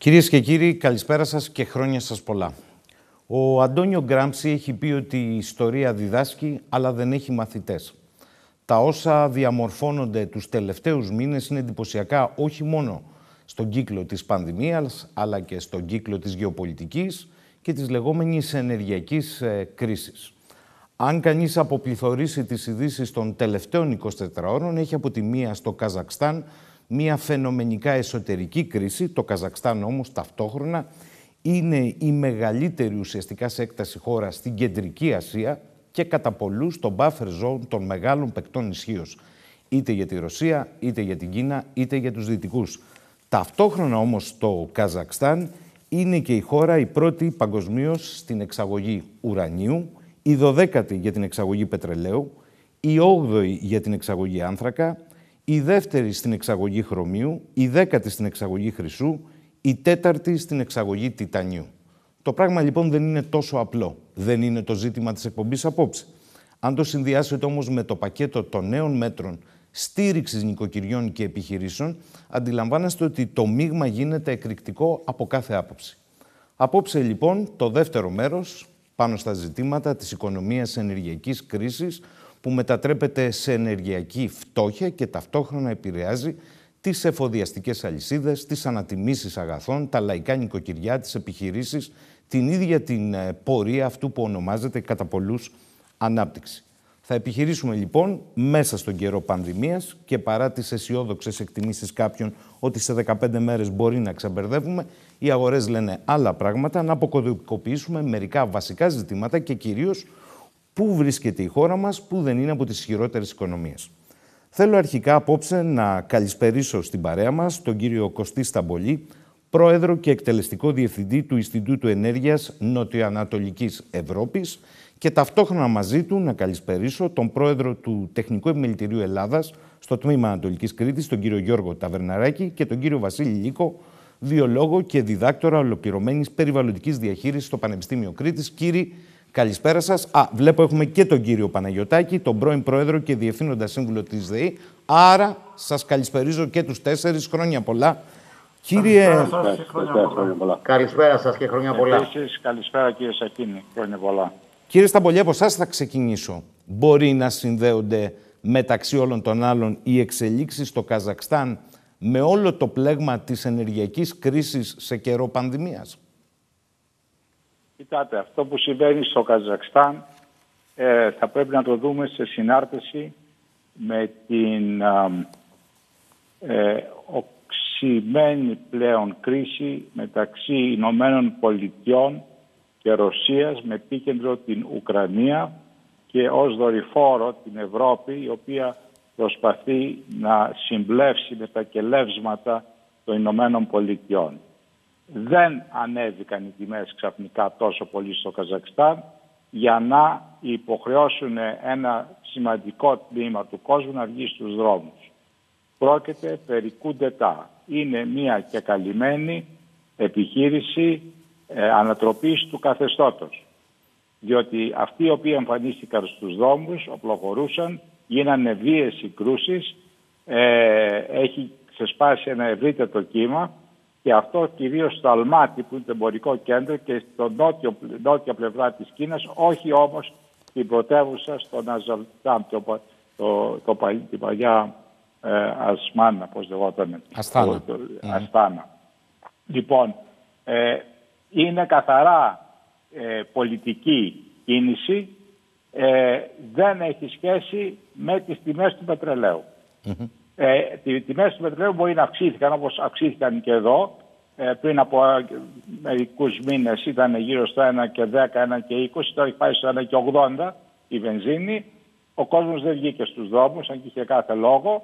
Κυρίες και κύριοι, καλησπέρα σας και χρόνια σας πολλά. Ο Αντώνιο Γκράμψη έχει πει ότι η ιστορία διδάσκει, αλλά δεν έχει μαθητές. Τα όσα διαμορφώνονται τους τελευταίους μήνες είναι εντυπωσιακά όχι μόνο στον κύκλο της πανδημίας, αλλά και στον κύκλο της γεωπολιτικής και της λεγόμενης ενεργειακής ε, κρίσης. Αν κανείς αποπληθωρήσει τις ειδήσεις των τελευταίων 24 ώρων, έχει από τη μία στο Καζακστάν μία φαινομενικά εσωτερική κρίση. Το Καζακστάν όμως ταυτόχρονα είναι η μεγαλύτερη ουσιαστικά σε έκταση χώρα στην Κεντρική Ασία και κατά πολλούς στο buffer zone των μεγάλων παικτών ισχύω. Είτε για τη Ρωσία, είτε για την Κίνα, είτε για τους Δυτικούς. Ταυτόχρονα όμως το Καζακστάν είναι και η χώρα η πρώτη παγκοσμίως στην εξαγωγή ουρανίου, η δωδέκατη για την εξαγωγή πετρελαίου, η όγδοη για την εξαγωγή άνθρακα, η δεύτερη στην εξαγωγή χρωμίου, η δέκατη στην εξαγωγή χρυσού, η τέταρτη στην εξαγωγή τιτανίου. Το πράγμα λοιπόν δεν είναι τόσο απλό. Δεν είναι το ζήτημα της εκπομπής απόψε. Αν το συνδυάσετε όμως με το πακέτο των νέων μέτρων στήριξης νοικοκυριών και επιχειρήσεων, αντιλαμβάνεστε ότι το μείγμα γίνεται εκρηκτικό από κάθε άποψη. Απόψε λοιπόν το δεύτερο μέρος πάνω στα ζητήματα της οικονομίας ενεργειακής κρίσης που μετατρέπεται σε ενεργειακή φτώχεια και ταυτόχρονα επηρεάζει τις εφοδιαστικές αλυσίδες, τις ανατιμήσεις αγαθών, τα λαϊκά νοικοκυριά, τις επιχειρήσεις, την ίδια την ε, πορεία αυτού που ονομάζεται κατά πολλούς ανάπτυξη. Θα επιχειρήσουμε λοιπόν μέσα στον καιρό πανδημίας και παρά τις αισιόδοξες εκτιμήσεις κάποιων ότι σε 15 μέρες μπορεί να ξεμπερδεύουμε, οι αγορές λένε άλλα πράγματα, να αποκωδικοποιήσουμε μερικά βασικά ζητήματα και κυρίως πού βρίσκεται η χώρα μας, που δεν είναι από τις ισχυρότερε οικονομίες. Θέλω αρχικά απόψε να καλησπερίσω στην παρέα μας τον κύριο Κωστή Σταμπολή, πρόεδρο και εκτελεστικό διευθυντή του Ινστιτούτου Ενέργειας Νοτιοανατολικής Ευρώπης και ταυτόχρονα μαζί του να καλησπερίσω τον πρόεδρο του Τεχνικού Επιμελητηρίου Ελλάδας στο τμήμα Ανατολικής Κρήτης, τον κύριο Γιώργο Ταβερναράκη και τον κύριο Βασίλη Λίκο, βιολόγο και διδάκτορα ολοκληρωμένης περιβαλλοντικής διαχείρισης στο Πανεπιστήμιο Κρήτης. Κύριοι, Καλησπέρα σας. Α, βλέπω έχουμε και τον κύριο Παναγιωτάκη, τον πρώην πρόεδρο και διευθύνοντα σύμβουλο της ΔΕΗ. Άρα σας καλησπερίζω και τους τέσσερις. Χρόνια πολλά. Κύριε. Καλησπέρα σας και χρόνια πολλά. Επίσης, καλησπέρα κύριε Σακίνη. Χρόνια πολλά. Κύριε Σταμπολή, από εσάς θα ξεκινήσω. Μπορεί να συνδέονται μεταξύ όλων των άλλων οι εξελίξεις στο Καζακστάν με όλο το πλέγμα της ενεργειακής κρίσης σε καιρό πανδημίας; Κοιτάτε, αυτό που συμβαίνει στο Καζακστάν ε, θα πρέπει να το δούμε σε συνάρτηση με την ε, οξυμένη πλέον κρίση μεταξύ Ηνωμένων Πολιτειών και Ρωσίας με επίκεντρο την Ουκρανία και ως δορυφόρο την Ευρώπη η οποία προσπαθεί να συμπλεύσει με τα κελεύσματα των Ηνωμένων Πολιτειών δεν ανέβηκαν οι τιμές ξαφνικά τόσο πολύ στο Καζακστάν για να υποχρεώσουν ένα σημαντικό τμήμα του κόσμου να βγει στους δρόμους. Πρόκειται περί κουντετά. Είναι μια και καλυμμένη επιχείρηση ε, ανατροπής του καθεστώτος. Διότι αυτοί οι οποίοι εμφανίστηκαν στους δρόμους, οπλοχωρούσαν, γίνανε βίες συγκρούσεις, ε, έχει ξεσπάσει ένα ευρύτερο κύμα και αυτό κυρίως στο Αλμάτι που είναι το εμπορικό κέντρο και στο νότιο, νότια πλευρά της Κίνας, όχι όμως την πρωτεύουσα στο Ναζαλτάμ, το, το, το, την παλιά ε, Ασμάνα, πώς λεγόταν. Αστάνα. Αστάνα. Λοιπόν, ε, είναι καθαρά ε, πολιτική κίνηση, ε, δεν έχει σχέση με τις τιμές του πετρελαίου. Ε, οι τιμέ του πετρελαίου μπορεί να αυξήθηκαν όπως αυξήθηκαν και εδώ. Ε, πριν από μερικούς μήνες ήταν γύρω στο 1 και 10, 1 και 20, τώρα έχει πάει στο 1 και 80 η βενζίνη. Ο κόσμος δεν βγήκε στους δρόμους, αν και είχε κάθε λόγο.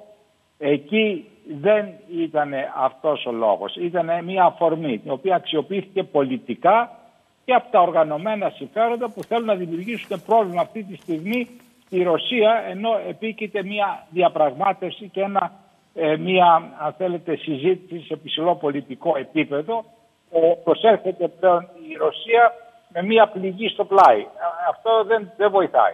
Εκεί δεν ήταν αυτός ο λόγος. Ήταν μια αφορμή, η οποία αξιοποιήθηκε πολιτικά και από τα οργανωμένα συμφέροντα που θέλουν να δημιουργήσουν πρόβλημα αυτή τη στιγμή η Ρωσία ενώ επίκειται μια διαπραγμάτευση και ένα, ε, μια αν θέλετε συζήτηση σε ψηλό πολιτικό επίπεδο ε, προσέρχεται πλέον η Ρωσία με μια πληγή στο πλάι. Αυτό δεν, δεν βοηθάει.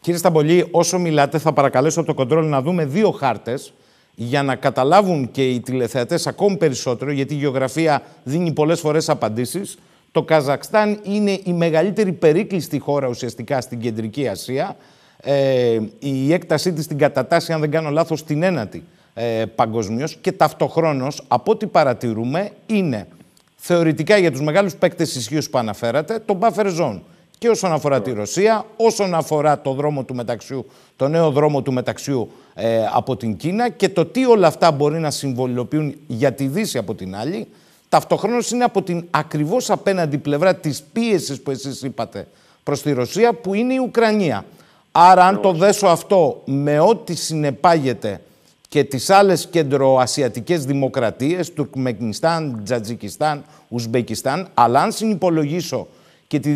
Κύριε Σταμπολή, όσο μιλάτε θα παρακαλέσω το κοντρόλ να δούμε δύο χάρτες για να καταλάβουν και οι τηλεθεατές ακόμη περισσότερο, γιατί η γεωγραφία δίνει πολλές φορές απαντήσεις, το Καζακστάν είναι η μεγαλύτερη περίκλειστη χώρα ουσιαστικά στην Κεντρική Ασία. Ε, η έκτασή της την κατατάσσει, αν δεν κάνω λάθος, την ένατη ε, παγκοσμίως και ταυτοχρόνως, από ό,τι παρατηρούμε, είναι θεωρητικά για τους μεγάλους παίκτες ισχύως που αναφέρατε, το buffer zone. Και όσον αφορά τη Ρωσία, όσον αφορά το δρόμο του μεταξιού, το νέο δρόμο του μεταξιού ε, από την Κίνα και το τι όλα αυτά μπορεί να συμβολοποιούν για τη Δύση από την άλλη, ταυτοχρόνως είναι από την ακριβώς απέναντι πλευρά της πίεσης που εσείς είπατε προς τη Ρωσία, που είναι η Ουκρανία. Άρα, αν το δέσω αυτό με ό,τι συνεπάγεται και τις άλλες κεντροασιατικές δημοκρατίες, Τουρκμενιστάν, Τζατζικιστάν, Ουσμπεκιστάν, αλλά αν συνυπολογίσω και τη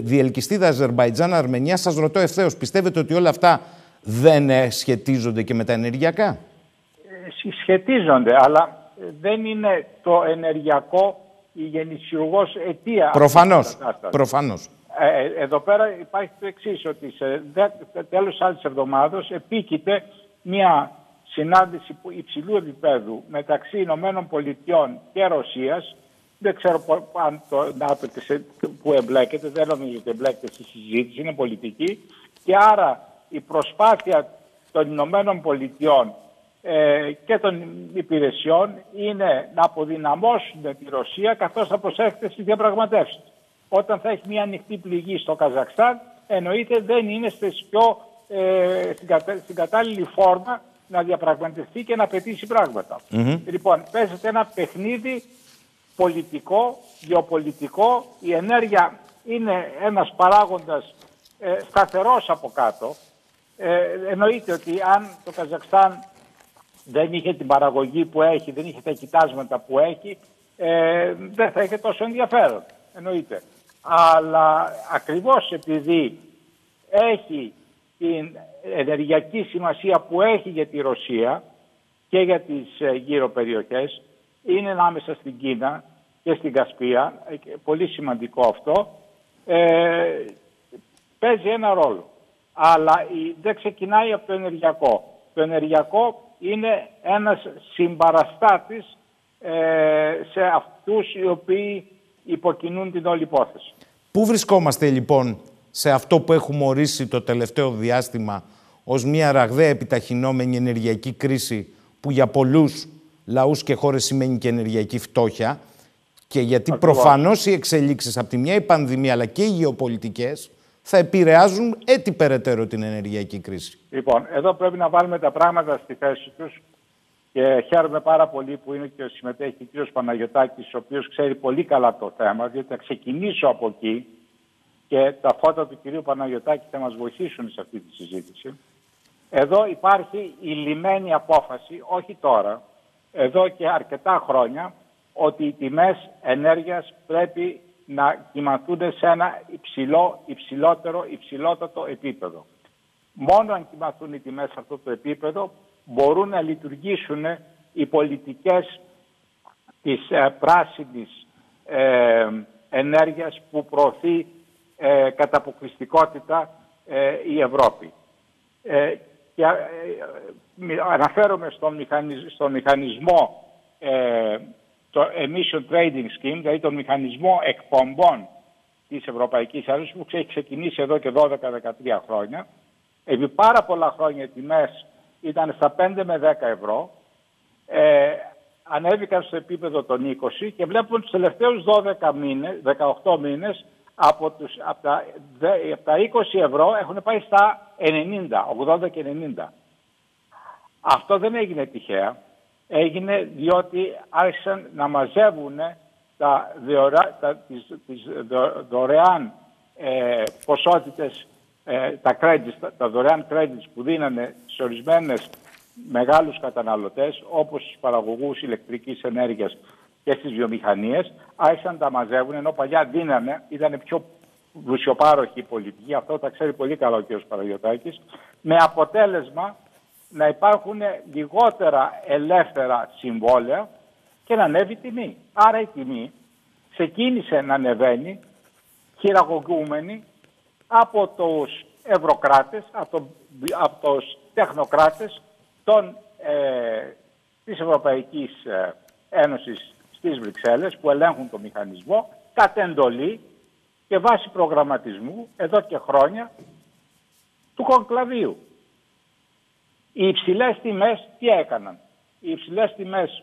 διελκυστίδα Αζερβαϊτζάν-Αρμενία, σας ρωτώ ευθέως, πιστεύετε ότι όλα αυτά δεν ε, σχετίζονται και με τα ενεργειακά; Ε, σχετίζονται, αλλά δεν είναι το ενεργειακό η γεννησιουργός αιτία. Προφανώς, προφανώς. Ε, εδώ πέρα υπάρχει το εξής ότι σε τέλος άλλης εβδομάδος επίκειται μια συνάντηση υψηλού επίπεδου μεταξύ Ηνωμένων Πολιτειών και Ρωσίας. Δεν ξέρω αν το ΝΑΤΟ που εμπλέκεται, δεν νομίζω ότι εμπλέκεται στη συζήτηση, είναι πολιτική. Και άρα η προσπάθεια των Ηνωμένων Πολιτειών ε, και των υπηρεσιών είναι να αποδυναμώσουν τη Ρωσία καθώς θα προσέχετε στις διαπραγματεύσεις. Όταν θα έχει μια ανοιχτή πληγή στο Καζακστάν, εννοείται δεν είναι στις πιο, ε, στην κατάλληλη φόρμα να διαπραγματευτεί και να πετύσει Λοιπόν, παίζεται ένα παιχνίδι πολιτικό, γεωπολιτικό. Η ενέργεια είναι ένας παράγοντας ε, σταθερός από κάτω. Ε, εννοείται ότι αν το Καζακστάν δεν είχε την παραγωγή που έχει, δεν είχε τα κοιτάσματα που έχει, ε, δεν θα είχε τόσο ενδιαφέρον. Εννοείται. Αλλά ακριβώς επειδή έχει την ενεργειακή σημασία που έχει για τη Ρωσία και για τις ε, γύρω περιοχές είναι ανάμεσα στην Κίνα και στην Κασπία, ε, πολύ σημαντικό αυτό, ε, παίζει ένα ρόλο. Αλλά δεν ξεκινάει από το ενεργειακό. Το ενεργειακό είναι ένας συμπαραστάτης ε, σε αυτούς οι οποίοι υποκινούν την όλη υπόθεση. Πού βρισκόμαστε λοιπόν σε αυτό που έχουμε ορίσει το τελευταίο διάστημα ως μια ραγδαία επιταχυνόμενη ενεργειακή κρίση που για πολλούς λαούς και χώρες σημαίνει και ενεργειακή φτώχεια και γιατί Ακριβώς. προφανώς οι εξελίξεις από τη μια η πανδημία αλλά και οι γεωπολιτικές θα επηρεάζουν έτσι περαιτέρω την ενεργειακή κρίση. Λοιπόν, εδώ πρέπει να βάλουμε τα πράγματα στη θέση τους και χαίρομαι πάρα πολύ που είναι και συμμετέχει ο κ. Παναγιωτάκης, ο οποίος ξέρει πολύ καλά το θέμα, διότι θα ξεκινήσω από εκεί και τα φώτα του κυρίου Παναγιωτάκη θα μας βοηθήσουν σε αυτή τη συζήτηση. Εδώ υπάρχει η λιμένη απόφαση, όχι τώρα, εδώ και αρκετά χρόνια, ότι οι τιμές ενέργειας πρέπει να κυματούνται σε ένα υψηλό, υψηλότερο, υψηλότατο επίπεδο. Μόνο αν κυματούν οι τιμές σε αυτό το επίπεδο μπορούν να λειτουργήσουν οι πολιτικές της ε, πράσινης ε, ενέργειας που προωθεί ε, κατά αποκλειστικότητα ε, η Ευρώπη. Ε, και ε, αναφέρομαι στον, μηχανισ, στο μηχανισμό ε, το Emission Trading Scheme, δηλαδή τον μηχανισμό εκπομπών της Ευρωπαϊκής Ένωσης που έχει ξεκινήσει εδώ και 12-13 χρόνια. Επί πάρα πολλά χρόνια οι τιμές ήταν στα 5 με 10 ευρώ. Ε, ανέβηκαν στο επίπεδο των 20 και βλέπουμε τους τελευταίους 12 μήνες, 18 μήνες από, τους, από, τα, από τα 20 ευρώ έχουν πάει στα 90, 80 και 90. Αυτό δεν έγινε τυχαία. Έγινε διότι άρχισαν να μαζεύουν τα, διορα, τα τις, τις δωρεάν ε, ποσότητες, ε, τα, credits, τα, δωρεάν credits που δίνανε σε ορισμένες μεγάλους καταναλωτές όπως στους παραγωγούς ηλεκτρικής ενέργειας και στις βιομηχανίες άρχισαν να τα μαζεύουν ενώ παλιά δίνανε, ήταν πιο πλουσιοπάροχη η πολιτική, αυτό τα ξέρει πολύ καλά ο κ. Παραγιωτάκης, με αποτέλεσμα να υπάρχουν λιγότερα ελεύθερα συμβόλαια και να ανέβει η τιμή. Άρα η τιμή ξεκίνησε να ανεβαίνει χειραγωγούμενη από τους ευρωκράτες, από, το, από τους τεχνοκράτες των ε, της Ευρωπαϊκής ε, Ένωσης στις Βρυξέλλες που ελέγχουν το μηχανισμό κατ' εντολή και βάση προγραμματισμού εδώ και χρόνια του κονκλαβίου. Οι υψηλές τιμές τι έκαναν; Οι υψηλές τιμές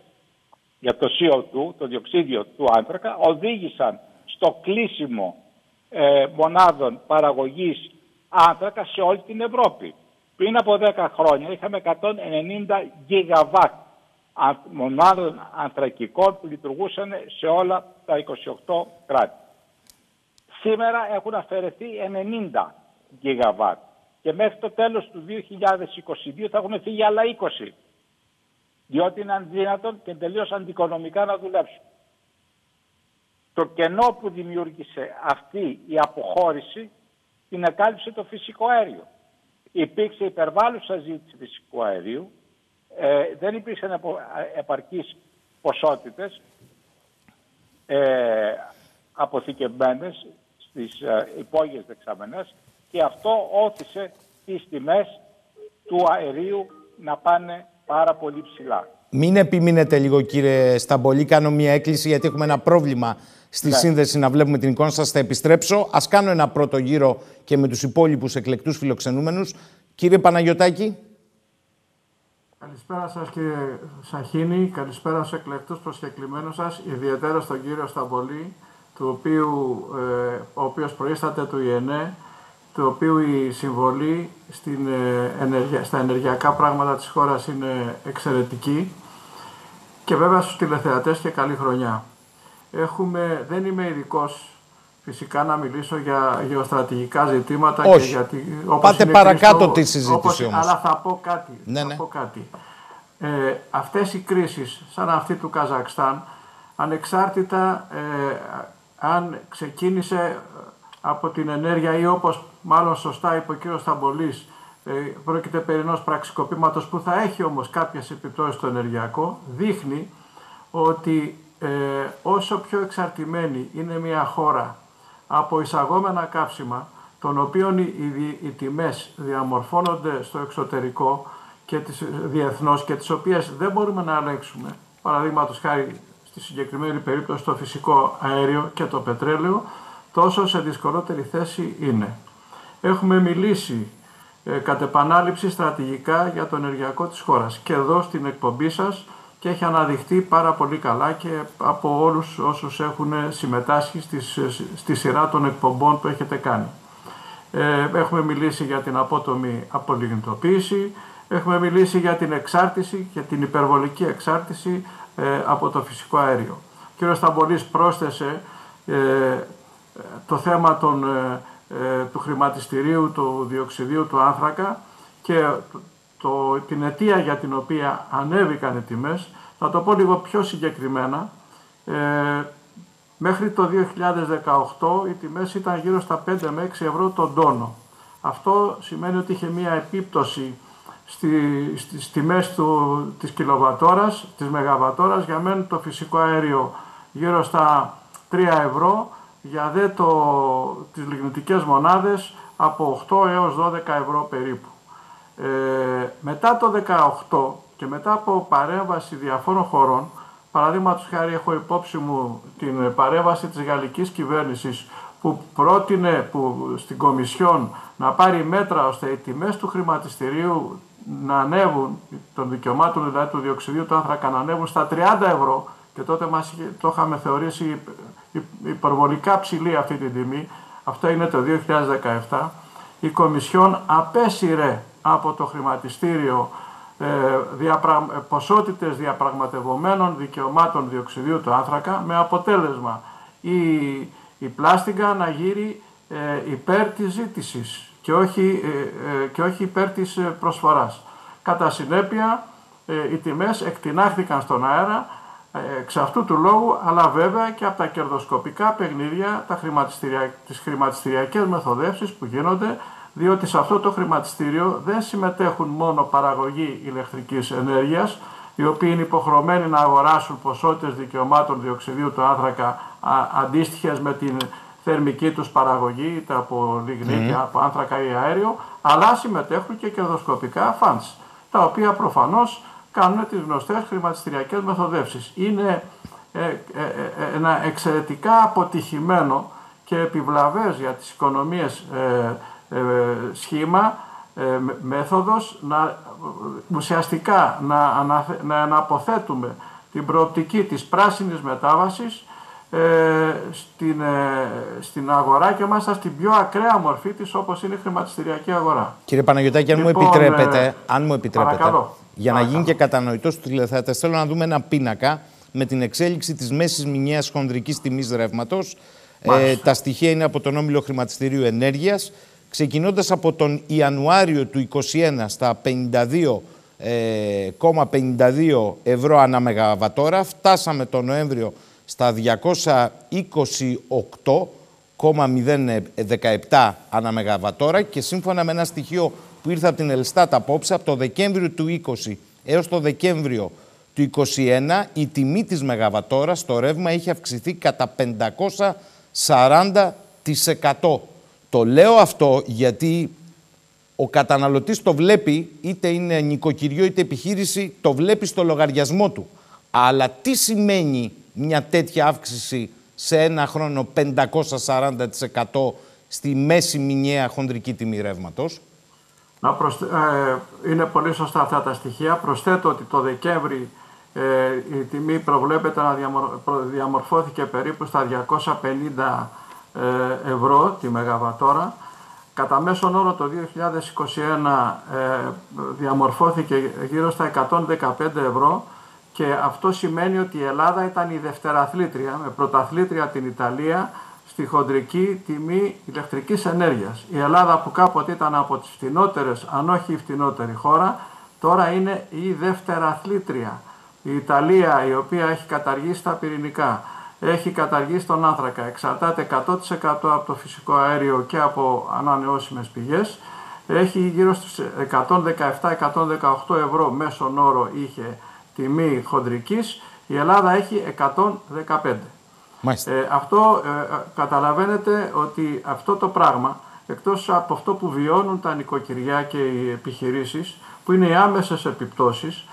για το CO2, το διοξίδιο του άνθρακα, οδήγησαν στο κλείσιμο ε, μονάδων παραγωγής άνθρακα σε όλη την Ευρώπη. Πριν από 10 χρόνια είχαμε 190 γιγαβάτ μονάδων ανθρακικών που λειτουργούσαν σε όλα τα 28 κράτη. Σήμερα έχουν αφαιρεθεί 90 γιγαβάτ και μέχρι το τέλος του 2022 θα έχουν φύγει άλλα 20. Διότι είναι αδύνατον και τελείως αντικονομικά να δουλέψουν. Το κενό που δημιούργησε αυτή η αποχώρηση την εκάλυψε το φυσικό αέριο. Υπήρξε υπερβάλλουσα ζήτηση φυσικού αερίου, ε, δεν υπήρξαν επαρκείς ποσότητες ε, αποθηκευμένες στις ε, υπόγειες δεξαμενές και αυτό όθησε τις τιμές του αερίου να πάνε πάρα πολύ ψηλά. Μην επιμείνετε λίγο κύριε Σταμπολή, κάνω μια έκκληση γιατί έχουμε ένα πρόβλημα στη ναι. σύνδεση να βλέπουμε την εικόνα σας. Θα επιστρέψω. Ας κάνω ένα πρώτο γύρο και με τους υπόλοιπους εκλεκτούς φιλοξενούμενους. Κύριε Παναγιωτάκη. Καλησπέρα σας κύριε Σαχίνη, καλησπέρα στους εκλεκτούς προσκεκλημένους σας, ιδιαίτερα στον κύριο Σταμπολή, του οποίου, ε, ο οποίος προείσταται του ΙΕΝΕ, του οποίου η συμβολή στην, ε, στα ενεργειακά πράγματα της χώρας είναι εξαιρετική και βέβαια στους τηλεθεατές και καλή χρονιά. Έχουμε, δεν είμαι ειδικός φυσικά να μιλήσω για γεωστρατηγικά ζητήματα Όχι. και για όπως Πάτε παρακάτω τη συζήτηση όμως. Αλλά θα πω κάτι. Ναι, θα ναι. πω κάτι. Ε, αυτές οι κρίσεις σαν αυτή του Καζακστάν ανεξάρτητα ε, αν ξεκίνησε από την ενέργεια ή όπως μάλλον σωστά είπε ο κ. Σταμπολής ε, πρόκειται περί ενός πραξικοπήματος που θα έχει όμως κάποιες επιπτώσεις στο ενεργειακό δείχνει ότι ε, όσο πιο εξαρτημένη είναι μια χώρα από εισαγόμενα κάψιμα των οποίων οι, οι, οι τιμές διαμορφώνονται στο εξωτερικό και τις, διεθνώς και τις οποίες δεν μπορούμε να ελέγξουμε παραδείγματος χάρη στη συγκεκριμένη περίπτωση το φυσικό αέριο και το πετρέλαιο τόσο σε δυσκολότερη θέση είναι. Έχουμε μιλήσει ε, κατ' επανάληψη στρατηγικά για το ενεργειακό της χώρας και εδώ στην εκπομπή σας και έχει αναδειχθεί πάρα πολύ καλά και από όλους όσους έχουν συμμετάσχει στη σειρά των εκπομπών που έχετε κάνει. Ε, έχουμε μιλήσει για την απότομη απολιγνητοποίηση, έχουμε μιλήσει για την εξάρτηση και την υπερβολική εξάρτηση ε, από το φυσικό αέριο. Ο κ. Σταμπολής πρόσθεσε ε, το θέμα των, του χρηματιστηρίου του διοξιδίου του άνθρακα και το, την αιτία για την οποία ανέβηκαν οι τιμές, θα το πω λίγο πιο συγκεκριμένα, ε, μέχρι το 2018 οι τιμές ήταν γύρω στα 5 με 6 ευρώ τον τόνο. Αυτό σημαίνει ότι είχε μία επίπτωση στη, στις τιμές του, της κιλοβατόρας, της μεγαβατόρας, για μένα το φυσικό αέριο γύρω στα 3 ευρώ, για δε το, τις λιγνητικές μονάδες από 8 έως 12 ευρώ περίπου. Ε, μετά το 18 και μετά από παρέμβαση διαφόρων χωρών, παραδείγματος χάρη έχω υπόψη μου την παρέμβαση της γαλλικής κυβέρνησης που πρότεινε που, στην Κομισιόν να πάρει μέτρα ώστε οι τιμές του χρηματιστηρίου να ανέβουν, των δικαιωμάτων δηλαδή του διοξιδίου του άνθρακα να ανέβουν στα 30 ευρώ και τότε μας το είχαμε θεωρήσει υπερβολικά ψηλή αυτή την τιμή, αυτό είναι το 2017, η Κομισιόν απέσυρε από το χρηματιστήριο ε, διαπρα... ποσότητες διαπραγματευομένων δικαιωμάτων διοξιδίου του άνθρακα με αποτέλεσμα η, η πλάστιγκα να γύρει ε, υπέρ της ζήτησης και όχι, ε, και όχι υπέρ της προσφοράς. Κατά συνέπεια οι τιμές εκτινάχθηκαν στον αέρα εξ αυτού του λόγου, αλλά βέβαια και από τα κερδοσκοπικά παιχνίδια, τα χρηματιστηρια... τις χρηματιστηριακές μεθοδεύσεις που γίνονται διότι σε αυτό το χρηματιστήριο δεν συμμετέχουν μόνο παραγωγή ηλεκτρικής ενέργειας, οι οποίοι είναι υποχρεωμένοι να αγοράσουν ποσότητες δικαιωμάτων διοξιδίου του άνθρακα αντίστοιχες με την θερμική τους παραγωγή, είτε από λιγνίτη, από άνθρακα ή αέριο, αλλά συμμετέχουν και κερδοσκοπικά funds, τα οποία προφανώς κάνουν τις γνωστές χρηματιστηριακές μεθοδεύσεις. Είναι ε, ε, ένα εξαιρετικά αποτυχημένο και επιβλαβές για τις οικονομίες σχήμα, μέθοδος, να, ουσιαστικά να, να, να αποθέτουμε την προοπτική της πράσινης μετάβασης ε, στην, ε, στην αγορά και μάλιστα στην πιο ακραία μορφή της όπως είναι η χρηματιστηριακή αγορά. Κύριε Παναγιωτάκη, αν μου λοιπόν, επιτρέπετε, ε, αν μου επιτρέπετε για να γίνει και κατανοητός στους τηλεθεατές, θέλω να δούμε ένα πίνακα με την εξέλιξη της μέσης μηνιαίας χονδρικής τιμής ρεύματος. Ε, τα στοιχεία είναι από τον Όμιλο Χρηματιστηρίου Ενέργειας. Ξεκινώντας από τον Ιανουάριο του 2021 στα 52,52 ε, ευρώ ανά μεγαβατόρα, φτάσαμε τον Νοέμβριο στα 228,017 ανά μεγαβατόρα και σύμφωνα με ένα στοιχείο που ήρθε από την Ελστάτα απόψε, από το Δεκέμβριο του 20 έως το Δεκέμβριο του 2021 η τιμή της μεγαβατόρας στο ρεύμα είχε αυξηθεί κατά 540%. Το λέω αυτό γιατί ο καταναλωτής το βλέπει, είτε είναι νοικοκυριό είτε επιχείρηση, το βλέπει στο λογαριασμό του. Αλλά τι σημαίνει μια τέτοια αύξηση σε ένα χρόνο 540% στη μέση μηνιαία χονδρική τιμή ρεύματος; Ε, είναι πολύ σωστά αυτά τα στοιχεία. Προσθέτω ότι το Δεκέμβρη ε, η τιμή προβλέπεται να διαμορφώθηκε περίπου στα 250 ε, ευρώ τη Μεγαβατόρα. Κατά μέσον όρο το 2021 ε, διαμορφώθηκε γύρω στα 115 ευρώ και αυτό σημαίνει ότι η Ελλάδα ήταν η δευτεραθλήτρια με πρωταθλήτρια την Ιταλία στη χοντρική τιμή ηλεκτρικής ενέργειας. Η Ελλάδα που κάποτε ήταν από τις φτηνότερες, αν όχι η φτηνότερη χώρα, τώρα είναι η δευτεραθλήτρια. Η Ιταλία η οποία έχει καταργήσει τα πυρηνικά, έχει καταργήσει τον άνθρακα, εξαρτάται 100% από το φυσικό αέριο και από ανανεώσιμες πηγές, έχει γύρω στους 117-118 ευρώ μέσον όρο είχε τιμή χοντρικής, η Ελλάδα έχει 115. Ε, αυτό ε, καταλαβαίνετε ότι αυτό το πράγμα, εκτός από αυτό που βιώνουν τα νοικοκυριά και οι επιχειρήσεις, που είναι οι άμεσες επιπτώσεις, ε,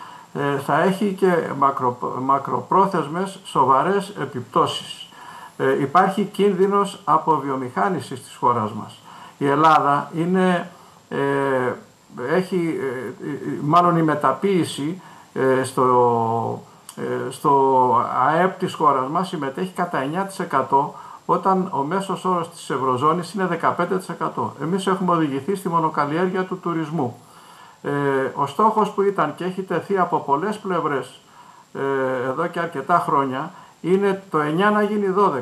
θα έχει και μακρο, μακροπρόθεσμες σοβαρές επιπτώσεις. Ε, υπάρχει κίνδυνος από βιομηχάνηση της χώρας μας. Η Ελλάδα είναι, ε, έχει, μάλλον η μεταποίηση ε, στο, ε, στο ΑΕΠ της χώρας μας συμμετέχει κατά 9% όταν ο μέσος όρος της Ευρωζώνης είναι 15%. Εμείς έχουμε οδηγηθεί στη μονοκαλλιέργεια του τουρισμού. Ε, ο στόχος που ήταν και έχει τεθεί από πολλές πλευρές ε, εδώ και αρκετά χρόνια είναι το 9 να γίνει 12.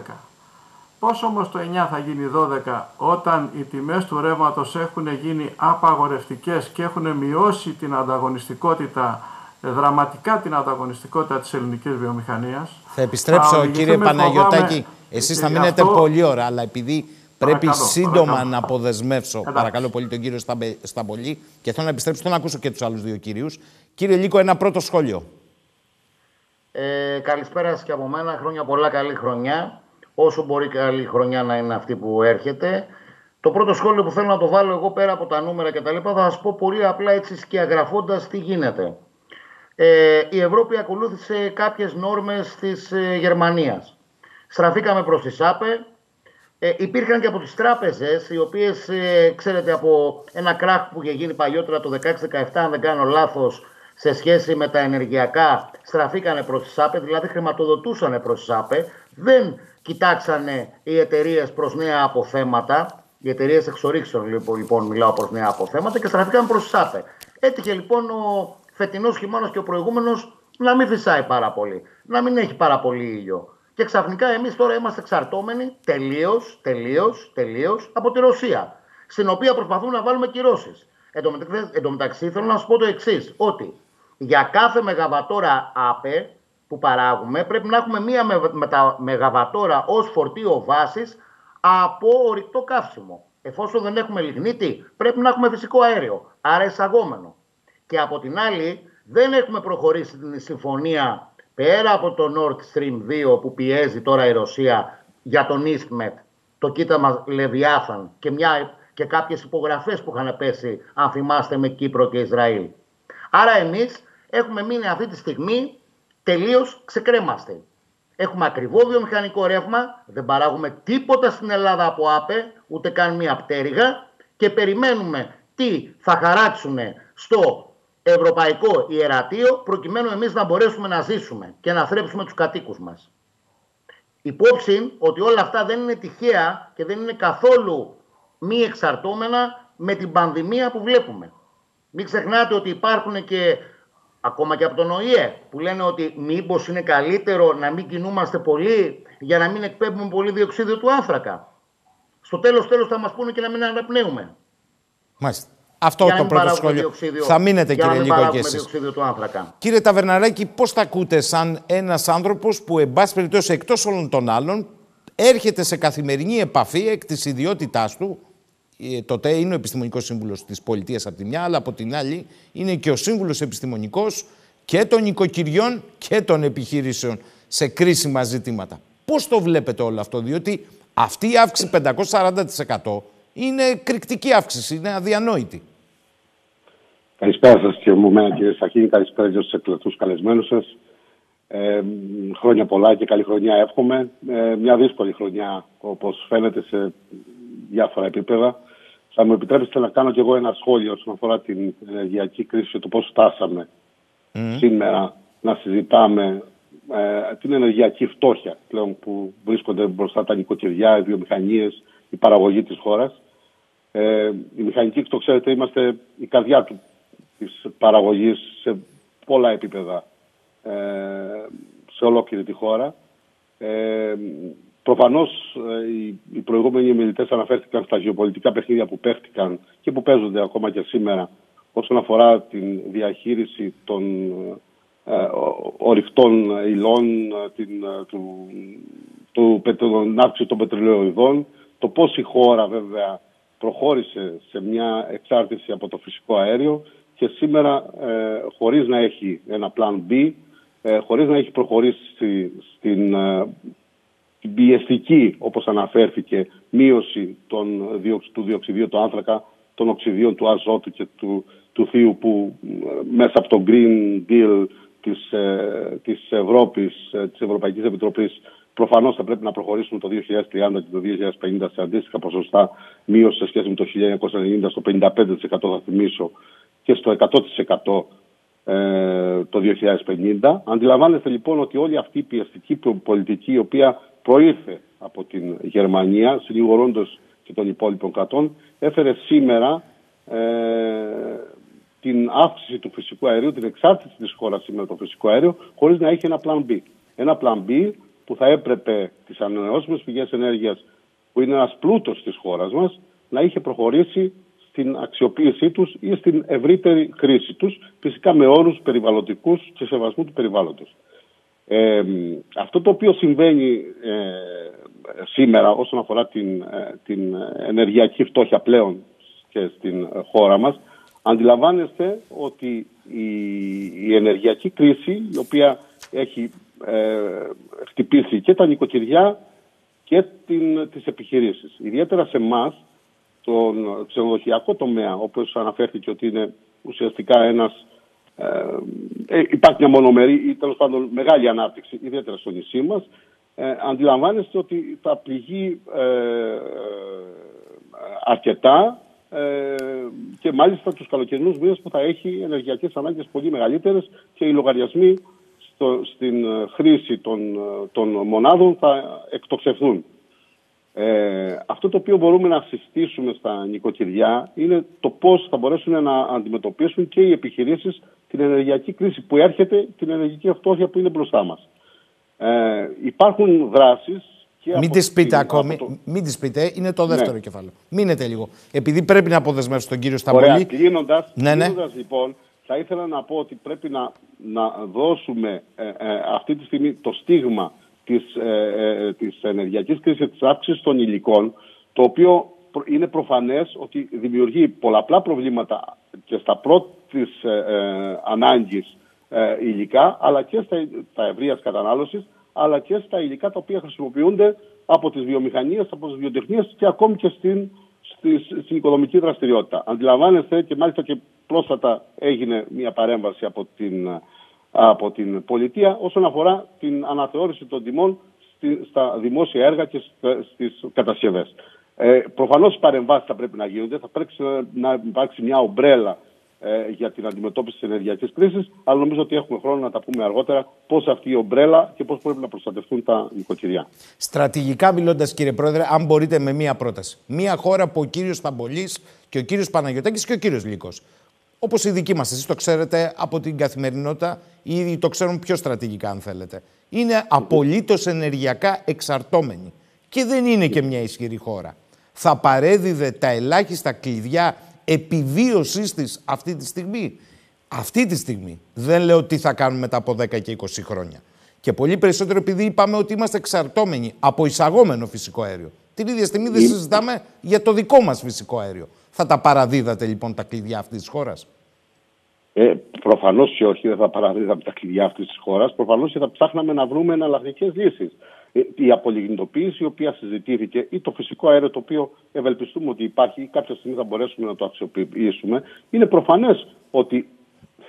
Πώς όμως το 9 θα γίνει 12 όταν οι τιμές του ρεύματος έχουν γίνει απαγορευτικές και έχουν μειώσει την ανταγωνιστικότητα ε, δραματικά την ανταγωνιστικότητα της ελληνικής βιομηχανίας; Θα επιστρέψω κύριε Παναγιωτάκη, εσείς θα μείνετε πολύ ώρα, αλλά επειδή πρέπει σύντομα να αποδεσμεύσω, παρακαλώ πολύ τον κύριο Σταμπολή και θέλω να επιστρέψω, θέλω να ακούσω και τους άλλους δύο κυρίους. Κύριε Λίκο, ένα πρώτο σχόλιο. Ε, καλησπέρα σας και από μένα, χρόνια πολλά, καλή χρονιά. Όσο μπορεί καλή χρονιά να είναι αυτή που έρχεται. Το πρώτο σχόλιο που θέλω να το βάλω εγώ πέρα από τα νούμερα και τα λοιπά θα σας πω πολύ απλά έτσι σκιαγραφώντας τι γίνεται ε, η Ευρώπη ακολούθησε κάποιες νόρμες της ε, Γερμανίας. Στραφήκαμε προς τη ΣΑΠΕ. Ε, υπήρχαν και από τις τράπεζες, οι οποίες, ε, ξέρετε, από ένα κράχ που είχε γίνει παλιότερα το 16-17, αν δεν κάνω λάθος, σε σχέση με τα ενεργειακά, στραφήκανε προς τη ΣΑΠΕ, δηλαδή χρηματοδοτούσαν προς τη ΣΑΠΕ. Δεν κοιτάξανε οι εταιρείες προς νέα αποθέματα, οι εταιρείες εξορίξεων λοιπόν, λοιπόν μιλάω προς νέα αποθέματα και στραφήκαν προς τη ΣΑΠΕ. Έτυχε λοιπόν ο φετινός χειμώνας και ο προηγούμενος να μην φυσάει πάρα πολύ, να μην έχει πάρα πολύ ήλιο. Και ξαφνικά εμείς τώρα είμαστε εξαρτώμενοι τελείως, τελείως, τελείως από τη Ρωσία, στην οποία προσπαθούμε να βάλουμε κυρώσεις. Εν τω μεταξύ, θέλω να σου πω το εξής, ότι για κάθε μεγαβατόρα ΑΠΕ που παράγουμε πρέπει να έχουμε μία μεγαβατόρα ως φορτίο βάσης από ορυκτό καύσιμο. Εφόσον δεν έχουμε λιγνίτη, πρέπει να έχουμε φυσικό αέριο, άρα εισαγόμενο. Και από την άλλη δεν έχουμε προχωρήσει την συμφωνία πέρα από το Nord Stream 2 που πιέζει τώρα η Ρωσία για τον EastMed, το κοίταμα Λεβιάθαν και, μια, και κάποιες υπογραφές που είχαν πέσει, αν θυμάστε, με Κύπρο και Ισραήλ. Άρα εμείς έχουμε μείνει αυτή τη στιγμή τελείως ξεκρέμαστε. Έχουμε ακριβό βιομηχανικό ρεύμα, δεν παράγουμε τίποτα στην Ελλάδα από ΑΠΕ, ούτε καν μία πτέρυγα και περιμένουμε τι θα χαράξουν στο ευρωπαϊκό ιερατείο προκειμένου εμείς να μπορέσουμε να ζήσουμε και να θρέψουμε τους κατοίκους μας. Υπόψη ότι όλα αυτά δεν είναι τυχαία και δεν είναι καθόλου μη εξαρτώμενα με την πανδημία που βλέπουμε. Μην ξεχνάτε ότι υπάρχουν και ακόμα και από τον ΟΗΕ που λένε ότι μήπως είναι καλύτερο να μην κινούμαστε πολύ για να μην εκπέμπουμε πολύ διοξίδιο του άνθρακα. Στο τέλος τέλος θα μας πούνε και να μην αναπνέουμε. Μάλιστα. Αυτό το πρώτο σχόλιο. Θα μείνετε κύριε Λίγο και εσείς. Κύριε Ταβερναράκη, πώς θα ακούτε σαν ένας άνθρωπος που εν πάση περιπτώσει εκτός όλων των άλλων έρχεται σε καθημερινή επαφή εκ της ιδιότητάς του; Ε, τότε είναι ο επιστημονικός σύμβουλος της πολιτείας από τη μια, αλλά από την άλλη είναι και ο σύμβουλος επιστημονικός και των οικοκυριών και των επιχειρήσεων σε κρίσιμα ζητήματα. Πώς το βλέπετε όλο αυτό, διότι αυτή η αύξηση 540% είναι κρυκτική αύξηση, είναι αδιανόητη. Καλησπέρα σας και μου μένα κύριε Σαχίνη, καλησπέρα και στους εκλεκτούς καλεσμένους σας. Ε, χρόνια πολλά και καλή χρονιά εύχομαι. Ε, μια δύσκολη χρονιά όπως φαίνεται σε διάφορα επίπεδα. Θα μου επιτρέψετε να κάνω κι εγώ ένα σχόλιο όσον αφορά την ενεργειακή κρίση και το πώς φτάσαμε σήμερα να συζητάμε ε, την ενεργειακή φτώχεια πλέον που βρίσκονται μπροστά τα νοικοκυριά, οι βιομηχανίες, η παραγωγή της χώρας. Ε, η μηχανική, το ξέρετε, είμαστε η καρδιά του, της παραγωγής σε πολλά επίπεδα ε, σε ολόκληρη τη χώρα. Ε, προφανώς ε, οι, οι προηγούμενοι μιλητές αναφέρθηκαν στα γεωπολιτικά παιχνίδια που παίχτηκαν και που παίζονται ακόμα και σήμερα όσον αφορά την διαχείριση των ε, ορυκτών υλών, την, του, του, του, αύξηση των πετρελαιοειδών, το πώς η χώρα βέβαια προχώρησε σε μια εξάρτηση από το φυσικό αέριο και σήμερα ε, χωρίς να έχει ένα plan B, ε, χωρίς να έχει προχωρήσει στην ε, πιεστική, όπως αναφέρθηκε, μείωση των, του διοξιδίου του άνθρακα, των οξυδίων του αζότου και του, του θείου που ε, μέσα από το Green Deal της, ε, της Ευρώπης, ε, της Ευρωπαϊκής Επιτροπής Προφανώς θα πρέπει να προχωρήσουμε το 2030 και το 2050 σε αντίστοιχα ποσοστά μείωση σε σχέση με το 1990 στο 55% θα θυμίσω και στο 100% ε, το 2050. Αντιλαμβάνεστε λοιπόν ότι όλη αυτή η πιεστική πολιτική η οποία προήρθε από την Γερμανία, συνηγορώντας και των υπόλοιπων κρατών, έφερε σήμερα ε, την αύξηση του φυσικού αερίου, την εξάρτηση της χώρας σήμερα από το φυσικό αέριο, χωρίς να έχει ένα plan B. Ένα plan B που θα έπρεπε τις ανανεώσιμες πηγές ενέργειας που είναι ένας πλούτος της χώρας μας να είχε προχωρήσει στην αξιοποίησή τους ή στην ευρύτερη χρήση τους, φυσικά με όρους περιβαλλοντικούς και σεβασμού του περιβάλλοντος. Ε, αυτό το οποίο συμβαίνει ε, σήμερα όσον αφορά την, ε, την ενεργειακή φτώχεια πλέον και στην χώρα μας, αντιλαμβάνεστε ότι η, η ενεργειακή κρίση, η οποία έχει ε, χτυπήσει και τα νοικοκυριά και την, τις επιχειρήσεις. Ιδιαίτερα σε εμάς, τον ξενοδοχειακό τομέα, όπως αναφέρθηκε ότι είναι ουσιαστικά ένας ε, ε, υπάρχει μια μονομερή ή τέλος πάντων μεγάλη ανάπτυξη, ιδιαίτερα στο νησί μας. Ε, αντιλαμβάνεστε ότι θα πληγεί ε, ε αρκετά ε, και μάλιστα τους καλοκαιρινούς μήνες που θα έχει ενεργειακές ανάγκες πολύ μεγαλύτερες και οι λογαριασμοί στο, στην ε, χρήση των, ε, των μονάδων θα εκτοξευθούν. Ε, αυτό το οποίο μπορούμε να συστήσουμε στα νοικοκυριά είναι το πώς θα μπορέσουν να αντιμετωπίσουν και οι επιχειρήσεις την ενεργειακή κρίση που έρχεται, την ενεργειακή αυτόχεια που είναι μπροστά μας. Ε, υπάρχουν δράσεις και μην τις πείτε ακόμη, το... μην τις πείτε, είναι το δεύτερο ναι. κεφάλαιο. Μείνετε λίγο. Επειδή πρέπει να αποδεσμεύσω τον κύριο Σταμπολή. Ωραία, κλείνοντας, ναι, ναι. λοιπόν, θα ήθελα να πω ότι πρέπει να, να δώσουμε ε, ε, αυτή τη στιγμή το στίγμα της, ε, ε της ενεργειακής κρίσης και της αύξησης των υλικών, το οποίο είναι προφανές ότι δημιουργεί πολλαπλά προβλήματα και στα πρώτης ε, ε ανάγκης υλικά, αλλά και στα, στα ευρείας κατανάλωσης, αλλά και στα υλικά τα οποία χρησιμοποιούνται από τις βιομηχανίες, από τις βιοτεχνίες και ακόμη και στην στην οικονομική δραστηριότητα. Αντιλαμβάνεστε και μάλιστα και πρόσφατα έγινε μια παρέμβαση από την, από την πολιτεία όσον αφορά την αναθεώρηση των τιμών στα δημόσια έργα και στις κατασκευές. Ε, Προφανώς οι παρεμβάσεις θα πρέπει να γίνονται, θα πρέπει να υπάρξει μια ομπρέλα ε, για την αντιμετώπιση της ενεργειακής κρίσης, αλλά νομίζω ότι έχουμε χρόνο να τα πούμε αργότερα πώς αυτή η ομπρέλα και πώς πρέπει να προστατευτούν τα νοικοκυριά. Στρατηγικά μιλώντας, κύριε Πρόεδρε, αν μπορείτε με μία πρόταση. Μία χώρα που ο κύριος Σταμπολής και ο κύριος Παναγιώτάκη και ο κύριος Λύκος. Όπως οι δικοί μας, εσείς το ξέρετε από την καθημερινότητα ή το ξέρουν πιο στρατηγικά, αν θέλετε. Είναι απολύτως ενεργειακά εξαρτώμενοι. Και δεν είναι και μια ισχυρή χώρα. Θα παρέδιδε τα ελάχιστα κλειδιά επιβίωσής της αυτή τη στιγμή; Αυτή τη στιγμή. Δεν λέω τι θα κάνουμε μετά από 10 και 20 χρόνια. Και πολύ περισσότερο επειδή είπαμε ότι είμαστε εξαρτώμενοι από εισαγόμενο φυσικό αέριο. Την ίδια στιγμή δεν συζητάμε για το δικό μας φυσικό αέριο. Θα τα παραδίδατε λοιπόν τα κλειδιά αυτής της χώρας; Ε, Προφανώς και όχι, δεν θα παραδίδαμε τα κλειδιά αυτής της χώρας. Προφανώς και θα ψάχναμε να βρούμε εναλλακτικές λύσεις. Ε, η απολιγνητοποίηση η οποία συζητήθηκε ή το φυσικό αέριο το οποίο ευελπιστούμε ότι υπάρχει ή κάποια στιγμή θα μπορέσουμε να το αξιοποιήσουμε, είναι προφανές ότι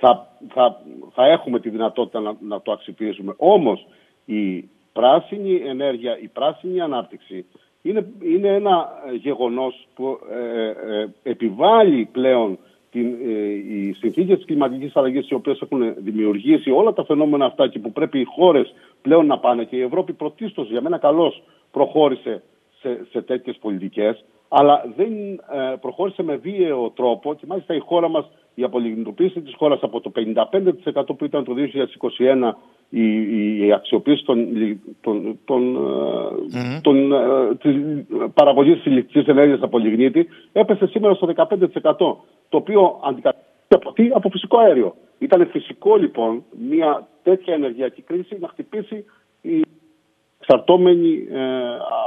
θα, θα, θα έχουμε τη δυνατότητα να, να το αξιοποιήσουμε. Όμως η πράσινη ενέργεια, η πράσινη ανάπτυξη είναι, είναι ένα γεγονός που ε, ε, επιβάλλει πλέον την, ε, οι συνθήκες της κλιματικής αλλαγής, οι οποίες έχουν δημιουργήσει όλα τα φαινόμενα αυτά και που πρέπει οι χώρες πλέον να πάνε. Και η Ευρώπη πρωτίστως για μένα καλώς προχώρησε σε, σε τέτοιες πολιτικές, αλλά δεν ε, προχώρησε με βίαιο τρόπο και μάλιστα η χώρα μας, η απολιγνητοποίηση της χώρας από το 55% που ήταν το 2021 η, η αξιοποίηση των, των, των, mm-hmm. των, ε, της παραγωγής ηλεκτρικής ενέργειας από λιγνίτη έπεσε σήμερα στο 15% το οποίο αντικαταστήθηκε από, φυσικό αέριο. Ήταν φυσικό λοιπόν μια τέτοια ενεργειακή κρίση να χτυπήσει η εξαρτώμενη ε,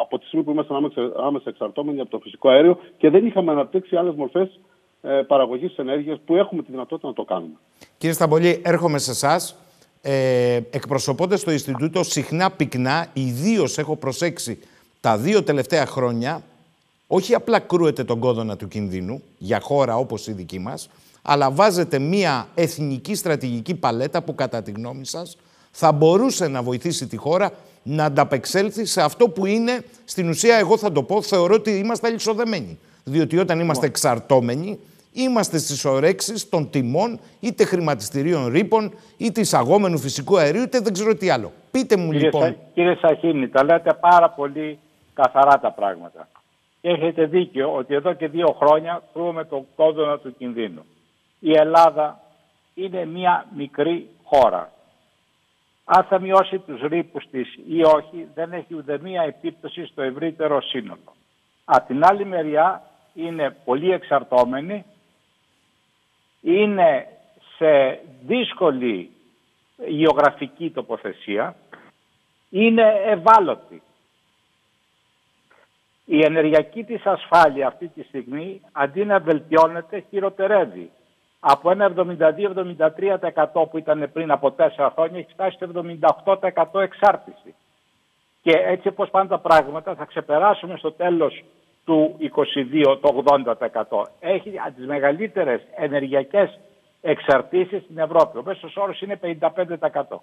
από τη στιγμή που ήμασταν άμεσα, άμεσα εξαρτώμενοι από το φυσικό αέριο και δεν είχαμε αναπτύξει άλλες μορφές ε, παραγωγής ενέργειας που έχουμε τη δυνατότητα να το κάνουμε. Κύριε Σταμπολή, έρχομαι σε εσάς ε, εκπροσωπώντας το Ινστιτούτο συχνά πυκνά, ιδίως έχω προσέξει τα δύο τελευταία χρόνια, όχι απλά κρούεται τον κόδωνα του κινδύνου για χώρα όπως η δική μας, αλλά βάζετε μία εθνική στρατηγική παλέτα που κατά τη γνώμη σας θα μπορούσε να βοηθήσει τη χώρα να ανταπεξέλθει σε αυτό που είναι, στην ουσία εγώ θα το πω, θεωρώ ότι είμαστε αλυσοδεμένοι. Διότι όταν είμαστε εξαρτώμενοι, Είμαστε στις ορέξεις των τιμών είτε χρηματιστηρίων ρήπων, είτε εισαγόμενου φυσικού αερίου, είτε δεν ξέρω τι άλλο. Πείτε μου κύριε λοιπόν. Σα, κύριε Σαχίνη, τα λέτε πάρα πολύ καθαρά τα πράγματα. έχετε δίκιο ότι εδώ και δύο χρόνια κρούμε τον κόδωνα του κινδύνου. Η Ελλάδα είναι μια μικρή χώρα. Αν θα μειώσει τους ρήπους της ή όχι, δεν έχει ούτε μία επίπτωση στο ευρύτερο σύνολο. Από την άλλη μεριά είναι πολύ εξαρτώμενη είναι σε δύσκολη γεωγραφική τοποθεσία, είναι ευάλωτη. Η ενεργειακή της ασφάλεια αυτή τη στιγμή, αντί να βελτιώνεται, χειροτερεύει. Από ένα 72-73% που ήταν πριν από τέσσερα χρόνια, έχει φτάσει στο 78% εξάρτηση. Και έτσι όπως πάνε τα πράγματα, θα ξεπεράσουμε στο τέλος του 22, το 80%. Έχει τις μεγαλύτερες ενεργειακές εξαρτήσεις στην Ευρώπη. Ο μέσος όρος είναι 55%.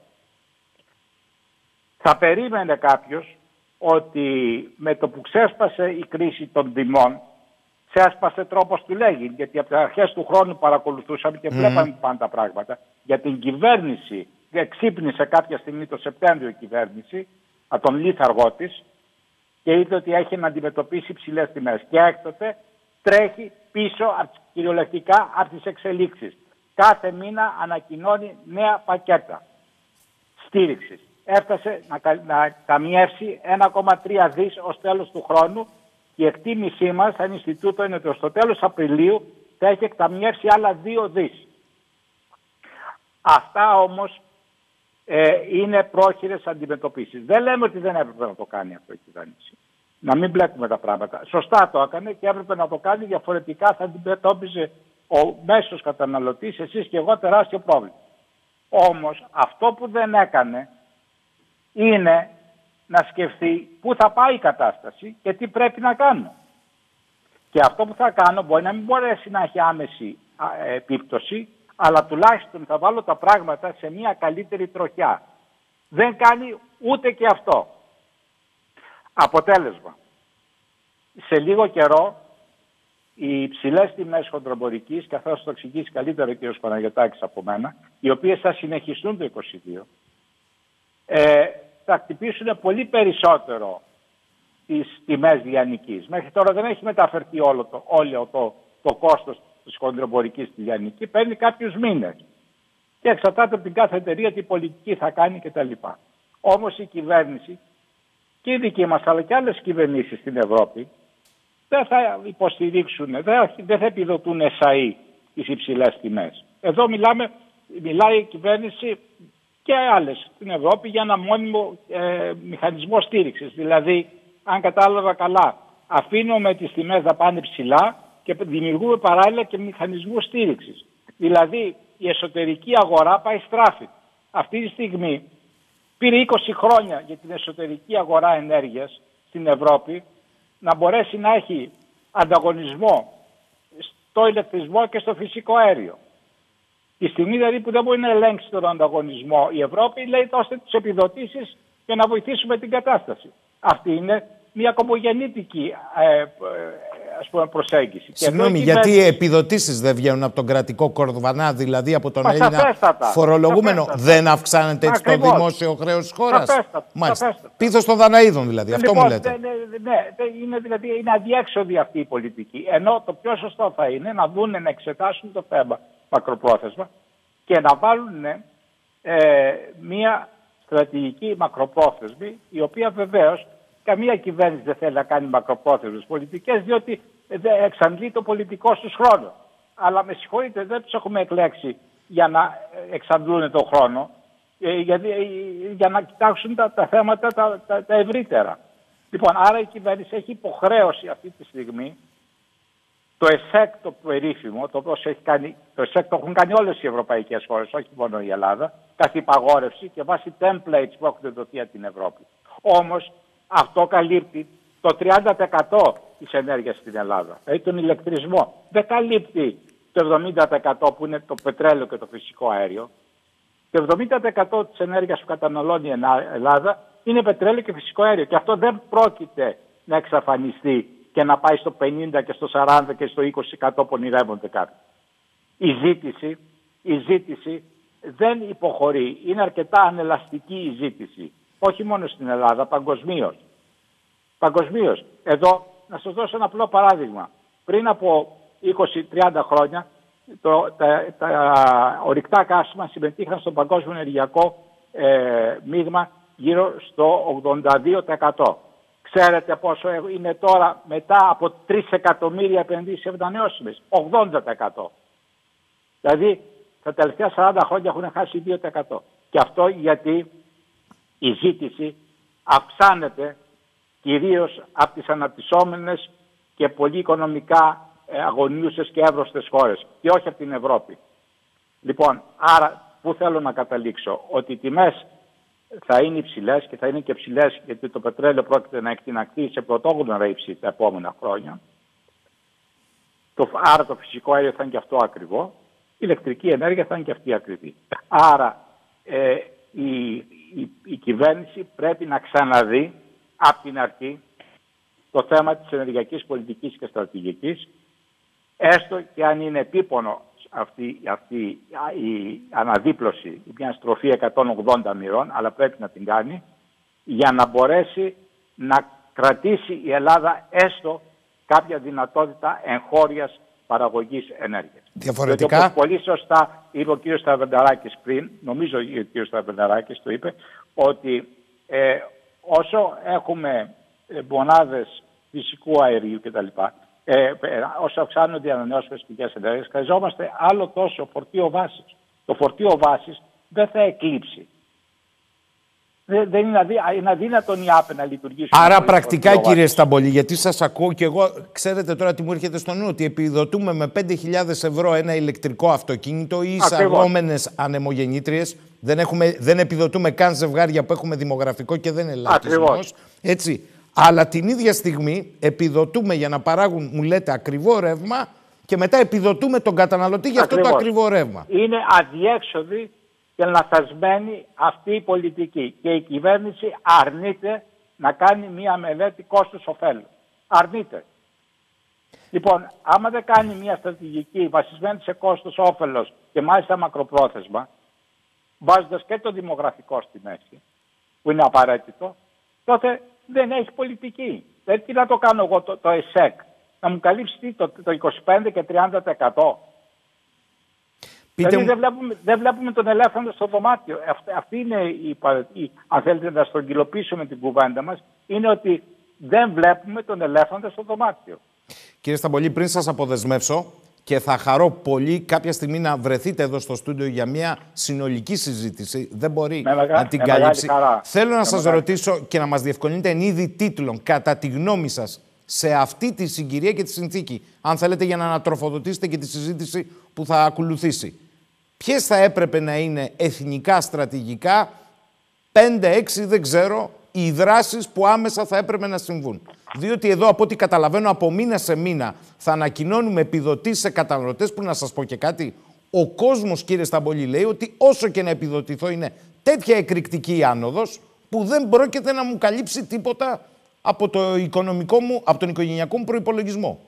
Θα περίμενε κάποιος ότι με το που ξέσπασε η κρίση των τιμών, ξέσπασε τρόπος του λέγει, γιατί από τις αρχές του χρόνου παρακολουθούσαμε και βλέπαμε mm. πάντα πράγματα. Για την κυβέρνηση, ξύπνησε κάποια στιγμή το Σεπτέμβριο η κυβέρνηση, από τον λίθαργό της, και είδε ότι έχει να αντιμετωπίσει ψηλές τιμές. Και έκτοτε τρέχει πίσω κυριολεκτικά από τις εξελίξεις. Κάθε μήνα ανακοινώνει νέα πακέτα στήριξης. Έφτασε να, να καμιεύσει 1,3 δις ως τέλος του χρόνου και η εκτίμησή μας σαν Ινστιτούτο είναι ότι στο τέλος Απριλίου θα έχει εκταμιεύσει άλλα 2 δις. Αυτά όμως ε, είναι πρόχειρες αντιμετωπίσεις. Δεν λέμε ότι δεν έπρεπε να το κάνει αυτό η κυβέρνηση. Να μην μπλέκουμε τα πράγματα. Σωστά το έκανε και έπρεπε να το κάνει διαφορετικά θα αντιμετώπιζε ο μέσος καταναλωτής, εσείς και εγώ τεράστιο πρόβλημα. Όμως αυτό που δεν έκανε είναι να σκεφτεί πού θα πάει η κατάσταση και τι πρέπει να κάνουμε. Και αυτό που θα κάνω μπορεί να μην μπορέσει να έχει άμεση επίπτωση, αλλά τουλάχιστον θα βάλω τα πράγματα σε μια καλύτερη τροχιά. Δεν κάνει ούτε και αυτό. Αποτέλεσμα. Σε λίγο καιρό οι υψηλέ τιμές χοντρομπορική, καθώς το εξηγήσει καλύτερο ο κ. Παναγιωτάκη από μένα, οι οποίες θα συνεχιστούν το 2022, ε, θα χτυπήσουν πολύ περισσότερο τις τιμές λιανικής. Μέχρι τώρα δεν έχει μεταφερθεί όλο το, όλο το, το κόστος της χοντρομπορική στη λιανική, παίρνει κάποιους μήνες. Και εξαρτάται από την κάθε εταιρεία τι πολιτική θα κάνει κτλ. Όμως η κυβέρνηση και η δική μας αλλά και άλλες κυβερνήσεις στην Ευρώπη δεν θα υποστηρίξουν, δεν θα επιδοτούν εσαί τις υψηλές τιμές. Εδώ μιλάμε, μιλάει η κυβέρνηση και άλλες στην Ευρώπη για ένα μόνιμο ε, μηχανισμό στήριξης. Δηλαδή, αν κατάλαβα καλά, αφήνουμε τις τιμές να πάνε ψηλά και δημιουργούμε παράλληλα και μηχανισμούς στήριξης. Δηλαδή, η εσωτερική αγορά πάει στράφη. Αυτή τη στιγμή πήρε 20 χρόνια για την εσωτερική αγορά ενέργειας στην Ευρώπη να μπορέσει να έχει ανταγωνισμό στο ηλεκτρισμό και στο φυσικό αέριο. Τη στιγμή δηλαδή που δεν μπορεί να ελέγξει τον ανταγωνισμό η Ευρώπη λέει δώστε τις επιδοτήσεις για να βοηθήσουμε την κατάσταση. Αυτή είναι μια κομπογεννήτικη ε, ε, ας πούμε, προσέγγιση. Συγγνώμη, γιατί οι επιδοτήσεις δεν βγαίνουν από τον κρατικό κορδβανά, δηλαδή από τον Έλληνα φορολογούμενο. Δεν αυξάνεται έτσι το δημόσιο χρέος της χώρας; Μάλιστα. Πίθο των Δαναίδων δηλαδή. Αυτό λοιπόν, μου λέτε. Ναι, ναι, ναι, είναι, δηλαδή, είναι αδιέξοδη αυτή η πολιτική. Ενώ το πιο σωστό θα είναι να δουν, να εξετάσουν το θέμα μακροπρόθεσμα και να βάλουν ε, μια στρατηγική μακροπρόθεσμη, η οποία βεβαίως Καμία κυβέρνηση δεν θέλει να κάνει μακροπρόθεσμες πολιτικές, διότι εξαντλεί το πολιτικό του χρόνο. Αλλά με συγχωρείτε, δεν τους έχουμε εκλέξει για να εξαντλούν τον χρόνο, ε, για, ε, για να κοιτάξουν τα, τα θέματα τα, τα, τα ευρύτερα. Λοιπόν, άρα η κυβέρνηση έχει υποχρέωση αυτή τη στιγμή το ΕΣΕΚ το περίφημο, το οποίο έχει κάνει, το ΕΣΕΚ το έχουν κάνει όλες οι ευρωπαϊκές χώρες, όχι μόνο η Ελλάδα, καθ' υπαγόρευση και βάσει templates που έχουν δοθεί από την Ευρώπη. Όμως αυτό καλύπτει το 30% της ενέργειας στην Ελλάδα, δηλαδή τον ηλεκτρισμό. Δεν καλύπτει το 70% που είναι το πετρέλαιο και το φυσικό αέριο. Το 70% της ενέργειας που καταναλώνει η Ελλάδα είναι πετρέλαιο και φυσικό αέριο. Και αυτό δεν πρόκειται να εξαφανιστεί και να πάει στο 50 και στο 40 και στο 20% που ονειρεύονται κάποιοι. Η ζήτηση, η ζήτηση δεν υποχωρεί. Είναι αρκετά ανελαστική η ζήτηση όχι μόνο στην Ελλάδα, παγκοσμίως. Παγκοσμίως. Εδώ, να σας δώσω ένα απλό παράδειγμα. Πριν από 20-30 χρόνια, το, τα, τα ορυκτά καύσιμα συμμετείχαν στο παγκόσμιο ενεργειακό ε, μείγμα γύρω στο 82%. Ξέρετε πόσο είναι τώρα μετά από 3 εκατομμύρια επενδύσεις σε ανανεώσιμε. 80%. Δηλαδή τα τελευταία 40 χρόνια έχουν χάσει 2%. Και αυτό γιατί η ζήτηση αυξάνεται κυρίως από τις αναπτυσσόμενες και πολύ οικονομικά ε, αγωνίουσες και εύρωστες χώρες και όχι από την Ευρώπη. Λοιπόν, άρα πού θέλω να καταλήξω, ότι οι τιμές θα είναι υψηλές και θα είναι και υψηλές γιατί το πετρέλαιο πρόκειται να εκτιναχθεί σε πρωτόγνωρα ύψη τα επόμενα χρόνια. Το, άρα το φυσικό αέριο θα είναι και αυτό ακριβό. Η ηλεκτρική ενέργεια θα είναι και αυτή ακριβή. Άρα ε, η, η, κυβέρνηση πρέπει να ξαναδεί από την αρχή το θέμα της ενεργειακής πολιτικής και στρατηγικής, έστω και αν είναι επίπονο αυτή, αυτή η αναδίπλωση, μια στροφή 180 μοιρών, αλλά πρέπει να την κάνει, για να μπορέσει να κρατήσει η Ελλάδα έστω κάποια δυνατότητα εγχώριας παραγωγής ενέργειας. Διαφορετικά. όπως πολύ σωστά είπε ο κ. Σταβενταράκης πριν, νομίζω ο κ. Σταβενταράκης το είπε, ότι ε, όσο έχουμε ε, μονάδες φυσικού αερίου κτλ. Ε, ε, όσο αυξάνονται οι ανανεώσιμες πηγές ενέργειας, χρειαζόμαστε άλλο τόσο φορτίο βάσης. Το φορτίο βάσης δεν θα εκλείψει δεν είναι, αδύ, είναι αδύνατον η ΑΠΕ να λειτουργήσει. Άρα πρακτικά κύριε Σταμπολή, γιατί σας ακούω και εγώ, ξέρετε τώρα τι μου έρχεται στο νου, ότι επιδοτούμε με 5.000 ευρώ ένα ηλεκτρικό αυτοκίνητο ή εισαγόμενες ανεμογεννήτριες. Δεν, έχουμε, δεν επιδοτούμε καν ζευγάρια που έχουμε δημογραφικό και δεν είναι λαθισμός. Έτσι. Αλλά την ίδια στιγμή επιδοτούμε για να παράγουν, μου λέτε, ακριβό ρεύμα και μετά επιδοτούμε τον καταναλωτή για αυτό το ακριβό ρεύμα. Είναι αδιέξοδη και λαθασμένη αυτή η πολιτική. Και η κυβέρνηση αρνείται να κάνει μία μελέτη κόστος ωφέλους. Αρνείται. Λοιπόν, άμα δεν κάνει μία στρατηγική βασισμένη σε κόστος όφελος και μάλιστα μακροπρόθεσμα, βάζοντας και το δημογραφικό στη μέση, που είναι απαραίτητο, τότε δεν έχει πολιτική. Δεν τι να το κάνω εγώ το, το ΕΣΕΚ, να μου καλύψει το, το 25 και 30%. Πείτε δηλαδή δεν βλέπουμε, δεν βλέπουμε τον ελέφαντα στο δωμάτιο. Αυτή, αυτή είναι η, η, αν θέλετε να στρογγυλοποιήσουμε την κουβέντα μας, είναι ότι δεν βλέπουμε τον ελέφαντα στο δωμάτιο. Κύριε Σταμπολή, πριν σας αποδεσμεύσω και θα χαρώ πολύ κάποια στιγμή να βρεθείτε εδώ στο στούντιο για μια συνολική συζήτηση. Δεν μπορεί να την καλύψει. Θέλω να σας ρωτήσω και να μας διευκολύνετε εν είδη τίτλων, κατά τη γνώμη σας, σε αυτή τη συγκυρία και τη συνθήκη, αν θέλετε για να ανατροφοδοτήσετε και τη συζήτηση που θα ακολουθήσει. Ποιες θα έπρεπε να είναι εθνικά στρατηγικά, 5-6 δεν ξέρω, οι δράσεις που άμεσα θα έπρεπε να συμβούν. Διότι εδώ, από ό,τι καταλαβαίνω, από μήνα σε μήνα θα ανακοινώνουμε επιδοτήσεις σε καταναλωτές που να σας πω και κάτι. Ο κόσμος, κύριε Σταμπολή, λέει ότι όσο και να επιδοτηθώ είναι τέτοια εκρηκτική άνοδος που δεν πρόκειται να μου καλύψει τίποτα από, το οικονομικό μου, από τον οικογενειακό μου προπολογισμό.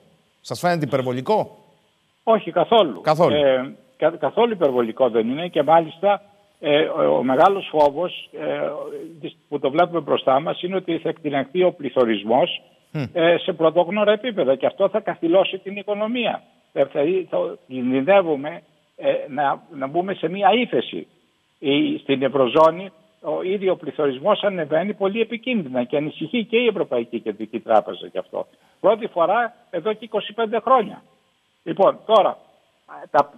Σας φαίνεται υπερβολικό; Όχι, καθόλου. Καθόλου. Ε, καθόλου υπερβολικό δεν είναι και μάλιστα ε, ο μεγάλος φόβος ε, που το βλέπουμε μπροστά μας είναι ότι θα εκτιναχθεί ο πληθωρισμός ε, σε πρωτόγνωρα επίπεδα και αυτό θα καθυλώσει την οικονομία. Ε, θα, θα κινδυνεύουμε ε, να, να μπούμε σε μια ύφεση. Η, στην Ευρωζώνη ο ίδιο πληθωρισμός ανεβαίνει πολύ επικίνδυνα και ανησυχεί και η Ευρωπαϊκή Κεντρική Τράπεζα γι' αυτό. Πρώτη φορά εδώ και 25 χρόνια. Λοιπόν, τώρα, τα,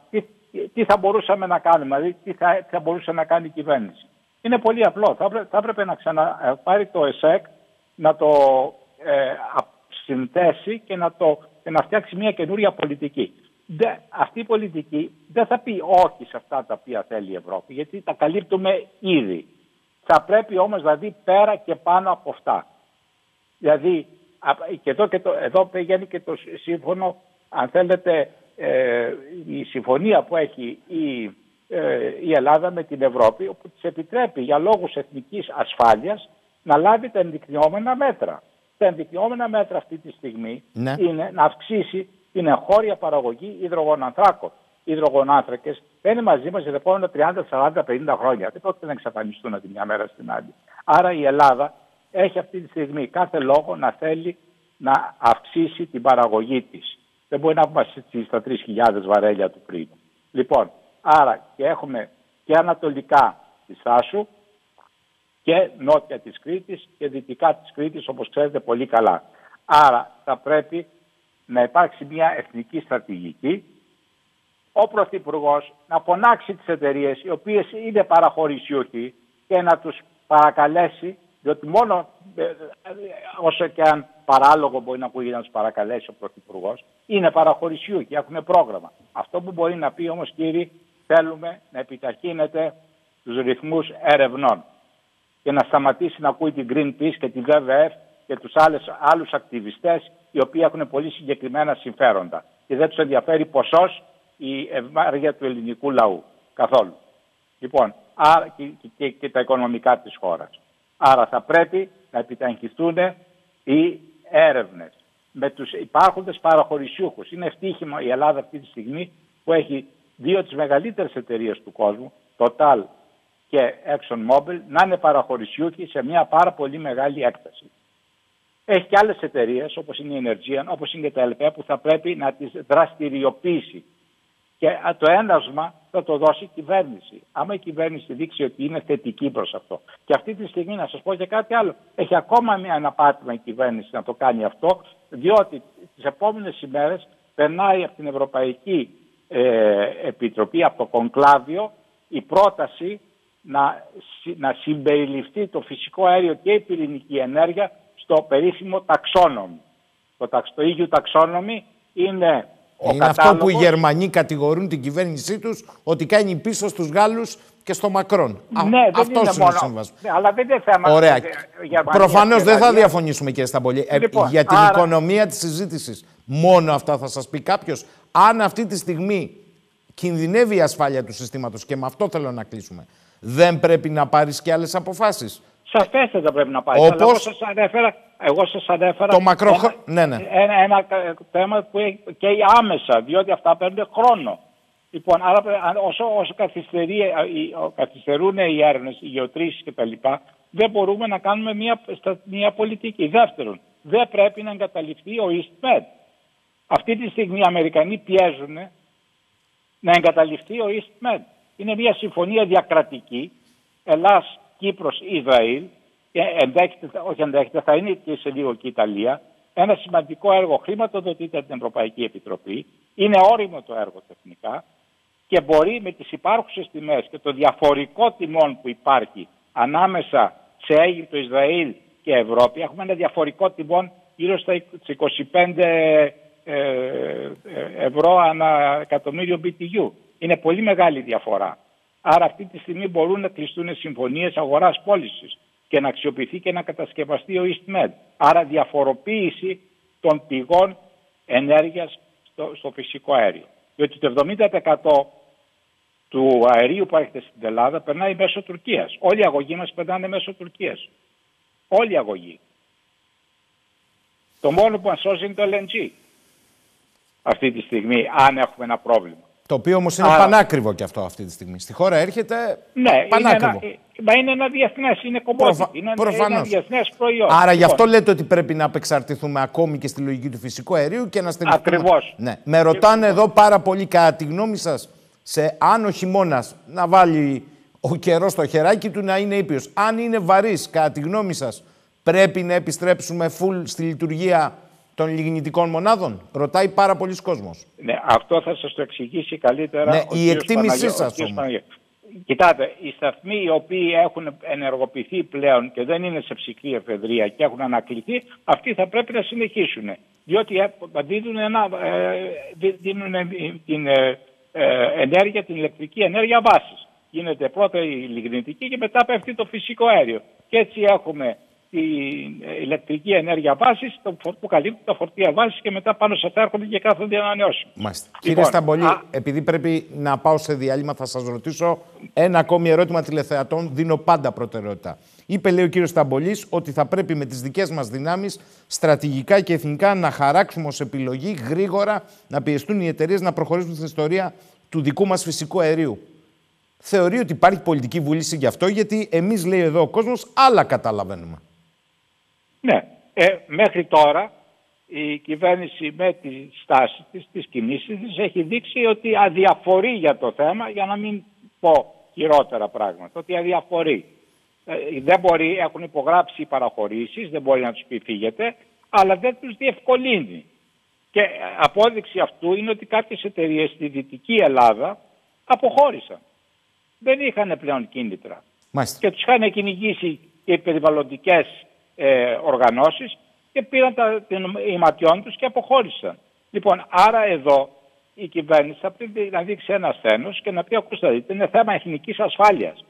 τι θα μπορούσαμε να κάνουμε, δηλαδή τι θα, θα μπορούσε να κάνει η κυβέρνηση. Είναι πολύ απλό. Θα, θα έπρεπε να ξαναπάρει το ΕΣΕΚ, να το ε, συνθέσει και να, το, και να φτιάξει μια καινούρια πολιτική. Δε, αυτή η πολιτική δεν θα πει όχι σε αυτά τα οποία θέλει η Ευρώπη, γιατί τα καλύπτουμε ήδη. Θα πρέπει όμως δηλαδή πέρα και πάνω από αυτά. Δηλαδή, και εδώ, και το, εδώ πηγαίνει και το σύμφωνο, αν θέλετε, ε, η συμφωνία που έχει η, ε, η Ελλάδα με την Ευρώπη όπου της επιτρέπει για λόγους εθνικής ασφάλειας να λάβει τα ενδεικνυόμενα μέτρα. Τα ενδεικνυόμενα μέτρα αυτή τη στιγμή ναι. είναι να αυξήσει την εγχώρια παραγωγή υδρογονανθράκων. Οι υδρογονάνθρακες είναι μαζί μας για τα επόμενα 30, 40, 50 χρόνια. Δεν πρόκειται να εξαφανιστούν από τη μια μέρα στην άλλη. Άρα η Ελλάδα έχει αυτή τη στιγμή κάθε λόγο να θέλει να αυξήσει την παραγωγή της δεν μπορεί να είμαστε στα 3.000 βαρέλια του πριν. Λοιπόν, άρα και έχουμε και ανατολικά της Θάσου και νότια της Κρήτης και δυτικά της Κρήτης όπως ξέρετε πολύ καλά. Άρα θα πρέπει να υπάρξει μια εθνική στρατηγική ο Πρωθυπουργός να φωνάξει τις εταιρείες οι οποίες είναι παραχωρησιούχοι και να τους παρακαλέσει διότι μόνο ε, όσο και αν παράλογο μπορεί να ακούγεται να τους παρακαλέσει ο Πρωθυπουργός, είναι παραχωρησιού και έχουν πρόγραμμα. Αυτό που μπορεί να πει όμως, κύριοι, θέλουμε να επιταχύνετε τους ρυθμούς ερευνών και να σταματήσει να ακούει την Greenpeace και την WWF και τους άλλους ακτιβιστές οι οποίοι έχουν πολύ συγκεκριμένα συμφέροντα και δεν τους ενδιαφέρει ποσός η ευμάρεια του ελληνικού λαού. Καθόλου. Λοιπόν, άρα και, και, και τα οικονομικά της χώρας. Άρα θα πρέπει να επιταχυνθούν οι έρευνες με τους υπάρχοντες παραχωρησιούχους. Είναι ευτύχημα η Ελλάδα αυτή τη στιγμή που έχει δύο τις μεγαλύτερες εταιρείες του κόσμου, Total και ExxonMobil, να είναι παραχωρησιούχοι σε μια πάρα πολύ μεγάλη έκταση. Έχει και άλλες εταιρείες όπως είναι η Energean, όπως είναι και τα ΕΛΠΕ που θα πρέπει να τις δραστηριοποιήσει και το ένασμα θα το δώσει η κυβέρνηση. Άμα η κυβέρνηση δείξει ότι είναι θετική προς αυτό. Και αυτή τη στιγμή να σας πω και κάτι άλλο. Έχει ακόμα μια αναπάτημα η κυβέρνηση να το κάνει αυτό, διότι τις επόμενες ημέρες περνάει από την Ευρωπαϊκή ε, Επιτροπή, από το Κονκλάβιο, η πρόταση να, να συμπεριληφθεί το φυσικό αέριο και η πυρηνική ενέργεια στο περίφημο ταξόνομι. Το, το ίδιο ταξόνομι είναι είναι αυτό που οι Γερμανοί κατηγορούν την κυβέρνησή τους ότι κάνει πίσω στους Γάλλους και στο Μακρόν. Ναι, Αυτός είναι, είναι ο συμβασμό. Ναι, αλλά δεν είναι θέμα. Ωραία. Προφανώς δεν θα διαφωνήσουμε, κύριε Σταμπολή. Ε, λοιπόν, για την οικονομία της συζήτησης. Μόνο αυτά θα σας πει κάποιος. Αν αυτή τη στιγμή κινδυνεύει η ασφάλεια του συστήματος και με αυτό θέλω να κλείσουμε, δεν πρέπει να πάρεις και άλλες αποφάσεις. Σαφέστατα πρέπει να πάρει. Όπως... εγώ σας ανέφερα, εγώ σας ανέφερα το μακρό... ένα, ναι, ναι. Ένα, ένα, θέμα που καίει άμεσα, διότι αυτά παίρνουν χρόνο. Λοιπόν, άρα όσο, όσο καθυστερούν οι έρευνες, οι γεωτρήσεις κτλ., δεν μπορούμε να κάνουμε μια, μια πολιτική. Δεύτερον, δεν πρέπει να εγκαταλειφθεί ο EastMed. Αυτή τη στιγμή οι Αμερικανοί πιέζουν να εγκαταλειφθεί ο EastMed. Είναι μια συμφωνία διακρατική, Ελλάς, Κύπρος, Ισραήλ, ενδέχεται, όχι ενδέχεται, θα είναι και σε λίγο και η Ιταλία. Ένα σημαντικό έργο χρηματοδοτείται από την Ευρωπαϊκή Επιτροπή. Είναι όριμο το έργο τεχνικά και μπορεί με τις υπάρχουσες τιμές και το διαφορικό τιμών που υπάρχει ανάμεσα σε Αίγυπτο, Ισραήλ και Ευρώπη, έχουμε ένα διαφορικό τιμών γύρω στα 25 ε, ε, ευρώ ανά εκατομμύριο BTU. Είναι πολύ μεγάλη διαφορά. Άρα αυτή τη στιγμή μπορούν να κλειστούν συμφωνίες αγοράς πώλησης και να αξιοποιηθεί και να κατασκευαστεί ο EastMed. Άρα διαφοροποίηση των πηγών ενέργειας στο, στο φυσικό αέριο. Διότι το 70% του αερίου που έρχεται στην Ελλάδα περνάει μέσω Τουρκίας. Όλοι οι αγωγοί μας περνάνε μέσω Τουρκίας. Όλοι οι αγωγοί. Το μόνο που μας σώζει είναι το LNG αυτή τη στιγμή, αν έχουμε ένα πρόβλημα. Το οποίο όμως είναι πανάκριβο και αυτό αυτή τη στιγμή. Στη χώρα έρχεται ναι, πανάκριβο. Είναι ένα, μα είναι ένα διεθνές, είναι κομμάτι. Είναι, ένα διεθνές προϊόν. Άρα γι' αυτό λοιπόν. λέτε ότι πρέπει να απεξαρτηθούμε ακόμη και στη λογική του φυσικού αερίου και να στηριχθούμε. Ακριβώς. Ναι. Με ρωτάνε εδώ πάρα πολύ κατά τη γνώμη σας, σε αν ο χειμώνας να βάλει ο καιρός στο χεράκι του να είναι ήπιος. Αν είναι βαρύς, κατά τη γνώμη σας, πρέπει να επιστρέψουμε full στη λειτουργία των λιγνητικών μονάδων. Ρωτάει πάρα πολλοί κόσμος. Ναι, αυτό θα σας το εξηγήσει καλύτερα ναι, ο η εκτίμησή σας. Κοιτάτε, οι σταθμοί οι οποίοι έχουν ενεργοποιηθεί πλέον και δεν είναι σε ψυχρή εφεδρεία και έχουν ανακληθεί, αυτοί θα πρέπει να συνεχίσουν. Διότι ε, δίνουν, ένα, ε, δίνουν την ε, ενέργεια, την ηλεκτρική ενέργεια βάσης. Γίνεται πρώτα η λιγνητική και μετά πέφτει το φυσικό αέριο. Και έτσι έχουμε την ηλεκτρική ενέργεια βάσης που καλύπτει τα φορτία βάσης και μετά πάνω σε αυτά έρχονται και κάθονται ανανεώσιμοι. Μάλιστα. Λοιπόν, Κύριε Σταμπολή, α... επειδή πρέπει να πάω σε διάλειμμα, θα σας ρωτήσω ένα ακόμη ερώτημα τηλεθεατών. Δίνω πάντα προτεραιότητα. Είπε, λέει ο κύριος Σταμπολής, ότι θα πρέπει με τις δικές μας δυνάμεις στρατηγικά και εθνικά να χαράξουμε ως επιλογή γρήγορα να πιεστούν οι εταιρείες να προχωρήσουν στην ιστορία του δικού μας φυσικού αερίου. Θεωρεί ότι υπάρχει πολιτική βούληση γι' αυτό, γιατί εμείς, λέει εδώ ο κόσμος, άλλα καταλαβαίνουμε. Ναι. Ε, μέχρι τώρα η κυβέρνηση με τη στάση της, τις κινήσεις της έχει δείξει ότι αδιαφορεί για το θέμα για να μην πω χειρότερα πράγματα, ότι αδιαφορεί. Ε, δεν μπορεί, έχουν υπογράψει οι παραχωρήσεις, δεν μπορεί να τους πει φύγετε, αλλά δεν τους διευκολύνει. Και απόδειξη αυτού είναι ότι κάποιες εταιρείες στη Δυτική Ελλάδα αποχώρησαν. Δεν είχαν πλέον κίνητρα. Μάλιστα. Και τους είχαν κυνηγήσει οι περιβαλλοντικές ε, οργανώσεις και πήραν τα ηματιών τους και αποχώρησαν. Λοιπόν, άρα εδώ η κυβέρνηση θα πρέπει να δείξει ένα σθένος και να πει ακούστε δείτε είναι θέμα εθνικής ασφάλειας.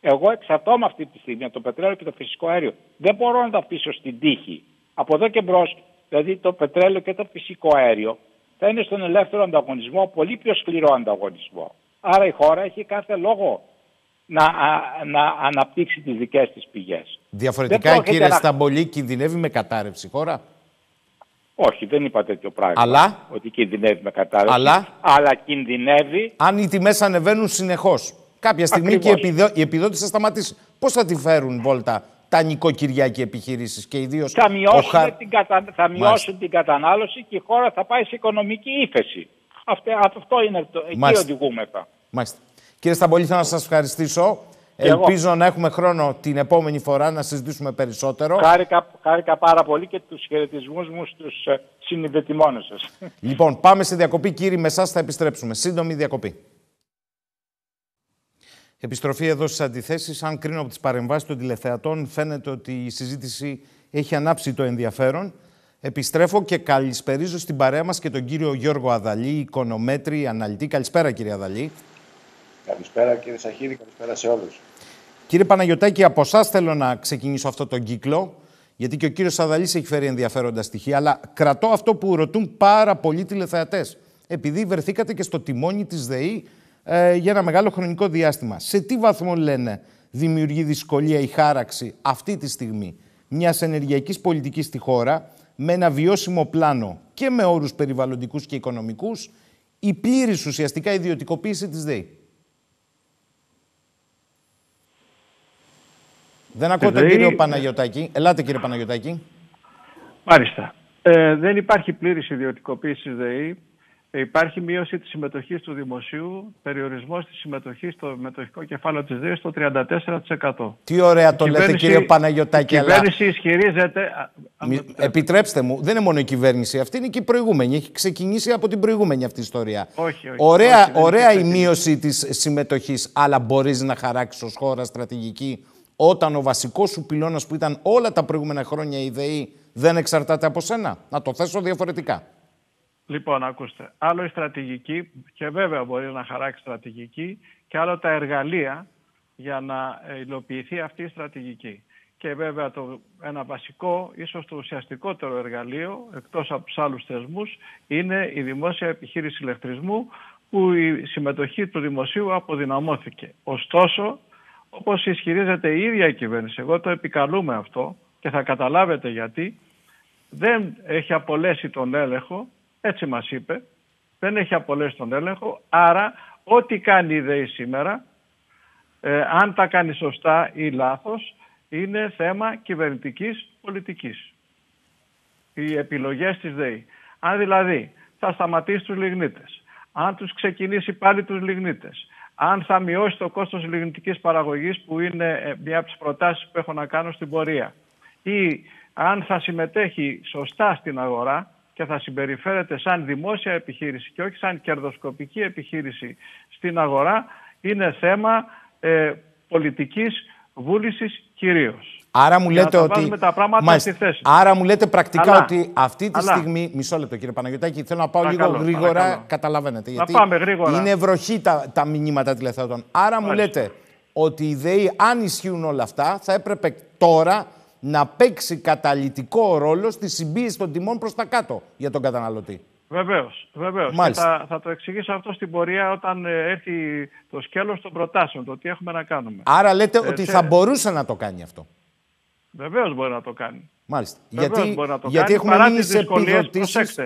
Εγώ εξαρτώμαι αυτή τη στιγμή από το πετρέλαιο και το φυσικό αέριο. Δεν μπορώ να τα αφήσω στην τύχη. Από εδώ και μπρος, δηλαδή το πετρέλαιο και το φυσικό αέριο θα είναι στον ελεύθερο ανταγωνισμό, πολύ πιο σκληρό ανταγωνισμό. Άρα η χώρα έχει κάθε λόγο να, να αναπτύξει τις δικές της πηγές. Διαφορετικά, κύριε να... Σταμπολή, κινδυνεύει με κατάρρευση η χώρα; Όχι, δεν είπα τέτοιο πράγμα. Αλλά... Ότι κινδυνεύει με κατάρρευση. Αλλά... αλλά κινδυνεύει... Αν οι τιμές ανεβαίνουν συνεχώς, κάποια στιγμή και η, επιδότηση θα σταματήσει. Πώς θα τη φέρουν βόλτα τα νοικοκυριά και επιχειρήσεις και ιδίως... Θα μειώσουν, την, κατα... θα μειώσουν την κατανάλωση και η χώρα θα πάει σε οικονομική ύφεση. Αυτό, αυτό είναι το... Εκεί οδηγούμεθα. Μάλιστα. Κύριε Σταμπολή, θέλω να σας ευχαριστήσω. Ελπίζω να έχουμε χρόνο την επόμενη φορά να συζητήσουμε περισσότερο. Χάρηκα, χάρηκα πάρα πολύ και τους χαιρετισμούς μου στους ε, συνειδητημόνες σας. Λοιπόν, πάμε σε διακοπή. Κύριοι, με εσάς θα επιστρέψουμε. Σύντομη διακοπή. Επιστροφή εδώ στις αντιθέσεις. Αν κρίνω από τις παρεμβάσεις των τηλεθεατών, φαίνεται ότι η συζήτηση έχει ανάψει το ενδιαφέρον. Επιστρέφω και καλησπερίζω στην παρέα μας και τον κύριο Γιώργο Αδαλή, οικονομέτρη, αναλυτή. Καλησπέρα, κύριε Αδαλή. Καλησπέρα κύριε Σαχίδη, καλησπέρα σε όλους. Κύριε Παναγιωτάκη, από εσάς θέλω να ξεκινήσω αυτό τον κύκλο, γιατί και ο κύριος Σαδαλής έχει φέρει ενδιαφέροντα στοιχεία, αλλά κρατώ αυτό που ρωτούν πάρα πολλοί τηλεθεατές. Επειδή βρεθήκατε και στο τιμόνι της ΔΕΗ ε, για ένα μεγάλο χρονικό διάστημα. Σε τι βαθμό λένε δημιουργεί δυσκολία η χάραξη αυτή τη στιγμή μιας ενεργειακής πολιτικής στη χώρα με ένα βιώσιμο πλάνο και με όρους περιβαλλοντικούς και οικονομικούς η πλήρης ουσιαστικά ιδιωτικοποίηση της ΔΕΗ; Δεν ακούω τον κύριο Παναγιωτάκη. Ελάτε κύριε Παναγιωτάκη. Μάλιστα. Ε, δεν υπάρχει πλήρης ιδιωτικοποίηση της ΔΕΗ. Υπάρχει μείωση της συμμετοχής του δημοσίου, περιορισμός της συμμετοχής στο μετοχικό κεφάλαιο της ΔΕΗ στο 34%. Τι ωραία το λέτε κύριε Παναγιωτάκη. Η κυβέρνηση αλλά... ισχυρίζεται... Επιτρέψτε μου, δεν είναι μόνο η κυβέρνηση αυτή, είναι και η προηγούμενη. Έχει ξεκινήσει από την προηγούμενη αυτή η ιστορία. Όχι, όχι. Ωραία, όχι, ωραία η μείωση της συμμετοχής, αλλά μπορείς να χαράξεις ως χώρα στρατηγική όταν ο βασικός σου πυλώνας που ήταν όλα τα προηγούμενα χρόνια η ΔΕΗ δεν εξαρτάται από σένα. Να το θέσω διαφορετικά. Λοιπόν, ακούστε. Άλλο η στρατηγική, και βέβαια μπορεί να χαράξει στρατηγική, και άλλο τα εργαλεία για να υλοποιηθεί αυτή η στρατηγική. Και βέβαια το, ένα βασικό, ίσως το ουσιαστικότερο εργαλείο, εκτός από τους άλλους θεσμούς, είναι η δημόσια επιχείρηση ηλεκτρισμού, που η συμμετοχή του δημοσίου αποδυναμώθηκε. Ωστόσο, όπως ισχυρίζεται η ίδια η κυβέρνηση, εγώ το επικαλούμε αυτό και θα καταλάβετε γιατί, δεν έχει απολέσει τον έλεγχο έτσι μας είπε. Δεν έχει απολέσει τον έλεγχο. Άρα ό,τι κάνει η ΔΕΗ σήμερα, ε, αν τα κάνει σωστά ή λάθος, είναι θέμα κυβερνητικής πολιτικής. Οι επιλογές της ΔΕΗ. Αν δηλαδή θα σταματήσει τους λιγνίτες, αν τους ξεκινήσει πάλι τους λιγνίτες, αν θα μειώσει το κόστος λιγνητικής παραγωγής που είναι ε, μια από τις προτάσεις που έχω να κάνω στην πορεία. Ή αν θα συμμετέχει σωστά στην αγορά, και θα συμπεριφέρεται σαν δημόσια επιχείρηση και όχι σαν κερδοσκοπική επιχείρηση στην αγορά είναι θέμα ε, πολιτικής βούλησης κυρίως. Άρα μου λέτε ότι. Τα πράγματα στη θέση. Άρα μου λέτε πρακτικά ότι αυτή τη στιγμή. Μισό λεπτό κύριε Παναγιώτακη, θέλω να πάω λίγο γρήγορα. Παρακαλώ. Καταλαβαίνετε. Γιατί πάμε γρήγορα. Είναι βροχή τα, τα μηνύματα τηλεθεατών. Άρα μου λέτε ότι η ΔΕΗ, αν ισχύουν όλα αυτά, θα έπρεπε τώρα να παίξει καταλητικό ρόλο στη συμπίεση των τιμών προς τα κάτω για τον καταναλωτή. Βεβαίως, βεβαίως. Θα, θα το εξηγήσω αυτό στην πορεία όταν ε, έρθει το σκέλος των προτάσεων, το τι έχουμε να κάνουμε. Άρα λέτε ε, ότι θα μπορούσε να το κάνει αυτό. Βεβαίως μπορεί να το κάνει. Μάλιστα. Βεβαίως γιατί, μπορεί να το γιατί κάνει, έχουμε μείνει σε επιδοτήσεις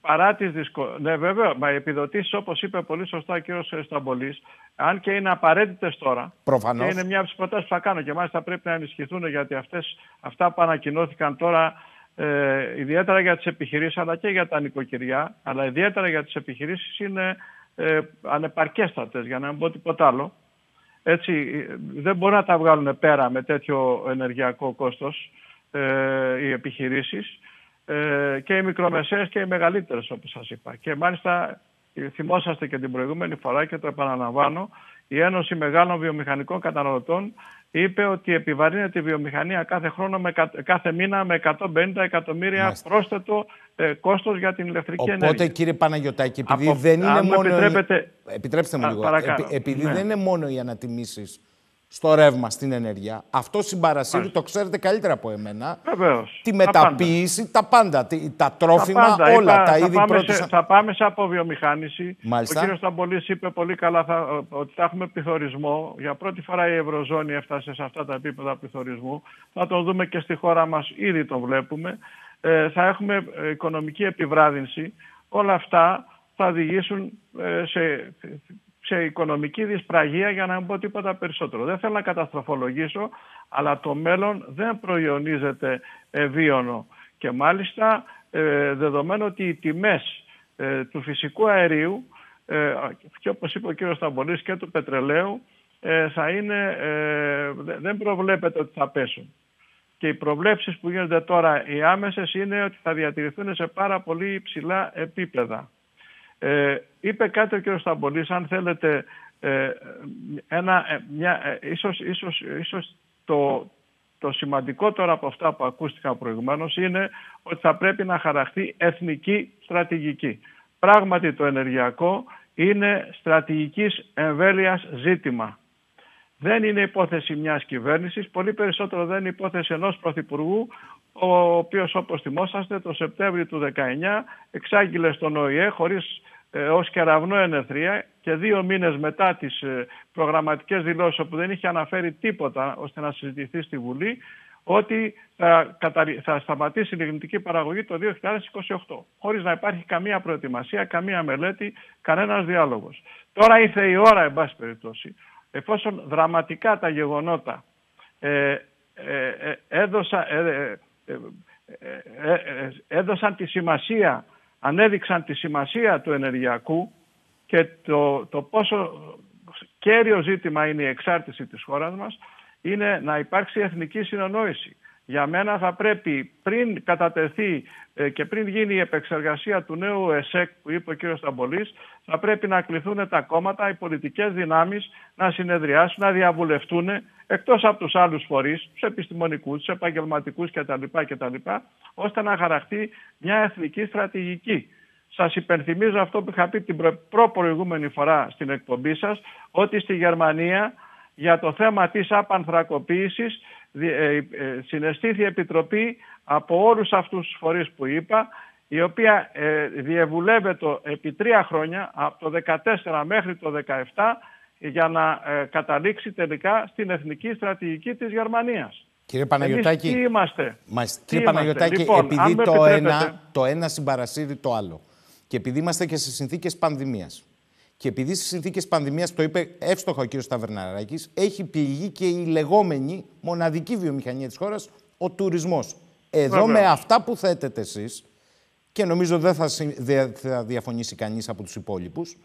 παρά τις δυσκολίες. Ναι, βέβαια, μα οι επιδοτήσεις, όπως είπε πολύ σωστά ο κ. Σταμπολής, αν και είναι απαραίτητες τώρα, Προφανώς. και είναι μια από τις προτάσεις που θα κάνω και μάλιστα πρέπει να ενισχυθούν γιατί αυτές, αυτά που ανακοινώθηκαν τώρα, ε, ιδιαίτερα για τις επιχειρήσεις αλλά και για τα νοικοκυριά, αλλά ιδιαίτερα για τις επιχειρήσεις είναι ε, ανεπαρκέστατες, για να μην πω τίποτα άλλο. Έτσι, δεν μπορούν να τα βγάλουν πέρα με τέτοιο ενεργειακό κόστος ε, οι επιχειρήσεις ε, και οι μικρομεσαίες και οι μεγαλύτερες όπως σας είπα. Και μάλιστα θυμόσαστε και την προηγούμενη φορά και το επαναλαμβάνω, η Ένωση Μεγάλων Βιομηχανικών Καταναλωτών είπε ότι επιβαρύνεται η βιομηχανία κάθε χρόνο, με, κάθε μήνα με 150 εκατομμύρια Μάλιστα. πρόσθετο ε, κόστος για την ηλεκτρική Οπότε, ενέργεια. Οπότε κύριε Παναγιωτάκη, επειδή δεν είναι μόνο... Επιτρέπετε... Επιτρέψτε μου λίγο. επειδή ναι. δεν είναι μόνο οι ανατιμήσεις στο ρεύμα, στην ενέργεια. Αυτό συμπαρασύρει, το ξέρετε καλύτερα από εμένα. Βεβαίως. Τη μεταποίηση, τα πάντα. Τα, τα τρόφιμα, τα όλα. τα είδη θα, πάμε σε, θα πάμε σε αποβιομηχάνηση. Μάλιστα. Ο κ. Σταμπολής είπε πολύ καλά θα, ότι θα έχουμε πληθωρισμό. Για πρώτη φορά η Ευρωζώνη έφτασε σε αυτά τα επίπεδα πληθωρισμού. Θα τον δούμε και στη χώρα μας, ήδη τον βλέπουμε. Ε, θα έχουμε ε, οικονομική επιβράδυνση. Όλα αυτά θα οδηγήσουν ε, σε σε οικονομική δυσπραγία για να μην πω τίποτα περισσότερο. Δεν θέλω να καταστροφολογήσω, αλλά το μέλλον δεν προϊονίζεται ευίωνο. Και μάλιστα ε, δεδομένου ότι οι τιμές ε, του φυσικού αερίου ε, και όπως είπε ο κύριος Σταμπολής και του πετρελαίου ε, θα είναι, δεν προβλέπεται ότι θα πέσουν. Και οι προβλέψεις που γίνονται τώρα οι άμεσες είναι ότι θα διατηρηθούν σε πάρα πολύ υψηλά επίπεδα. Ε, είπε κάτι ο κ. Σταμπολής, αν θέλετε, ε, ένα, ε, μια, ε, ίσως, ίσως, ίσως το, το σημαντικότερο από αυτά που ακούστηκαν προηγουμένως είναι ότι θα πρέπει να χαραχθεί εθνική στρατηγική. Πράγματι το ενεργειακό είναι στρατηγικής εμβέλειας ζήτημα. Δεν είναι υπόθεση μιας κυβέρνησης, πολύ περισσότερο δεν είναι υπόθεση ενός Πρωθυπουργού, ο οποίος όπως θυμόσαστε το Σεπτέμβριο του 19 εξάγγειλε στον ΟΗΕ χωρίς ε, ως κεραυνό ενεθρία και δύο μήνες μετά τις ε, προγραμματικές δηλώσεις όπου δεν είχε αναφέρει τίποτα ώστε να συζητηθεί στη Βουλή ότι θα, θα σταματήσει η λιγνητική παραγωγή το 2028 χωρίς να υπάρχει καμία προετοιμασία, καμία μελέτη, κανένας διάλογος. Τώρα ήρθε η ώρα, εν πάση περιπτώσει, εφόσον δραματικά τα γεγονότα ε, ε, ε έδωσα, ε, έδωσαν τη σημασία, ανέδειξαν τη σημασία του ενεργειακού και το, το πόσο κέριο ζήτημα είναι η εξάρτηση της χώρας μας, είναι να υπάρξει εθνική συνεννόηση. Για μένα θα πρέπει πριν κατατεθεί ε, και πριν γίνει η επεξεργασία του νέου ΕΣΕΚ που είπε ο κ. Σταμπολής, θα πρέπει να κληθούν τα κόμματα, οι πολιτικές δυνάμεις να συνεδριάσουν, να διαβουλευτούν εκτός από τους άλλους φορείς, τους επιστημονικούς, τους επαγγελματικούς κτλ. κτλ ώστε να χαραχτεί μια εθνική στρατηγική. Σας υπενθυμίζω αυτό που είχα πει την προ φορά στην εκπομπή σας, ότι στη Γερμανία για το θέμα της απανθρακοποίησης ε, ε, συναισθήθη επιτροπή από όλους αυτούς τους φορείς που είπα η οποία ε, διεβουλεύεται επί τρία χρόνια από το 2014 μέχρι το 2017 για να καταλήξει τελικά στην εθνική στρατηγική της Γερμανίας. Κύριε Παναγιωτάκη, τι είμαστε; κύριε Παναγιωτάκη, λοιπόν, επειδή το ένα, το ένα συμπαρασύρει το άλλο και επειδή είμαστε και σε συνθήκες πανδημίας και επειδή στις συνθήκες πανδημίας, το είπε εύστοχα ο κ. Σταβερναράκη, έχει πληγεί και η λεγόμενη μοναδική βιομηχανία της χώρας, ο τουρισμός. Εδώ με αυτά που θέτετε εσείς, και νομίζω δεν θα, θα διαφωνήσει κανείς από τους υπόλοιπους,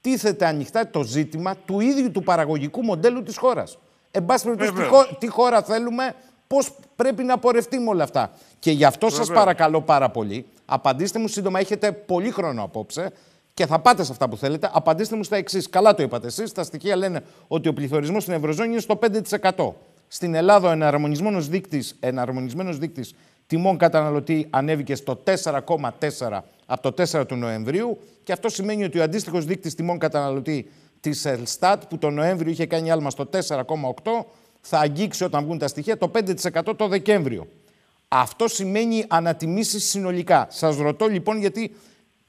τίθεται ανοιχτά το ζήτημα του ίδιου του παραγωγικού μοντέλου της χώρας. Εν πάση περιπτώσει, τι, χώρα θέλουμε, πώς πρέπει να πορευτεί με όλα αυτά. Και γι' αυτό σας παρακαλώ πάρα πολύ, απαντήστε μου σύντομα, έχετε πολύ χρόνο απόψε και θα πάτε σε αυτά που θέλετε, απαντήστε μου στα εξής. Καλά το είπατε εσείς. Τα στοιχεία λένε ότι ο πληθωρισμός στην Ευρωζώνη είναι στο 5%. Στην Ελλάδα ο εναρμονισμένος δείκτης, εναρμονισμένος δείκτης τιμών καταναλωτή ανέβηκε στο 4,4 από το 4 του Νοεμβρίου και αυτό σημαίνει ότι ο αντίστοιχος δείκτης τιμών καταναλωτή της Ελστάτ που το Νοέμβριο είχε κάνει άλμα στο 4,8 θα αγγίξει όταν βγουν τα στοιχεία το 5% το Δεκέμβριο. Αυτό σημαίνει ανατιμήσεις συνολικά. Σας ρωτώ λοιπόν γιατί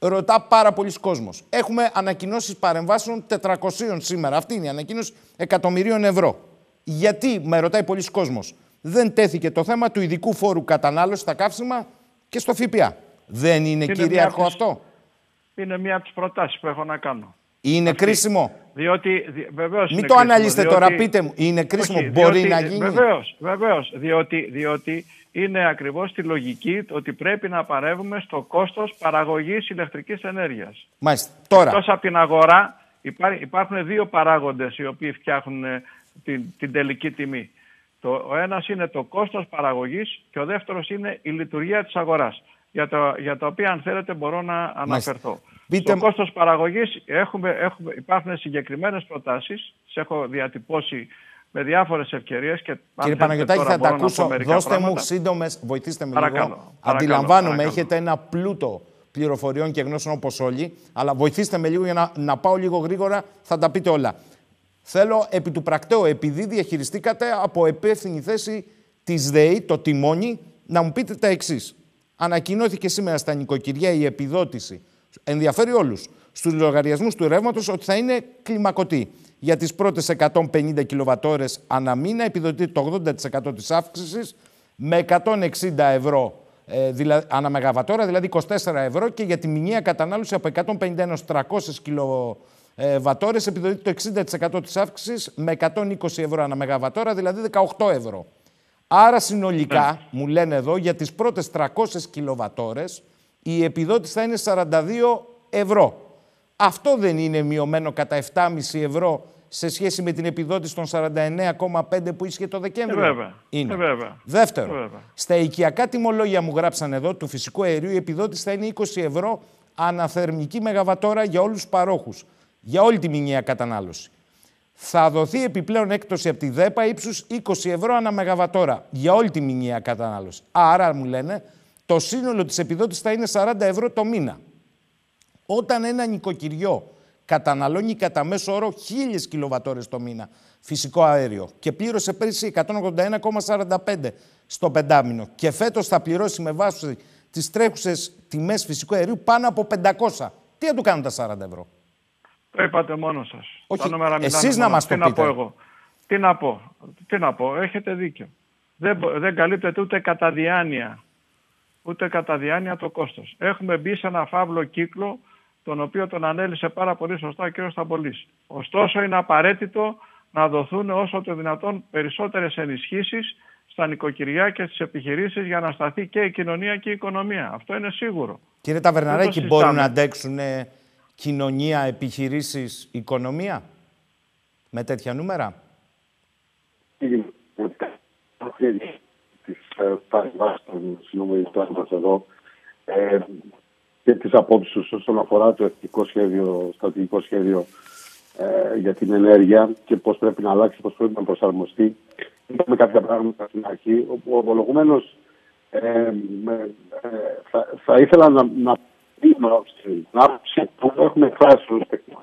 ρωτά πάρα πολλοί κόσμος. Έχουμε ανακοινώσεις παρεμβάσεων 400 σήμερα. Αυτή είναι η ανακοίνωση εκατομμυρίων ευρώ. Γιατί, με ρωτάει πολλοί κόσμος, δεν τέθηκε το θέμα του ειδικού φόρου κατανάλωσης στα καύσιμα και στο ΦΠΑ; Δεν είναι, είναι κυρίαρχο αυτό; Είναι μία από τις προτάσεις που έχω να κάνω. Είναι Αυτή. κρίσιμο; Διότι, βεβαίως Μην το αναλύσετε τώρα, πείτε μου. Είναι κρίσιμο; Μπορεί να γίνει; Βεβαίως, Διότι, διότι είναι ακριβώς τη λογική ότι πρέπει να παρεύουμε στο κόστος παραγωγής ηλεκτρικής ενέργειας. Μάλιστα. Τώρα. Εκτός από την αγορά υπάρχουν δύο παράγοντες οι οποίοι φτιάχνουν ε, την, την τελική τιμή. Το, ο ένας είναι το κόστος παραγωγής και ο δεύτερος είναι η λειτουργία της αγοράς. Για το, για το οποίο αν θέλετε μπορώ να αναφερθώ. Το κόστος παραγωγής έχουμε, έχουμε, υπάρχουν συγκεκριμένες προτάσεις, τις έχω διατυπώσει με διάφορες ευκαιρίες. Κύριε Παναγιωτάκη, θα τα ακούσω. Δώστε μου σύντομες, βοηθήστε με λίγο. Παρακαλώ, Αντιλαμβάνομαι, έχετε ένα πλούτο πληροφοριών και γνώσεων όπως όλοι, αλλά βοηθήστε με λίγο για να, να πάω λίγο γρήγορα, θα τα πείτε όλα. Θέλω επί του πρακτέου, επειδή διαχειριστήκατε από υπεύθυνη θέση της ΔΕΗ, το τιμόνι, να μου πείτε τα εξής. Ανακοινώθηκε σήμερα στα νοικοκυριά η επιδότηση. Ενδιαφέρει όλους. Στους λογαριασμούς του ρεύματος ότι θα είναι κλιμακωτή για τις πρώτες 150 κιλοβατόρες ανά μήνα επιδοτείται το 80% της αύξησης με 160 ευρώ ε, δηλα, ανά μεγαβατόρα, δηλαδή 24 ευρώ και για τη μηνιαία κατανάλωση από 151 έως 300 κιλοβατόρες επιδοτείται το 60% της αύξησης με 120 ευρώ ανά μεγαβατόρα, δηλαδή 18 ευρώ. Άρα συνολικά, ναι. μου λένε εδώ, για τις πρώτες 300 κιλοβατόρες η επιδότηση θα είναι 42 ευρώ. Αυτό δεν είναι μειωμένο κατά 7,5 ευρώ σε σχέση με την επιδότηση των 49,5 που ίσχυε το Δεκέμβριο. Ε, βέβαια. Είναι. Ε, βέβαια. Δεύτερο, ε, βέβαια. στα οικιακά τιμολόγια μου γράψαν εδώ του φυσικού αερίου η επιδότηση θα είναι 20 ευρώ αναθερμική μεγαβατόρα για όλους τους παρόχους. Για όλη τη μηνιαία κατανάλωση. Θα δοθεί επιπλέον έκπτωση από τη ΔΕΠΑ ύψους 20 ευρώ ανά μεγαβατόρα για όλη τη μηνιαία κατανάλωση. Άρα μου λένε το σύνολο της επιδότησης θα είναι 40 ευρώ το μήνα. Όταν ένα νοικοκυριό καταναλώνει κατά μέσο όρο 1000 κιλοβατόρες το μήνα φυσικό αέριο και πλήρωσε πέρυσι 181,45 στο πεντάμινο και φέτος θα πληρώσει με βάση τις τρέχουσες τιμές φυσικού αερίου πάνω από 500. Τι θα του κάνουν τα 40 ευρώ; Το είπατε μόνος σας. Όχι, εσείς να μας το πείτε. Τι να πω εγώ; Τι να πω; Τι να πω; Έχετε δίκιο. Δεν, δεν καλύπτεται ούτε κατά διάνοια. Ούτε κατά διάνοια το κόστος. Έχουμε μπει σε ένα φαύλο κύκλο τον οποίο τον ανέλησε πάρα πολύ σωστά ο κ. Σταμπολής. Ωστόσο είναι απαραίτητο να δοθούν όσο το δυνατόν περισσότερες ενισχύσεις στα νοικοκυριά και στις επιχειρήσεις για να σταθεί και η κοινωνία και η οικονομία. Αυτό είναι σίγουρο. Κύριε Ταβερναράκη, μπορούν να αντέξουν ε, κοινωνία, επιχειρήσεις, οικονομία με τέτοια νούμερα; Τις παρεμβάσεις των συνομιλητών μας εδώ ε, και τις απόψεις όσον αφορά το εθνικό σχέδιο, στρατηγικό σχέδιο ε, για την ενέργεια και πώς πρέπει να αλλάξει, πώς πρέπει να προσαρμοστεί. Είπαμε κάποια πράγματα στην αρχή, όπου ομολογουμένω ε, ε, θα, θα, ήθελα να, να δίνω στην άποψη που έχουμε εκφράσει στο τεχνικό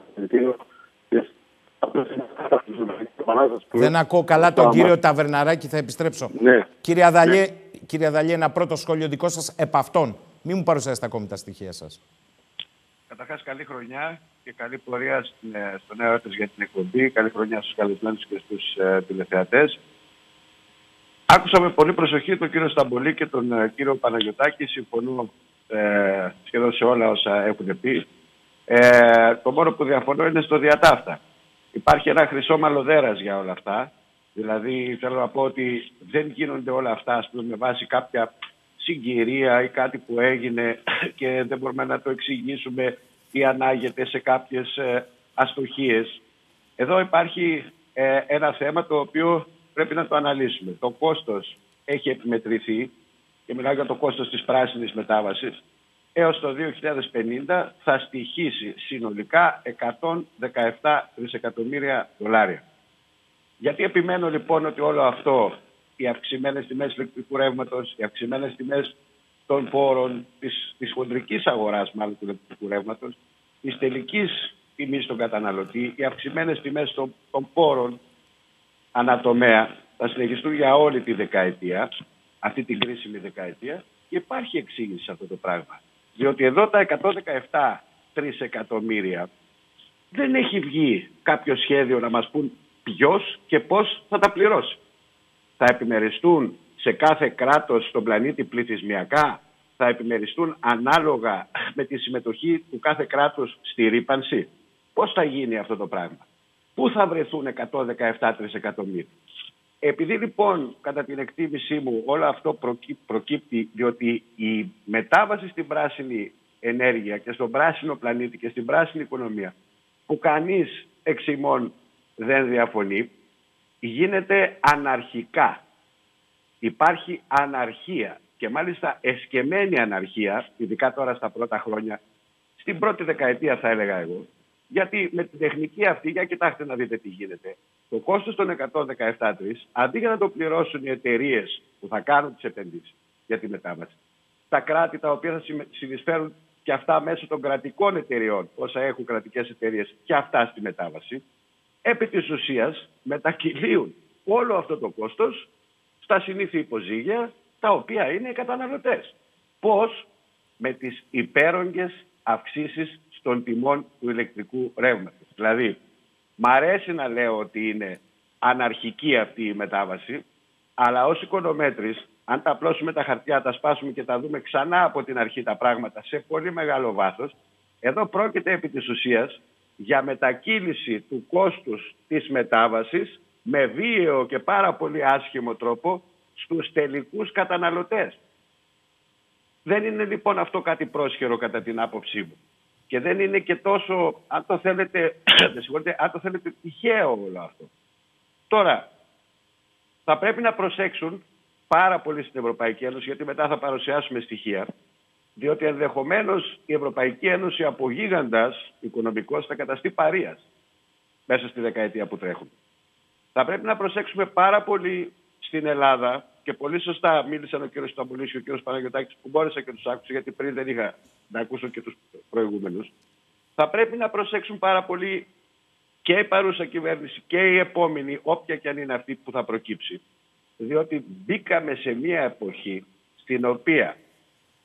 δεν ακούω καλά τον κύριο Ταβερναράκη, θα επιστρέψω. Ναι. Κύριε Αδαλιέ, ναι. κύριε Αδαλιέ, ένα πρώτο σχόλιο δικό σας επ' αυτών. Μην μου παρουσιάσετε ακόμη τα στοιχεία σας. Καταρχάς, καλή χρονιά και καλή πορεία ε, στο νέο έτος για την εκπομπή. Καλή χρονιά στους καλεσμένους και στους ε, τηλεθεατές. Άκουσα με πολύ προσοχή τον κύριο Σταμπολή και τον ε, κύριο Παναγιωτάκη. Συμφωνώ ε, σχεδόν σε όλα όσα έχουν πει. Ε, το μόνο που διαφωνώ είναι στο διατάφτα. Υπάρχει ένα χρυσό μαλλοδέρας για όλα αυτά. Δηλαδή θέλω να πω ότι δεν γίνονται όλα αυτά ας πούμε, με βάση κάποια συγκυρία ή κάτι που έγινε και δεν μπορούμε να το εξηγήσουμε ή ανάγεται σε κάποιες ε, αστοχίες. Εδώ υπάρχει ε, ένα θέμα το οποίο πρέπει να το αναλύσουμε. Το κόστος έχει επιμετρηθεί και μιλάω για το κόστος της πράσινης μετάβασης έως το 2050 θα στοιχήσει συνολικά 117 δισεκατομμύρια δολάρια. Γιατί επιμένω λοιπόν ότι όλο αυτό, οι αυξημένες τιμές ηλεκτρικού ρεύματος, οι αυξημένες τιμές των πόρων, της, της χοντρικής αγοράς μάλλον του ηλεκτρικού ρεύματος, της τελικής τιμής στον καταναλωτή, οι αυξημένες τιμές των, των πόρων ανατομέα θα συνεχιστούν για όλη τη δεκαετία, αυτή την κρίσιμη δεκαετία και υπάρχει εξήγηση σε αυτό το πράγμα. Διότι εδώ τα 117 τρισεκατομμύρια δεν έχει βγει κάποιο σχέδιο να μας πούν ποιος και πώς θα τα πληρώσει. Θα επιμεριστούν σε κάθε κράτος στον πλανήτη πληθυσμιακά, θα επιμεριστούν ανάλογα με τη συμμετοχή του κάθε κράτους στη ρήπανση. Πώς θα γίνει αυτό το πράγμα; Πού θα βρεθούν 117 τρισεκατομμύρια; Επειδή λοιπόν κατά την εκτίμησή μου όλο αυτό προκύπτει διότι η μετάβαση στην πράσινη ενέργεια και στον πράσινο πλανήτη και στην πράσινη οικονομία που κανείς εξημών δεν διαφωνεί γίνεται αναρχικά. Υπάρχει αναρχία και μάλιστα εσκεμμένη αναρχία, ειδικά τώρα στα πρώτα χρόνια, στην πρώτη δεκαετία θα έλεγα εγώ, γιατί με την τεχνική αυτή, για κοιτάξτε να δείτε τι γίνεται. Το κόστος των 117 αντί για να το πληρώσουν οι εταιρείες που θα κάνουν τις επενδύσεις για τη μετάβαση, τα κράτη τα οποία θα συνεισφέρουν και αυτά μέσω των κρατικών εταιριών, όσα έχουν κρατικές εταιρείες και αυτά στη μετάβαση, επί της ουσίας μετακυλίουν όλο αυτό το κόστος στα συνήθεια υποζύγια, τα οποία είναι οι καταναλωτές. Πώς; Με τις υπέρογγες αυξήσεις των τιμών του ηλεκτρικού ρεύματος. Δηλαδή, μ' αρέσει να λέω ότι είναι αναρχική αυτή η μετάβαση, αλλά ως οικονομέτρης, αν τα απλώσουμε τα χαρτιά, τα σπάσουμε και τα δούμε ξανά από την αρχή τα πράγματα σε πολύ μεγάλο βάθος, εδώ πρόκειται επί της ουσίας για μετακύληση του κόστους της μετάβασης με βίαιο και πάρα πολύ άσχημο τρόπο στους τελικούς καταναλωτές. Δεν είναι λοιπόν αυτό κάτι πρόσχερο κατά την άποψή μου. Και δεν είναι και τόσο, αν το θέλετε, αν το θέλετε τυχαίο όλο αυτό. Τώρα, θα πρέπει να προσέξουν πάρα πολύ στην Ευρωπαϊκή Ένωση, γιατί μετά θα παρουσιάσουμε στοιχεία, διότι ενδεχομένως η Ευρωπαϊκή Ένωση από γίγαντας οικονομικός θα καταστεί παρίας μέσα στη δεκαετία που τρέχουν. Θα πρέπει να προσέξουμε πάρα πολύ στην Ελλάδα και πολύ σωστά μίλησαν ο κύριος Σταμπουλής και ο κύριος Παναγιωτάκης που μπόρεσα και τους άκουσα γιατί πριν δεν είχα να ακούσω και τους προηγούμενους. θα πρέπει να προσέξουν πάρα πολύ και η παρούσα κυβέρνηση και η επόμενη, όποια και αν είναι αυτή που θα προκύψει. Διότι μπήκαμε σε μια εποχή στην οποία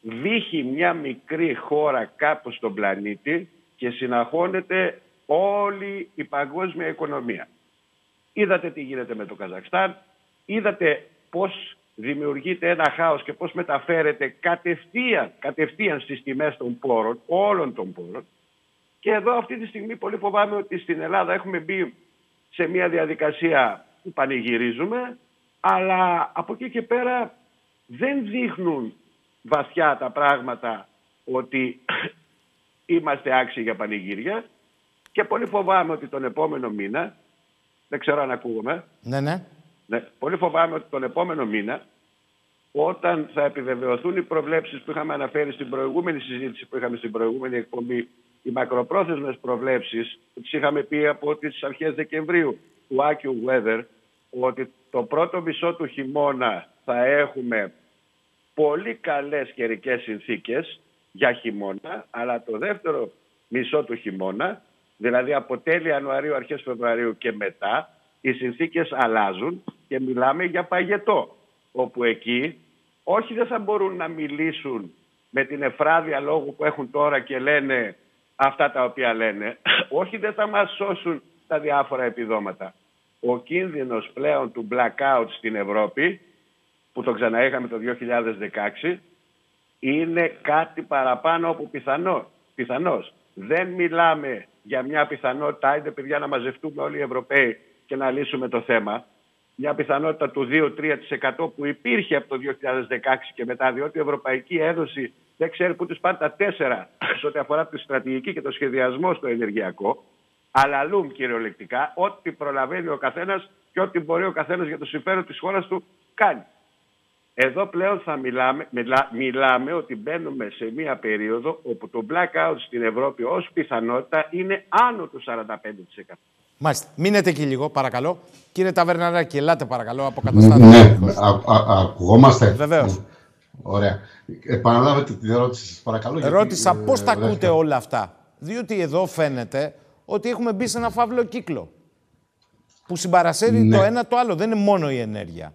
βύχει μια μικρή χώρα κάπου στον πλανήτη και συναχώνεται όλη η παγκόσμια οικονομία. Είδατε τι γίνεται με το Καζακστάν, είδατε πώς δημιουργείται ένα χάος και πώς μεταφέρεται κατευθείαν, κατευθείαν στις τιμές των πόρων, όλων των πόρων. Και εδώ αυτή τη στιγμή πολύ φοβάμαι ότι στην Ελλάδα έχουμε μπει σε μια διαδικασία που πανηγυρίζουμε, αλλά από εκεί και πέρα δεν δείχνουν βαθιά τα πράγματα ότι είμαστε άξιοι για πανηγύρια και πολύ φοβάμαι ότι τον επόμενο μήνα, δεν ξέρω αν ακούγομαι, ναι, ναι. ναι πολύ φοβάμαι ότι τον επόμενο μήνα όταν θα επιβεβαιωθούν οι προβλέψεις που είχαμε αναφέρει στην προηγούμενη συζήτηση που είχαμε στην προηγούμενη εκπομπή, οι μακροπρόθεσμες προβλέψεις που τις είχαμε πει από τις αρχές Δεκεμβρίου του Άκιου Weather, ότι το πρώτο μισό του χειμώνα θα έχουμε πολύ καλές καιρικές συνθήκες για χειμώνα, αλλά το δεύτερο μισό του χειμώνα, δηλαδή από τέλη Ιανουαρίου, αρχές Φεβρουαρίου και μετά, οι συνθήκες αλλάζουν και μιλάμε για παγετό, όπου εκεί όχι δεν θα μπορούν να μιλήσουν με την εφράδια λόγου που έχουν τώρα και λένε αυτά τα οποία λένε, όχι δεν θα μας σώσουν τα διάφορα επιδόματα. Ο κίνδυνος πλέον του blackout στην Ευρώπη που το ξαναείχαμε το 2016 είναι κάτι παραπάνω από πιθανό. πιθανός. Δεν μιλάμε για μια πιθανότητα, άιντε παιδιά να μαζευτούμε όλοι οι Ευρωπαίοι και να λύσουμε το θέμα. Μια πιθανότητα του 2-3% που υπήρχε από το 2016 και μετά, διότι η Ευρωπαϊκή Ένωση δεν ξέρει που τους πάνε τα τέσσερα σε ό,τι αφορά τη στρατηγική και το σχεδιασμό στο ενεργειακό. Αλλά αλλούν κυριολεκτικά ό,τι προλαβαίνει ο καθένας και ό,τι μπορεί ο καθένας για το συμφέρον της χώρας του κάνει. Εδώ πλέον θα μιλάμε, μιλάμε ότι μπαίνουμε σε μια περίοδο όπου το blackout στην Ευρώπη ως πιθανότητα είναι άνω του 45%. Μάλιστα. Μείνετε εκεί λίγο, παρακαλώ. Κύριε Ταβερναράκη, ελάτε παρακαλώ από καταστάτη. Ναι, ακουγόμαστε; Βεβαίως. Ωραία. Επαναλάβετε την ερώτηση σας, παρακαλώ. Ρώτησα γιατί, πώς τα ακούτε όλα αυτά. Διότι εδώ φαίνεται ότι έχουμε μπει σε ένα φαύλο κύκλο. Που συμπαρασέρει ναι. το ένα το άλλο. Δεν είναι μόνο η ενέργεια.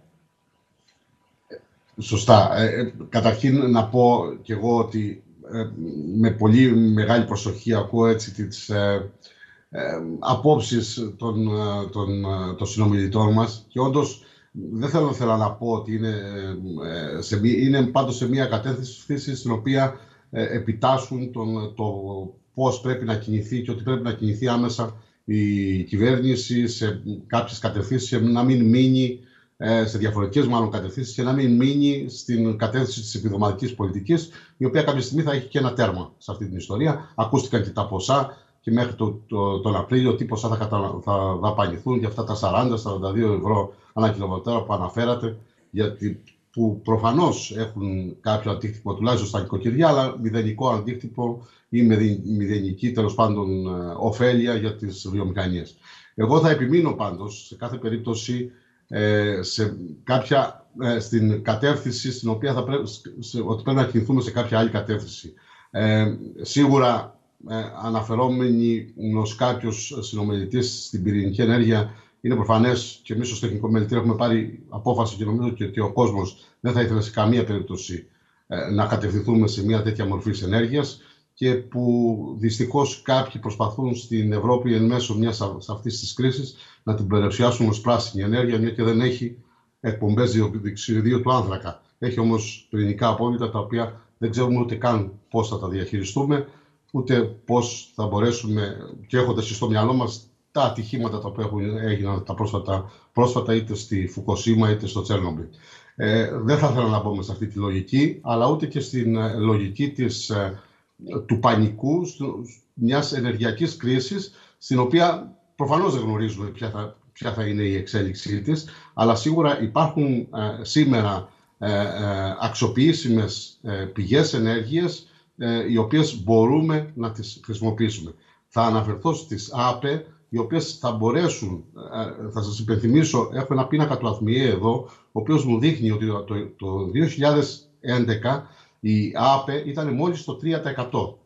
Σωστά. Ε, ε, καταρχήν να πω κι εγώ ότι ε, με πολύ μεγάλη προσοχή ακούω έτσι τις ε, ε απόψεις των, των, των συνομιλητών μας και όντως δεν θέλω, θέλω να πω ότι είναι, σε, είναι πάντως σε μια κατεύθυνση στην οποία επιτάσσουν τον, το πώς πρέπει να κινηθεί και ότι πρέπει να κινηθεί άμεσα η κυβέρνηση σε κάποιες κατευθύνσεις να μην μείνει ε, σε διαφορετικές μάλλον κατευθύνσεις και να μην μείνει στην κατεύθυνση της επιδοματική πολιτικής, η οποία κάποια στιγμή θα έχει και ένα τέρμα σε αυτή την ιστορία. Ακούστηκαν και τα ποσά και μέχρι το, το, τον Απρίλιο τι ποσά θα, κατα, θα δαπανηθούν για αυτά τα 40-42 ευρώ ανά κιλοβατόρα που αναφέρατε, γιατί, που προφανώς έχουν κάποιο αντίκτυπο τουλάχιστον στα νοικοκυριά, αλλά μηδενικό αντίκτυπο ή μηδενική τέλος πάντων ε, ωφέλεια για τις βιομηχανίες. Εγώ θα επιμείνω πάντως σε κάθε περίπτωση ε, σε κάποια, ε, στην κατεύθυνση στην οποία θα πρέπει, ότι πρέπει να κινηθούμε σε κάποια άλλη κατεύθυνση. Ε, σίγουρα ε, αναφερόμενοι ω κάποιο συνομιλητή στην πυρηνική ενέργεια, είναι προφανές και εμείς ως τεχνικό μελητήριο έχουμε πάρει απόφαση και νομίζω ότι ο κόσμος δεν θα ήθελε σε καμία περίπτωση ε, να κατευθυνθούμε σε μια τέτοια μορφή ενέργειας και που δυστυχώς κάποιοι προσπαθούν στην Ευρώπη εν μέσω μιας αυτής της κρίσης να την περιουσιάσουν ως πράσινη ενέργεια, μια και δεν έχει εκπομπές διοξιδίου του άνθρακα. Έχει όμως πυρηνικά απόβλητα τα οποία δεν ξέρουμε ούτε καν πώς θα τα διαχειριστούμε, ούτε πώς θα μπορέσουμε και έχοντας στο μυαλό μας τα ατυχήματα τα οποία έχουν, έγιναν τα πρόσφατα, πρόσφατα είτε στη Φουκοσίμα είτε στο Τσέρνομπι. Ε, δεν θα ήθελα να μπούμε σε αυτή τη λογική, αλλά ούτε και στην ε, λογική της ε, του πανικού, μιας ενεργειακής κρίσης, στην οποία προφανώς δεν γνωρίζουμε ποια θα, ποια θα είναι η εξέλιξή της, αλλά σίγουρα υπάρχουν ε, σήμερα ε, ε, αξιοποιήσιμες ε, πηγές ενέργειας, οι οποίες μπορούμε να τις χρησιμοποιήσουμε. Θα αναφερθώ στις ΑΠΕ, οι οποίες θα μπορέσουν, θα σας υπενθυμίσω, έχω ένα πίνακα του ΑΘΜΙΕ εδώ, ο οποίος μου δείχνει ότι το, το 2011 η ΑΠΕ ήταν μόλις το 3%.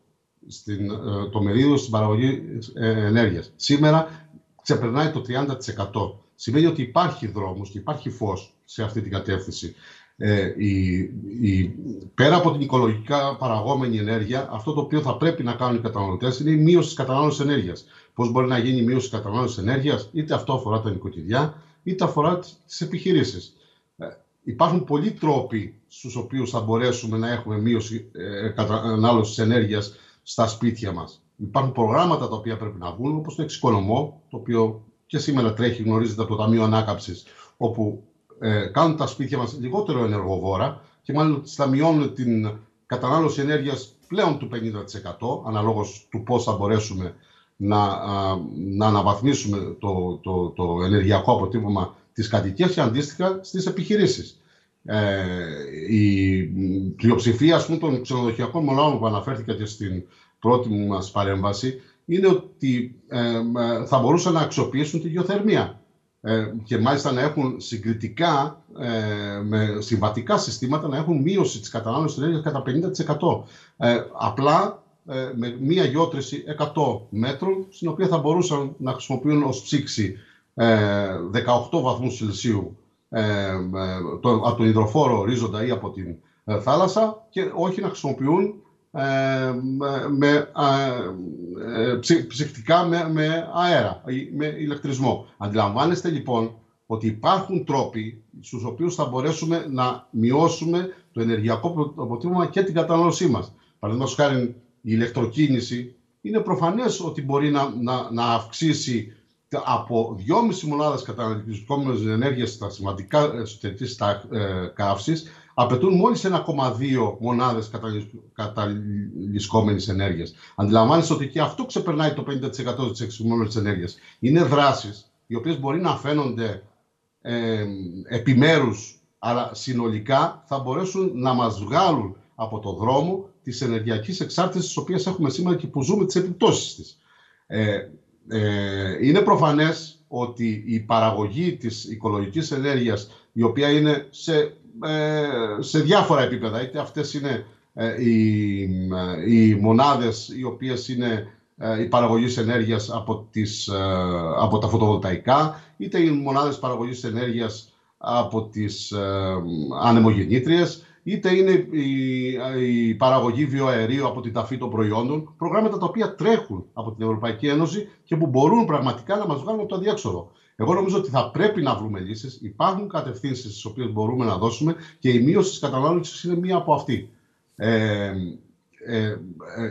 στην, ε, το μερίδιο στην παραγωγή ε, ενέργειας. Σήμερα ξεπερνάει το 30%. Σημαίνει ότι υπάρχει δρόμος και υπάρχει φως σε αυτή την κατεύθυνση. Ε, η, η, πέρα από την οικολογικά παραγόμενη ενέργεια, αυτό το οποίο θα πρέπει να κάνουν οι καταναλωτές είναι η μείωση της κατανάλωσης ενέργειας. Πώς μπορεί να γίνει η μείωση της κατανάλωσης ενέργειας, είτε αυτό αφορά τα νοικοκυριά, είτε αφορά τις επιχειρήσεις. Ε, υπάρχουν πολλοί τρόποι στους οποίους θα μπορέσουμε να έχουμε μείωση ε, κατανάλωση ενέργειας στα σπίτια μας. Υπάρχουν προγράμματα τα οποία πρέπει να βγουν, όπως το εξοικονομώ, το οποίο και σήμερα τρέχει, γνωρίζετε από το Ταμείο Ανάκαμψης, όπου ε, κάνουν τα σπίτια μας λιγότερο ενεργοβόρα και μάλλον θα μειώνουν την κατανάλωση ενέργειας πλέον του 50% αναλόγως του πώς θα μπορέσουμε να, να αναβαθμίσουμε το, το, το ενεργειακό αποτύπωμα της κατοικίας και αντίστοιχα στις επιχειρήσεις. Ε, η πλειοψηφία ας πούμε, των ξενοδοχειακών μονάδων που αναφέρθηκα και στην πρώτη μας παρέμβαση είναι ότι ε, ε θα μπορούσαν να αξιοποιήσουν τη γεωθερμία. Ε, και μάλιστα να έχουν συγκριτικά ε, με συμβατικά συστήματα να έχουν μείωση της κατανάλωσης ενέργειας κατά 50%. Ε, απλά ε, με μία γιότρηση 100 μέτρων, στην οποία θα μπορούσαν να χρησιμοποιούν ως ψήξη 18 βαθμούς Celsius το, από τον υδροφόρο ορίζοντα ή από την θάλασσα και όχι να χρησιμοποιούν ε, με, ε, ψυχτικά με, με αέρα ή με ηλεκτρισμό. Αντιλαμβάνεστε λοιπόν ότι υπάρχουν τρόποι στους οποίους θα μπορέσουμε να μειώσουμε το ενεργειακό αποτύπωμα και την κατανάλωσή μας. Παραδείγματος χάρη η ηλεκτροκίνηση είναι προφανές ότι μπορεί να, να, να αυξήσει από 2,5 μονάδες καταναλωτικής ενέργειας στα σημαντικά εσωτερικής ε, καύσης απαιτούν μόλις 1,2 μονάδες καταλυσκόμενης ενέργειας. Αντιλαμβάνεστε ότι και αυτό ξεπερνάει το 50% της εξοικονόμησης ενέργειας. Είναι δράσεις οι οποίες μπορεί να φαίνονται ε, επιμέρους, αλλά συνολικά θα μπορέσουν να μας βγάλουν από το δρόμο της ενεργειακής εξάρτησης τις οποίες έχουμε σήμερα και που ζούμε τις επιπτώσεις της. Ε, ε, είναι προφανές ότι η παραγωγή της οικολογικής ενέργειας, η οποία είναι σε ε, σε διάφορα επίπεδα. Είτε αυτές είναι ε, οι, ε, οι μονάδες οι οποίες είναι η παραγωγής ενέργειας από, τις, από τα φωτοβολταϊκά, είτε οι μονάδες παραγωγής ενέργειας από τις ανεμογεννήτριες, είτε είναι η, η παραγωγή βιοαερίου από την ταφή των προϊόντων, προγράμματα τα οποία τρέχουν από την Ευρωπαϊκή Ένωση και που μπορούν πραγματικά να μας βγάλουν από το αδιέξοδο. Εγώ νομίζω ότι θα πρέπει να βρούμε λύσεις. Υπάρχουν κατευθύνσεις τι οποίες μπορούμε να δώσουμε και η μείωση της κατανάλωσης είναι μία από αυτή. Ε, ε, ε,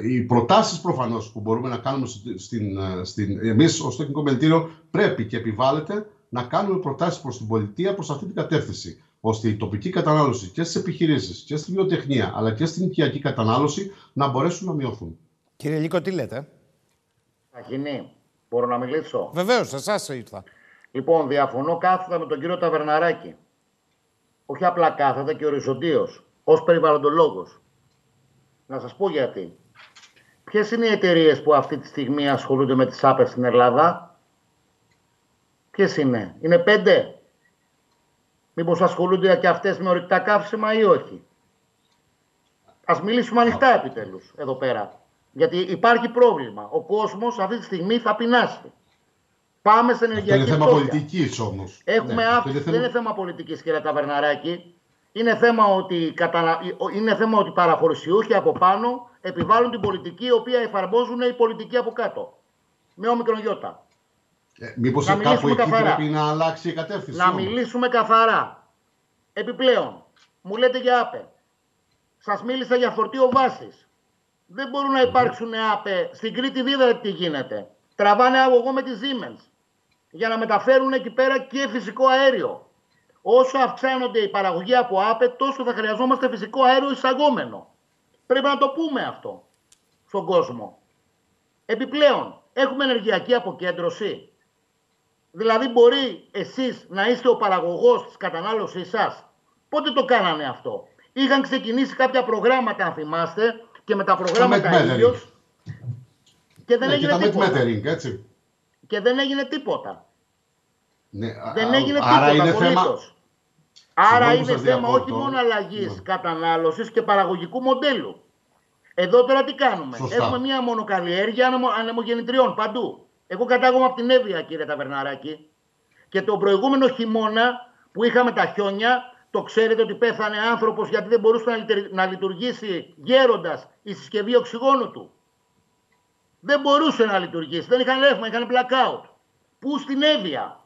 οι προτάσεις προφανώς που μπορούμε να κάνουμε στην, ε, στην, εμείς ως τεχνικό μελητήριο πρέπει και επιβάλλεται να κάνουμε προτάσεις προς την πολιτεία προς αυτή την κατεύθυνση ώστε η τοπική κατανάλωση και στις επιχειρήσεις και στη βιοτεχνία αλλά και στην οικιακή κατανάλωση να μπορέσουν να μειωθούν. Κύριε Λίκο, τι λέτε; Αχινή, μπορώ να μιλήσω; Βεβαίως, εσάς ήρθα. Λοιπόν, διαφωνώ κάθετα με τον κύριο Ταβερναράκη. Όχι απλά κάθετα και οριζοντίως, ως περιβαλλοντολόγος. Να σας πω γιατί. Ποιες είναι οι εταιρείες που αυτή τη στιγμή ασχολούνται με τις άπες στην Ελλάδα, Ποιες είναι, Είναι πέντε; Μήπως ασχολούνται και αυτές με ορυκτά καύσιμα ή όχι; Ας μιλήσουμε ανοιχτά επιτέλους εδώ πέρα. Γιατί υπάρχει πρόβλημα. Ο κόσμος αυτή τη στιγμή θα πεινάσει. Πάμε στην ενεργειακή φτώχεια. Είναι θέμα πολιτικής όμως. Έχουμε ναι, αύξηση. Δεν είναι θέμα πολιτικής, κύριε Ταβερναράκη. Είναι θέμα ότι, κατανα... είναι θέμα ότι παραχωρησιούχοι από πάνω επιβάλλουν την πολιτική η οποία εφαρμόζουν οι πολιτικοί από κάτω. Με όμικρον γιώτα. Ε, Μήπως κάπου εκεί καθαρά. πρέπει να αλλάξει η κατεύθυνση. Να μιλήσουμε καθαρά. Επιπλέον, μου λέτε για ΑΠΕ. Σας μίλησα για φορτίο βάσης. Δεν μπορούν να υπάρξουν ΑΠΕ. Στην Κρήτη δίδατε τι γίνεται. Τραβάνε αγωγό με τη Siemens για να μεταφέρουν εκεί πέρα και φυσικό αέριο. Όσο αυξάνονται οι παραγωγοί από ΑΠΕ, τόσο θα χρειαζόμαστε φυσικό αέριο εισαγόμενο. Πρέπει να το πούμε αυτό στον κόσμο. Επιπλέον, έχουμε ενεργειακή αποκέντρωση. Δηλαδή, μπορεί εσείς να είστε ο παραγωγός της κατανάλωσης σας. Πότε το κάνανε αυτό; Είχαν ξεκινήσει κάποια προγράμματα, αν θυμάστε, και με τα προγράμματα ίδιος. Και δεν ναι, έγινε τίποτα. έτσι και δεν έγινε τίποτα. Ναι, δεν έγινε άρα τίποτα. Είναι θέμα... Άρα είναι θέμα όχι μόνο αλλαγής ναι. κατανάλωσης και παραγωγικού μοντέλου. Εδώ τώρα τι κάνουμε; Έχουμε μια μονοκαλλιέργεια ανεμογεννητριών παντού. Εγώ κατάγομαι από την Εύβοια, κύριε Ταβερναράκη. Και τον προηγούμενο χειμώνα που είχαμε τα χιόνια, το ξέρετε ότι πέθανε άνθρωπος γιατί δεν μπορούσε να λειτουργήσει γέροντας η συσκευή οξυγόνου του. Δεν μπορούσε να λειτουργήσει. Δεν είχαν ρεύμα, είχαν blackout. Πού; Στην Εύβοια.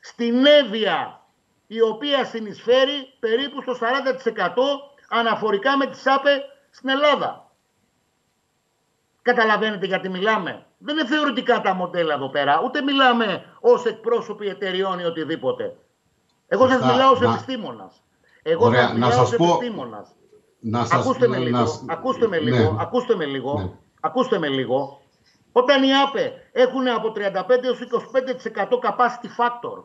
Στην Εύβοια, η οποία συνεισφέρει περίπου στο 40% αναφορικά με τη ΣΑΠΕ στην Ελλάδα. Καταλαβαίνετε γιατί μιλάμε. Δεν είναι θεωρητικά τα μοντέλα εδώ πέρα. Ούτε μιλάμε ως εκπρόσωποι εταιριών ή οτιδήποτε. Εγώ σας μιλάω ως επιστήμονας. Εγώ σας μιλάω ως επιστήμονας. Ακούστε με λίγο. Ακούστε με λίγο. Ακούστε με λίγο. Ναι. Ακούστε με λίγο. Όταν οι ΑΠΕ έχουν από 35 έως 25% capacity factor,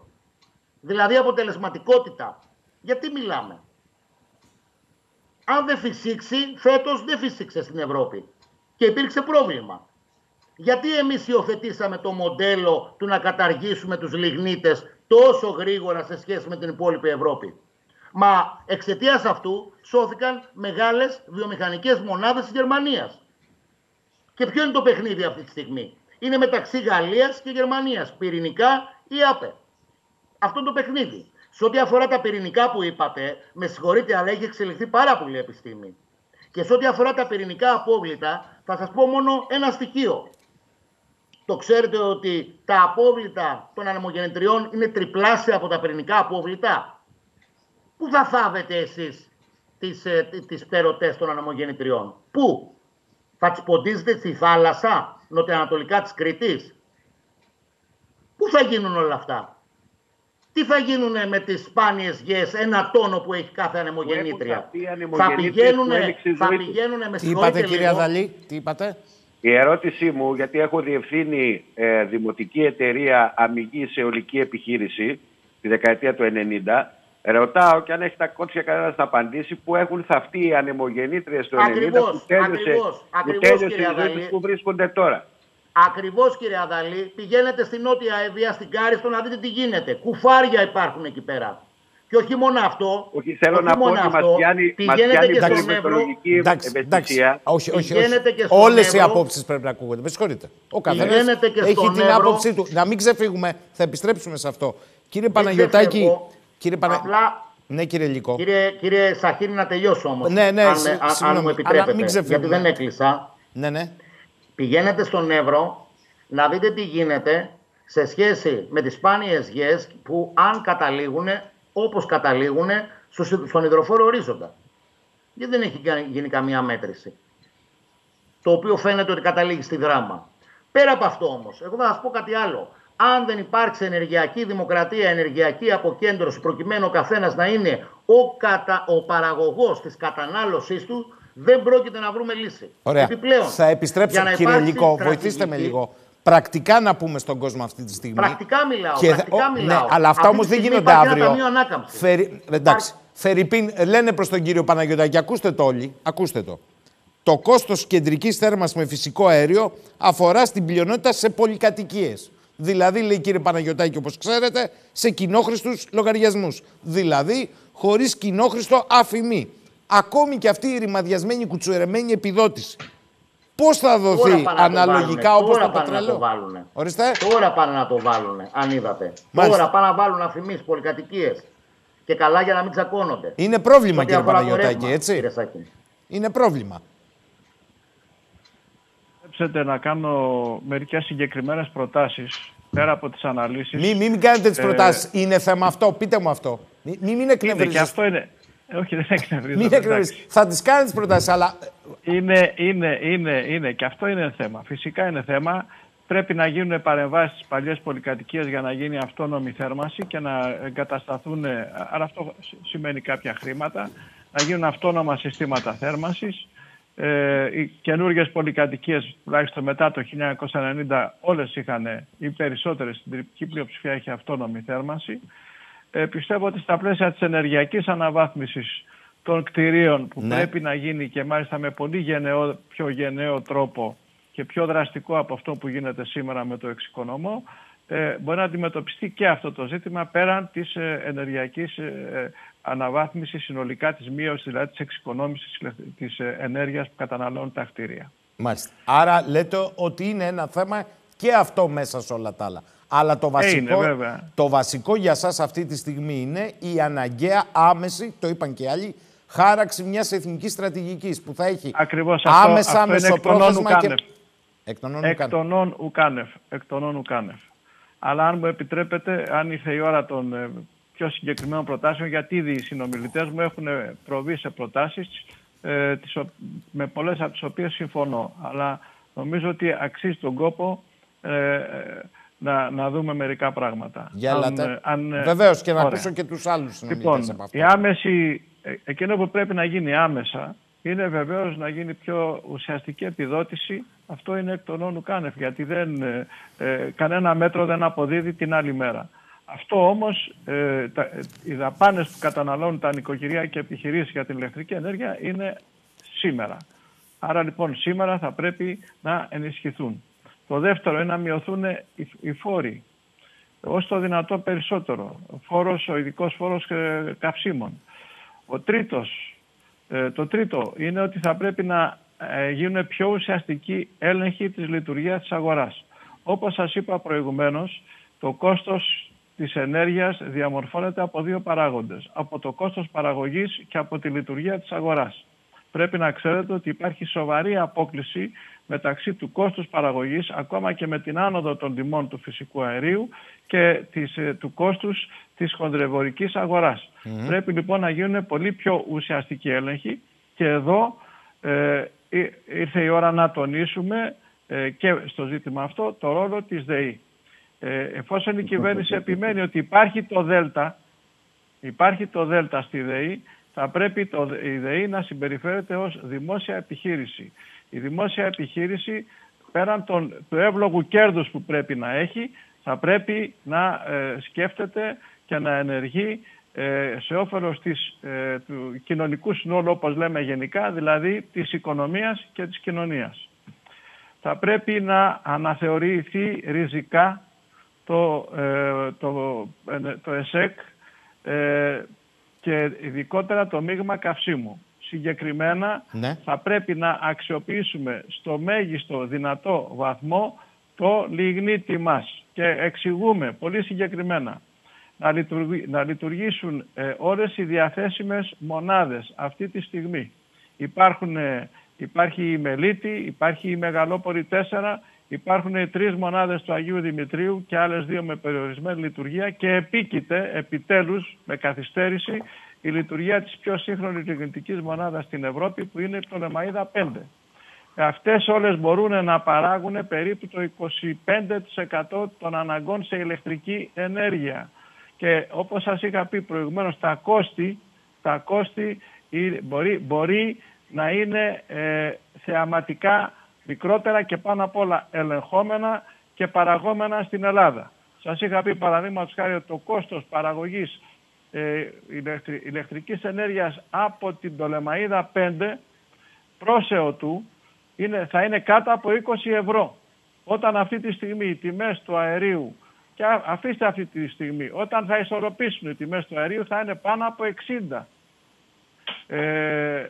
δηλαδή αποτελεσματικότητα, γιατί μιλάμε; Αν δεν φυσήξει, φέτος δεν φυσήξε στην Ευρώπη και υπήρξε πρόβλημα. Γιατί εμείς υιοθετήσαμε το μοντέλο του να καταργήσουμε τους λιγνίτες τόσο γρήγορα σε σχέση με την υπόλοιπη Ευρώπη; Μα εξαιτίας αυτού σώθηκαν μεγάλες βιομηχανικές μονάδες της Γερμανίας. Και ποιο είναι το παιχνίδι αυτή τη στιγμή; Είναι μεταξύ Γαλλίας και Γερμανίας. Πυρηνικά ή ΑΠΕ. Αυτό είναι το παιχνίδι. Σε ό,τι αφορά τα πυρηνικά που είπατε, με συγχωρείτε, αλλά έχει εξελιχθεί πάρα πολύ η επιστήμη. Και σε ό,τι αφορά τα πυρηνικά απόβλητα, θα σας πω μόνο ένα στοιχείο. Το ξέρετε ότι τα απόβλητα των ανεμογεννητριών είναι τριπλάσια από τα πυρηνικά απόβλητα; Πού θα θάβετε εσείς τις, ε, τις πέρωτες των ανεμογεννητριών; Πού; Θα τις ποντίζετε στη θάλασσα, νοτιοανατολικά της Κρήτης; Πού θα γίνουν όλα αυτά; Τι θα γίνουν με τις σπάνιες γης, ένα τόνο που έχει κάθε ανεμογεννήτρια; Θα πηγαίνουν, θα πηγαίνουν με Τι είπατε κύριε Αδαλή, τι είπατε; Η ερώτησή μου, γιατί έχω διευθύνει ε, δημοτική εταιρεία αμυγή σε ολική επιχείρηση τη δεκαετία του 90, ρωτάω και αν έχει τα κότσια κανένας να απαντήσει που έχουν θαυτεί οι ανεμογεννήτριες του 90 που τέλειωσε, που τέλειωσε η ζωή που βρίσκονται τώρα. Ακριβώς κύριε Αδαλή, πηγαίνετε στην Νότια Εβία, στην Κάριστο να δείτε τι γίνεται. Κουφάρια υπάρχουν εκεί πέρα. Και όχι μόνο αυτό. Όχι, θέλω να πω ότι μας πιάνει, πηγαίνετε και στον Εύρο. ευαισθησία. Όχι, όχι, όχι. Όλες οι απόψεις πρέπει να ακούγονται. Με συγχωρείτε. Ο καθένας έχει την άποψή του. Να μην ξεφύγουμε, θα επιστρέψουμε σε αυτό. Κύριε Παναγιωτάκη. Κύριε Πανα... Απλά ναι, κύριε Λυκό. Κύριε, κύριε Σαχίνη, να τελειώσω όμως. Ναι, ναι, αν, αν, μου επιτρέπετε. γιατί δεν έκλεισα. Ναι, ναι. Πηγαίνετε στον Εύρο να δείτε τι γίνεται σε σχέση με τις σπάνιες γιες που αν καταλήγουν όπως καταλήγουν στον υδροφόρο ορίζοντα. Γιατί δεν έχει γίνει καμία μέτρηση. Το οποίο φαίνεται ότι καταλήγει στη δράμα. Πέρα από αυτό όμως, εγώ θα σας πω κάτι άλλο. Αν δεν υπάρξει ενεργειακή δημοκρατία, ενεργειακή αποκέντρωση, προκειμένου ο καθένας να είναι ο, κατα... ο παραγωγός της κατανάλωσής του, δεν πρόκειται να βρούμε λύση. Ωραία. Επιπλέον, θα επιστρέψω, κύριε Λυκό, βοηθήστε με λίγο. Πρακτικά να πούμε στον κόσμο αυτή τη στιγμή. Πρακτικά μιλάω. Και... πρακτικά ναι, μιλάω. Ναι, αλλά αυτά όμως δεν γίνονται αύριο. Φερι... Εντάξει. Φερρυπίν, λένε προς τον κύριο Παναγιώτακη, ακούστε το όλοι, ακούστε το. Το κόστος κεντρικής θέρμανσης με φυσικό αέριο αφορά στην πλειονότητα σε πολυκατοικίες. Δηλαδή, λέει κύριε Παναγιωτάκη, όπως ξέρετε, σε κοινόχρηστους λογαριασμούς. Δηλαδή, χωρίς κοινόχρηστο αφημί ακόμη και αυτή η ρημαδιασμένη κουτσουρεμένη επιδότηση. Πώς θα δοθεί αναλογικά όπως το πετρέλαιο. Ορίστε. Τώρα πάνε να το βάλουν, αν είδατε. Μάλιστα. Τώρα πάνε να βάλουν αφημίσει πολυκατοικίες. Και καλά για να μην τσακώνονται. Είναι πρόβλημα, κύριε Παναγιώτακη, έτσι; Είναι πρόβλημα. Επιτρέψτε να κάνω μερικές συγκεκριμένες προτάσεις πέρα από τις αναλύσεις. Μην, μην κάνετε τις προτάσεις. Ε... Είναι θέμα αυτό. Πείτε μου αυτό. Μην, μην εκνευρίζετε. Και αυτό είναι. Ε, όχι, δεν εκνευρίζω. Μην εκνευρίζεις. Θα τις κάνεις τι προτάσεις, αλλά. Είναι, είναι, είναι, είναι. Και αυτό είναι θέμα. Φυσικά είναι θέμα. Πρέπει να γίνουν παρεμβάσεις στις παλιές πολυκατοικίες για να γίνει αυτόνομη θέρμανση και να εγκατασταθούν. Άρα αυτό σημαίνει κάποια χρήματα. Να γίνουν αυτόνομα συστήματα θέρμανσης. Ε, οι καινούργιες πολυκατοικίες, τουλάχιστον μετά το 1990, όλες είχαν, οι περισσότερες, στην τριπτική πλειοψηφία έχει αυτόνομη θέρμανση ε, πιστεύω ότι στα πλαίσια της ενεργειακής αναβάθμισης των κτηρίων που ναι. πρέπει να γίνει και μάλιστα με πολύ γενναιό, πιο γενναίο τρόπο και πιο δραστικό από αυτό που γίνεται σήμερα με το εξοικονομώ, ε, μπορεί να αντιμετωπιστεί και αυτό το ζήτημα πέραν της ε, ενεργειακής ε, αναβάθμισης συνολικά της μείωσης, δηλαδή της εξοικονόμησης της ενέργειας που καταναλώνουν τα κτίρια. Μάλιστα. Άρα λέτε ότι είναι ένα θέμα και αυτό μέσα σε όλα τα άλλα. Αλλά το βασικό, το βασικό για σας αυτή τη στιγμή είναι η αναγκαία άμεση, το είπαν και άλλοι, χάραξη μιας εθνικής στρατηγικής που θα έχει Ακριβώς άμεσα αυτό, μεσοπρόθεσμα και... Εκ των ουκάνευ. Εκ των ουκάνευ. Αλλά αν μου επιτρέπετε, αν ήρθε η ώρα των ε, πιο συγκεκριμένων προτάσεων, γιατί ήδη οι συνομιλητές μου έχουν προβεί σε προτάσεις ε, με πολλές από τις οποίες συμφωνώ. Αλλά νομίζω ότι αξίζει τον κόπο ε, να, να δούμε μερικά πράγματα. Για αν, αν, Βεβαίως και να ακούσω και τους άλλους συνομιλητές λοιπόν, από αυτό. Η άμεση, εκείνο που πρέπει να γίνει άμεσα είναι βεβαίως να γίνει πιο ουσιαστική επιδότηση. Αυτό είναι εκ των όνου κάνευ, γιατί δεν, ε, ε, κανένα μέτρο δεν αποδίδει την άλλη μέρα. Αυτό όμως, ε, τα, οι δαπάνες που καταναλώνουν τα νοικοκυριά και επιχειρήσεις για την ηλεκτρική ενέργεια είναι σήμερα. Άρα λοιπόν σήμερα θα πρέπει να ενισχυθούν. Το δεύτερο είναι να μειωθούν οι, οι φόροι. Όσο το δυνατό περισσότερο. Ο, φόρος, ο ειδικός φόρος ε, καυσίμων. Ο τρίτος ε, το τρίτο είναι ότι θα πρέπει να ε, γίνουν πιο ουσιαστικοί έλεγχοι της λειτουργίας της αγοράς. Όπως σας είπα προηγουμένως, το κόστος της ενέργειας διαμορφώνεται από δύο παράγοντες. Από το κόστος παραγωγής και από τη λειτουργία της αγοράς. Πρέπει να ξέρετε ότι υπάρχει σοβαρή απόκληση μεταξύ του κόστους παραγωγής, ακόμα και με την άνοδο των τιμών του φυσικού αερίου και της, ε, του κόστους της χονδρευορικής Πρέπει λοιπόν να γίνουν πολύ πιο ουσιαστικοί έλεγχοι και εδώ ε, ήρθε η ώρα να τονίσουμε ε, και στο ζήτημα αυτό το ρόλο της ΔΕΗ. Ε, εφόσον η κυβέρνηση επιμένει ότι υπάρχει το ΔΕΛΤΑ, υπάρχει το ΔΕΛΤΑ στη ΔΕΗ, θα πρέπει το, η ΔΕΗ να συμπεριφέρεται ως δημόσια επιχείρηση. Η δημόσια επιχείρηση πέραν των, του εύλογου κέρδους που πρέπει να έχει, θα πρέπει να σκέφτεται και να ενεργεί ε, σε όφελος της, ε, του κοινωνικού συνόλου όπως λέμε γενικά, δηλαδή της οικονομίας και της κοινωνίας. Θα πρέπει να αναθεωρηθεί ριζικά το, ε, το, το ΕΣΕΚ και ειδικότερα το μείγμα καυσίμου. Συγκεκριμένα ναι. θα πρέπει να αξιοποιήσουμε στο μέγιστο δυνατό βαθμό το λιγνίτι μας και εξηγούμε πολύ συγκεκριμένα να, λειτουργήσουν ε, όλες οι διαθέσιμες μονάδες αυτή τη στιγμή. Υπάρχουν, ε, υπάρχει η Μελίτη, υπάρχει η Μεγαλόπολη 4, υπάρχουν τρεις μονάδες του Αγίου Δημητρίου και άλλες δύο με περιορισμένη λειτουργία και επίκειται επιτέλους με καθυστέρηση η λειτουργία της πιο σύγχρονης λιγνητικής μονάδας στην Ευρώπη που είναι το Λεμαΐδα 5. Αυτές όλες μπορούν να παράγουν περίπου το 25% των αναγκών σε ηλεκτρική ενέργεια. Και όπως σας είχα πει προηγουμένως, τα κόστη, τα κόστη μπορεί, μπορεί να είναι ε, θεαματικά μικρότερα και πάνω απ' όλα ελεγχόμενα και παραγόμενα στην Ελλάδα. Σας είχα πει παραδείγματος χάρη ότι το κόστος παραγωγής ε, ηλεκτρικής ενέργειας από την Πτολεμαίδα 5 πρόσεο του είναι, θα είναι κάτω από 20 ευρώ. Όταν αυτή τη στιγμή οι τιμές του αερίου και αφήστε αυτή τη στιγμή. Όταν θα ισορροπήσουν οι τιμές του αερίου θα είναι πάνω από 60. Ε,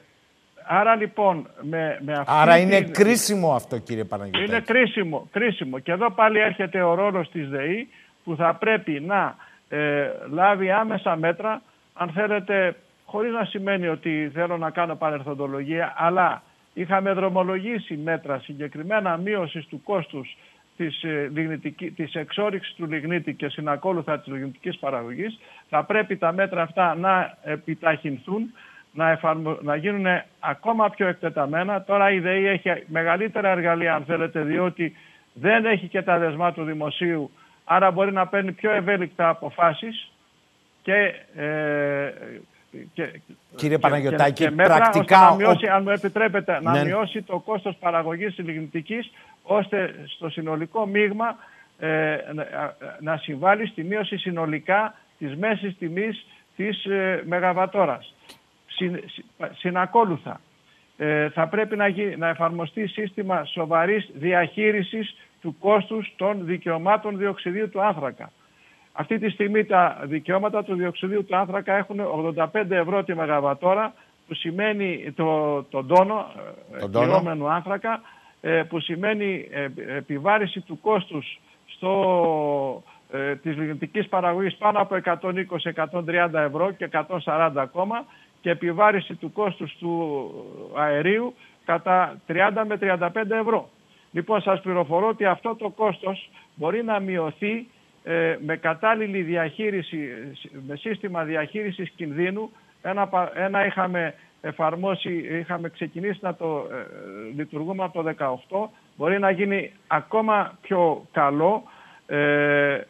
άρα λοιπόν με, με αυτή Άρα είναι κρίσιμο αυτό κύριε Παναγιώτη. Είναι κρίσιμο, κρίσιμο. Και εδώ πάλι έρχεται ο ρόλος της ΔΕΗ που θα πρέπει να ε, λάβει άμεσα μέτρα αν θέλετε χωρίς να σημαίνει ότι θέλω να κάνω παρερθοντολογία αλλά είχαμε δρομολογήσει μέτρα συγκεκριμένα μείωσης του κόστους της, ε, της εξόριξης του λιγνίτη και συνακόλουθα της λιγνητικής παραγωγής θα πρέπει τα μέτρα αυτά να επιταχυνθούν, να, να γίνουν ακόμα πιο εκτεταμένα. Τώρα η ΔΕΗ έχει μεγαλύτερα εργαλεία αν θέλετε διότι δεν έχει και τα δεσμά του δημοσίου άρα μπορεί να παίρνει πιο ευέλικτα αποφάσεις και ε, και, Κύριε Παναγιωτάκη, και, μέτρα, πρακτικά... να μειώσει, αν μου επιτρέπετε, να ναι. μειώσει το κόστος παραγωγής λιγνητικής ώστε στο συνολικό μείγμα ε, να συμβάλλει στη μείωση συνολικά της μέσης τιμής της ε, Μεγαβατόρας. συνακόλουθα. ε, θα πρέπει να, να εφαρμοστεί σύστημα σοβαρής διαχείρισης του κόστους των δικαιωμάτων διοξιδίου του άνθρακα. Αυτή τη στιγμή τα δικαιώματα του διοξιδίου του άνθρακα έχουν 85 ευρώ τη μεγαβατόρα που σημαίνει το, τον τόνο, τον άνθρακα, ε, που σημαίνει ε, επιβάρηση του κόστους στο, ε, της λιγνητικής παραγωγής πάνω από 120-130 ευρώ και 140 ακόμα και επιβάρηση του κόστους του αερίου κατά 30 με 35 ευρώ. Λοιπόν, σας πληροφορώ ότι αυτό το κόστος μπορεί να μειωθεί ε, με κατάλληλη διαχείριση, με σύστημα διαχείρισης κινδύνου. Ένα, ένα είχαμε εφαρμόσει, είχαμε ξεκινήσει να το ε, λειτουργούμε από το 2018. Μπορεί να γίνει ακόμα πιο καλό, ε,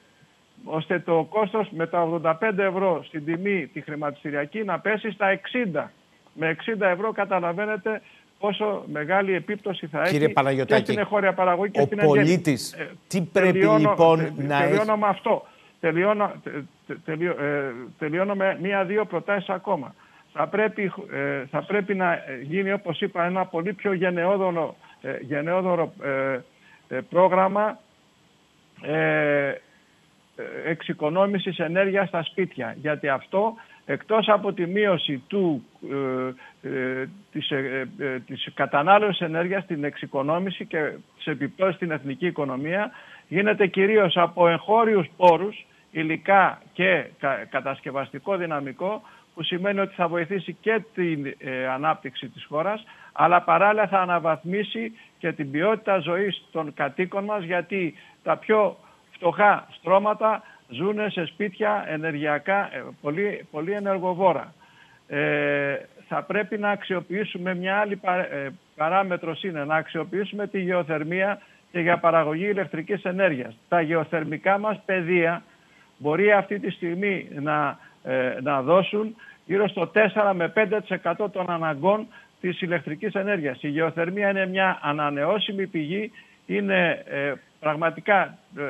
ώστε το κόστος με τα 85 ευρώ στην τιμή τη χρηματιστηριακή να πέσει στα 60. Με 60 ευρώ καταλαβαίνετε πόσο μεγάλη επίπτωση θα Κύριε έχει και στην εγχώρια παραγωγή και ο στην πολίτης, ε, τι πρέπει τελειώνω, λοιπόν τε, να τελειώνω έχει... με αυτό. Τελειώνω, τελειώ, ε, τελειώνω με μία-δύο προτάσεις ακόμα. Θα πρέπει, ε, θα πρέπει να γίνει, όπως είπα, ένα πολύ πιο γενναιόδωρο, ε, γενναιόδωρο ε, πρόγραμμα εξοικονόμησης ενέργειας στα σπίτια. Γιατί αυτό εκτός από τη μείωση του, ε, ε, της, ε, ε, της κατανάλωσης ενέργειας, την εξοικονόμηση και σε επιπτώσεις στην εθνική οικονομία, γίνεται κυρίως από εγχώριους πόρους, υλικά και κατασκευαστικό δυναμικό, που σημαίνει ότι θα βοηθήσει και την ανάπτυξη της χώρας, αλλά παράλληλα θα αναβαθμίσει και την ποιότητα ζωής των κατοίκων μας, γιατί τα πιο φτωχά στρώματα ζουν σε σπίτια ενεργειακά ε, πολύ, πολύ ενεργοβόρα. Ε, θα πρέπει να αξιοποιήσουμε μια άλλη ε, παράμετρος είναι να αξιοποιήσουμε τη γεωθερμία και για παραγωγή ηλεκτρικής ενέργειας. Τα γεωθερμικά μας πεδία μπορεί αυτή τη στιγμή να, ε, να δώσουν γύρω στο 4 με 5% των αναγκών της ηλεκτρικής ενέργειας. Η γεωθερμία είναι μια ανανεώσιμη πηγή, είναι πραγματικά ε,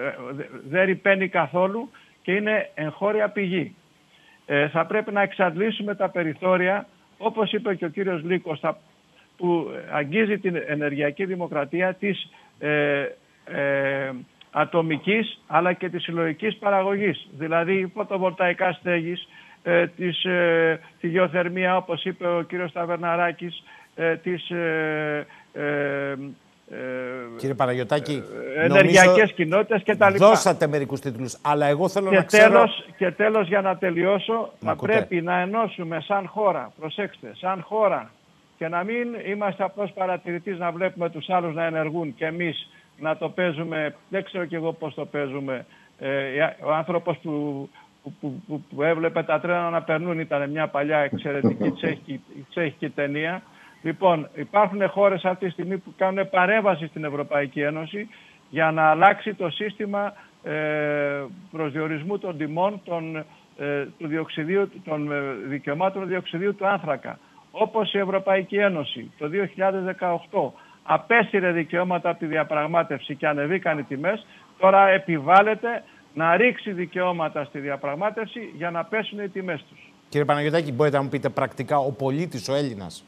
δεν ρηπαίνει καθόλου και είναι εγχώρια πηγή. Ε, θα πρέπει να εξαντλήσουμε τα περιθώρια, όπως είπε και ο κύριος Λίκος, που αγγίζει την ενεργειακή δημοκρατία της ε, ε, ατομικής αλλά και της συλλογικής παραγωγής. Δηλαδή φωτοβολταϊκά στέγης, ε, της, ε, τη γεωθερμία όπως είπε ο κύριος Ταβερναράκης, ε, της ε, Κύριε Παναγιωτάκη, ε, ενεργειακές κοινότητες και τα λοιπά. Δώσατε μερικούς τίτλους, αλλά εγώ θέλω και να ξέρω... Τέλος, και τέλος για να τελειώσω, θα πρέπει να ενώσουμε σαν χώρα, προσέξτε, σαν χώρα και να μην είμαστε απλώς παρατηρητής να βλέπουμε τους άλλους να ενεργούν και εμείς να το παίζουμε, δεν ξέρω κι εγώ πώς το παίζουμε. Ε, ο άνθρωπος που, που, που, που, έβλεπε τα τρένα να περνούν ήταν μια παλιά εξαιρετική τσέχικη ταινία. Λοιπόν, υπάρχουν χώρες αυτή τη στιγμή που κάνουν παρέμβαση στην Ευρωπαϊκή Ένωση για να αλλάξει το σύστημα ε, προσδιορισμού των τιμών των, ε, του διοξιδίου, των ε, δικαιωμάτων διοξιδίου του άνθρακα. Όπως η Ευρωπαϊκή Ένωση το 2018 απέσυρε δικαιώματα από τη διαπραγμάτευση και ανεβήκαν οι τιμές, τώρα επιβάλλεται να ρίξει δικαιώματα στη διαπραγμάτευση για να πέσουν οι τιμές τους. Κύριε Παναγιώτακη, μπορείτε να μου πείτε πρακτικά ο πολίτης, ο Έλληνας,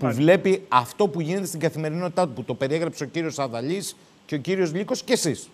που βλέπει αυτό που γίνεται στην καθημερινότητά του, που το περιέγραψε ο κύριος Αδαλής και ο κύριος Λύκος και εσείς.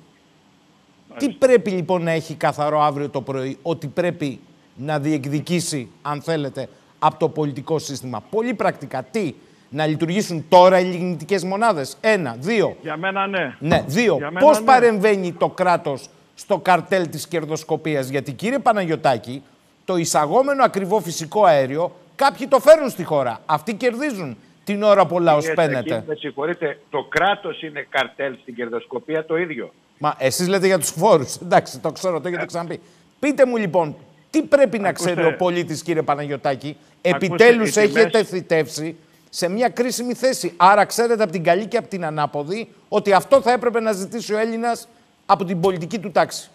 Τι πρέπει λοιπόν να έχει καθαρό αύριο το πρωί, ότι πρέπει να διεκδικήσει, αν θέλετε, από το πολιτικό σύστημα. Πολύ πρακτικά. Τι, να λειτουργήσουν τώρα οι λιγνητικές μονάδες; Ένα, δύο. Για μένα ναι. Ναι, δύο. Πώς ναι. παρεμβαίνει το κράτος στο καρτέλ της κερδοσκοπίας; Γιατί κύριε Παναγιωτάκη, το εισαγόμενο ακριβό φυσικό αέριο Κάποιοι το φέρουν στη χώρα. Αυτοί κερδίζουν την ώρα που ο λαός παίρνεται. Με συγχωρείτε, το κράτος είναι καρτέλ στην κερδοσκοπία το ίδιο. Μα εσείς λέτε για τους φόρους. Εντάξει, το ξέρω, το έχετε ξαναπεί. Πείτε μου λοιπόν, τι πρέπει να ξέρει ο πολίτης, κύριε Παναγιωτάκη. Επιτέλους έχετε θητεύσει σε μια κρίσιμη θέση. Άρα ξέρετε από την καλή και από την ανάποδη ότι αυτό θα έπρεπε να ζητήσει ο Έλληνας από την πολιτική του τάξη.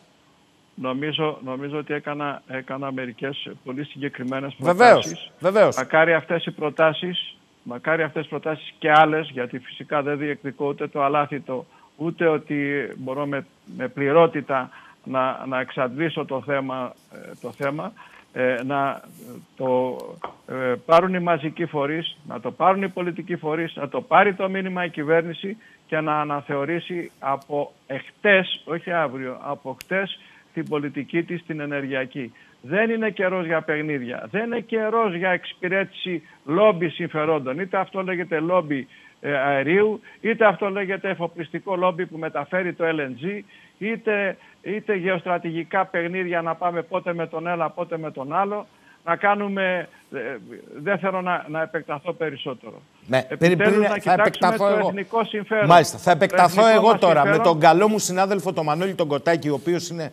Νομίζω, νομίζω ότι έκανα, έκανα μερικές πολύ συγκεκριμένες προτάσεις. Βεβαίως, βεβαίως. Μακάρι αυτές οι προτάσεις, μακάρι αυτές οι προτάσεις και άλλες, γιατί φυσικά δεν διεκδικώ ούτε το αλάθητο, ούτε ότι μπορώ με, με πληρότητα να, να εξαντλήσω το θέμα, ε, το θέμα. ε, να το ε, πάρουν οι μαζικοί φορείς, να το πάρουν οι πολιτικοί φορείς, να το πάρει το μήνυμα η κυβέρνηση και να αναθεωρήσει από εχτες, όχι αύριο, από χτες την πολιτική της την ενεργειακή. Δεν είναι καιρός για παιχνίδια, δεν είναι καιρός για εξυπηρέτηση λόμπι συμφερόντων. Είτε αυτό λέγεται λόμπι ε, αερίου, είτε αυτό λέγεται εφοπλιστικό λόμπι που μεταφέρει το LNG, είτε, είτε γεωστρατηγικά παιχνίδια να πάμε πότε με τον ένα, πότε με τον άλλο, να κάνουμε, ε, δεν θέλω να, να επεκταθώ περισσότερο. Ναι, πριν, πριν, να θα επεκταθώ το εγώ. εθνικό συμφέρον. Μάλιστα, θα επεκταθώ εγώ τώρα με τον καλό μου συνάδελφο τον Μανώλη τον Κοτάκη, ο οποίος είναι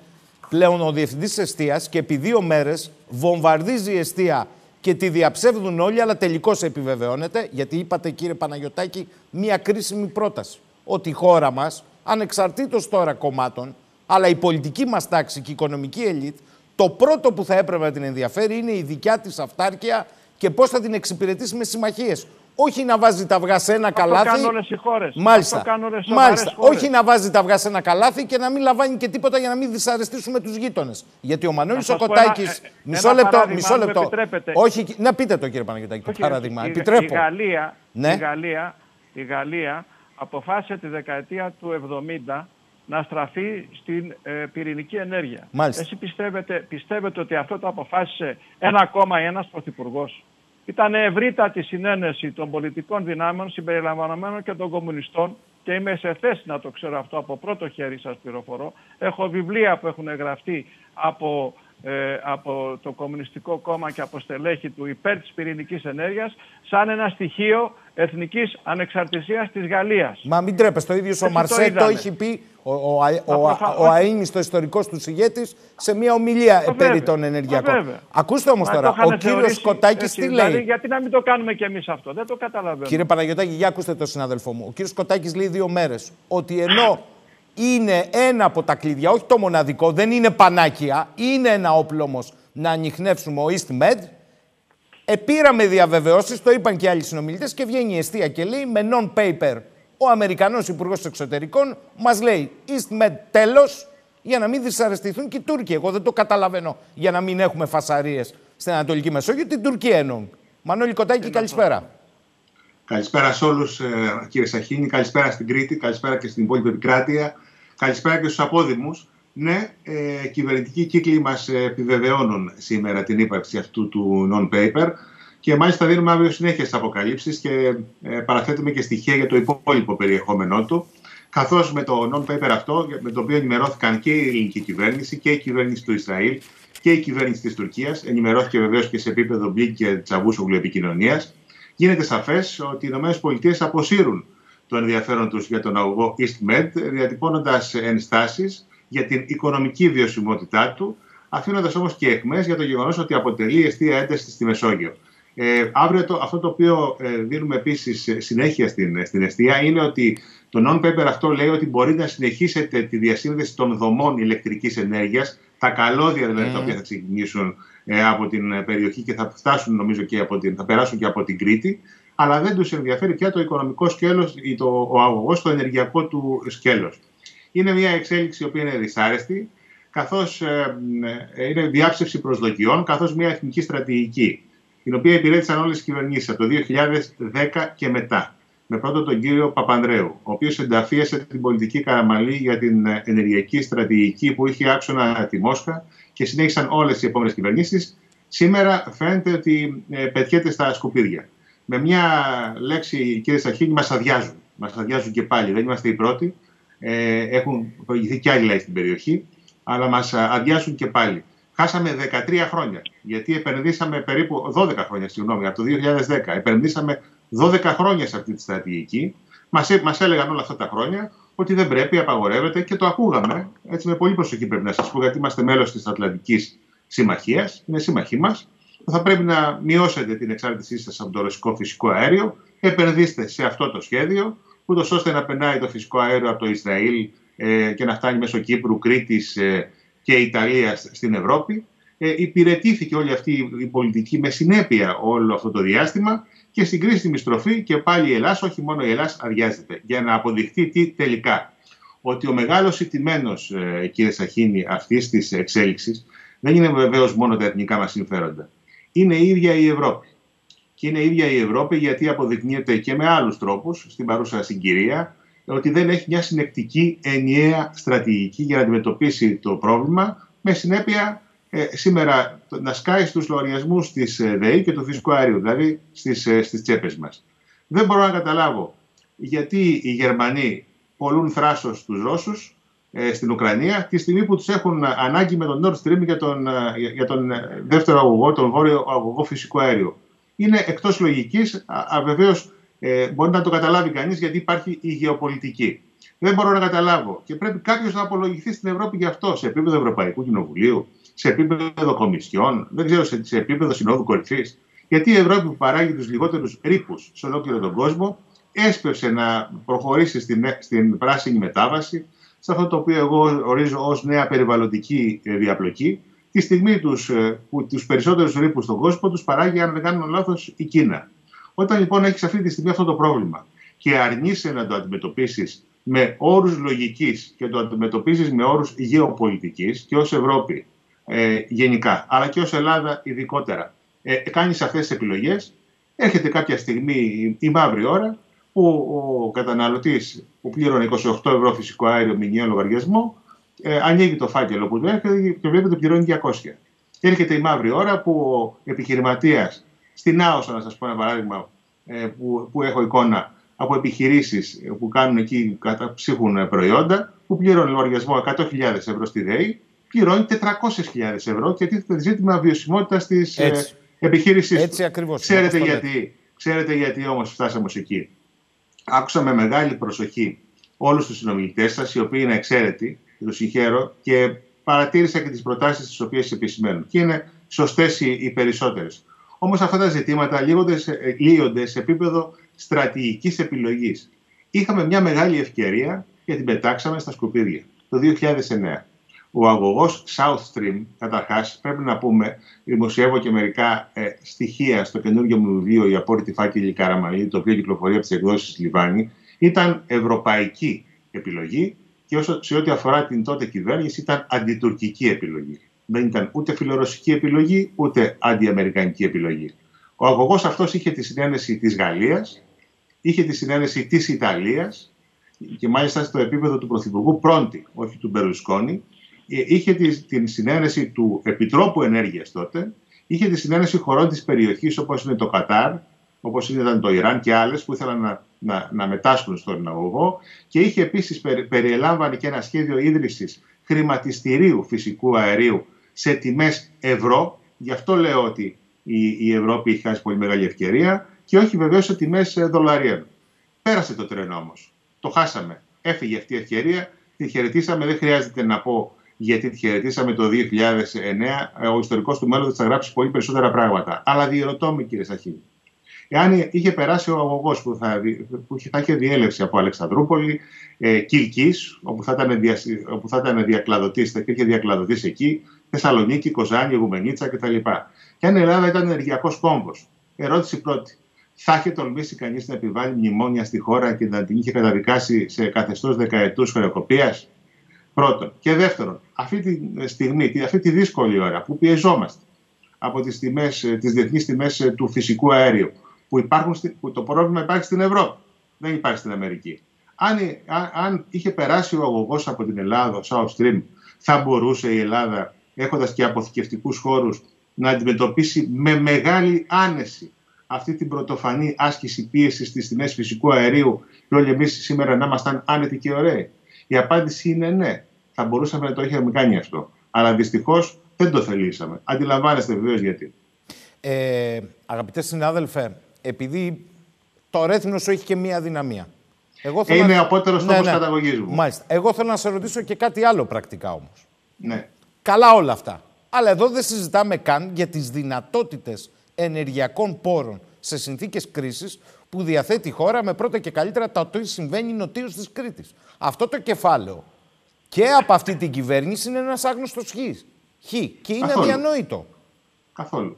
πλέον ο διευθυντής εστίας και επί δύο μέρες βομβαρδίζει η εστία και τη διαψεύδουν όλοι, αλλά τελικώς επιβεβαιώνεται, γιατί είπατε κύριε Παναγιωτάκη μια κρίσιμη πρόταση. Ότι η χώρα μας, ανεξαρτήτως τώρα κομμάτων, αλλά η πολιτική μας τάξη και η οικονομική ελίτ, το πρώτο που θα έπρεπε να την ενδιαφέρει είναι η δικιά της αυτάρκεια και πώς θα την εξυπηρετήσει με συμμαχίες. Όχι να βάζει τα αυγά σε ένα καλάθι. Αυτό κάνουν όλες οι χώρες. Μάλιστα. Αυτό κάνουν Μάλιστα. Χώρες. Όχι να βάζει τα αυγά σε ένα καλάθι και να μην λαμβάνει και τίποτα για να μην δυσαρεστήσουμε τους γείτονες. Γιατί ο Μανώλης ο Κοτάκη. Ένα, μισό ένα λεπτό. Μισό λεπτό. Όχι, να πείτε το κύριε Παναγιωτάκη, το παράδειγμα. Η, Επιτρέπω. Η Γαλλία, ναι. η, Γαλλία, η Γαλλία αποφάσισε τη δεκαετία του 70 να στραφεί στην ε, πυρηνική ενέργεια. Μάλιστα. Εσύ πιστεύετε, πιστεύετε ότι αυτό το αποφάσισε ένα κόμμα ή ένας πρωθυπουργός; Ήταν ευρύτατη συνένεση των πολιτικών δυνάμεων συμπεριλαμβανομένων και των κομμουνιστών και είμαι σε θέση να το ξέρω αυτό από πρώτο χέρι σας πληροφορώ. Έχω βιβλία που έχουν γραφτεί από, ε, από το Κομμουνιστικό Κόμμα και από στελέχη του υπέρ της πυρηνικής ενέργειας σαν ένα στοιχείο εθνικής ανεξαρτησίας της Γαλλίας. Μα μην τρέπεστε, το ίδιο ο Μαρσέ το, έχει πει ο, ο, ο, ο, αείμιστο ιστορικός του ηγέτη σε μια ομιλία Α, περί των ενεργειακών. Ακούστε όμως τώρα, ο κύριος Κοτάκη τι λέει; Δηλαδή, γιατί να μην το κάνουμε κι εμείς αυτό, δεν το καταλαβαίνω. Κύριε Παναγιώτάκη, για ακούστε το συνάδελφό μου. Ο κύριος Κοτάκη λέει δύο μέρες ότι ενώ είναι ένα από τα κλειδιά, όχι το μοναδικό, δεν είναι πανάκια, είναι ένα όπλο όμω να ανοιχνεύσουμε ο EastMed. Επήραμε διαβεβαιώσεις, το είπαν και άλλοι συνομιλητές, και βγαίνει η αιστεία και λέει με non-paper ο Αμερικανός Υπουργός Εξωτερικών μας λέει EastMed τέλος για να μην δυσαρεστηθούν και οι Τούρκοι. Εγώ δεν το καταλαβαίνω για να μην έχουμε φασαρίες στην Ανατολική Μεσόγειο. Την Τουρκία εννοούν. Μανώλη Κοτάκη, καλησπέρα. Καλησπέρα σε όλους κύριε Σαχίνη, καλησπέρα στην Κρήτη, καλησπέρα και στην υπόλοιπη επικράτεια, καλησπέρα και στους απόδημους. Ναι, ε, κυβερνητικοί κύκλοι μας επιβεβαιώνουν σήμερα την ύπαρξη αυτού του non-paper. Και μάλιστα δίνουμε αύριο συνέχεια στις αποκαλύψεις και ε, παραθέτουμε και στοιχεία για το υπόλοιπο περιεχόμενό του. Καθώς με το non-paper αυτό, με το οποίο ενημερώθηκαν και η ελληνική κυβέρνηση και η κυβέρνηση του Ισραήλ και η κυβέρνηση της Τουρκίας, ενημερώθηκε βεβαίως και σε επίπεδο Μπλικ και Τσαβούσογλου επικοινωνίας, γίνεται σαφές ότι οι ΗΠΑ αποσύρουν το ενδιαφέρον τους για τον αγωγό EastMed, διατυπώνοντας ενστάσεις για την οικονομική βιωσιμότητά του, αφήνοντας όμως και εχμέ για το γεγονός ότι αποτελεί αιστεία έντασης στη Μεσόγειο. Ε, αύριο το, αυτό το οποίο ε, δίνουμε επίσης ε, συνέχεια στην, στην αιστεία είναι ότι το non-paper αυτό λέει ότι μπορείτε να συνεχίσετε τη διασύνδεση των δομών ηλεκτρικής ενέργειας, τα καλώδια δηλαδή mm. τα οποία θα ξεκινήσουν ε, από την περιοχή και θα φτάσουν νομίζω και από την, θα περάσουν και από την Κρήτη, αλλά δεν τους ενδιαφέρει πια το οικονομικό σκέλος ή το, ο αγωγός, το ενεργειακό του σκέλος. Είναι μια εξέλιξη η οποία είναι δυσάρεστη, καθώς ε, είναι διάψευση προσδοκιών, καθώς μια εθνική στρατηγική την οποία υπηρέτησαν όλες τις κυβερνήσεις από το 2010 και μετά. Με πρώτο τον κύριο Παπανδρέου, ο οποίος ενταφίασε την πολιτική Καραμαλή για την ενεργειακή στρατηγική που είχε άξονα τη Μόσχα και συνέχισαν όλες οι επόμενες κυβερνήσεις. Σήμερα φαίνεται ότι ε, πετιέται στα σκουπίδια. Με μια λέξη, κύριε Σαχίνη, μας αδειάζουν. Μας αδειάζουν και πάλι. Δεν είμαστε οι πρώτοι. Ε, έχουν προηγηθεί και άλλοι λαοί στην περιοχή, αλλά μας αδειάζουν και πάλι. Χάσαμε 13 χρόνια, γιατί επενδύσαμε περίπου 12 χρόνια, συγγνώμη, από το 2010. Επενδύσαμε 12 χρόνια σε αυτή τη στρατηγική. Μας, μας έλεγαν όλα αυτά τα χρόνια ότι δεν πρέπει, απαγορεύεται και το ακούγαμε. Έτσι με πολύ προσοχή πρέπει να σας πω, γιατί είμαστε μέλος της Ατλαντικής Συμμαχίας, είναι σύμμαχοί μας. Θα πρέπει να μειώσετε την εξάρτησή σας από το ρωσικό φυσικό αέριο, επενδύστε σε αυτό το σχέδιο, ούτως ώστε να περνάει το φυσικό αέριο από το Ισραήλ ε, και να φτάνει μέσω Κύπρου, Κρήτης, ε, και Ιταλία στην Ευρώπη. Ε, υπηρετήθηκε όλη αυτή η πολιτική με συνέπεια όλο αυτό το διάστημα και στην κρίσιμη στροφή και πάλι η Ελλάδα, όχι μόνο η Ελλάδα, αδειάζεται. Για να αποδειχθεί τι τελικά. Ότι ο μεγάλος ηττημένος, ε, κύριε Σαχίνη, αυτής της εξέλιξης δεν είναι βεβαίως μόνο τα εθνικά μας συμφέροντα. Είναι η ίδια η Ευρώπη. Και είναι η ίδια η Ευρώπη γιατί αποδεικνύεται και με άλλους τρόπους στην παρούσα συγκυρία ότι δεν έχει μια συνεκτική ενιαία στρατηγική για να αντιμετωπίσει το πρόβλημα με συνέπεια ε, σήμερα να σκάει στους λογαριασμούς της ε, ΔΕΗ και του φυσικού αερίου, δηλαδή στις, ε, στις τσέπες μας. Δεν μπορώ να καταλάβω γιατί οι Γερμανοί πολλούν θράσος στους Ρώσους ε, στην Ουκρανία τη στιγμή που τους έχουν ανάγκη με τον Nord Stream για τον, για τον δεύτερο αγωγό, τον βόρειο αγωγό φυσικού αέριου. Είναι εκτός λογικής, αβεβαίως ε, μπορεί να το καταλάβει κανείς γιατί υπάρχει η γεωπολιτική. Δεν μπορώ να καταλάβω και πρέπει κάποιος να απολογηθεί στην Ευρώπη γι' αυτό σε επίπεδο Ευρωπαϊκού Κοινοβουλίου, σε επίπεδο κομισιών, δεν ξέρω, σε, επίπεδο συνόδου κορυφής. Γιατί η Ευρώπη που παράγει τους λιγότερους ρήπους σε ολόκληρο τον κόσμο έσπευσε να προχωρήσει στην, στην πράσινη μετάβαση, σε αυτό το οποίο εγώ ορίζω ως νέα περιβαλλοντική ε, διαπλοκή, τη στιγμή τους, ε, που τους περισσότερους ρήπους στον κόσμο τους παράγει, αν δεν κάνω λάθος, η Κίνα. Όταν λοιπόν έχεις αυτή τη στιγμή αυτό το πρόβλημα και αρνείσαι να το αντιμετωπίσεις με όρους λογικής και το αντιμετωπίζεις με όρους γεωπολιτικής και ως Ευρώπη ε, γενικά, αλλά και ως Ελλάδα ειδικότερα, ε, κάνεις αυτές τις επιλογές, έρχεται κάποια στιγμή η, η μαύρη ώρα που ο καταναλωτής που πλήρωνε 28 ευρώ φυσικό αέριο μηνιαίο λογαριασμό ε, ανοίγει το φάκελο που του έρχεται και βλέπει ότι πληρώνει 200. Έρχεται η μαύρη ώρα που ο επιχειρηματίας στην Άωσα, να σας πω ένα παράδειγμα ε, που, που έχω εικόνα από επιχειρήσεις που κάνουν εκεί, καταψύχουν προϊόντα, που πληρώνει λογαριασμό 100.000 ευρώ στη ΔΕΗ πληρώνει 400.000 ευρώ και τίθεται ζήτημα βιωσιμότητας της ε, επιχείρηση. Έτσι ακριβώς. Ξέρετε, γιατί, ξέρετε γιατί όμως φτάσαμε εκεί. Άκουσα με μεγάλη προσοχή όλους τους συνομιλητές σας, οι οποίοι είναι εξαίρετοι, και του συγχαίρω, και παρατήρησα και τις προτάσεις τις οποίες επισημαίνουν. Και είναι σωστές οι, οι περισσότερες. Όμως αυτά τα ζητήματα λύονται σε επίπεδο στρατηγικής επιλογής. Είχαμε μια μεγάλη ευκαιρία και την πετάξαμε στα σκουπίδια το 2009. Ο αγωγός South Stream, καταρχάς, πρέπει να πούμε, δημοσιεύω και μερικά ε, στοιχεία στο καινούργιο μου βιβλίο Η απόρριτη φάκελη Καραμαλή, το οποίο κυκλοφορεί από τις εκδόσεις Λιβάνη, ήταν ευρωπαϊκή επιλογή και όσο σε ό,τι αφορά την τότε κυβέρνηση ήταν αντιτουρκική επιλογή. Δεν ήταν ούτε φιλορωσική επιλογή, ούτε αντιαμερικανική επιλογή. Ο αγωγός αυτός είχε τη συνένεση της Γαλλίας, είχε τη συνένεση της Ιταλίας και μάλιστα στο επίπεδο του Πρωθυπουργού Πρόντι, όχι του Μπερλουσκόνη, ε, είχε την συνένεση του Επιτρόπου Ενέργειας τότε, είχε τη συνένεση χωρών της περιοχής όπως είναι το Κατάρ, όπως ήταν το Ιράν και άλλες που ήθελαν να, να, να μετάσχουν στον αγωγό και είχε επίσης περιελάμβανε και ένα σχέδιο ίδρυσης χρηματιστηρίου φυσικού αερίου σε τιμές ευρώ. Γι' αυτό λέω ότι η, η Ευρώπη έχει χάσει πολύ μεγάλη ευκαιρία και όχι βεβαίως σε τιμές ε, δολαρίων. Πέρασε το τρένο όμως. Το χάσαμε. Έφυγε αυτή η ευκαιρία. Τη χαιρετήσαμε. Δεν χρειάζεται να πω γιατί τη χαιρετήσαμε το 2009. Ε, ο ιστορικός του μέλλοντος θα γράψει πολύ περισσότερα πράγματα. Αλλά διερωτώ με, κύριε Σαχίνη, εάν είχε περάσει ο αγωγός που θα, που θα είχε διέλευση από Αλεξανδρούπολη, ε, Κιλκή, όπου θα ήταν, δια, όπου θα ήταν διακλαδωτής, θα υπήρχε διακλαδωτής εκεί, Θεσσαλονίκη, Κοζάνη, Γουμενίτσα κτλ. Και αν η Ελλάδα ήταν ενεργειακός κόμβος, ερώτηση πρώτη. Θα είχε τολμήσει κανείς να επιβάλλει μνημόνια στη χώρα και να την είχε καταδικάσει σε καθεστώς δεκαετούς χρεοκοπίας; Πρώτον. Και δεύτερον, αυτή τη στιγμή, αυτή τη δύσκολη ώρα που πιεζόμαστε από τις, τιμές, ε, τις διεθνείς τιμές ε, του φυσικού αέριου, που, υπάρχουν, που το πρόβλημα υπάρχει στην Ευρώπη, δεν υπάρχει στην Αμερική. Αν, αν, αν είχε περάσει ο αγωγός από την Ελλάδα, ο South Stream, θα μπορούσε η Ελλάδα, έχοντας και αποθηκευτικούς χώρους, να αντιμετωπίσει με μεγάλη άνεση αυτή την πρωτοφανή άσκηση πίεσης στις τιμές φυσικού αερίου και όλοι εμείς σήμερα να ήμασταν άνετοι και ωραίοι. Η απάντηση είναι ναι θα μπορούσαμε να το είχαμε κάνει αυτό. Αλλά δυστυχώς δεν το θελήσαμε. Αντιλαμβάνεστε βεβαίως γιατί. Ε, αγαπητέ συνάδελφε, επειδή το ρέθινος σου έχει και μία δυναμία. Εγώ θέλω Είναι να... απότερος ναι, τόπος ναι. καταγωγής μου. Μάλιστα. Εγώ θέλω να σε ρωτήσω και κάτι άλλο πρακτικά όμως. Ναι. Καλά όλα αυτά. Αλλά εδώ δεν συζητάμε καν για τις δυνατότητες ενεργειακών πόρων σε συνθήκες κρίσης που διαθέτει η χώρα με πρώτα και καλύτερα το τι συμβαίνει νοτίως της Κρήτης. Αυτό το κεφάλαιο και από αυτή την κυβέρνηση είναι ένας άγνωστος χ. Χ. Και είναι Καθόλου. αδιανόητο. Καθόλου.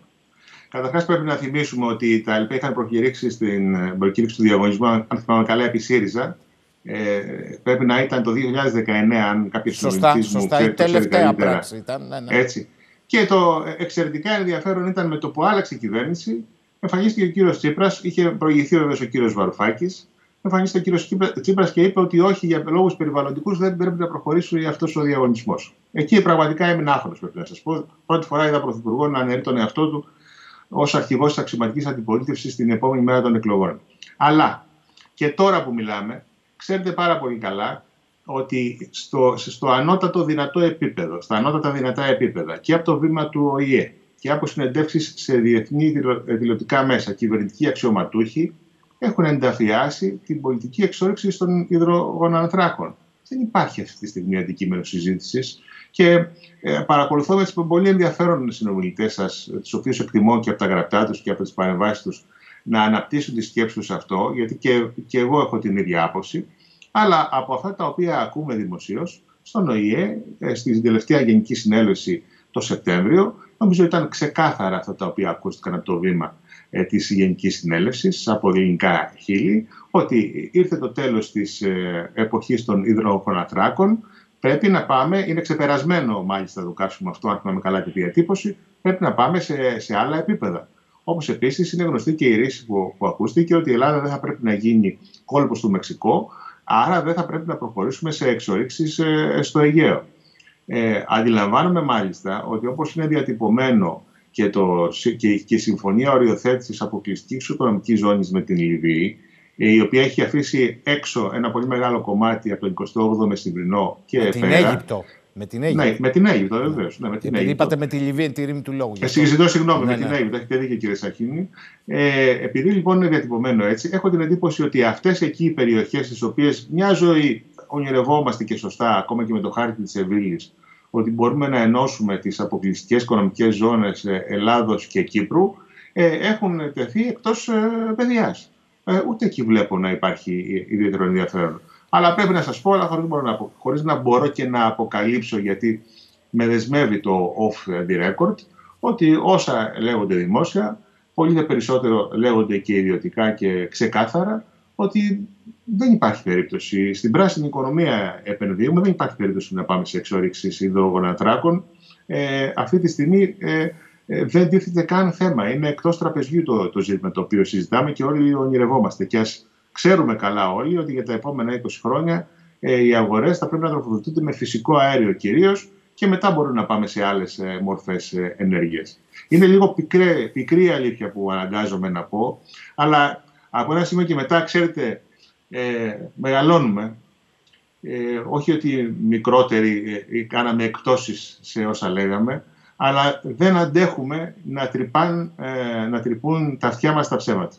Καταρχάς, πρέπει να θυμίσουμε ότι τα ΕΛΠ είχαν προκηρύξει στην ε, προκήρυξη του διαγωνισμού, αν θυμάμαι καλά, επί ΣΥΡΙΖΑ. Ε, πρέπει να ήταν το 2019, αν κάποιος Σωστά, σωστά. η τελευταία πράξη ήταν. Ναι, ναι. Έτσι. Και το εξαιρετικά ενδιαφέρον ήταν με το που άλλαξε η κυβέρνηση, εμφανίστηκε ο κύριος Τσίπρας, είχε προηγηθεί βέβαια ο κύριος Βαρουφάκης, εμφανίστηκε ο κύριος Τσίπρας και είπε ότι όχι για λόγους περιβαλλοντικούς δεν πρέπει να προχωρήσει αυτός ο διαγωνισμός. Εκεί πραγματικά έμεινε άχρονος, πρέπει να σας πω. Πρώτη φορά είδα πρωθυπουργό να αναιρεί τον εαυτό του ως αρχηγός της αξιωματικής αντιπολίτευσης την επόμενη μέρα των εκλογών. Αλλά και τώρα που μιλάμε, ξέρετε πάρα πολύ καλά ότι στο, στο ανώτατο δυνατό επίπεδο, στα ανώτατα δυνατά επίπεδα και από το βήμα του ΟΗΕ και από συνεντεύξεις σε διεθνή δηλωτικά μέσα, κυβερνητικοί αξιωματούχοι έχουν ενταφιάσει την πολιτική εξόρυξη των υδρογονανθράκων. Δεν υπάρχει αυτή τη στιγμή αντικείμενο συζήτησης και ε, παρακολουθώ με τι πολύ ενδιαφέρον συνομιλητές σας, τους οποίους εκτιμώ και από τα γραπτά τους και από τις παρεμβάσεις τους, να αναπτύσσουν τη σκέψη τους σε αυτό, γιατί και, και εγώ έχω την ίδια άποψη. Αλλά από αυτά τα οποία ακούμε δημοσίως, στον ΟΗΕ, ε, στην τελευταία Γενική Συνέλευση το Σεπτέμβριο, νομίζω ήταν ξεκάθαρα αυτά τα οποία ακούστηκαν από το βήμα ε, της Γενικής Συνέλευσης, από ελληνικά χείλη, ότι ήρθε το τέλος της ε, εποχής των υδροχονατράκων, πρέπει να πάμε, είναι ξεπερασμένο μάλιστα το καύσιμο αυτό, αν θυμάμαι καλά τη διατύπωση, πρέπει να πάμε σε, σε άλλα επίπεδα. Όπως επίσης είναι γνωστή και η ρίση που, που ακούστηκε ότι η Ελλάδα δεν θα πρέπει να γίνει κόλπος του Μεξικό, άρα δεν θα πρέπει να προχωρήσουμε σε εξορίξεις ε, στο Αιγαίο. Ε, αντιλαμβάνομαι μάλιστα ότι όπως είναι διατυπωμένο και, το, και, και η Συμφωνία Οριοθέτησης Αποκλειστικής Οικονομικής Ζώνης με την Λιβύη, ε, η οποία έχει αφήσει έξω ένα πολύ μεγάλο κομμάτι από το 28ο Μεσημβρινό και με την Αίγυπτο. Με την Αίγυπτο. Ναι, με την Αίγυπτο, βεβαίως. Ναι, με την Αίγυπτο. Είπατε με τη Λιβύη τη ρήμη του λόγου. Ε, ζητώ συγγνώμη, ναι, με ναι. την Αίγυπτο. Έχετε δίκιο, κύριε Σαχίνη. Ε, επειδή λοιπόν είναι διατυπωμένο έτσι, έχω την εντύπωση ότι αυτές εκεί οι περιοχές, στις οποίες μια ζωή ονειρευόμαστε και σωστά, ακόμα και με το χάρτη της Ευήλη, ότι μπορούμε να ενώσουμε τις αποκλειστικές οικονομικές ζώνες Ελλάδος και Κύπρου, ε, έχουν τεθεί εκτός ε, παιδιάς. Ε, ούτε εκεί βλέπω να υπάρχει ιδιαίτερο ενδιαφέρον. Αλλά πρέπει να σας πω, αλλά χωρίς να, χωρίς να μπορώ και να αποκαλύψω, γιατί με δεσμεύει το off the record, ότι όσα λέγονται δημόσια, πολύ περισσότερο λέγονται και ιδιωτικά και ξεκάθαρα, ότι δεν υπάρχει περίπτωση. Στην πράσινη οικονομία επενδύουμε, δεν υπάρχει περίπτωση να πάμε σε εξόριξη υδρογονατράκων. Ε, αυτή τη στιγμή ε, ε, δεν τίθεται καν θέμα. Είναι εκτός τραπεζιού το, το ζήτημα το οποίο συζητάμε και όλοι ονειρευόμαστε. Και ας ξέρουμε καλά όλοι ότι για τα επόμενα 20 χρόνια ε, οι αγορές θα πρέπει να τροφοδοτούνται με φυσικό αέριο κυρίως και μετά μπορούν να πάμε σε άλλες ε, μορφές ε, ενέργειας. Είναι λίγο πικρέ, πικρή αλήθεια που αναγκάζομαι να πω, αλλά από ένα σημείο και μετά, ξέρετε, ε, μεγαλώνουμε. Ε, όχι ότι μικρότεροι ε, κάναμε εκτόσεις σε όσα λέγαμε, αλλά δεν αντέχουμε να, τρυπάν, ε, να τρυπούν τα αυτιά μας τα ψέματα.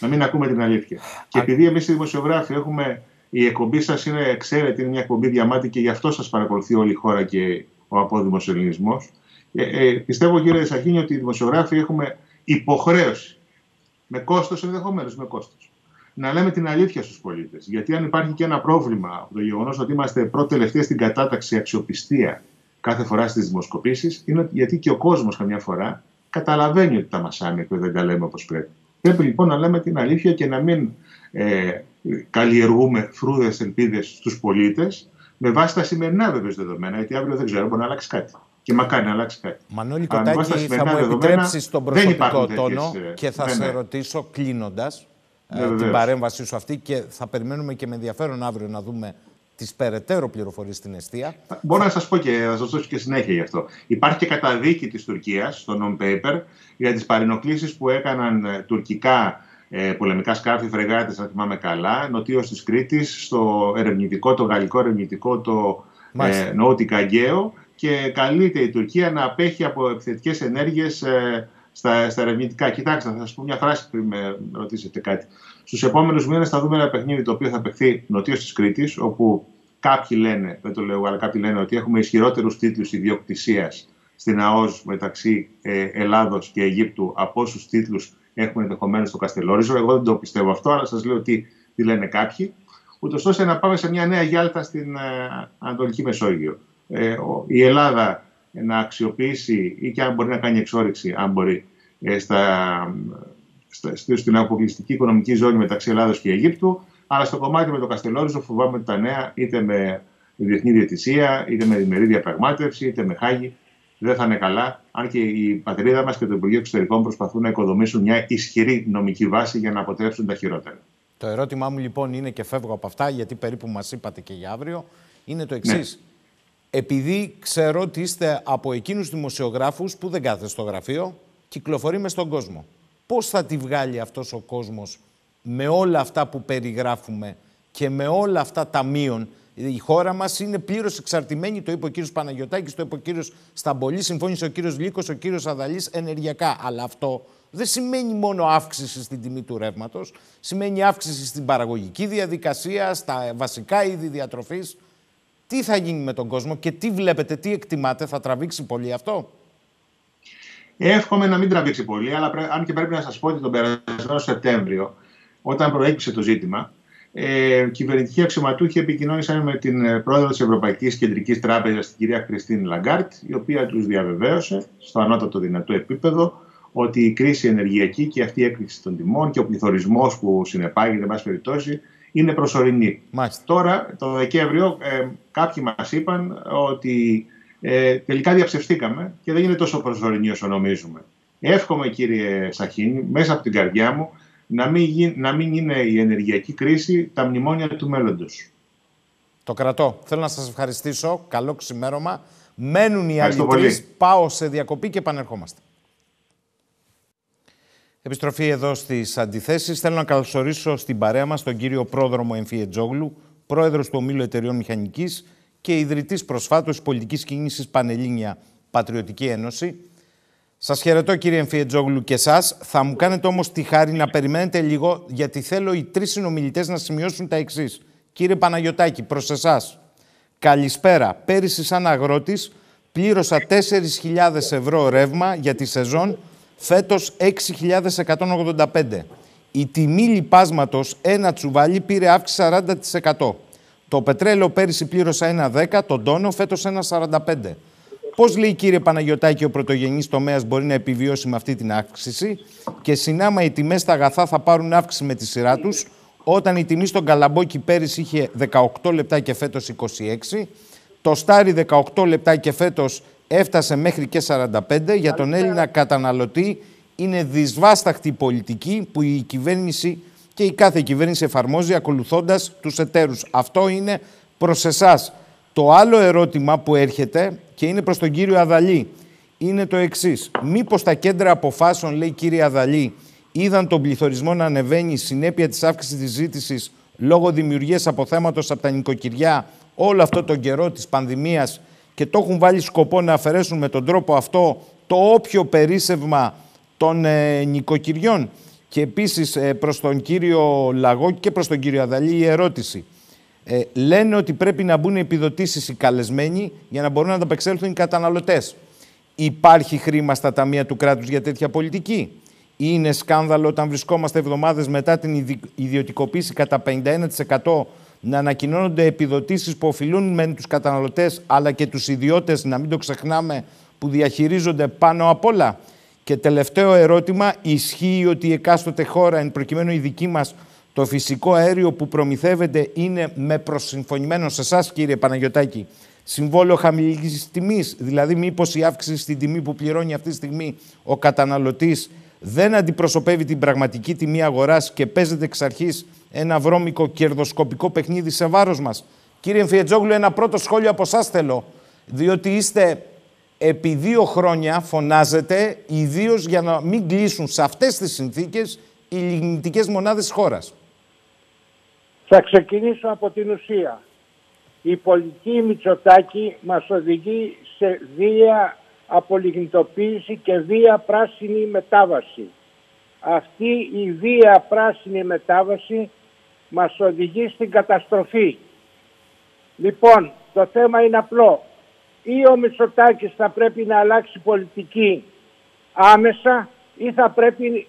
Να μην ακούμε την αλήθεια. Και επειδή εμείς οι δημοσιογράφοι έχουμε, η εκπομπή σας είναι εξαίρετη, είναι μια εκπομπή διαμάτη και γι' αυτό σας παρακολουθεί όλη η χώρα και ο απόδημος ελληνισμός. Ε, ε, πιστεύω κύριε Σαχίνη ότι οι δημοσιογράφοι έχουμε υποχρέωση, με κόστος ενδεχομένως με κόστος, να λέμε την αλήθεια στους πολίτες. Γιατί αν υπάρχει και ένα πρόβλημα από το γεγονός ότι είμαστε πρώτοι τελευταία στην κατάταξη αξιοπιστία κάθε φορά στις δημοσκοπήσεις είναι γιατί και ο κόσμος καμιά φορά καταλαβαίνει ότι τα μασάνε και δεν τα λέμε όπως πρέπει. Πρέπει λοιπόν να λέμε την αλήθεια και να μην ε, καλλιεργούμε φρούδες ελπίδες στους πολίτες με βάση τα σημερινά βεβαίως δεδομένα, γιατί αύριο δεν ξέρω, μπορεί να αλλάξει κάτι. Και μακάρι να αλλάξει κάτι. Μανώλη Κοτάκη, θα μου επιτρέψεις τον προσωπικό τόνο και θα ναι, σε ναι. ρωτήσω κλείνοντας ναι, ε, την παρέμβασή σου αυτή και θα περιμένουμε και με ενδιαφέρον αύριο να δούμε τις περαιτέρω πληροφορίες στην αιστεία. Μπορώ να σας πω και θα σας δώσω και συνέχεια γι' αυτό. Υπάρχει και καταδίκη της Τουρκίας στο non-paper για τις παρενοχλήσει που έκαναν ε, τουρκικά ε, πολεμικά σκάφη, φρεγάτες, αν θυμάμαι καλά, νοτίω της Κρήτης, στο ερευνητικό, το γαλλικό ερευνητικό, το ε, Νότικα Αγκαίο και καλείται η Τουρκία να απέχει από επιθετικές ενέργειες ε, στα, στα ερευνητικά. Κοιτάξτε, θα σας πω μια φράση πριν με ρωτήσετε κάτι. Στους επόμενους μήνες θα δούμε ένα παιχνίδι το οποίο θα παιχθεί νοτίω της Κρήτης, όπου κάποιοι λένε, δεν το λέω, αλλά κάποιοι λένε ότι έχουμε ισχυρότερους τίτλους ιδιοκτησίας στην ΑΟΣ μεταξύ ε, Ελλάδος και Αιγύπτου από όσους τίτλους έχουμε ενδεχομένως στο Καστελόριζο. Εγώ δεν το πιστεύω αυτό, αλλά σας λέω τι, τι λένε κάποιοι. Ούτως ώστε να πάμε σε μια νέα Γιάλτα στην ε, Ανατολική Μεσόγειο. Ε, η Ελλάδα να αξιοποιήσει ή και αν μπορεί να κάνει εξόριξη, αν μπορεί, ε, στα, στα, στην αποκλειστική οικονομική ζώνη μεταξύ Ελλάδος και Αιγύπτου, αλλά στο κομμάτι με το Καστελόριζο φοβάμαι ότι τα νέα είτε με διεθνή διαιτησία, είτε με διμερή διαπραγμάτευση, είτε με χάγη, δεν θα είναι καλά, αν και η πατρίδα μας και το Υπουργείο Εξωτερικών προσπαθούν να οικοδομήσουν μια ισχυρή νομική βάση για να αποτρέψουν τα χειρότερα. Το ερώτημά μου λοιπόν είναι και φεύγω από αυτά, γιατί περίπου μας είπατε και για αύριο, είναι το εξής. Ναι. Επειδή ξέρω ότι είστε από εκείνους δημοσιογράφους που δεν κάθεται στο γραφείο, κυκλοφορεί μες στον κόσμο. Πώς θα τη βγάλει αυτός ο κόσμος με όλα αυτά που περιγράφουμε και με όλα αυτά τα μείον η χώρα μας είναι πλήρως εξαρτημένη, το είπε ο κύριος Παναγιοτάκη, το είπε ο κύριος Σταμπολής, συμφώνησε ο κύριος Λίκο, ο κύριος Αδαλής, ενεργειακά. Αλλά αυτό δεν σημαίνει μόνο αύξηση στην τιμή του ρεύματος, σημαίνει αύξηση στην παραγωγική διαδικασία, στα βασικά είδη διατροφής. Τι θα γίνει με τον κόσμο και τι βλέπετε, τι εκτιμάτε, θα τραβήξει πολύ αυτό; Εύχομαι να μην τραβήξει πολύ, αλλά αν και πρέπει να σας πω ότι τον περασμένο Σεπτέμβριο, όταν προέκυψε το ζήτημα, ε, κυβερνητικοί αξιωματούχοι επικοινώνησαν με την ε, πρόεδρο της Ευρωπαϊκής Κεντρικής Τράπεζας, την κυρία Κριστίν Λαγκάρντ, η οποία τους διαβεβαίωσε στο ανώτατο δυνατό επίπεδο ότι η κρίση ενεργειακή και αυτή η έκρηξη των τιμών και ο πληθωρισμός που συνεπάγεται, εν πάση περιπτώσει, είναι προσωρινή. Μάλιστα. Τώρα, το Δεκέμβριο, ε, κάποιοι μας είπαν ότι ε, τελικά διαψευστήκαμε και δεν είναι τόσο προσωρινή όσο νομίζουμε. Εύχομαι, κύριε Σαχίνη, μέσα από την καρδιά μου, να μην, να μην είναι η ενεργειακή κρίση τα μνημόνια του μέλλοντος. Το κρατώ. Θέλω να σας ευχαριστήσω. Καλό ξημέρωμα. Μένουν οι άλλοι τρεις. Πάω σε διακοπή και επανερχόμαστε. Επιστροφή εδώ στις αντιθέσεις. Θέλω να καλωσορίσω στην παρέα μας τον κύριο Πρόδρομο Εμφιετζόγλου, πρόεδρος του Ομίλου Εταιριών Μηχανικής και ιδρυτής προσφάτως πολιτικής κίνησης Πανελλήνια Πατριωτική Ένωση. Σας χαιρετώ κύριε Εμφιετζόγλου και εσάς. Θα μου κάνετε όμως τη χάρη να περιμένετε λίγο, γιατί θέλω οι τρεις συνομιλητές να σημειώσουν τα εξής. Κύριε Παναγιωτάκη, προς εσάς. Καλησπέρα. Πέρυσι, σαν αγρότης, πλήρωσα 4.000 ευρώ ρεύμα για τη σεζόν, φέτος 6.185. Η τιμή λιπάσματος ένα τσουβάλι πήρε αύξηση 40%. Το πετρέλαιο πέρυσι πλήρωσα ένα 10, τον τόνο φέτος ένα 45. Πώς λέει κύριε Παναγιωτάκη ο πρωτογενής τομέας μπορεί να επιβιώσει με αυτή την αύξηση; Και συνάμα οι τιμές στα αγαθά θα πάρουν αύξηση με τη σειρά τους, όταν η τιμή στον Καλαμπόκι πέρυσι είχε 18 λεπτά και φέτος 26, το στάρι 18 λεπτά και φέτος έφτασε μέχρι και 45, για τον Έλληνα καταναλωτή είναι δυσβάσταχτη πολιτική που η κυβέρνηση και η κάθε κυβέρνηση εφαρμόζει ακολουθώντας τους εταίρους. Αυτό είναι προς εσάς. Το άλλο ερώτημα που έρχεται και είναι προς τον κύριο Αδαλή είναι το εξής. Μήπως τα κέντρα αποφάσεων, λέει κύριε Αδαλή, είδαν τον πληθωρισμό να ανεβαίνει συνέπεια της αύξησης της ζήτησης λόγω δημιουργίας αποθέματος από τα νοικοκυριά όλο αυτό τον καιρό της πανδημίας και το έχουν βάλει σκοπό να αφαιρέσουν με τον τρόπο αυτό το όποιο περίσευμα των ε, νοικοκυριών; Και επίσης ε, προς τον κύριο Λαγό και προς τον κύριο Αδαλή η ερώτηση ε, λένε ότι πρέπει να μπουν επιδοτήσεις οι καλεσμένοι για να μπορούν να ανταπεξέλθουν οι καταναλωτές. Υπάρχει χρήμα στα ταμεία του κράτους για τέτοια πολιτική; Είναι σκάνδαλο όταν βρισκόμαστε εβδομάδες μετά την ιδιωτικοποίηση κατά 51% να ανακοινώνονται επιδοτήσεις που οφειλούν με τους καταναλωτές αλλά και τους ιδιώτες, να μην το ξεχνάμε, που διαχειρίζονται πάνω απ' όλα; Και τελευταίο ερώτημα, ισχύει ότι η εκάστοτε χώρα, εν προκειμένου η δική μας, το φυσικό αέριο που προμηθεύεται είναι με προσυμφωνημένο σε εσάς, κύριε Παναγιωτάκη, συμβόλαιο χαμηλής τιμής; Δηλαδή, μήπως η αύξηση στην τιμή που πληρώνει αυτή τη στιγμή ο καταναλωτής δεν αντιπροσωπεύει την πραγματική τιμή αγοράς και παίζεται εξ αρχής ένα βρώμικο κερδοσκοπικό παιχνίδι σε βάρος μας; Κύριε Εμφιετζόγλου, ένα πρώτο σχόλιο από εσά θέλω. Διότι είστε επί δύο χρόνια φωνάζετε, ιδίως για να μην κλείσουν σε αυτές τις συνθήκες οι λιγνητικές μονάδες της χώρας. Θα ξεκινήσω από την ουσία. Η πολιτική Μητσοτάκη μας οδηγεί σε βία απολιγνητοποίηση και βία πράσινη μετάβαση. Αυτή η βία πράσινη μετάβαση μας οδηγεί στην καταστροφή. Λοιπόν, το θέμα είναι απλό. Ή ο Μητσοτάκης θα πρέπει να αλλάξει πολιτική άμεσα ή θα πρέπει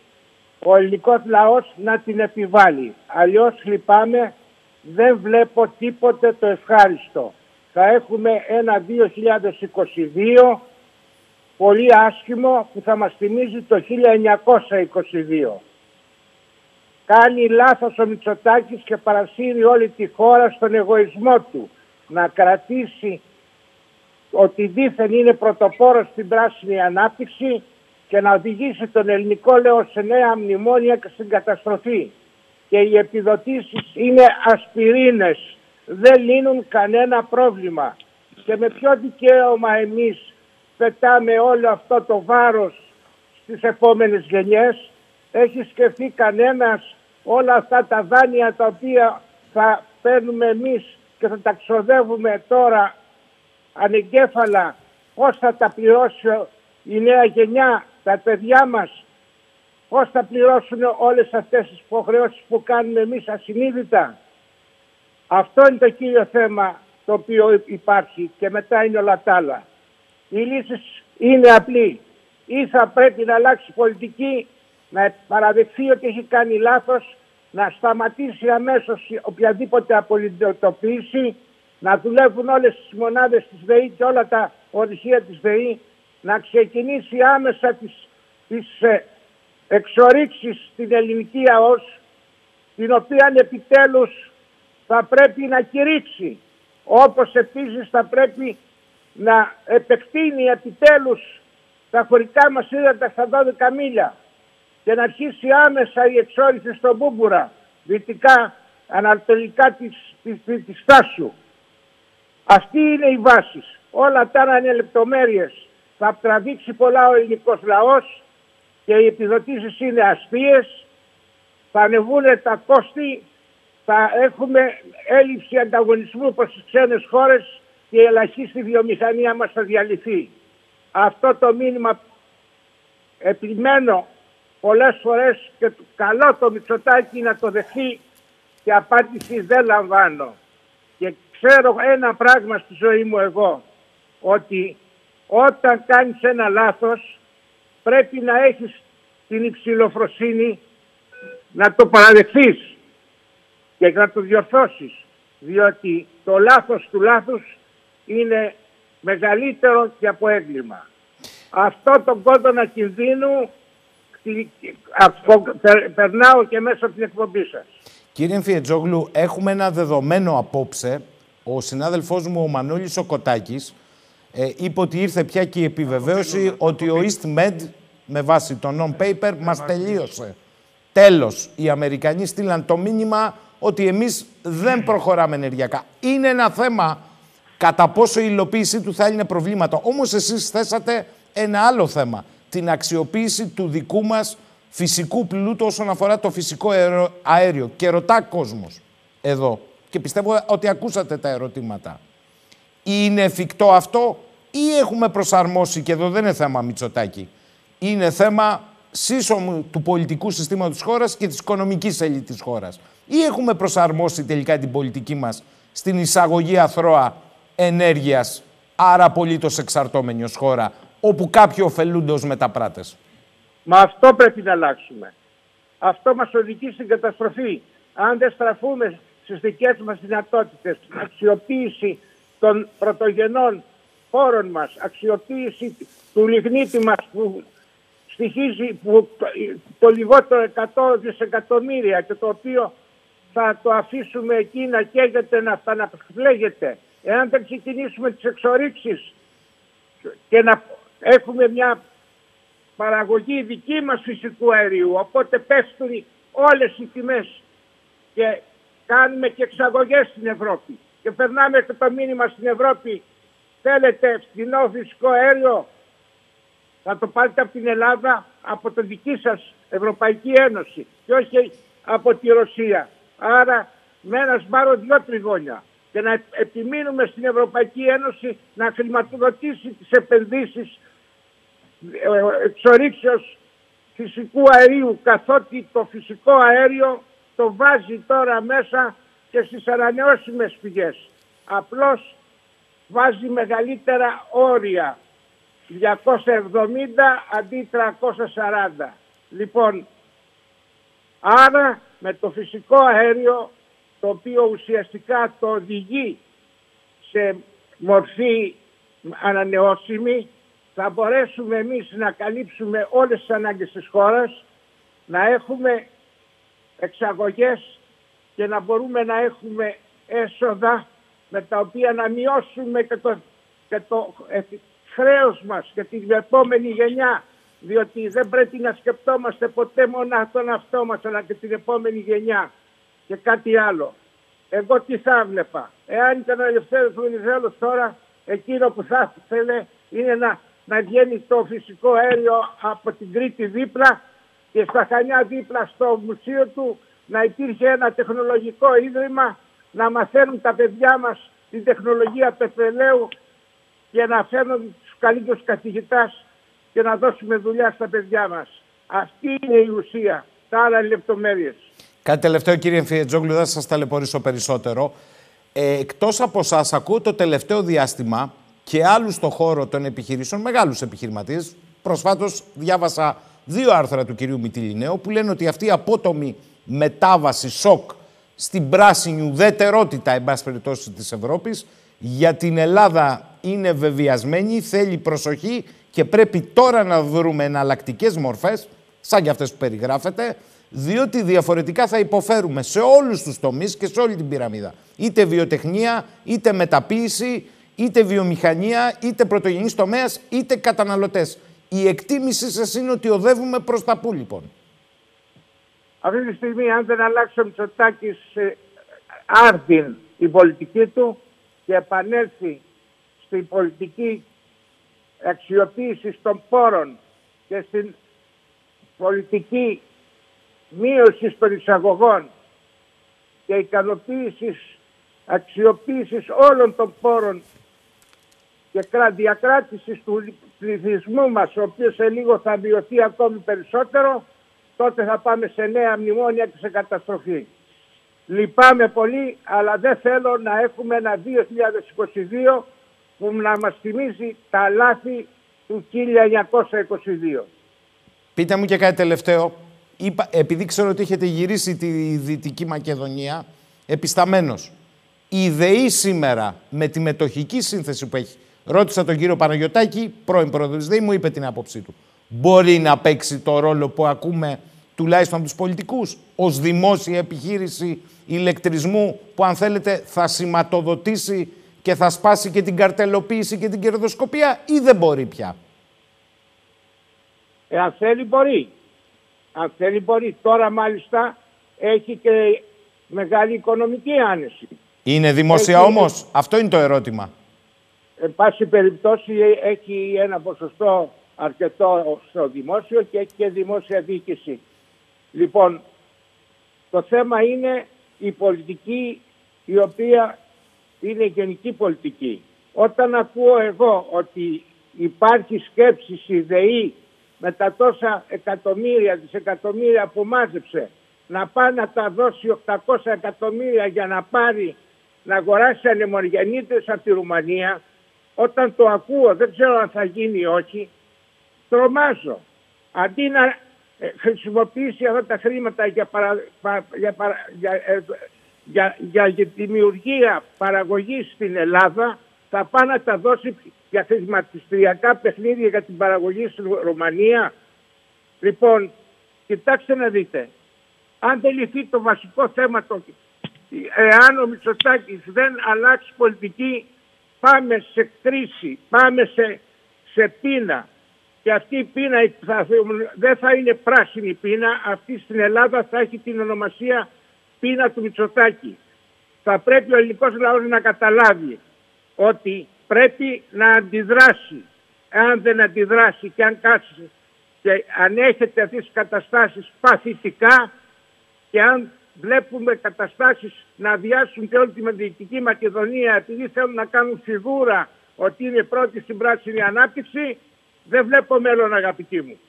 ο ελληνικός λαός να την επιβάλλει. Αλλιώς λυπάμαι, δεν βλέπω τίποτε το ευχάριστο. Θα έχουμε ένα 2022 πολύ άσχημο που θα μας θυμίζει το 1922. Κάνει λάθος ο Μητσοτάκης και παρασύρει όλη τη χώρα στον εγωισμό του. Να κρατήσει ότι δήθεν είναι πρωτοπόρος στην πράσινη ανάπτυξη και να οδηγήσει τον ελληνικό λαό σε νέα μνημόνια και στην καταστροφή. Και οι επιδοτήσεις είναι ασπιρίνες, δεν λύνουν κανένα πρόβλημα. Και με ποιο δικαίωμα εμείς πετάμε όλο αυτό το βάρος στις επόμενες γενιές; Έχει σκεφτεί κανένας όλα αυτά τα δάνεια τα οποία θα παίρνουμε εμείς και θα τα ξοδεύουμε τώρα ανεγκέφαλα πώς θα τα πληρώσει η νέα γενιά, τα παιδιά μας, πώς θα πληρώσουν όλες αυτές τις υποχρεώσεις που κάνουμε εμείς ασυνείδητα. Αυτό είναι το κύριο θέμα το οποίο υπάρχει και μετά είναι όλα τα άλλα. Η λύση είναι απλή. Ή θα πρέπει να αλλάξει πολιτική, να παραδεχθεί ότι έχει κάνει λάθος, να σταματήσει αμέσως οποιαδήποτε απολυτοποίηση, να δουλεύουν όλες τις μονάδες της ΔΕΗ και όλα τα ορυχεία της ΔΕΗ, να ξεκινήσει άμεσα τις, τις ε, εξορίξεις στην ελληνική ΑΟΣ, την οποία επιτέλους θα πρέπει να κηρύξει. Όπως επίσης θα πρέπει να επεκτείνει επιτέλους τα χωρικά μας ύδατα στα 12 μίλια και να αρχίσει άμεσα η εξόριξη στον Μπούμπουρα, δυτικά ανατολικά της, της, της, της Στάσου. Αυτή είναι η βάση. Όλα τα άλλα είναι λεπτομέρειες. Θα τραβήξει πολλά ο ελληνικός λαός και οι επιδοτήσεις είναι αστείες. Θα ανεβούν τα κόστη, θα έχουμε έλλειψη ανταγωνισμού προς τις ξένες χώρες και η ελαχίστη βιομηχανία μας θα διαλυθεί. Αυτό το μήνυμα επιμένω πολλές φορές και καλό το Μητσοτάκι να το δεχθεί και απάντηση δεν λαμβάνω. Και ξέρω ένα πράγμα στη ζωή μου εγώ, ότι όταν κάνεις ένα λάθος πρέπει να έχεις την υψηλοφροσύνη να το παραδεχθείς και να το διορθώσεις. Διότι το λάθος του λάθους είναι μεγαλύτερο και από έγκλημα. Αυτό τον κόδωνα κινδύνου περνάω και μέσα από την εκπομπής σας. Κύριε Φιετζόγλου, έχουμε ένα δεδομένο απόψε. Ο συνάδελφός μου, ο Μανώλης ο Κοτάκης, ε, είπε ότι ήρθε πια και η επιβεβαίωση ότι ο EastMed, με βάση το non-paper, μας τελείωσε. Τέλος, οι Αμερικανοί στείλαν το μήνυμα ότι εμείς δεν προχωράμε ενεργειακά. Είναι ένα θέμα κατά πόσο η υλοποίησή του θα είναι προβλήματα. Όμως εσείς θέσατε ένα άλλο θέμα. Την αξιοποίηση του δικού μας φυσικού πλούτου όσον αφορά το φυσικό αέριο. Και ρωτά κόσμος εδώ. Και πιστεύω ότι ακούσατε τα ερωτήματα. Είναι εφικτό αυτό ή έχουμε προσαρμόσει, και εδώ δεν είναι θέμα Μητσοτάκη, είναι θέμα σύσσωμου του πολιτικού συστήματος της χώρας και της οικονομικής ελίτ της χώρας. Ή έχουμε προσαρμόσει τελικά την πολιτική μας στην εισαγωγή αθρώα ενέργειας, άρα απολύτως εξαρτώμενη ως χώρα, όπου κάποιοι ωφελούνται ως μεταπράτες. Μα αυτό πρέπει να αλλάξουμε. Αυτό μας οδηγεί στην καταστροφή. Αν δεν στραφούμε στις δικές μας δυνατότητες, αξιοποίηση των πρωτογενών χώρων μας, αξιοποίηση του λιγνίτη μας που στοιχίζει που το λιγότερο 100 δισεκατομμύρια και το οποίο θα το αφήσουμε εκεί να καίγεται, να φλέγεται. Εάν δεν ξεκινήσουμε τις εξορίξεις και να έχουμε μια παραγωγή δική μας φυσικού αερίου, οπότε πέφτουν όλες οι τιμές και κάνουμε και εξαγωγές στην Ευρώπη. Και περνάμε και το μήνυμα στην Ευρώπη. Θέλετε φθηνό φυσικό αέριο; Θα το πάρετε από την Ελλάδα από τη δική σας Ευρωπαϊκή Ένωση και όχι από τη Ρωσία. Άρα με ένα σπάρο δυο τριγώνια. Και να επιμείνουμε στην Ευρωπαϊκή Ένωση να χρηματοδοτήσει τις επενδύσεις ε, εξορίξεως φυσικού αερίου καθότι το φυσικό αέριο το βάζει τώρα μέσα και στις ανανεώσιμες πηγές. Απλώς βάζει μεγαλύτερα όρια. 270 αντί 340. Λοιπόν, άρα με το φυσικό αέριο το οποίο ουσιαστικά το οδηγεί σε μορφή ανανεώσιμη θα μπορέσουμε εμείς να καλύψουμε όλες τις ανάγκες της χώρας, να έχουμε εξαγωγές και να μπορούμε να έχουμε έσοδα με τα οποία να μειώσουμε και το, και το ε, χρέος μας και την επόμενη γενιά διότι δεν πρέπει να σκεπτόμαστε ποτέ μόνο τον αυτό μας αλλά και την επόμενη γενιά και κάτι άλλο. Εγώ τι θα έβλεπα. Εάν ήταν ο Ελευθέρος Βενιζέλος τώρα εκείνο που θα ήθελε είναι να, να βγαίνει το φυσικό αέριο από την Κρήτη δίπλα και στα Χανιά δίπλα στο μουσείο του να υπήρχε ένα τεχνολογικό ίδρυμα να μαθαίνουν τα παιδιά μας την τεχνολογία πετρελαίου και να φέρνουν τους καλύτερους καθηγητάς και να δώσουμε δουλειά στα παιδιά μας. Αυτή είναι η ουσία. Τα άλλα λεπτομέρειες. Κάτι τελευταίο κύριε Φιετζόγλου, δεν σας ταλαιπωρήσω περισσότερο. Ε, εκτός από εσάς ακούω το τελευταίο διάστημα και άλλους στο χώρο των επιχειρήσεων, μεγάλους επιχειρηματίες. Προσφάτως διάβασα δύο άρθρα του κυρίου Μητυλινέου που λένε ότι αυτή η απότομη μετάβαση, σοκ στην πράσινη ουδετερότητα, εν πάση περιπτώσει, της Ευρώπης, για την Ελλάδα είναι βεβαιασμένη, θέλει προσοχή και πρέπει τώρα να βρούμε εναλλακτικές μορφές, σαν και αυτές που περιγράφετε, διότι διαφορετικά θα υποφέρουμε σε όλους τους τομείς και σε όλη την πυραμίδα. Είτε βιοτεχνία, είτε μεταποίηση, είτε βιομηχανία, είτε πρωτογενής τομέας, είτε καταναλωτές. Η εκτίμηση σας είναι ότι οδεύουμε προς τα πού λοιπόν. Αυτή τη στιγμή αν δεν αλλάξει ο Μητσοτάκης άρθιν την πολιτική του και επανέλθει στην πολιτική αξιοποίησης των πόρων και στην πολιτική μείωση των εισαγωγών και ικανοποίησης αξιοποίησης όλων των πόρων και διακράτησης του πληθυσμού μας, ο οποίος σε λίγο θα μειωθεί ακόμη περισσότερο, τότε θα πάμε σε νέα μνημόνια και σε καταστροφή. Λυπάμαι πολύ, αλλά δεν θέλω να έχουμε ένα 2022 που να μας θυμίζει τα λάθη του 1922. Πείτε μου και κάτι τελευταίο. Είπα, επειδή ξέρω ότι έχετε γυρίσει τη Δυτική Μακεδονία, επισταμένος, η ΔΕΗ σήμερα με τη μετοχική σύνθεση που έχει, ρώτησα τον κύριο Παναγιωτάκη, πρώην πρόεδρος ΔΕΗ, μου είπε την άποψή του. Μπορεί να παίξει το ρόλο που ακούμε τουλάχιστον από τους πολιτικούς, ως δημόσια επιχείρηση ηλεκτρισμού που αν θέλετε θα σηματοδοτήσει και θα σπάσει και την καρτελοποίηση και την κερδοσκοπία ή δεν μπορεί πια; Εάν θέλει μπορεί. Αν θέλει μπορεί. Τώρα μάλιστα έχει και μεγάλη οικονομική άνεση. Είναι δημόσια έχει... όμως; Αυτό είναι το ερώτημα. Εν πάση περιπτώσει έχει ένα ποσοστό αρκετό στο δημόσιο και έχει και δημόσια διοίκηση. Λοιπόν, το θέμα είναι η πολιτική η οποία είναι γενική πολιτική. Όταν ακούω εγώ ότι υπάρχει σκέψη στη ΔΕΗ με τα τόσα εκατομμύρια, δισεκατομμύρια που μάζεψε να πάει να τα δώσει 800 εκατομμύρια για να πάρει να αγοράσει ανεμογεννήτες από τη Ρουμανία όταν το ακούω, δεν ξέρω αν θα γίνει ή όχι, τρομάζω. Αντί να ε, χρησιμοποιήσει αυτά τα χρήματα για, παρα, για, για, ε, για, για, δημιουργία παραγωγής στην Ελλάδα θα πάει να τα δώσει για χρηματιστηριακά παιχνίδια για την παραγωγή στην Ρουμανία. Λοιπόν, κοιτάξτε να δείτε. Αν δεν λυθεί το βασικό θέμα, το, εάν ο Μητσοτάκης δεν αλλάξει πολιτική, πάμε σε κρίση, πάμε σε, σε πείνα. Και αυτή η πείνα δεν θα είναι πράσινη πείνα, αυτή στην Ελλάδα θα έχει την ονομασία πείνα του Μητσοτάκη. Θα πρέπει ο ελληνικός λαός να καταλάβει ότι πρέπει να αντιδράσει. Αν δεν αντιδράσει και αν κάτσει και αν έχετε αυτές τις καταστάσεις παθητικά και αν βλέπουμε καταστάσεις να αδειάσουν και όλη τη Δυτική Μακεδονία επειδή θέλουν να κάνουν φιγούρα ότι είναι πρώτη στην πράσινη ανάπτυξη, δεν βλέπω μέλλον αγαπητοί μου.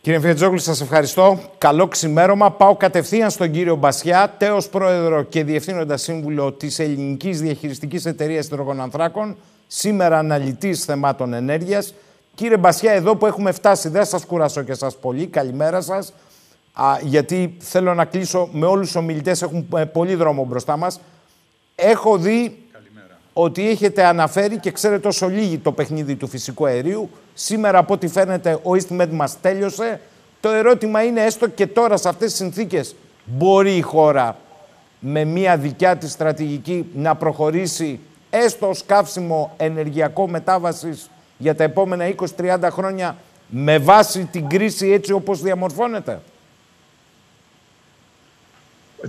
Κύριε Φιετζόγλου, σας ευχαριστώ. Καλό ξημέρωμα. Πάω κατευθείαν στον κύριο Μπασιά, τέος πρόεδρο και διευθύνοντας σύμβουλο της Ελληνικής Διαχειριστικής Εταιρείας Υδρογονανθράκων, σήμερα αναλυτής θεμάτων ενέργειας. Κύριε Μπασιά, εδώ που έχουμε φτάσει, δεν σας κουράσω και σας πολύ. Καλημέρα σας. Α, γιατί θέλω να κλείσω με όλους τους ομιλητές, έχουν ε, πολύ δρόμο μπροστά μας. Έχω δει ότι έχετε αναφέρει και ξέρετε όσο λίγοι το παιχνίδι του φυσικού αερίου. Σήμερα από ό,τι φαίνεται ο EastMed μας τέλειωσε. Το ερώτημα είναι έστω και τώρα σε αυτές τις συνθήκες μπορεί η χώρα με μια δικιά της στρατηγική να προχωρήσει έστω ως καύσιμο ενεργειακό μετάβασης για τα επόμενα 20-30 χρόνια με βάση την κρίση έτσι όπως διαμορφώνεται;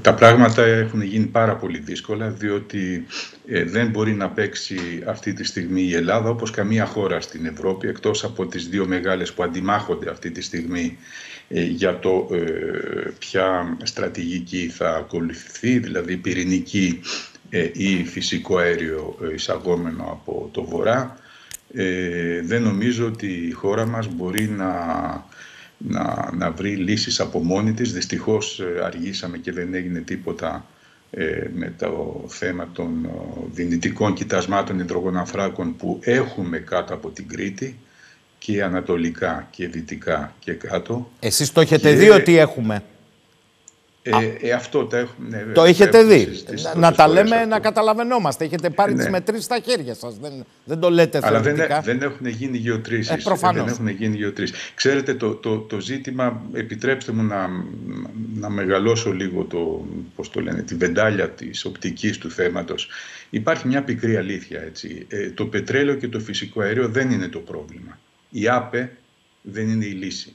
Τα πράγματα έχουν γίνει πάρα πολύ δύσκολα διότι ε, δεν μπορεί να παίξει αυτή τη στιγμή η Ελλάδα όπως καμία χώρα στην Ευρώπη εκτός από τις δύο μεγάλες που αντιμάχονται αυτή τη στιγμή ε, για το ε, ποια στρατηγική θα ακολουθηθεί, δηλαδή πυρηνική ή φυσικό αέριο εισαγόμενο από το Βορρά. δεν νομίζω ότι η χώρα μας μπορεί να να, να βρει λύσεις από μόνη της. Δυστυχώς ε, αργήσαμε και δεν έγινε τίποτα ε, με το θέμα των ε, δυνητικών κοιτασμάτων υδρογοναθράκων που έχουμε κάτω από την Κρήτη και ανατολικά και δυτικά και κάτω. Εσείς το έχετε δει ότι έχουμε; Ε, ε, αυτό το έχουμε. Ναι, το έχετε δει. να τα λέμε να καταλαβαίνόμαστε. Έχετε πάρει ναι. τι μετρήσεις στα χέρια σας. Δεν, δεν το λέτε Αλλά δεν, δεν έχουν γίνει γεωτρήσεις. Ε, δεν έχουν γίνει γεωτρήσεις. Ξέρετε, το, το, το ζήτημα, επιτρέψτε μου να, να μεγαλώσω λίγο το, πώς το λένε, τη βεντάλια της οπτικής του θέματος. Υπάρχει μια πικρή αλήθεια. Έτσι. Ε, το πετρέλαιο και το φυσικό αέριο δεν είναι το πρόβλημα. Η ΑΠΕ δεν είναι η λύση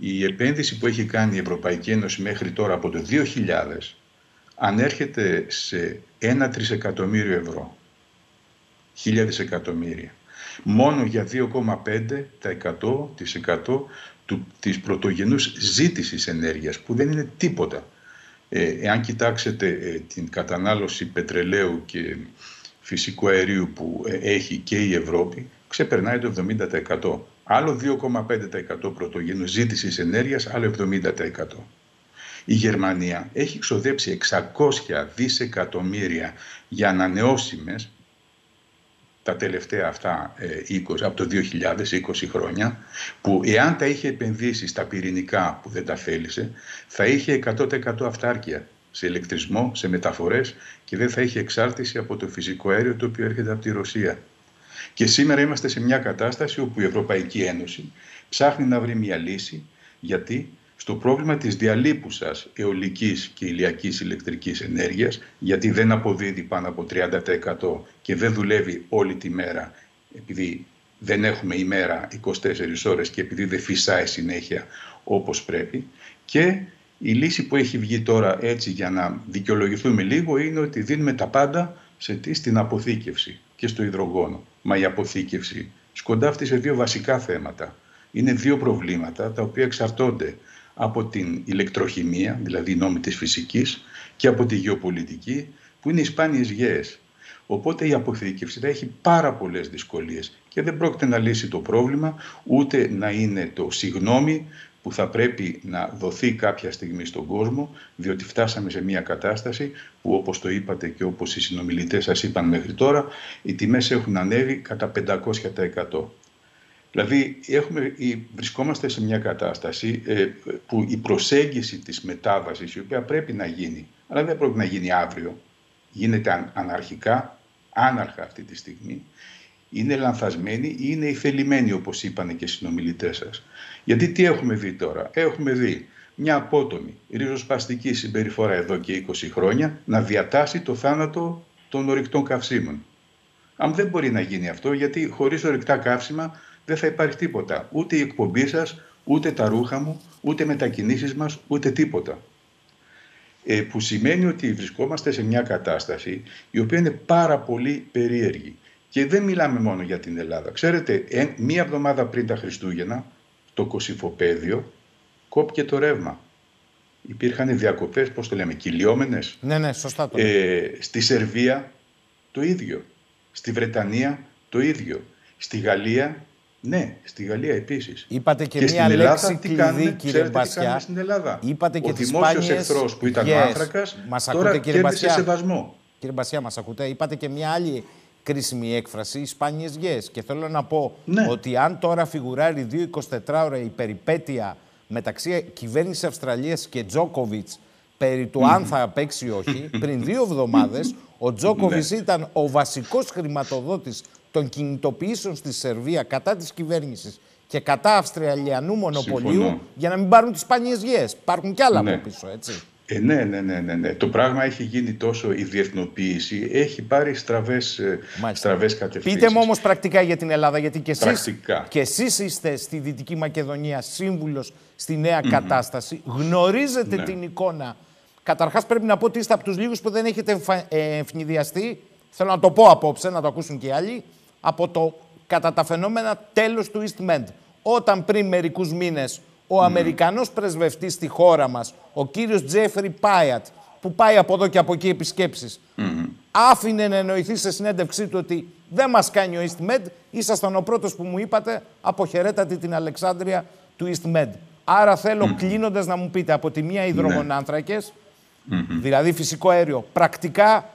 η επένδυση που έχει κάνει η Ευρωπαϊκή Ένωση μέχρι τώρα από το 2000 ανέρχεται σε ένα τρισεκατομμύριο ευρώ. Χίλια δισεκατομμύρια. Μόνο για 2,5% του, της πρωτογενούς ζήτησης ενέργειας, που δεν είναι τίποτα. Ε, εάν κοιτάξετε ε, την κατανάλωση πετρελαίου και φυσικού αερίου που ε, έχει και η Ευρώπη, ξεπερνάει το 70%. Άλλο 2,5% πρωτογενούς ζήτησης ενέργειας, άλλο 70%. Η Γερμανία έχει ξοδέψει 600 δισεκατομμύρια για ανανεώσιμες τα τελευταία αυτά 20, ε, από το 2020 χρόνια, που εάν τα είχε επενδύσει στα πυρηνικά που δεν τα θέλησε, θα είχε 100% αυτάρκεια σε ηλεκτρισμό, σε μεταφορές και δεν θα είχε εξάρτηση από το φυσικό αέριο το οποίο έρχεται από τη Ρωσία. Και σήμερα είμαστε σε μια κατάσταση όπου η Ευρωπαϊκή Ένωση ψάχνει να βρει μια λύση γιατί στο πρόβλημα της διαλείπουσας αιωλικής και ηλιακής ηλεκτρικής ενέργειας γιατί δεν αποδίδει πάνω από 30% και δεν δουλεύει όλη τη μέρα επειδή δεν έχουμε ημέρα 24 ώρες και επειδή δεν φυσάει συνέχεια όπως πρέπει και η λύση που έχει βγει τώρα έτσι για να δικαιολογηθούμε λίγο είναι ότι δίνουμε τα πάντα σε τι, στην αποθήκευση και στο υδρογόνο. Μα η αποθήκευση σκοντάφτει σε δύο βασικά θέματα. Είναι δύο προβλήματα τα οποία εξαρτώνται από την ηλεκτροχημία, δηλαδή η νόμη της φυσικής, και από τη γεωπολιτική, που είναι οι σπάνιες γέες. Οπότε η αποθήκευση θα έχει πάρα πολλές δυσκολίες και δεν πρόκειται να λύσει το πρόβλημα, ούτε να είναι το συγνώμη που θα πρέπει να δοθεί κάποια στιγμή στον κόσμο, διότι φτάσαμε σε μια κατάσταση που όπως το είπατε και όπως οι συνομιλητές σας είπαν μέχρι τώρα, οι τιμές έχουν ανέβει κατά 500%. Δηλαδή έχουμε, βρισκόμαστε σε μια κατάσταση ε, που η προσέγγιση της μετάβασης, η οποία πρέπει να γίνει, αλλά δεν πρέπει να γίνει αύριο, γίνεται αναρχικά, άναρχα αυτή τη στιγμή, είναι λανθασμένη ή είναι ηθελημένη όπως είπαν και οι συνομιλητές σας. Γιατί τι έχουμε δει τώρα; Έχουμε δει μια απότομη ριζοσπαστική συμπεριφορά εδώ και 20 χρόνια να διατάσει το θάνατο των ορυκτών καυσίμων. Αν δεν μπορεί να γίνει αυτό, γιατί χωρίς ορυκτά καύσιμα δεν θα υπάρχει τίποτα. Ούτε η εκπομπή σας, ούτε τα ρούχα μου, ούτε μετακινήσεις μας, ούτε τίποτα. Ε, που σημαίνει ότι βρισκόμαστε σε μια κατάσταση η οποία είναι πάρα πολύ περίεργη. Και δεν μιλάμε μόνο για την Ελλάδα. Ξέρετε, μία εβδομάδα πριν τα Χριστούγεννα, το Κωσυφοπαίδιο κόπηκε το ρεύμα. Υπήρχαν διακοπές, πώς το λέμε, κυλιόμενες. Ναι, ναι, σωστά το ε, Στη Σερβία το ίδιο. Στη Βρετανία το ίδιο. Στη Γαλλία, ναι, στη Γαλλία επίσης. Είπατε και, μία λέξη Ελλάδα, κλειδί, κάνουμε, κύριε Μπασιά. Τι στην Ελλάδα; Είπατε και ο δημόσιος εχθρός που ήταν yes. ο άνθρακας, μας τώρα ακούτε, κύριε Μπασιά; σεβασμό. Κύριε Μπασιά, μας ακούτε; Είπατε και μία άλλη κρίσιμη έκφραση, οι σπάνιες γιες. Και θέλω να πω ναι. ότι αν τώρα φιγουράρει 2-24 ώρα η περιπέτεια μεταξύ κυβέρνησης Αυστραλίας και Τζόκοβιτς περί του αν θα παίξει ή όχι, πριν δύο εβδομάδες ο Τζόκοβιτς ναι. ήταν ο βασικός χρηματοδότης των κινητοποιήσεων στη Σερβία κατά της κυβέρνησης και κατά Αυστραλιανού μονοπωλίου για να μην πάρουν τις σπάνιες γιες. Υπάρχουν κι άλλα ναι. από πίσω, έτσι. Ε, ναι, ναι, ναι, ναι, ναι. Το πράγμα έχει γίνει τόσο, η διεθνοποίηση έχει πάρει στραβές, ε, στραβές κατευθύνσεις. Πείτε μου όμως πρακτικά για την Ελλάδα, γιατί και εσείς, και εσείς είστε στη Δυτική Μακεδονία σύμβουλος στη νέα κατάσταση. Γνωρίζετε ναι. την εικόνα. Καταρχάς πρέπει να πω ότι είστε από τους λίγους που δεν έχετε ε, ευνηδιαστεί, θέλω να το πω απόψε, να το ακούσουν και οι άλλοι, από το κατά τα φαινόμενα τέλος του EastMed. Όταν πριν μερικούς μήνες ο Αμερικανός πρεσβευτής στη χώρα μας, ο κύριος Τζέφρι Πάιατ, που πάει από εδώ και από εκεί επισκέψεις, άφηνε να εννοηθεί σε συνέντευξή του ότι δεν μας κάνει ο EastMed, ήσασταν ο πρώτος που μου είπατε αποχαιρέτατε την Αλεξάνδρεια του EastMed. Άρα θέλω mm. κλείνοντας να μου πείτε από τη μία υδρογονάνθρακες, δηλαδή φυσικό αέριο, πρακτικά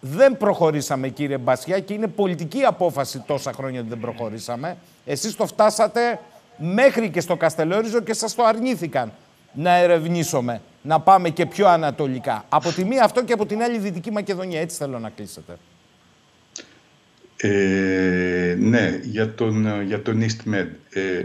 δεν προχωρήσαμε κύριε Μπασιά και είναι πολιτική απόφαση τόσα χρόνια ότι δεν προχωρήσαμε. Εσείς το φτάσατε μέχρι και στο Καστελόριζο και σας το αρνήθηκαν να ερευνήσουμε, να πάμε και πιο ανατολικά. Από τη μία αυτό και από την άλλη Δυτική Μακεδονία. Έτσι θέλω να κλείσετε. Ε, ναι, για τον, για τον EastMed. Ε,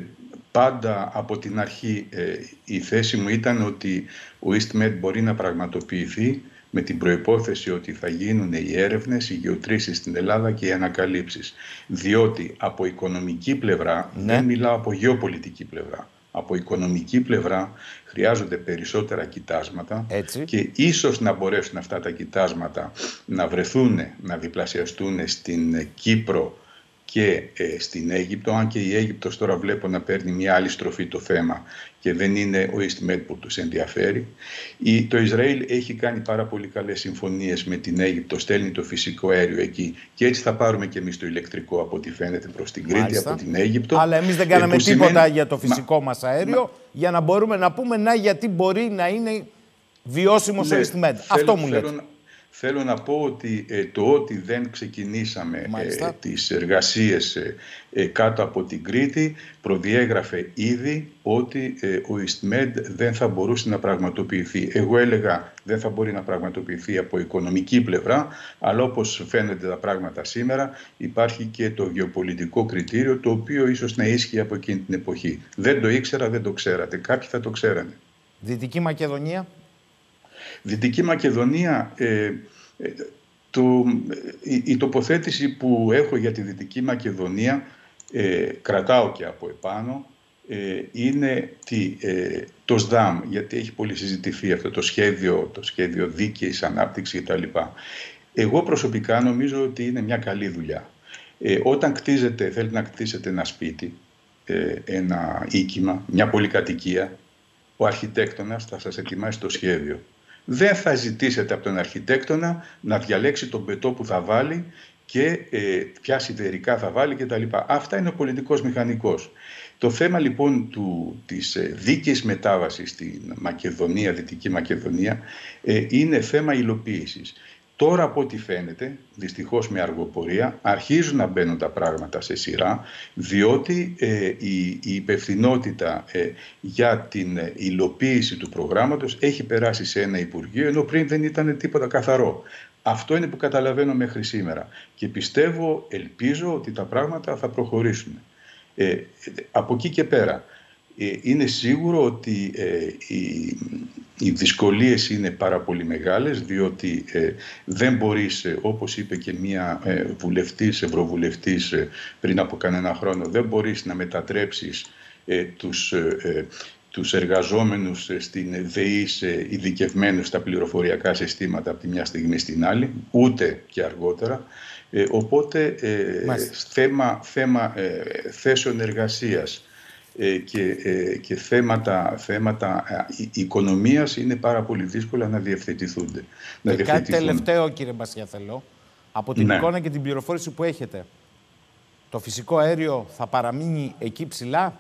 πάντα από την αρχή ε, η θέση μου ήταν ότι ο EastMed μπορεί να πραγματοποιηθεί με την προϋπόθεση ότι θα γίνουν οι έρευνες, οι γεωτρήσεις στην Ελλάδα και οι ανακαλύψεις. Διότι από οικονομική πλευρά, ναι. δεν μιλάω από γεωπολιτική πλευρά, από οικονομική πλευρά χρειάζονται περισσότερα κοιτάσματα και ίσως να μπορέσουν αυτά τα κοιτάσματα να βρεθούν, να διπλασιαστούν στην Κύπρο και ε, στην Αίγυπτο, αν και η Αίγυπτος τώρα βλέπω να παίρνει μια άλλη στροφή το θέμα και δεν είναι ο EastMed που τους ενδιαφέρει. Η, το Ισραήλ έχει κάνει πάρα πολύ καλές συμφωνίες με την Αίγυπτο, στέλνει το φυσικό αέριο εκεί και έτσι θα πάρουμε και εμείς το ηλεκτρικό από ό,τι φαίνεται προς την Κρήτη, από την Αίγυπτο. Αλλά εμείς δεν κάναμε ε, τίποτα για το φυσικό Μας... μας αέριο για να μπορούμε να πούμε να γιατί μπορεί να είναι βιώσιμος ναι, ο EastMed. Αυτό μου λέτε. Θέλω να πω ότι ε, το ότι δεν ξεκινήσαμε ε, τις εργασίες ε, ε, κάτω από την Κρήτη προδιέγραφε ήδη ότι ο EastMed δεν θα μπορούσε να πραγματοποιηθεί. Εγώ έλεγα δεν θα μπορεί να πραγματοποιηθεί από οικονομική πλευρά, αλλά όπως φαίνονται τα πράγματα σήμερα υπάρχει και το γεωπολιτικό κριτήριο το οποίο ίσως να ίσχυε από εκείνη την εποχή. Δεν το ήξερα, δεν το ξέρατε. Κάποιοι θα το ξέρανε. Δυτική Μακεδονία. Δυτική Μακεδονία, ε, ε, το, η, η, τοποθέτηση που έχω για τη Δυτική Μακεδονία, ε, κρατάω και από επάνω, είναι τι, το ΣΔΑΜ, γιατί έχει πολύ συζητηθεί αυτό το σχέδιο, το σχέδιο δίκαιης ανάπτυξης κτλ. Εγώ προσωπικά νομίζω ότι είναι μια καλή δουλειά. όταν κτίζετε, θέλετε να κτίσετε ένα σπίτι, ένα οίκημα, μια πολυκατοικία, ο αρχιτέκτονας θα σας ετοιμάσει το σχέδιο δεν θα ζητήσετε από τον αρχιτέκτονα να διαλέξει τον πετό που θα βάλει και ε, ποια σιδερικά θα βάλει κτλ. Αυτά είναι ο πολιτικός μηχανικός. Το θέμα λοιπόν του, της ε, δίκαιης μετάβασης στην Μακεδονία, Δυτική Μακεδονία, ε, είναι θέμα υλοποίησης. Τώρα από ό,τι φαίνεται, δυστυχώς με αργοπορία, αρχίζουν να μπαίνουν τα πράγματα σε σειρά, διότι ε, η, η υπευθυνότητα ε, για την υλοποίηση του προγράμματος έχει περάσει σε ένα Υπουργείο, ενώ πριν δεν ήταν τίποτα καθαρό. Αυτό είναι που καταλαβαίνω μέχρι σήμερα και πιστεύω, ελπίζω ότι τα πράγματα θα προχωρήσουν. Ε, από εκεί και πέρα, ε, είναι σίγουρο ότι ε, οι, οι δυσκολίες είναι πάρα πολύ μεγάλες διότι ε, δεν μπορείς, όπως είπε και μία βουλευτής, ευρωβουλευτής πριν από κανένα χρόνο, δεν μπορείς να μετατρέψεις τους, τους εργαζόμενους στην ΔΕΗ σε ειδικευμένους στα πληροφοριακά συστήματα από τη μια στιγμή στην άλλη, ούτε και αργότερα. οπότε θέμα, θέμα θέσεων εργασίας ε, και, ε, και θέματα, θέματα ε, οικονομίας είναι πάρα πολύ δύσκολα να διευθετηθούνται. Και κάτι τελευταίο κύριε Μπασιά θέλω. Από την ναι. εικόνα και την πληροφόρηση που έχετε, το φυσικό αέριο θα παραμείνει εκεί ψηλά;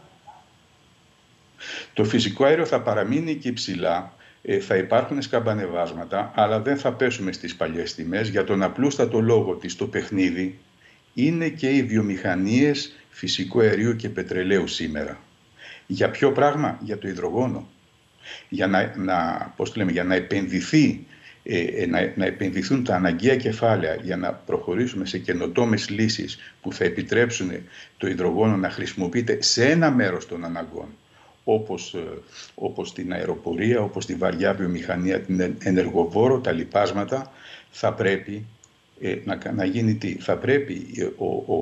Το φυσικό αέριο θα παραμείνει εκεί ψηλά. θα υπάρχουν σκαμπανεβάσματα, αλλά δεν θα πέσουμε στις παλιές τιμές για τον απλούστατο λόγο ότι το παιχνίδι είναι και οι βιομηχανίες φυσικού αερίου και πετρελαίου σήμερα. Για ποιο πράγμα, για το υδρογόνο. Για να, να, πώς λέμε, για να επενδυθεί ε, ε, να, να επενδυθούν τα αναγκαία κεφάλαια για να προχωρήσουμε σε καινοτόμες λύσεις που θα επιτρέψουν το υδρογόνο να χρησιμοποιείται σε ένα μέρος των αναγκών όπως, ε, όπως την αεροπορία, όπως τη βαριά βιομηχανία, την ενεργοβόρο, τα λοιπάσματα, θα πρέπει ε, να, να γίνει τι; Θα πρέπει ο, ο,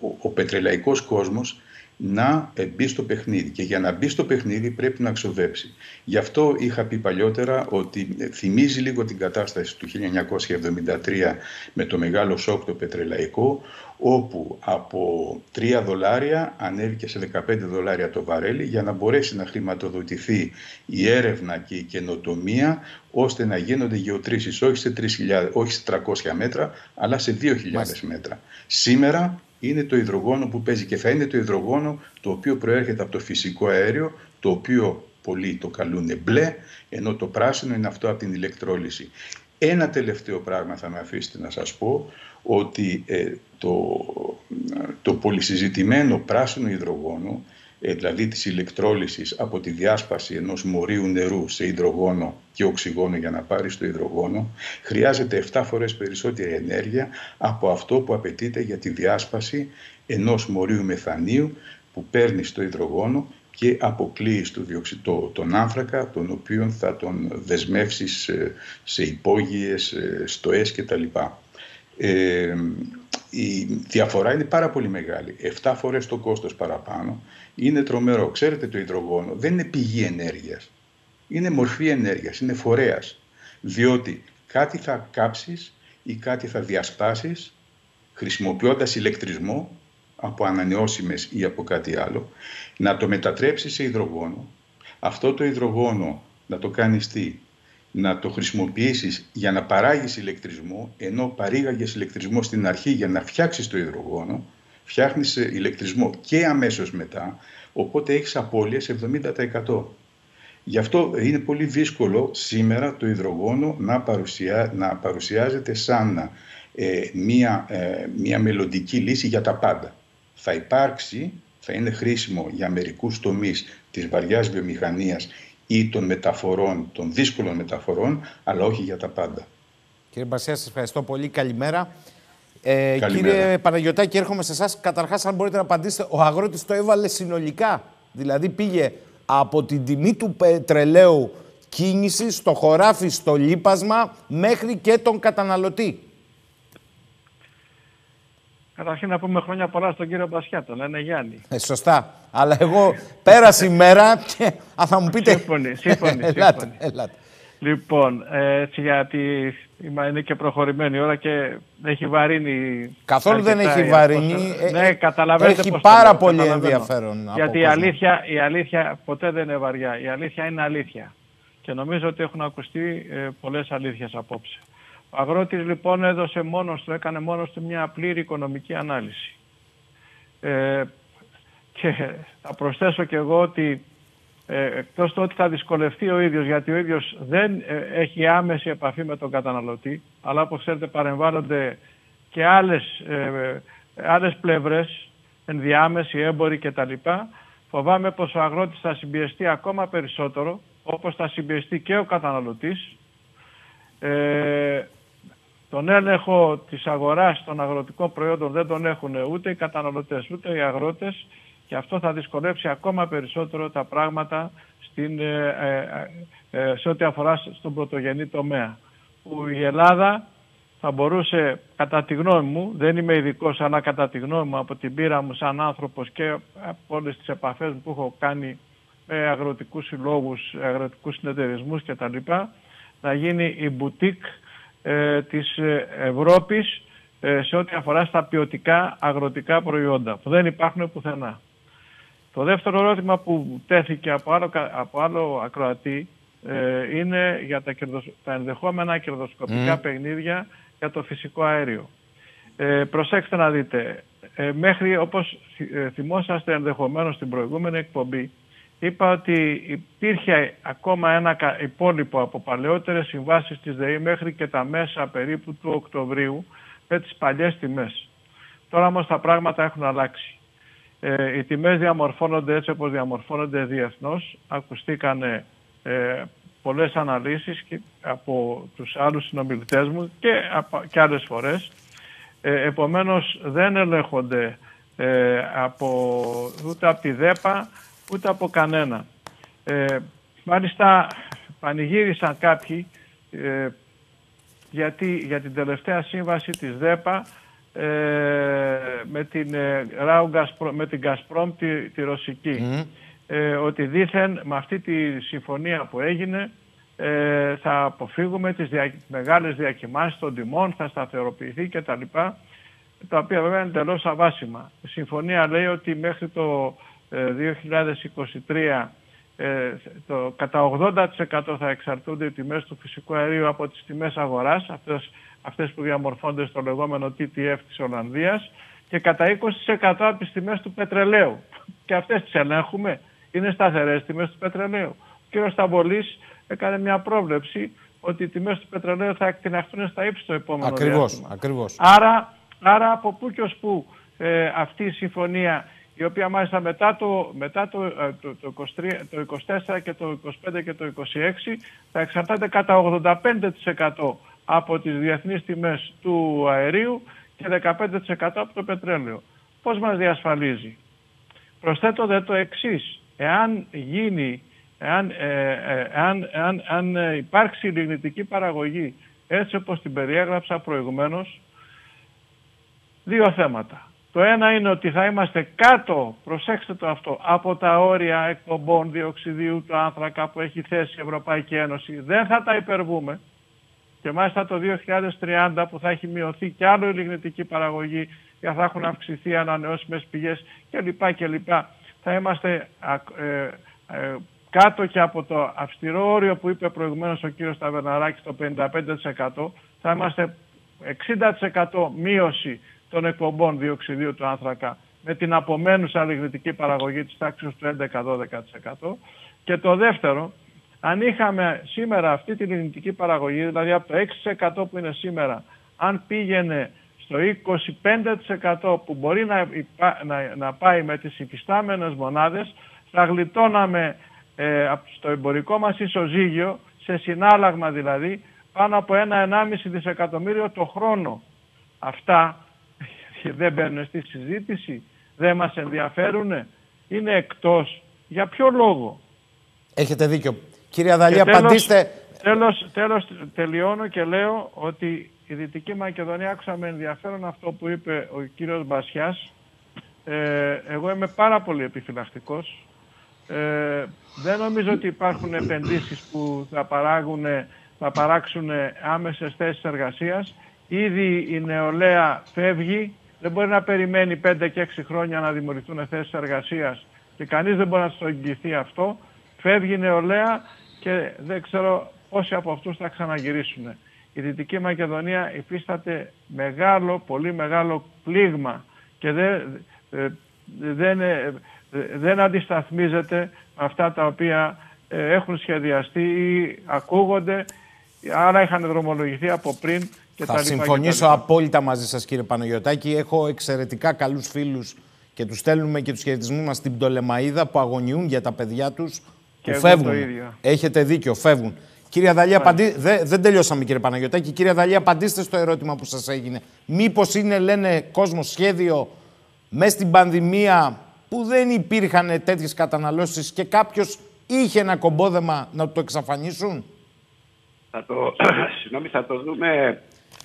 ο, ο πετρελαϊκός κόσμος να μπει στο παιχνίδι και για να μπει στο παιχνίδι πρέπει να ξοδέψει. Γι' αυτό είχα πει παλιότερα ότι θυμίζει λίγο την κατάσταση του 1973 με το μεγάλο σοκ το πετρελαϊκό όπου από 3 δολάρια ανέβηκε σε 15 δολάρια το βαρέλι για να μπορέσει να χρηματοδοτηθεί η έρευνα και η καινοτομία ώστε να γίνονται γεωτρήσεις όχι σε, 3.000, όχι σε 300 μέτρα αλλά σε 2.000 μέτρα. Σήμερα είναι το υδρογόνο που παίζει και θα είναι το υδρογόνο το οποίο προέρχεται από το φυσικό αέριο, το οποίο πολλοί το καλούν μπλε, ενώ το πράσινο είναι αυτό από την ηλεκτρόλυση. Ένα τελευταίο πράγμα θα με αφήσετε να σας πω, ότι ε, το, το πολυσυζητημένο πράσινο υδρογόνο ε, δηλαδή της ηλεκτρόλυσης από τη διάσπαση ενός μορίου νερού σε υδρογόνο και οξυγόνο για να πάρει το υδρογόνο, χρειάζεται 7 φορές περισσότερη ενέργεια από αυτό που απαιτείται για τη διάσπαση ενός μορίου μεθανίου που παίρνει στο υδρογόνο και αποκλείει στο διοξιτό τον άνθρακα, τον οποίο θα τον δεσμεύσεις σε υπόγειες, στοές κτλ. Ε, η διαφορά είναι πάρα πολύ μεγάλη. 7 φορές το κόστος παραπάνω είναι τρομερό. Ξέρετε το υδρογόνο δεν είναι πηγή ενέργειας. Είναι μορφή ενέργειας, είναι φορέας. Διότι κάτι θα κάψεις ή κάτι θα διασπάσεις χρησιμοποιώντας ηλεκτρισμό από ανανεώσιμες ή από κάτι άλλο, να το μετατρέψεις σε υδρογόνο. Αυτό το υδρογόνο να το κάνεις τι, να το χρησιμοποιήσεις για να παράγεις ηλεκτρισμό, ενώ παρήγαγες ηλεκτρισμό στην αρχή για να φτιάξεις το υδρογόνο, φτιάχνεις ηλεκτρισμό και αμέσως μετά, οπότε έχεις απώλειες 70%. Γι' αυτό είναι πολύ δύσκολο σήμερα το υδρογόνο να, παρουσιά, να παρουσιάζεται σαν ε, μία, ε, μία μελλοντική λύση για τα πάντα. Θα υπάρξει, θα είναι χρήσιμο για μερικούς τομείς της βαριάς βιομηχανίας ή των μεταφορών, των δύσκολων μεταφορών, αλλά όχι για τα πάντα. Κύριε Μπασία, σας ευχαριστώ πολύ. Καλημέρα. Ε, κύριε Παναγιωτάκη, έρχομαι σε εσάς. Καταρχάς, αν μπορείτε να απαντήσετε, ο αγρότης το έβαλε συνολικά. Δηλαδή, πήγε από την τιμή του πετρελαίου κίνηση στο χωράφι, στο λίπασμα, μέχρι και τον καταναλωτή. Καταρχήν να πούμε χρόνια πολλά στον κύριο Μπασιά, τον λένε Γιάννη. Ε, σωστά. Αλλά εγώ πέρασε η μέρα και α, θα μου πείτε... Σύμφωνοι, σύμφωνοι. ελάτε, ελάτε. Λοιπόν, έτσι γιατί είναι και προχωρημένη η ώρα και έχει βαρύνει. Καθόλου δεν έχει βαρύνει. Ε, ναι, καταλαβαίνετε Έχει πάρα πολύ ενδιαφέρον. Γιατί η αλήθεια, η αλήθεια ποτέ δεν είναι βαριά. Η αλήθεια είναι αλήθεια. Και νομίζω ότι έχουν ακουστεί ε, πολλές αλήθειες απόψε. Ο αγρότης λοιπόν έδωσε μόνος του, έκανε μόνος του μια πλήρη οικονομική ανάλυση. Ε, και θα προσθέσω και εγώ ότι ε, εκτός του ότι θα δυσκολευτεί ο ίδιος γιατί ο ίδιος δεν ε, έχει άμεση επαφή με τον καταναλωτή αλλά όπως ξέρετε παρεμβάλλονται και άλλες, ε, άλλες πλευρές ενδιάμεση, έμποροι κτλ. Φοβάμαι πως ο αγρότης θα συμπιεστεί ακόμα περισσότερο όπως θα συμπιεστεί και ο καταναλωτής ε, τον έλεγχο της αγοράς των αγροτικών προϊόντων δεν τον έχουν ούτε οι καταναλωτές ούτε οι αγρότες και αυτό θα δυσκολεύσει ακόμα περισσότερο τα πράγματα στην, ε, ε, ε, σε ό,τι αφορά στον πρωτογενή τομέα. Που η Ελλάδα θα μπορούσε, κατά τη γνώμη μου, δεν είμαι ειδικός, αλλά κατά τη γνώμη μου από την πείρα μου σαν άνθρωπος και από όλες τις επαφές που έχω κάνει με αγροτικούς συλλόγους, αγροτικούς συνεταιρισμούς κτλ. να γίνει η μπουτίκ ε, της Ευρώπης σε ό,τι αφορά στα ποιοτικά αγροτικά προϊόντα που δεν υπάρχουν πουθενά. Το δεύτερο ερώτημα που τέθηκε από άλλο, από άλλο ακροατή ε, είναι για τα, τα ενδεχόμενα κερδοσκοπικά παιχνίδια για το φυσικό αέριο. Ε, προσέξτε να δείτε, ε, μέχρι όπως ε, θυμόσαστε ενδεχομένως στην προηγούμενη εκπομπή, είπα ότι υπήρχε ακόμα ένα υπόλοιπο από παλαιότερες συμβάσεις της ΔΕΗ μέχρι και τα μέσα περίπου του Οκτωβρίου με τις παλιές τιμές. Τώρα όμως τα πράγματα έχουν αλλάξει. Ε, οι τιμές διαμορφώνονται έτσι όπως διαμορφώνονται διεθνώς. Ακουστήκαν ε, πολλές αναλύσεις και από τους άλλους συνομιλητές μου και, και άλλες φορές. Ε, επομένως δεν ελέγχονται ε, από, ούτε από τη ΔΕΠΑ ούτε από κανένα. Ε, μάλιστα πανηγύρισαν κάποιοι ε, γιατί για την τελευταία σύμβαση της ΔΕΠΑ ε, με την, ε, με την Gazprom τη, τη ρωσική. Ε, ότι δήθεν με αυτή τη συμφωνία που έγινε ε, θα αποφύγουμε τις δια, μεγάλες διακοιμάνσεις των τιμών, θα σταθεροποιηθεί κτλ. Τα οποία βέβαια είναι εντελώς αβάσιμα. Η συμφωνία λέει ότι μέχρι το 2023 ε, το, κατά 80% θα εξαρτούνται οι τιμές του φυσικού αερίου από τις τιμές αγοράς, αυτές, αυτές που διαμορφώνται στο λεγόμενο TTF της Ολλανδίας και κατά 20% από τις τιμές του πετρελαίου. Και αυτές τις ελέγχουμε. Είναι σταθερές τιμές του πετρελαίου. Ο κ. Σταμπολής έκανε μια πρόβλεψη ότι οι τιμές του πετρελαίου θα εκτιναχθούν στα ύψη το επόμενο ακριβώς, διάστημα. Ακριβώς. Άρα, άρα από πού και ως πού ε, αυτή η συμφωνία η οποία μάλιστα μετά το, μετά το, ε, το, το, 23, το 24 και το 25 και το 26 θα εξαρτάται κατά 85% από τις διεθνείς τιμές του αερίου και 15% από το πετρέλαιο. Πώς μας διασφαλίζει; Προσθέτω δε το εξής. Εάν γίνει, εάν, ε, ε, εάν, εάν, εάν υπάρξει λιγνητική παραγωγή έτσι όπως την περιέγραψα προηγουμένως, δύο θέματα. Το ένα είναι ότι θα είμαστε κάτω, προσέξτε το αυτό, από τα όρια εκπομπών διοξιδίου του άνθρακα που έχει θέσει η Ευρωπαϊκή Ένωση. Δεν θα τα υπερβούμε. Και μάλιστα το 2030 που θα έχει μειωθεί κι άλλο η λιγνητική παραγωγή και θα έχουν αυξηθεί ανανεώσιμες πηγές κλπ. κλπ. Θα είμαστε ε, ε, κάτω και από το αυστηρό όριο που είπε προηγουμένως ο κύριος Ταβερναράκης το 55% θα είμαστε 60% μείωση των εκπομπών διοξιδίου του άνθρακα με την απομένουσα λιγνητική παραγωγή της τάξης του 11-12%. Και το δεύτερο, αν είχαμε σήμερα αυτή τη λιγνητική παραγωγή, δηλαδή από το 6% που είναι σήμερα, αν πήγαινε στο 25% που μπορεί να, να, να πάει με τις υφιστάμενες μονάδες, θα γλιτώναμε ε, στο εμπορικό μας ισοζύγιο, σε συνάλλαγμα δηλαδή, πάνω από ένα 1,5 δισεκατομμύριο το χρόνο. Αυτά δεν μπαίνουν στη συζήτηση, δεν μας ενδιαφέρουν, είναι εκτός. Για ποιο λόγο; Έχετε δίκιο. Κύριε Αδαλή, απαντήστε. Τέλος, τέλος, τελειώνω και λέω ότι η Δυτική Μακεδονία άκουσα με ενδιαφέρον αυτό που είπε ο κύριος Μπασιάς. Ε, εγώ είμαι πάρα πολύ επιφυλακτικός. Ε, δεν νομίζω ότι υπάρχουν επενδύσεις που θα, παράγουν, θα παράξουν άμεσες θέσεις εργασίας. Ήδη η νεολαία φεύγει δεν μπορεί να περιμένει 5 και 6 χρόνια να δημιουργηθούν θέσεις εργασίας και κανείς δεν μπορεί να το εγγυηθεί αυτό. Φεύγει η νεολαία και δεν ξέρω πόσοι από αυτούς θα ξαναγυρίσουν. Η Δυτική Μακεδονία υφίσταται μεγάλο, πολύ μεγάλο πλήγμα και δεν, ε, δεν, ε, δεν αντισταθμίζεται με αυτά τα οποία ε, έχουν σχεδιαστεί ή ακούγονται, άρα είχαν δρομολογηθεί από πριν θα συμφωνήσω απόλυτα μαζί σας κύριε Παναγιωτάκη. Έχω εξαιρετικά καλούς φίλους και τους στέλνουμε και τους χαιρετισμού μας στην Πτολεμαίδα που αγωνιούν για τα παιδιά τους που φεύγουν. Έχετε δίκιο, φεύγουν. Κύριε Αδαλή, απαντή... δεν τελειώσαμε κύριε Παναγιωτάκη. Κύριε Αδαλή, απαντήστε στο ερώτημα που σας έγινε. Μήπως είναι, λένε, κόσμο σχέδιο μέσα στην πανδημία που δεν υπήρχαν τέτοιες καταναλώσεις και κάποιος είχε ένα κομπόδεμα να το εξαφανίσουν; Θα το, συγγνώμη, θα το δούμε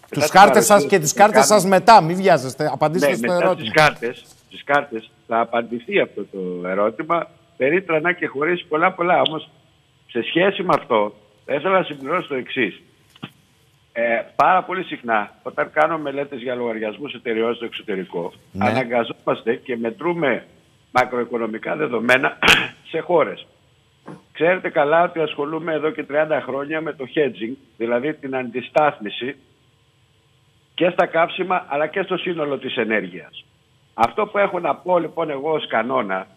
τους κάρτες σας και τις κάρτες σας μετά, μην βιάζεστε. Απαντήστε ναι, στο μετά ερώτημα. Τις κάρτες, τις κάρτες θα απαντηθεί αυτό το ερώτημα περίτρανα και χωρίς πολλά πολλά. Όμως σε σχέση με αυτό θα ήθελα να συμπληρώσω το εξής. Ε, πάρα πολύ συχνά όταν κάνω μελέτες για λογαριασμούς εταιριών στο εξωτερικό ναι. αναγκαζόμαστε και μετρούμε μακροοικονομικά δεδομένα σε χώρες. Ξέρετε καλά ότι ασχολούμαι εδώ και 30 χρόνια με το hedging, δηλαδή την αντιστάθμιση και στα κάψιμα αλλά και στο σύνολο της ενέργειας. Αυτό που έχω να πω λοιπόν εγώ ως κανόνα,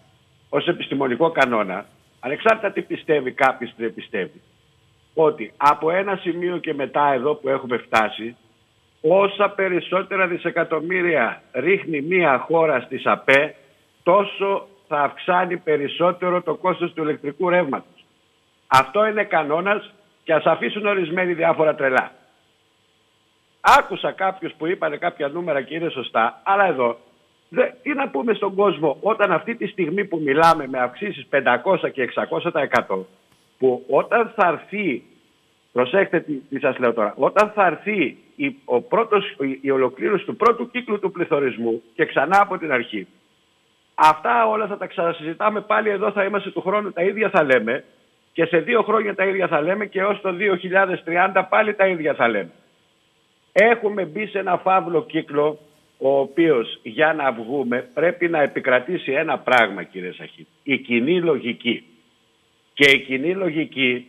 ως επιστημονικό κανόνα, ανεξάρτητα τι πιστεύει κάποιος δεν πιστεύει, ότι από ένα σημείο και μετά εδώ που έχουμε φτάσει, όσα περισσότερα δισεκατομμύρια ρίχνει μία χώρα στις ΑΠΕ, τόσο θα αυξάνει περισσότερο το κόστος του ηλεκτρικού ρεύματος. Αυτό είναι κανόνας και ας αφήσουν ορισμένοι διάφορα τρελά. Άκουσα κάποιους που είπαν κάποια νούμερα και είναι σωστά, αλλά εδώ τι να πούμε στον κόσμο όταν αυτή τη στιγμή που μιλάμε με αυξήσεις 500 και 600% που όταν θα έρθει, προσέξτε τι, τι σας λέω τώρα, όταν θα έρθει η, ο πρώτος, η ολοκλήρωση του πρώτου κύκλου του πληθωρισμού και ξανά από την αρχή, αυτά όλα θα τα ξανασυζητάμε πάλι εδώ θα είμαστε του χρόνου τα ίδια θα λέμε και σε δύο χρόνια τα ίδια θα λέμε και ως το 2030 πάλι τα ίδια θα λέμε. Έχουμε μπει σε ένα φαύλο κύκλο ο οποίος για να βγούμε πρέπει να επικρατήσει ένα πράγμα κύριε Σαχή, η κοινή λογική. Και η κοινή λογική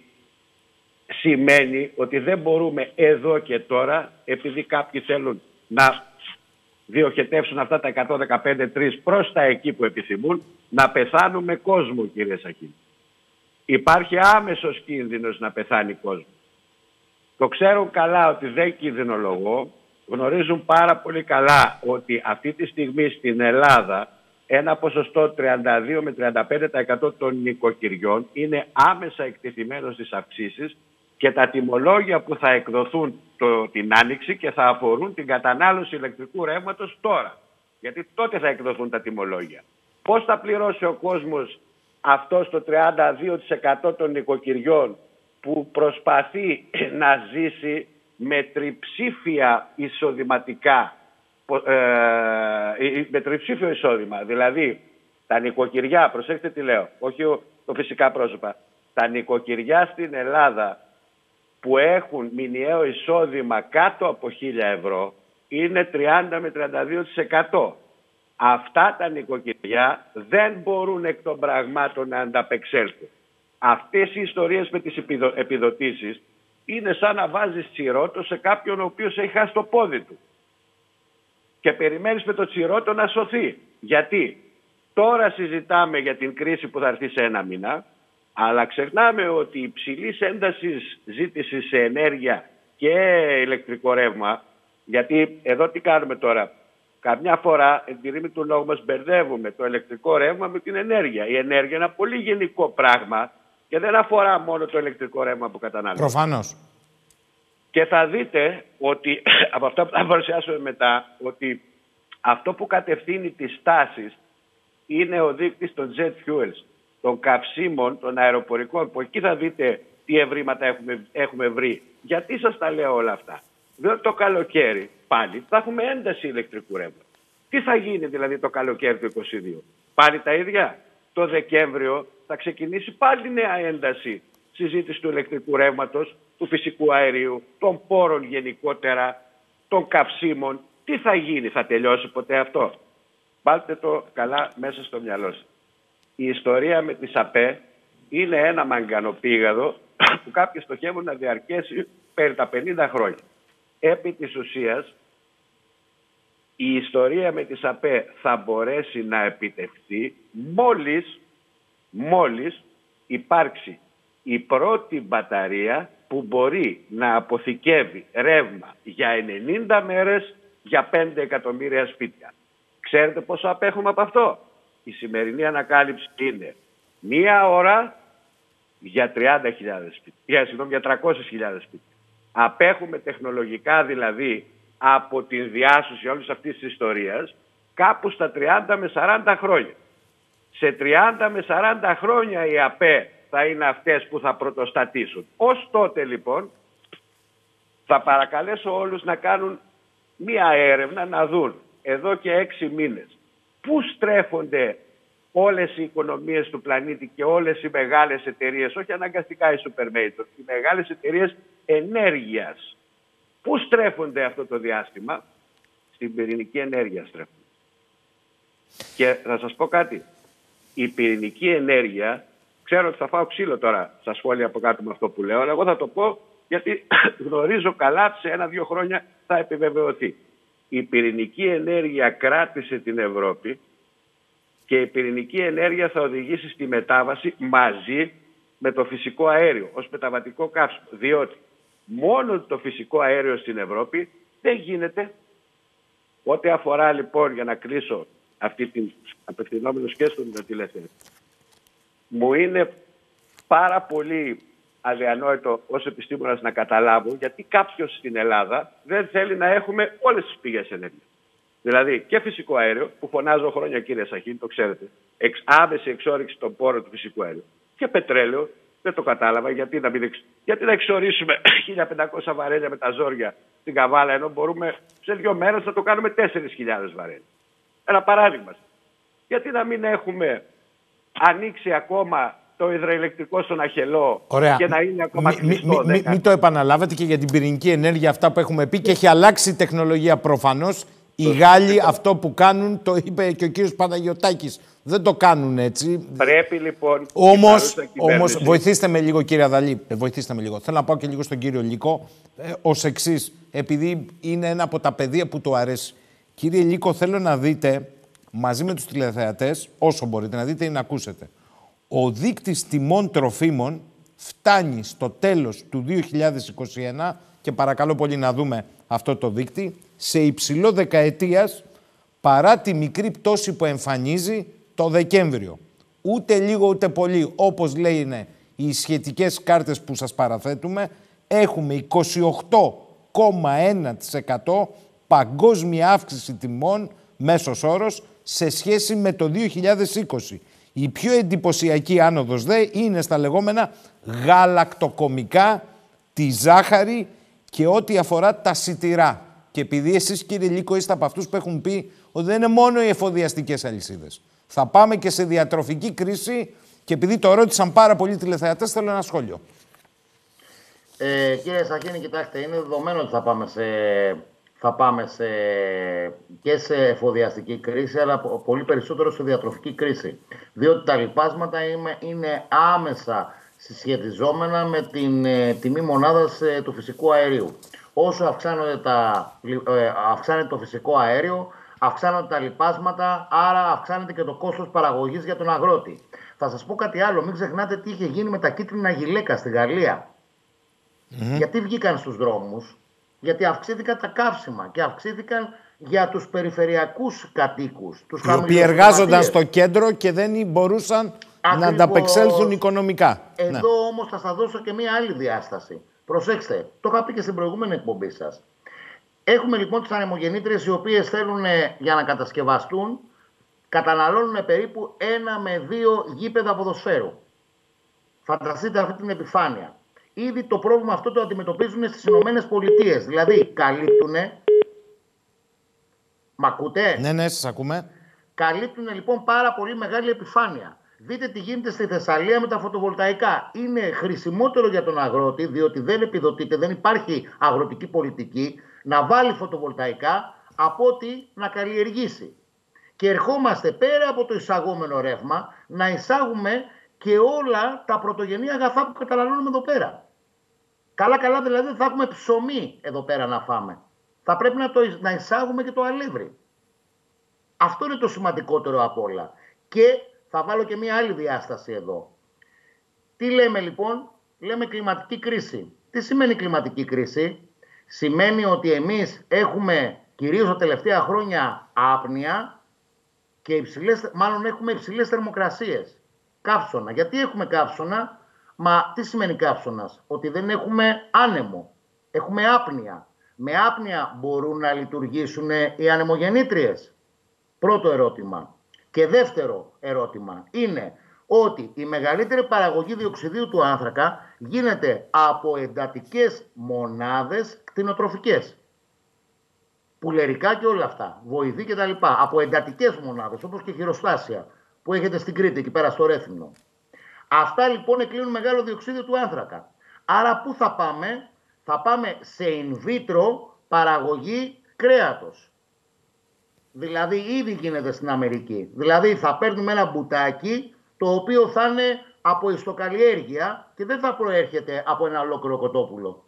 σημαίνει ότι δεν μπορούμε εδώ και τώρα, επειδή κάποιοι θέλουν να διοχετεύσουν αυτά τα 115-3 προς τα εκεί που επιθυμούν, να πεθάνουμε κόσμο κύριε Σαχή. Υπάρχει άμεσος κίνδυνος να πεθάνει κόσμος. Το ξέρουν καλά ότι δεν κινδυνολογώ, γνωρίζουν πάρα πολύ καλά ότι αυτή τη στιγμή στην Ελλάδα ένα ποσοστό 32 με 35% των νοικοκυριών είναι άμεσα εκτεθειμένος στις αυξήσεις και τα τιμολόγια που θα εκδοθούν το, την άνοιξη και θα αφορούν την κατανάλωση ηλεκτρικού ρεύματος τώρα. Γιατί τότε θα εκδοθούν τα τιμολόγια. Πώς θα πληρώσει ο κόσμος αυτό στο 32% των νοικοκυριών που προσπαθεί να ζήσει με τριψήφια εισοδηματικά, ε, ε, με τριψήφιο εισόδημα. Δηλαδή, τα νοικοκυριά, προσέξτε τι λέω, όχι το φυσικά πρόσωπα, τα νοικοκυριά στην Ελλάδα που έχουν μηνιαίο εισόδημα κάτω από 1000 ευρώ είναι 30 με 32%. Αυτά τα νοικοκυριά δεν μπορούν εκ των πραγμάτων να ανταπεξέλθουν. Αυτές οι ιστορίες με τις επιδοτήσεις είναι σαν να βάζεις τσιρότο σε κάποιον ο οποίος έχει χάσει το πόδι του. Και περιμένεις με το τσιρότο να σωθεί. Γιατί; Τώρα συζητάμε για την κρίση που θα έρθει σε ένα μήνα, αλλά ξεχνάμε ότι η υψηλή ένταση ζήτησης σε ενέργεια και ηλεκτρικό ρεύμα, γιατί εδώ τι κάνουμε τώρα, Καμιά φορά, εν τη ρήμη του λόγου μας, μπερδεύουμε το ηλεκτρικό ρεύμα με την ενέργεια. Η ενέργεια είναι ένα πολύ γενικό πράγμα και δεν αφορά μόνο το ηλεκτρικό ρεύμα που καταναλώνουμε. Προφανώς. Και θα δείτε ότι, από αυτά που θα παρουσιάσουμε μετά, ότι αυτό που κατευθύνει τις τάσεις είναι ο δείκτης των jet fuels, των καυσίμων, των αεροπορικών, που εκεί θα δείτε τι ευρήματα έχουμε, έχουμε βρει. Γιατί σας τα λέω όλα αυτά; Διότι το καλοκαίρι πάλι θα έχουμε ένταση ηλεκτρικού ρεύματος. Τι θα γίνει δηλαδή το καλοκαίρι του 2022. Πάλι τα ίδια; Το Δεκέμβριο θα ξεκινήσει πάλι νέα ένταση συζήτηση του ηλεκτρικού ρεύματος, του φυσικού αερίου, των πόρων γενικότερα, των καυσίμων. Τι θα γίνει, θα τελειώσει ποτέ αυτό; Βάλτε το καλά μέσα στο μυαλό σας. Η ιστορία με τη ΣΑΠΕ είναι ένα μαγκανοπήγαδο που κάποιοι στοχεύουν να διαρκέσει περί τα 50 χρόνια επί της ουσίας η ιστορία με τη ΣΑΠΕ θα μπορέσει να επιτευχθεί μόλις, μόλις υπάρξει η πρώτη μπαταρία που μπορεί να αποθηκεύει ρεύμα για 90 μέρες για 5 εκατομμύρια σπίτια. Ξέρετε πόσο απέχουμε από αυτό; Η σημερινή ανακάλυψη είναι μία ώρα για 30.000 σπίτια, για, για 300.000 σπίτια. Απέχουμε τεχνολογικά δηλαδή από την διάσωση όλης αυτής της ιστορίας κάπου στα 30 με 40 χρόνια. Σε 30 με 40 χρόνια οι ΑΠΕ θα είναι αυτές που θα πρωτοστατήσουν. Ως τότε λοιπόν θα παρακαλέσω όλους να κάνουν μία έρευνα να δουν εδώ και έξι μήνες πού στρέφονται όλες οι οικονομίες του πλανήτη και όλες οι μεγάλες εταιρείες, όχι αναγκαστικά οι super major, οι μεγάλες εταιρείες ενέργειας. Πού στρέφονται αυτό το διάστημα, στην πυρηνική ενέργεια στρέφονται. Και θα σας πω κάτι, η πυρηνική ενέργεια, ξέρω ότι θα φάω ξύλο τώρα στα σχόλια από κάτω με αυτό που λέω, αλλά εγώ θα το πω γιατί γνωρίζω καλά σε ένα-δύο χρόνια θα επιβεβαιωθεί. Η πυρηνική ενέργεια κράτησε την Ευρώπη και η πυρηνική ενέργεια θα οδηγήσει στη μετάβαση μαζί με το φυσικό αέριο ως μεταβατικό καύσιμο. Διότι μόνο το φυσικό αέριο στην Ευρώπη δεν γίνεται. Ό,τι αφορά λοιπόν για να κλείσω αυτή την απευθυνόμενο και στον τηλεθέτη. Μου είναι πάρα πολύ αδιανόητο ως επιστήμονας να καταλάβω γιατί κάποιος στην Ελλάδα δεν θέλει να έχουμε όλες τις πηγές ενέργειας. Δηλαδή και φυσικό αέριο, που φωνάζω χρόνια κύριε Σαχίν, το ξέρετε, εξ, άμεση εξόριξη των πόρων του φυσικού αέριου. Και πετρέλαιο, δεν το κατάλαβα γιατί να, μην, γιατί να εξορίσουμε 1500 βαρέλια με τα ζόρια στην Καβάλα, ενώ μπορούμε σε δύο μέρες να το κάνουμε 4.000 βαρέλια. Ένα παράδειγμα. Γιατί να μην έχουμε ανοίξει ακόμα το υδροελεκτρικό στον Αχελό Ωραία. και να είναι ακόμα μη, κλειστό. Μην μη, μη το επαναλάβετε και για την πυρηνική ενέργεια αυτά που έχουμε πει και έχει αλλάξει η τεχνολογία προφανώς. Οι Γάλλοι αυτό που κάνουν, το είπε και ο κύριος Παναγιωτάκης, δεν το κάνουν έτσι. Πρέπει λοιπόν. Όμως, όμως βοηθήστε με λίγο κύριε Αδαλή, ε, βοηθήστε με λίγο. Θέλω να πάω και λίγο στον κύριο Λίκο, ε, ως εξής, επειδή είναι ένα από τα πεδία που του αρέσει. Κύριε Λίκο, θέλω να δείτε μαζί με τους τηλεθεατές, όσο μπορείτε να δείτε ή να ακούσετε. Ο δείκτης τιμών τροφίμων φτάνει στο τέλος του 2021 και παρακαλώ πολύ να δούμε αυτό το δείκτη, σε υψηλό δεκαετίας παρά τη μικρή πτώση που εμφανίζει το Δεκέμβριο. Ούτε λίγο ούτε πολύ, όπως λέει είναι οι σχετικές κάρτες που σας παραθέτουμε, έχουμε 28,1% παγκόσμια αύξηση τιμών μέσος όρος σε σχέση με το 2020. Η πιο εντυπωσιακή άνοδος δε είναι στα λεγόμενα γαλακτοκομικά, τη ζάχαρη και ό,τι αφορά τα σιτηρά. Και επειδή εσείς κύριε Λίκο είστε από αυτούς που έχουν πει ότι δεν είναι μόνο οι εφοδιαστικές αλυσίδες. Θα πάμε και σε διατροφική κρίση και επειδή το ρώτησαν πάρα πολλοί τηλεθεατές θέλω ένα σχόλιο. Ε, κύριε Σαχίνη, κοιτάξτε, είναι δεδομένο ότι θα πάμε σε θα πάμε σε, και σε εφοδιαστική κρίση, αλλά πολύ περισσότερο σε διατροφική κρίση. Διότι τα λοιπάσματα είναι άμεσα συσχετιζόμενα με την ε, τιμή μονάδας ε, του φυσικού αερίου. Όσο αυξάνονται τα, ε, αυξάνεται το φυσικό αέριο, αυξάνονται τα λοιπάσματα, άρα αυξάνεται και το κόστος παραγωγής για τον αγρότη. Θα σας πω κάτι άλλο, μην ξεχνάτε τι είχε γίνει με τα κίτρινα γυλαίκα στη Γαλλία. Γιατί βγήκαν στους δρόμους, γιατί αυξήθηκαν τα καύσιμα και αυξήθηκαν για τους περιφερειακούς κατοίκους. Τους οι οποίοι εργάζονταν στο κέντρο και δεν μπορούσαν Ακριβώς. να ανταπεξέλθουν οικονομικά. Εδώ ναι. όμως θα σας δώσω και μία άλλη διάσταση. Προσέξτε, το είχα πει και στην προηγούμενη εκπομπή σας. Έχουμε λοιπόν τις ανεμογεννήτριες οι οποίες θέλουν για να κατασκευαστούν καταναλώνουν περίπου ένα με δύο γήπεδα ποδοσφαίρου. Φανταστείτε αυτή την επιφάνεια ήδη το πρόβλημα αυτό το αντιμετωπίζουν στις Ηνωμένες Πολιτείες. Δηλαδή, καλύπτουν. Μ' ακούτε; Ναι, ναι, σας ακούμε. Καλύπτουν λοιπόν πάρα πολύ μεγάλη επιφάνεια. Δείτε τι γίνεται στη Θεσσαλία με τα φωτοβολταϊκά. Είναι χρησιμότερο για τον αγρότη, διότι δεν επιδοτείται, δεν υπάρχει αγροτική πολιτική, να βάλει φωτοβολταϊκά από ότι να καλλιεργήσει. Και ερχόμαστε πέρα από το εισαγόμενο ρεύμα να εισάγουμε και όλα τα πρωτογενή αγαθά που καταναλώνουμε εδώ πέρα. Καλά καλά δηλαδή θα έχουμε ψωμί εδώ πέρα να φάμε. Θα πρέπει να, το, να εισάγουμε και το αλεύρι. Αυτό είναι το σημαντικότερο από όλα. Και θα βάλω και μία άλλη διάσταση εδώ. Τι λέμε λοιπόν, λέμε κλιματική κρίση. Τι σημαίνει κλιματική κρίση; Σημαίνει ότι εμείς έχουμε κυρίως τα τελευταία χρόνια άπνοια και υψηλές, μάλλον έχουμε υψηλές θερμοκρασίες. Καύσωνα. Γιατί έχουμε καύσωνα, Μα τι σημαίνει καύσωνας, Ότι δεν έχουμε άνεμο. Έχουμε άπνοια. Με άπνοια μπορούν να λειτουργήσουν οι ανεμογεννήτριες. Πρώτο ερώτημα. Και δεύτερο ερώτημα είναι ότι η μεγαλύτερη παραγωγή διοξιδίου του άνθρακα γίνεται από εντατικές μονάδες κτηνοτροφικές. Πουλερικά και όλα αυτά. Βοηθή και τα λοιπά. Από εντατικές μονάδες όπως και χειροστάσια που έχετε στην Κρήτη εκεί πέρα στο Ρέθυμνο. Αυτά λοιπόν εκλείνουν μεγάλο διοξείδιο του άνθρακα. Άρα πού θα πάμε, θα πάμε σε in vitro παραγωγή κρέατος. Δηλαδή ήδη γίνεται στην Αμερική. Δηλαδή θα παίρνουμε ένα μπουτάκι το οποίο θα είναι από ιστοκαλλιέργεια και δεν θα προέρχεται από ένα ολόκληρο κοτόπουλο.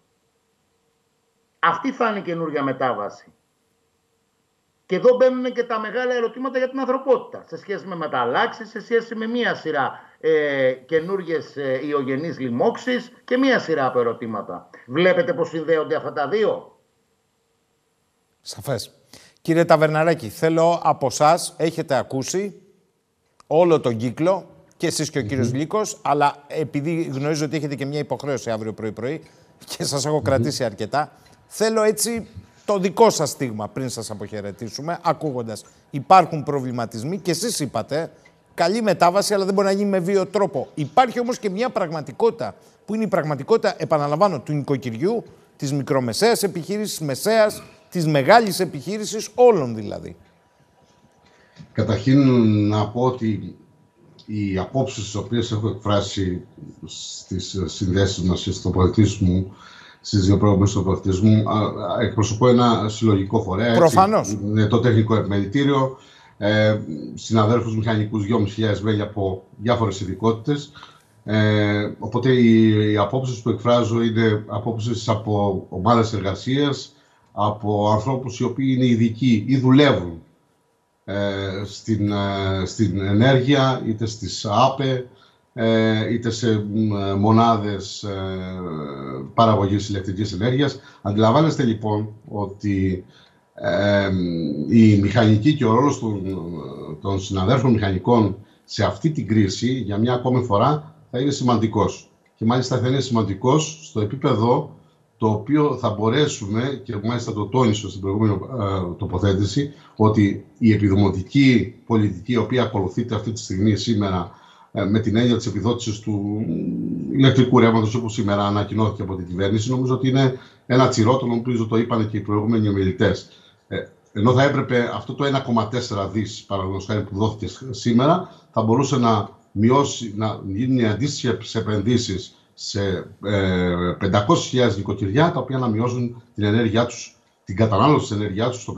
Αυτή θα είναι η καινούργια μετάβαση. Και εδώ μπαίνουν και τα μεγάλα ερωτήματα για την ανθρωπότητα σε σχέση με μεταλλάξεις, σε σχέση με μία σειρά ε, καινούργιες ε, ιογενείς λοιμώξεις και μία σειρά από ερωτήματα. Βλέπετε πώς συνδέονται αυτά τα δύο; Σαφές. Κύριε Ταβερναράκη, θέλω από εσά έχετε ακούσει όλο τον κύκλο και εσείς και ο κύριος Λύκος, αλλά επειδή γνωρίζω ότι έχετε και μια υποχρέωση αύριο πρωί-πρωί και σας έχω κρατήσει αρκετά, θέλω έτσι το δικό σας στίγμα πριν σας αποχαιρετήσουμε, ακούγοντας υπάρχουν προβληματισμοί και εσείς είπατε καλή μετάβαση αλλά δεν μπορεί να γίνει με βίο τρόπο. Υπάρχει όμως και μια πραγματικότητα που είναι η πραγματικότητα, επαναλαμβάνω, του νοικοκυριού, της μικρομεσαίας επιχείρησης, μεσαίας, της μεγάλης επιχείρησης, όλων δηλαδή. Καταρχήν να πω ότι οι απόψεις τις οποίες έχω εκφράσει στις συνδέσεις μας και στο μου στις δύο πρόγραμμες του πολιτισμού εκπροσωπώ ένα συλλογικό φορέα. Προφανώς. Είναι το τεχνικό επιμελητήριο, ε, συναδέλφους μηχανικούς 2.500 μέλη από διάφορες ειδικότητες. Ε, οπότε οι, οι απόψεις που εκφράζω είναι απόψεις από ομάδες εργασίας, από ανθρώπους οι οποίοι είναι ειδικοί ή δουλεύουν ε, στην, ε, στην ενέργεια, είτε στις ΑΠΕ, ε, είτε σε μονάδες παραγωγής ηλεκτρικής ενέργειας. Αντιλαμβάνεστε λοιπόν ότι η μηχανική και ο ρόλος των, των συναδέλφων μηχανικών σε αυτή την κρίση για μια ακόμη φορά θα είναι σημαντικός. Και μάλιστα θα είναι σημαντικός στο επίπεδο το οποίο θα μπορέσουμε, και μάλιστα το τόνισα στην προηγούμενη ε, τοποθέτηση, ότι η επιδομοτική πολιτική η οποία ακολουθείται αυτή τη στιγμή σήμερα ε, με την έννοια της επιδότησης του ηλεκτρικού ρεύματος όπως σήμερα ανακοινώθηκε από την κυβέρνηση, νομίζω ότι είναι ένα τσιρότονο, νομίζω το είπαν και οι προηγούμενοι ομιλητές. Ε, ενώ θα έπρεπε αυτό το 1,4 δις παραδείγματος που δόθηκε σήμερα, θα μπορούσε να μειώσει, να γίνει αντίστοιχες επενδύσεις σε ε, 500.000 νοικοκυριά τα οποία να μειώσουν την ενέργειά τους, την κατανάλωση της ενέργειάς τους στο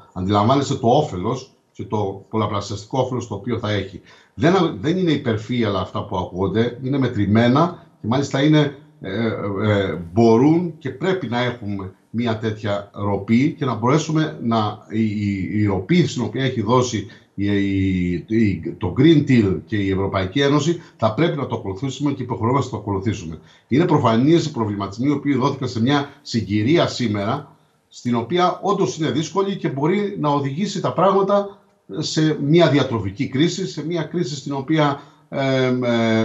50%. Αντιλαμβάνεστε το όφελος και το πολλαπλασιαστικό όφελος το οποίο θα έχει. Δεν, δεν είναι υπερφύαλα αυτά που ακούγονται, είναι μετρημένα και μάλιστα είναι, ε, ε, μπορούν και πρέπει να έχουμε μια τέτοια ροπή και να μπορέσουμε να, η, η, η ροπή στην οποία έχει δώσει το Green Deal και η Ευρωπαϊκή Ένωση θα πρέπει να το ακολουθήσουμε και υποχρεώμαστε να το ακολουθήσουμε. Είναι προφανείς οι προβληματισμοί οι οποίοι δόθηκαν σε μια συγκυρία σήμερα, στην οποία όντως είναι δύσκολη και μπορεί να οδηγήσει τα πράγματα σε μια διατροφική κρίση, σε μια κρίση στην οποία ε,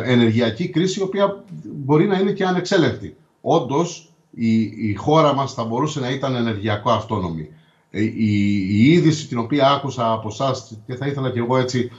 ενεργειακή κρίση, η οποία μπορεί να είναι και ανεξέλεγκτη. Όντως, η, η χώρα μας θα μπορούσε να ήταν ενεργειακό αυτόνομη. Ε, η, η είδηση την οποία άκουσα από εσάς και θα ήθελα και εγώ έτσι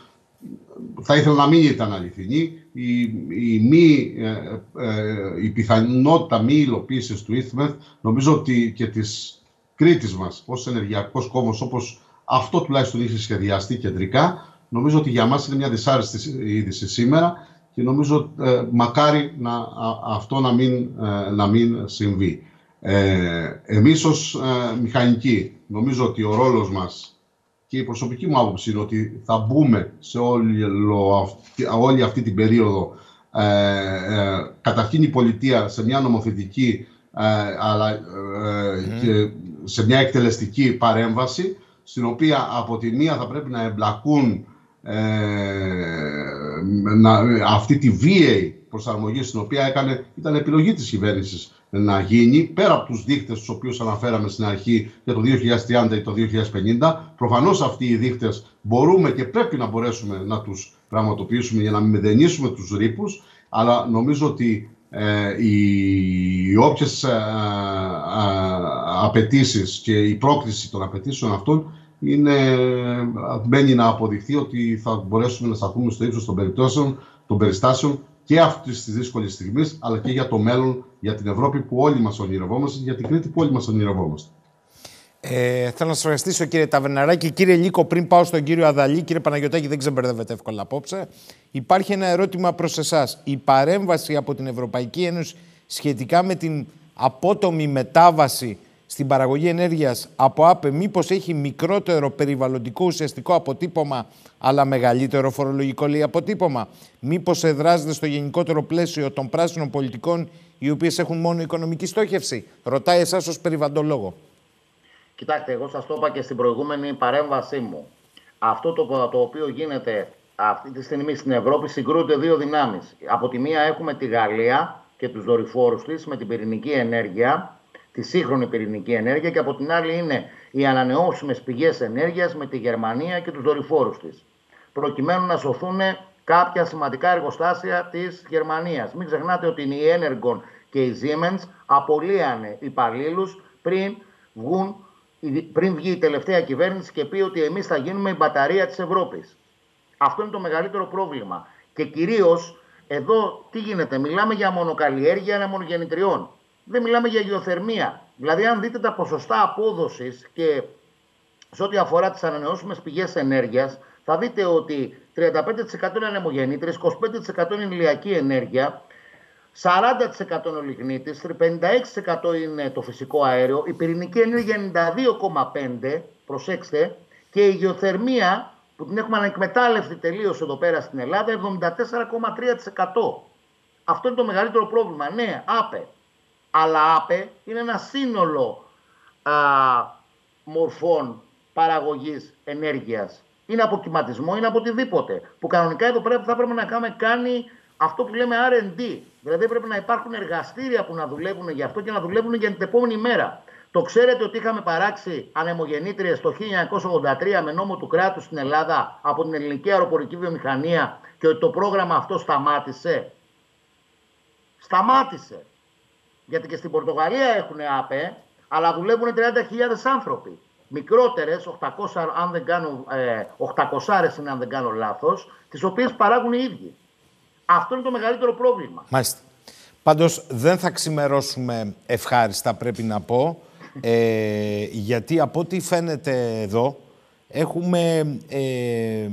θα ήθελα να μην ήταν αληθινή η, η, μη, ε, ε, η πιθανότητα μη υλοποίησης του ΙΘΜΕΘ νομίζω ότι και της Κρήτης μας ως ενεργειακός κόμμος όπως αυτό τουλάχιστον είχε σχεδιαστεί κεντρικά νομίζω ότι για μας είναι μια δυσάρεστη είδηση σήμερα και νομίζω μακάρι να, αυτό να μην, να μην συμβεί. Ε, εμείς ως ε, μηχανικοί νομίζω ότι ο ρόλος μας και η προσωπική μου άποψη είναι ότι θα μπούμε σε όλη, όλη αυτή την περίοδο ε, ε, καταρχήν η πολιτεία σε μια νομοθετική ε, αλλά ε, και σε μια εκτελεστική παρέμβαση στην οποία από τη μία θα πρέπει να εμπλακούν να, αυτή τη βίαιη προσαρμογή στην οποία έκανε, ήταν επιλογή της κυβέρνησης να γίνει πέρα από τους δείκτες τους οποίους αναφέραμε στην αρχή για το 2030 ή το 2050. Προφανώς αυτοί οι δείκτες μπορούμε και πρέπει να μπορέσουμε να τους πραγματοποιήσουμε για να μηδενίσουμε τους ρήπους, αλλά νομίζω ότι ε, οι, οι όποιες ε, ε, απαιτήσεις και η πρόκληση των απαιτήσεων αυτών είναι, μένει να αποδειχθεί ότι θα μπορέσουμε να σταθούμε στο ύψος των περιπτώσεων, των περιστάσεων και αυτής της δύσκολης στιγμής, αλλά και για το μέλλον, για την Ευρώπη που όλοι μας ονειρευόμαστε, για την Κρήτη που όλοι μας ονειρευόμαστε. Ε, θέλω να σας ευχαριστήσω κύριε Ταβερναράκη. Κύριε Λίκο, πριν πάω στον κύριο Αδαλή, κύριε Παναγιωτάκη, δεν ξεμπερδεύετε εύκολα απόψε. Υπάρχει ένα ερώτημα προς εσάς. Η παρέμβαση από την Ευρωπαϊκή Ένωση σχετικά με την απότομη μετάβαση στην παραγωγή ενέργειας από ΑΠΕ μήπως έχει μικρότερο περιβαλλοντικό ουσιαστικό αποτύπωμα αλλά μεγαλύτερο φορολογικό λέει αποτύπωμα; Μήπως εδράζεται στο γενικότερο πλαίσιο των πράσινων πολιτικών οι οποίες έχουν μόνο οικονομική στόχευση; Ρωτάει εσάς ως περιβαλλοντολόγο. Κοιτάξτε, εγώ σας το είπα και στην προηγούμενη παρέμβασή μου. Αυτό το, το οποίο γίνεται αυτή τη στιγμή στην Ευρώπη συγκρούνται δύο δυνάμεις. Από τη μία έχουμε τη Γαλλία και τους δορυφόρους της με την πυρηνική ενέργεια τη σύγχρονη πυρηνική ενέργεια και από την άλλη είναι οι ανανεώσιμες πηγές ενέργειας με τη Γερμανία και τους δορυφόρους της. Προκειμένου να σωθούν κάποια σημαντικά εργοστάσια της Γερμανίας. Μην ξεχνάτε ότι η Energon και η Siemens απολύανε υπαλλήλους πριν βγουν πριν βγει η τελευταία κυβέρνηση και πει ότι εμείς θα γίνουμε η μπαταρία της Ευρώπης. Αυτό είναι το μεγαλύτερο πρόβλημα. Και κυρίως εδώ τι γίνεται, μιλάμε για μονοκαλλιέργεια ανεμογεννητριών. Δεν μιλάμε για γεωθερμία. Δηλαδή αν δείτε τα ποσοστά απόδοσης και σε ό,τι αφορά τις ανανεώσιμες πηγές ενέργειας, θα δείτε ότι 35% είναι ανεμογεννήτρες, 25% είναι ηλιακή ενέργεια, 40% είναι ο λιγνίτης, 56% είναι το φυσικό αέριο, η πυρηνική ενέργεια 92,5% προσέξτε, και η γεωθερμία που την έχουμε ανεκμετάλλευτη τελείως εδώ πέρα στην Ελλάδα, 74,3%. Αυτό είναι το μεγαλύτερο πρόβλημα. Ναι, ΑΠΕ. Αλλά ΑΠΕ είναι ένα σύνολο α, μορφών παραγωγής ενέργειας. Είναι από κυματισμό, είναι από οτιδήποτε. Που κανονικά εδώ πέρα θα πρέπει να κάνουμε, κάνει αυτό που λέμε R&D. Δηλαδή πρέπει να υπάρχουν εργαστήρια που να δουλεύουν για αυτό και να δουλεύουν για την επόμενη μέρα. Το ξέρετε ότι είχαμε παράξει ανεμογεννήτριες το 1983 με νόμο του κράτους στην Ελλάδα από την ελληνική αεροπορική βιομηχανία και ότι το πρόγραμμα αυτό σταμάτησε. Σταμάτησε. Γιατί και στην Πορτογαλία έχουν ΑΠΕ, αλλά δουλεύουν 30.000 άνθρωποι. Μικρότερες, 800, αν δεν κάνω, ε, 800 είναι αν δεν κάνω λάθος, τις οποίες παράγουν οι ίδιοι. Αυτό είναι το μεγαλύτερο πρόβλημα. Μάλιστα. Πάντως δεν θα ξημερώσουμε ευχάριστα πρέπει να πω, ε, γιατί από ό,τι φαίνεται εδώ έχουμε ε,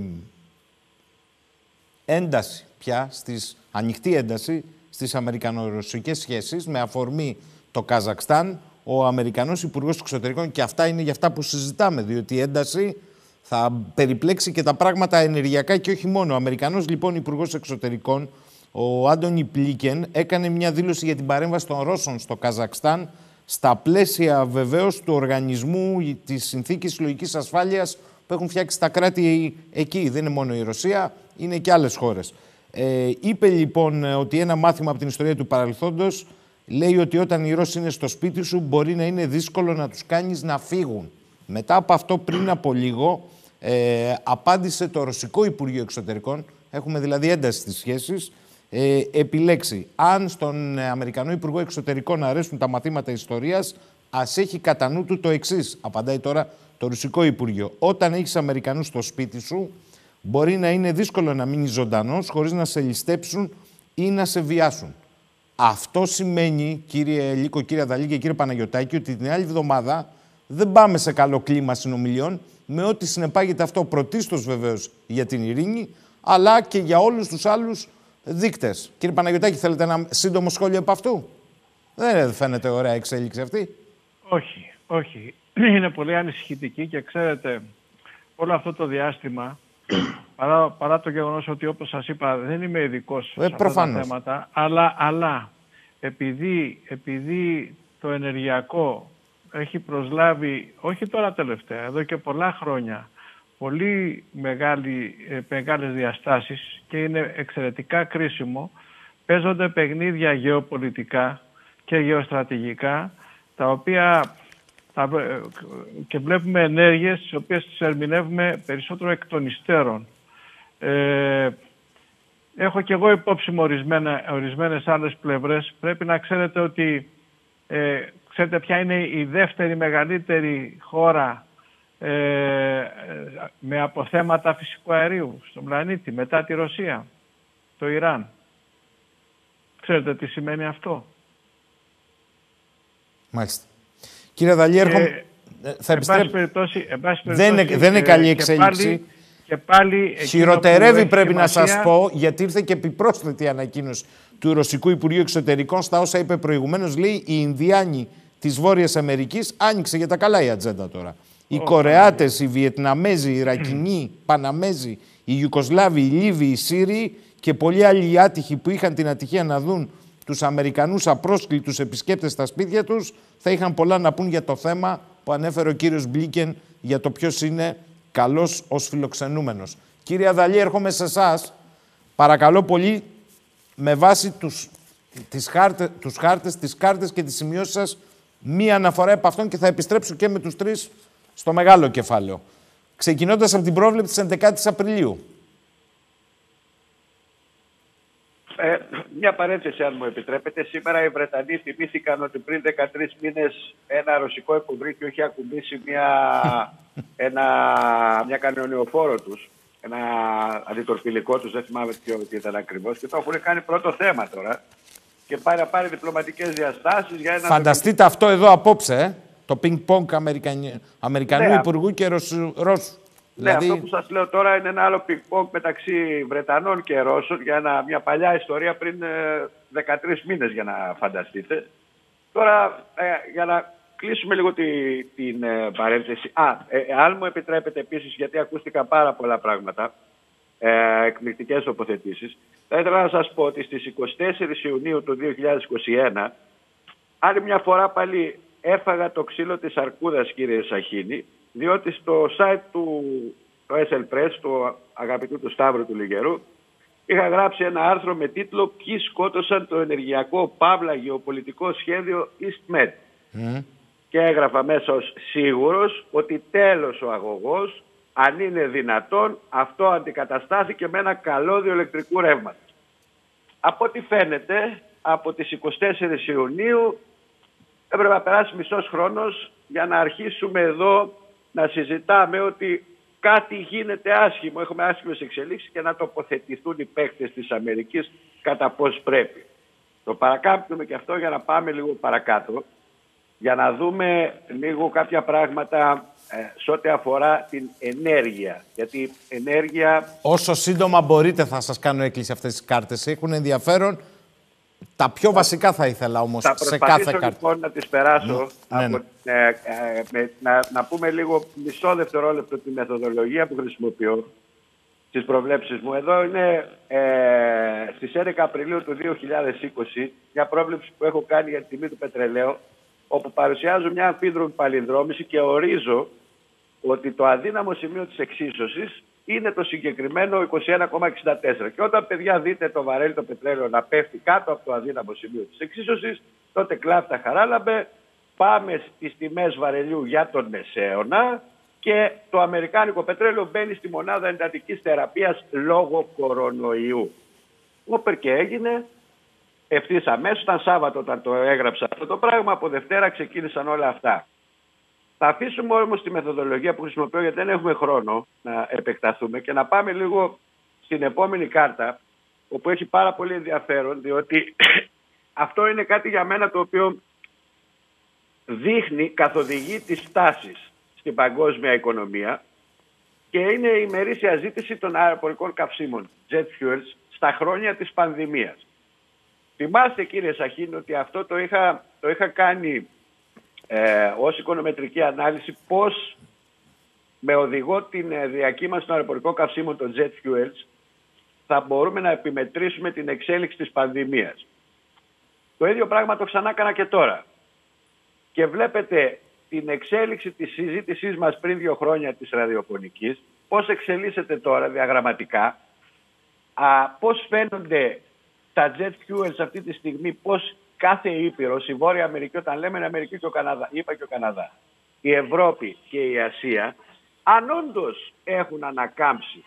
ένταση πια, στις, ανοιχτή ένταση στις αμερικανο-ρωσικές σχέσεις με αφορμή το Καζακστάν, ο Αμερικανός Υπουργός Εξωτερικών και αυτά είναι για αυτά που συζητάμε, διότι η ένταση θα περιπλέξει και τα πράγματα ενεργειακά και όχι μόνο. Ο Αμερικανός λοιπόν Υπουργός Εξωτερικών, ο Άντωνι Πλίκεν, έκανε μια δήλωση για την παρέμβαση των Ρώσων στο Καζακστάν στα πλαίσια βεβαίως του οργανισμού της συνθήκης συλλογικής ασφάλειας που έχουν φτιάξει τα κράτη εκεί. Δεν είναι μόνο η Ρωσία, είναι και άλλες χώρες. Ε, είπε λοιπόν ότι ένα μάθημα από την ιστορία του παρελθόντος λέει ότι όταν οι Ρώσοι είναι στο σπίτι σου μπορεί να είναι δύσκολο να τους κάνεις να φύγουν. Μετά από αυτό πριν από λίγο ε, απάντησε το Ρωσικό Υπουργείο Εξωτερικών, έχουμε δηλαδή ένταση στις σχέσεις, ε, επιλέξει αν στον Αμερικανό Υπουργό Εξωτερικών αρέσουν τα μαθήματα ιστορίας, ας έχει κατά νου του το εξής. Απαντάει τώρα το Ρωσικό Υπουργείο. Όταν έχεις Αμερικανούς στο σπίτι σου, μπορεί να είναι δύσκολο να μείνει ζωντανός χωρίς να σε ληστέψουν ή να σε βιάσουν. Αυτό σημαίνει, κύριε Λίκο, κύριε Αδαλή και κύριε Παναγιωτάκη, ότι την άλλη εβδομάδα δεν πάμε σε καλό κλίμα συνομιλιών, με ό,τι συνεπάγεται αυτό πρωτίστως βεβαίως για την ειρήνη, αλλά και για όλους τους άλλους δείκτες. Κύριε Παναγιωτάκη, θέλετε ένα σύντομο σχόλιο από αυτού; Δεν φαίνεται ωραία εξέλιξη αυτή. Όχι, όχι. Είναι πολύ ανησυχητική και ξέρετε, όλο αυτό το διάστημα, παρά, παρά το γεγονός ότι όπως σας είπα δεν είμαι ειδικός ε, σε αυτά τα θέματα, αλλά, αλλά επειδή, επειδή το ενεργειακό έχει προσλάβει, όχι τώρα τελευταία, εδώ και πολλά χρόνια, πολύ μεγάλη, ε, μεγάλες διαστάσεις και είναι εξαιρετικά κρίσιμο, παίζονται παιχνίδια γεωπολιτικά και γεωστρατηγικά, τα οποία τα, ε, και βλέπουμε ενέργειες τις οποίες τις ερμηνεύουμε περισσότερο εκ των υστέρων. Ε, έχω και εγώ υπόψη μου ορισμένα, ορισμένες άλλες πλευρές. Πρέπει να ξέρετε ότι ε, Ξέρετε ποια είναι η δεύτερη μεγαλύτερη χώρα ε, με αποθέματα φυσικού αερίου στον πλανήτη μετά τη Ρωσία, το Ιράν. Ξέρετε τι σημαίνει αυτό; Μάλιστα. Κύριε Δαλή, έρχομαι... Θα επιστρέψω. Δεν, δεν είναι καλή εξέλιξη. Και πάλι Χειροτερεύει πρέπει να σας πω, γιατί ήρθε και επιπρόσθετη ανακοίνωση του Ρωσικού Υπουργείου Εξωτερικών στα όσα είπε προηγουμένως, λέει οι Ινδιάνοι της Βόρειας Αμερικής άνοιξε για τα καλά η ατζέντα τώρα. Οι Κορεάτες, οι Βιετναμέζοι, οι Ιρακινοί, οι Παναμέζοι, οι Ιουκοσλάβοι, οι Λίβοι, οι Σύριοι και πολλοί άλλοι άτυχοι που είχαν την ατυχία να δουν τους Αμερικανούς απρόσκλητους επισκέπτες στα σπίτια τους, θα είχαν πολλά να πούν για το θέμα που ανέφερε ο κύριος Μπλίκεν για το ποιος είναι καλός ως φιλοξενούμενος. Κύριε Αδαλή, έρχομαι σε εσάς. Παρακαλώ πολύ, με βάση τους, τις χάρτες, τους χάρτες, τις κάρτες και τις σημειώσεις σας, μία αναφορά από αυτόν και θα επιστρέψω και με τους τρεις στο μεγάλο κεφάλαιο. Ξεκινώντας από την πρόβλεψη της 11 Απριλίου. Ε, μια παρένθεση, αν μου επιτρέπετε. Σήμερα οι Βρετανοί θυμήθηκαν ότι πριν 13 μήνες ένα ρωσικό υποβρύχιο είχε ακουμπήσει μια, ένα, μια κανονιοφόρο τους. Ένα αντιτορπιλικό τους, δεν θυμάμαι ποιο ήταν ακριβώς. Και το έχουν κάνει πρώτο θέμα τώρα. Και πάει να πάρει διπλωματικές διαστάσεις για ένα. Φανταστείτε αυτό εδώ απόψε, ε; το πινγκ-πονγκ Αμερικανού ναι, Υπουργού και Ρώσου. Ναι, δηλαδή... αυτό που σας λέω τώρα είναι ένα άλλο πικ μεταξύ Βρετανών και Ρώσων για ένα, μια παλιά ιστορία πριν 13 ε, μήνες για να φανταστείτε. Τώρα ε, για να κλείσουμε λίγο τη, την ε, παρένθεση. Α, αν μου επιτρέπετε επίσης γιατί ακούστηκαν πάρα πολλά πράγματα, ε, εκπληκτικές τοποθετήσεις, θα ήθελα να σας πω ότι στις 24 Ιουνίου του 2021 άλλη μια φορά πάλι έφαγα το ξύλο της αρκούδας κύριε Σαχίνη διότι στο site του το SL Press, του αγαπητού του Σταύρου του Λιγερού, είχα γράψει ένα άρθρο με τίτλο «Ποιοι σκότωσαν το ενεργειακό παύλα γεωπολιτικό σχέδιο EastMed». Mm. Και έγραφα μέσα ως σίγουρος ότι τέλος ο αγωγός, αν είναι δυνατόν, αυτό αντικαταστάθηκε με ένα καλώδιο ηλεκτρικού ρεύματος. Από ό,τι φαίνεται, από τις 24 Ιουνίου έπρεπε να περάσει μισός χρόνος για να αρχίσουμε εδώ να συζητάμε ότι κάτι γίνεται άσχημο, έχουμε άσχημες εξελίξεις και να τοποθετηθούν οι παίκτες της Αμερικής κατά πώς πρέπει. Το παρακάμπτουμε και αυτό για να πάμε λίγο παρακάτω, για να δούμε λίγο κάποια πράγματα ε, σε ό,τι αφορά την ενέργεια. Γιατί ενέργεια... Όσο σύντομα μπορείτε θα σας κάνω έκκληση αυτές τις κάρτες. Έχουν ενδιαφέρον τα πιο βασικά θα ήθελα όμως σε κάθε κάρτα. Θα λοιπόν να τις περάσω. Ναι, ναι. Ε, ε, να, να πούμε λίγο μισό δευτερόλεπτο τη μεθοδολογία που χρησιμοποιώ στι προβλέψεις μου. Εδώ είναι ε, στις 11 Απριλίου του 2020 μια πρόβλεψη που έχω κάνει για τη τιμή του πετρελαίου όπου παρουσιάζω μια αμφίδρομη παλινδρόμηση και ορίζω ότι το αδύναμο σημείο της εξίσωσης είναι το συγκεκριμένο 21,64. Και όταν παιδιά δείτε το βαρέλι το πετρέλαιο να πέφτει κάτω από το αδύναμο σημείο της εξίσωσης, τότε κλάφτα χαράλαμπε, πάμε στις τιμές βαρελιού για τον μεσαίωνα και το αμερικάνικο πετρέλαιο μπαίνει στη μονάδα εντατικής θεραπείας λόγω κορονοϊού. Όπερ και έγινε, ευθύς αμέσως, ήταν Σάββατο όταν το έγραψα αυτό το πράγμα, από Δευτέρα ξεκίνησαν όλα αυτά. Θα αφήσουμε όμως τη μεθοδολογία που χρησιμοποιώ γιατί δεν έχουμε χρόνο να επεκταθούμε και να πάμε λίγο στην επόμενη κάρτα όπου έχει πάρα πολύ ενδιαφέρον διότι αυτό είναι κάτι για μένα το οποίο δείχνει, καθοδηγεί τις τάσεις στην παγκόσμια οικονομία και είναι η μερίσια ζήτηση των αεροπορικών καυσίμων, jet fuels, στα χρόνια της πανδημίας. Θυμάστε κύριε Σαχίν ότι αυτό το είχα, το είχα κάνει ε, ως οικονομετρική ανάλυση πώς με οδηγό την ε, διακύμαση των αεροπορικών καυσίμων των jet fuels θα μπορούμε να επιμετρήσουμε την εξέλιξη της πανδημίας. Το ίδιο πράγμα το ξανά έκανα και τώρα. Και βλέπετε την εξέλιξη της συζήτησής μας πριν δύο χρόνια της ραδιοφωνικής, πώς εξελίσσεται τώρα διαγραμματικά, α, πώς φαίνονται τα jet fuels αυτή τη στιγμή, πώς κάθε ήπειρος, η Βόρεια Αμερική, όταν λέμε Αμερική και ο Καναδά, είπα και ο Καναδά, η Ευρώπη και η Ασία, αν όντως έχουν ανακάμψει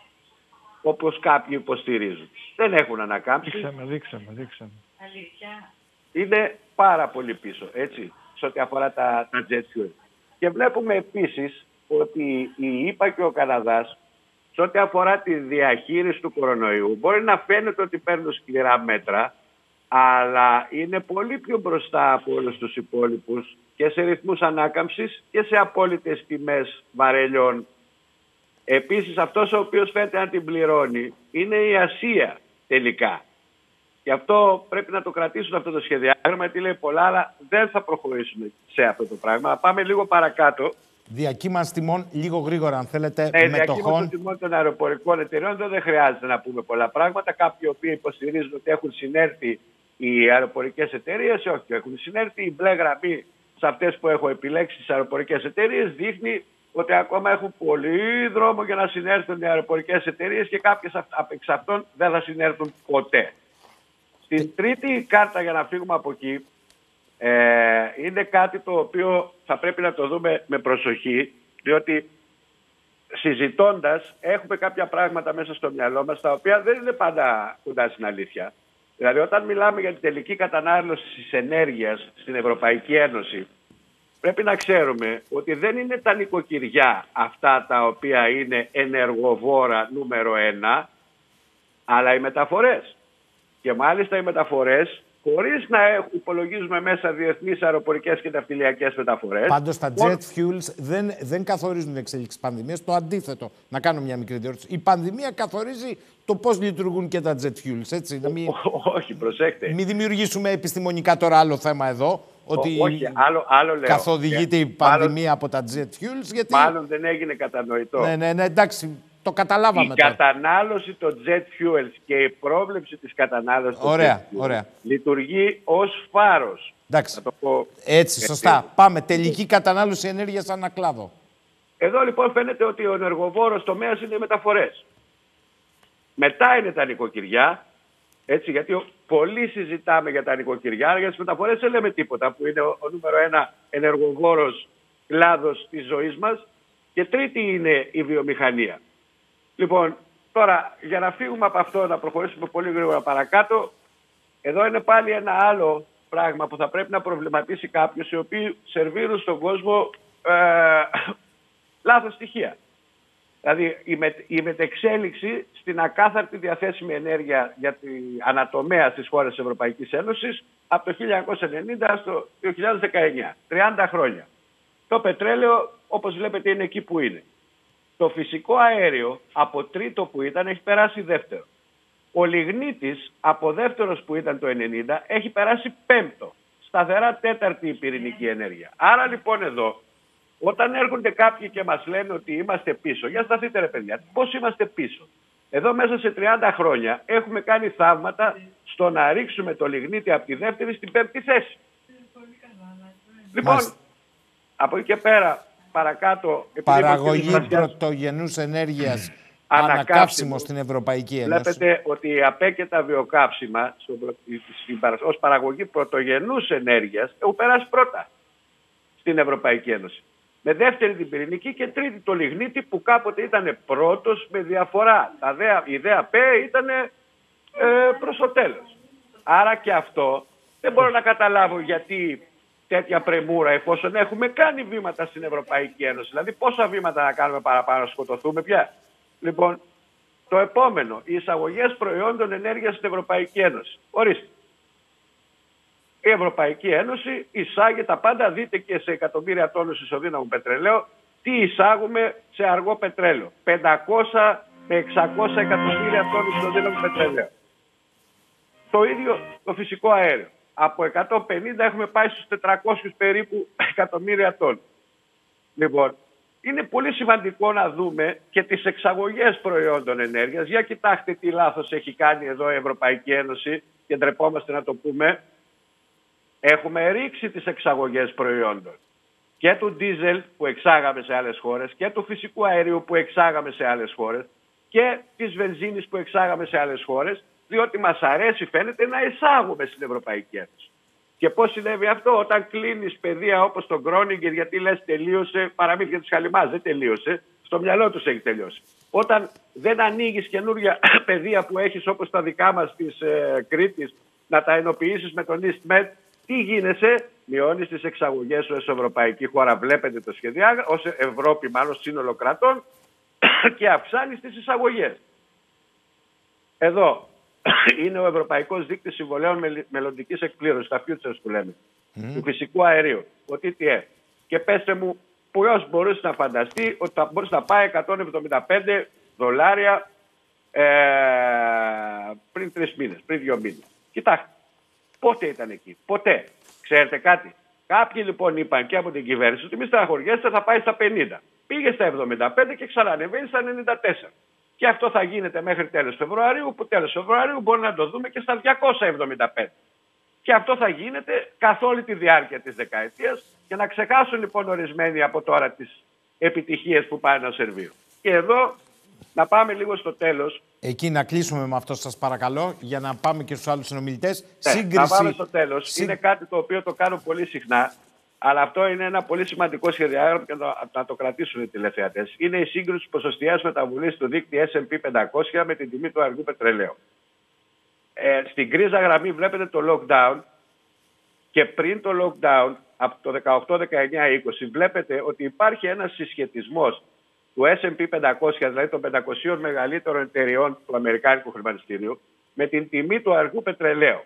όπως κάποιοι υποστηρίζουν. Δεν έχουν ανακάμψει. Δείξαμε, δείξαμε, δείξαμε. Αλήθεια. Είναι πάρα πολύ πίσω, έτσι, σε ό,τι αφορά τα, τα jet fuel. Και βλέπουμε επίσης ότι η ΙΠΑ και ο Καναδάς, σε ό,τι αφορά τη διαχείριση του κορονοϊού, μπορεί να φαίνεται ότι παίρνουν σκληρά μέτρα, αλλά είναι πολύ πιο μπροστά από όλους τους υπόλοιπους και σε ρυθμούς ανάκαμψης και σε απόλυτες τιμές βαρελιών. Επίσης αυτός ο οποίος φαίνεται να την πληρώνει είναι η Ασία τελικά. Γι' αυτό πρέπει να το κρατήσουν αυτό το σχεδιάγραμμα γιατί λέει πολλά αλλά δεν θα προχωρήσουμε σε αυτό το πράγμα. Πάμε λίγο παρακάτω. Διακύμανση τιμών λίγο γρήγορα αν θέλετε ναι, μετοχών. Διακύμανση τιμών των αεροπορικών εταιρεών δεν χρειάζεται να πούμε πολλά πράγματα. Κάποιοι οποίοι υποστηρίζουν ότι έχουν συνέρθει οι αεροπορικές εταιρείες, όχι, έχουν συνέρθει. Η μπλε γραμμή σε αυτές που έχω επιλέξει τι αεροπορικές εταιρείες δείχνει ότι ακόμα έχουν πολύ δρόμο για να συνέρθουν οι αεροπορικές εταιρείες και κάποιες εξ αυτών δεν θα συνέρθουν ποτέ. Στην τρίτη κάρτα για να φύγουμε από εκεί ε, είναι κάτι το οποίο θα πρέπει να το δούμε με προσοχή διότι συζητώντας έχουμε κάποια πράγματα μέσα στο μυαλό μας τα οποία δεν είναι πάντα κοντά στην αλήθεια. Δηλαδή όταν μιλάμε για την τελική κατανάλωση της ενέργειας στην Ευρωπαϊκή Ένωση πρέπει να ξέρουμε ότι δεν είναι τα νοικοκυριά αυτά τα οποία είναι ενεργοβόρα νούμερο ένα αλλά οι μεταφορές. Και μάλιστα οι μεταφορές χωρίς να υπολογίζουμε μέσα διεθνείς αεροπορικές και ναυτιλιακές μεταφορές. Πάντως τα jet fuels δεν, δεν καθορίζουν την εξέλιξη της πανδημίας. Το αντίθετο. Να κάνω μια μικρή διόρθωση. Η πανδημία καθορίζει το πώς λειτουργούν και τα jet fuels. Έτσι, να μην... Όχι, προσέξτε. Μην δημιουργήσουμε επιστημονικά τώρα άλλο θέμα εδώ. Ότι όχι, άλλο, άλλο λέω. καθοδηγείται η πανδημία από τα jet fuels. Γιατί... Μάλλον δεν έγινε κατανοητό. Ναι, ναι, ναι, εντάξει. Το καταλάβαμε. Η κατανάλωση των jet fuels και η πρόβλεψη της κατανάλωσης των ωραία, jet fuels ωραία. λειτουργεί ως φάρος. Εντάξει. το πω Έτσι, σωστά. Πάμε. Τελική κατανάλωση ενέργειας ανακλάδο. Εδώ λοιπόν φαίνεται ότι ο ενεργοβόρος τομέας είναι οι μεταφορές. Μετά είναι τα νοικοκυριά, έτσι, γιατί πολύ συζητάμε για τα νοικοκυριά, για τις μεταφορές δεν λέμε τίποτα, που είναι ο, ο νούμερο ένα ενεργοβόρος κλάδος της ζωής μας. Και τρίτη είναι η βιομηχανία. Λοιπόν, τώρα για να φύγουμε από αυτό, να προχωρήσουμε πολύ γρήγορα παρακάτω, εδώ είναι πάλι ένα άλλο πράγμα που θα πρέπει να προβληματίσει κάποιος οι οποίοι σερβίρουν στον κόσμο ε, λάθος στοιχεία. Δηλαδή η, με, η μετεξέλιξη στην ακάθαρτη διαθέσιμη ενέργεια για την ανατομέα στις χώρες της Ευρωπαϊκής Ένωσης από το 1990 στο 2019, 30 χρόνια. Το πετρέλαιο όπως βλέπετε είναι εκεί που είναι. Το φυσικό αέριο από τρίτο που ήταν έχει περάσει δεύτερο. Ο λιγνίτης από δεύτερος που ήταν το 90 έχει περάσει πέμπτο. Σταθερά τέταρτη η πυρηνική ενέργεια. Άρα λοιπόν εδώ όταν έρχονται κάποιοι και μας λένε ότι είμαστε πίσω, για σταθείτε ρε παιδιά, πώς είμαστε πίσω. Εδώ μέσα σε 30 χρόνια έχουμε κάνει θαύματα στο να ρίξουμε το λιγνίτη από τη δεύτερη στην πέμπτη θέση. Λοιπόν, από εκεί και πέρα παρακάτω... Παραγωγή πρωτογενούς ενέργειας ανακάψιμο στην Ευρωπαϊκή Ένωση. Βλέπετε ότι η απέκαιτα βιοκάψιμα ως παραγωγή πρωτογενούς ενέργειας έχουν περάσει πρώτα στην Ευρωπαϊκή Ένωση. Με δεύτερη την πυρηνική και τρίτη το λιγνίτη που κάποτε ήταν πρώτος με διαφορά. η ΔΕΑΠ ήταν ε, προς το τέλος. Άρα και αυτό δεν μπορώ να καταλάβω γιατί τέτοια πρεμούρα εφόσον έχουμε κάνει βήματα στην Ευρωπαϊκή Ένωση. Δηλαδή πόσα βήματα να κάνουμε παραπάνω να σκοτωθούμε πια. Λοιπόν, το επόμενο, οι εισαγωγές προϊόντων ενέργειας στην Ευρωπαϊκή Ένωση. Ορίστε. Η Ευρωπαϊκή Ένωση εισάγει τα πάντα, δείτε και σε εκατομμύρια τόνους ισοδύναμου πετρελαίου, τι εισάγουμε σε αργό πετρέλαιο. 500 με 600 εκατομμύρια τόνους ισοδύναμου πετρελαίου. Το ίδιο το φυσικό αέριο από 150 έχουμε πάει στους 400 περίπου εκατομμύρια τόν. Λοιπόν, είναι πολύ σημαντικό να δούμε και τις εξαγωγές προϊόντων ενέργειας. Για κοιτάξτε τι λάθος έχει κάνει εδώ η Ευρωπαϊκή Ένωση και ντρεπόμαστε να το πούμε. Έχουμε ρίξει τις εξαγωγές προϊόντων και του ντίζελ που εξάγαμε σε άλλες χώρες και του φυσικού αερίου που εξάγαμε σε άλλες χώρες και της βενζίνης που εξάγαμε σε άλλες χώρες διότι μας αρέσει φαίνεται να εισάγουμε στην Ευρωπαϊκή Ένωση. Και πώς συνέβη αυτό; Όταν κλείνεις παιδεία όπως τον Κρόνιγκερ γιατί λες τελείωσε παραμύθια της Χαλιμάς, δεν τελείωσε, στο μυαλό τους έχει τελειώσει. Όταν δεν ανοίγεις καινούργια παιδεία που έχεις όπως τα δικά μας της ε, Κρήτης να τα ενοποιήσεις με τον EastMed, τι γίνεσαι, μειώνεις τις εξαγωγές σου ως ευρωπαϊκή χώρα. Βλέπετε το σχεδιάγραμμα, ως Ευρώπη, μάλλον σύνολο κρατών, και αυξάνεις τις εισαγωγές. Εδώ είναι ο Ευρωπαϊκός Δείκτης Συμβολέων Μελλοντικής Εκπλήρωσης, τα futures που λέμε, του φυσικού αερίου, ο TTF. Και πέστε μου, ποιος μπορούσε να φανταστεί ότι θα μπορούσε να πάει 175 δολάρια ε, πριν τρεις μήνες, πριν δύο μήνες. Κοιτάξτε, πότε ήταν εκεί, ποτέ. Ξέρετε κάτι; Κάποιοι λοιπόν είπαν και από την κυβέρνηση ότι μη στεναχωριέστε θα πάει στα 50. Πήγε στα 75 και ξανανεβαίνει στα 94. Και αυτό θα γίνεται μέχρι τέλος Φεβρουαρίου, που τέλος Φεβρουαρίου μπορεί να το δούμε και στα 275. Και αυτό θα γίνεται καθ' όλη τη διάρκεια της δεκαετίας και να ξεχάσουν λοιπόν ορισμένοι από τώρα τις επιτυχίες που πάει να σερβίρουν. Και εδώ να πάμε λίγο στο τέλος. Εκεί να κλείσουμε με αυτό σας παρακαλώ για να πάμε και στους άλλους συνομιλητές. Ναι, Σύγκριση... Να πάμε στο τέλος. Είναι κάτι το οποίο το κάνω πολύ συχνά. Αλλά αυτό είναι ένα πολύ σημαντικό σχεδιάγραμμα και να το κρατήσουν οι τηλεθεατές. Είναι η σύγκρουση ποσοστιαίας μεταβολής του δίκτυου SP 500 με την τιμή του αργού πετρελαίου. ε, στην κρίζα γραμμή βλέπετε το lockdown και πριν το lockdown από το 18, 19, 20 βλέπετε ότι υπάρχει ένας συσχετισμός του S&P 500, δηλαδή των 500 μεγαλύτερων εταιριών του Αμερικάνικου χρηματιστήριου, με την τιμή του αργού πετρελαίου.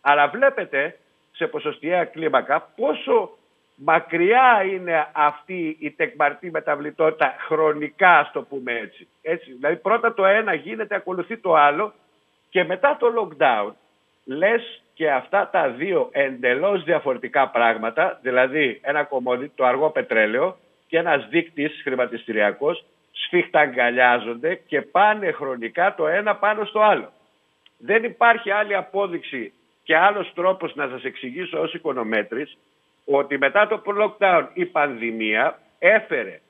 Αλλά βλέπετε σε ποσοστιαία κλίμακα πόσο μακριά είναι αυτή η τεκμαρτή μεταβλητότητα χρονικά, ας το πούμε έτσι. έτσι. Δηλαδή πρώτα το ένα γίνεται, ακολουθεί το άλλο και μετά το lockdown λες και αυτά τα δύο εντελώς διαφορετικά πράγματα, δηλαδή ένα κομμόδι, το αργό πετρέλαιο και ένας δείκτης χρηματιστηριακός, σφίχτα αγκαλιάζονται και πάνε χρονικά το ένα πάνω στο άλλο. Δεν υπάρχει άλλη απόδειξη και άλλος τρόπος να σας εξηγήσω ως οικονομέτρης ότι μετά το lockdown η πανδημία έφερε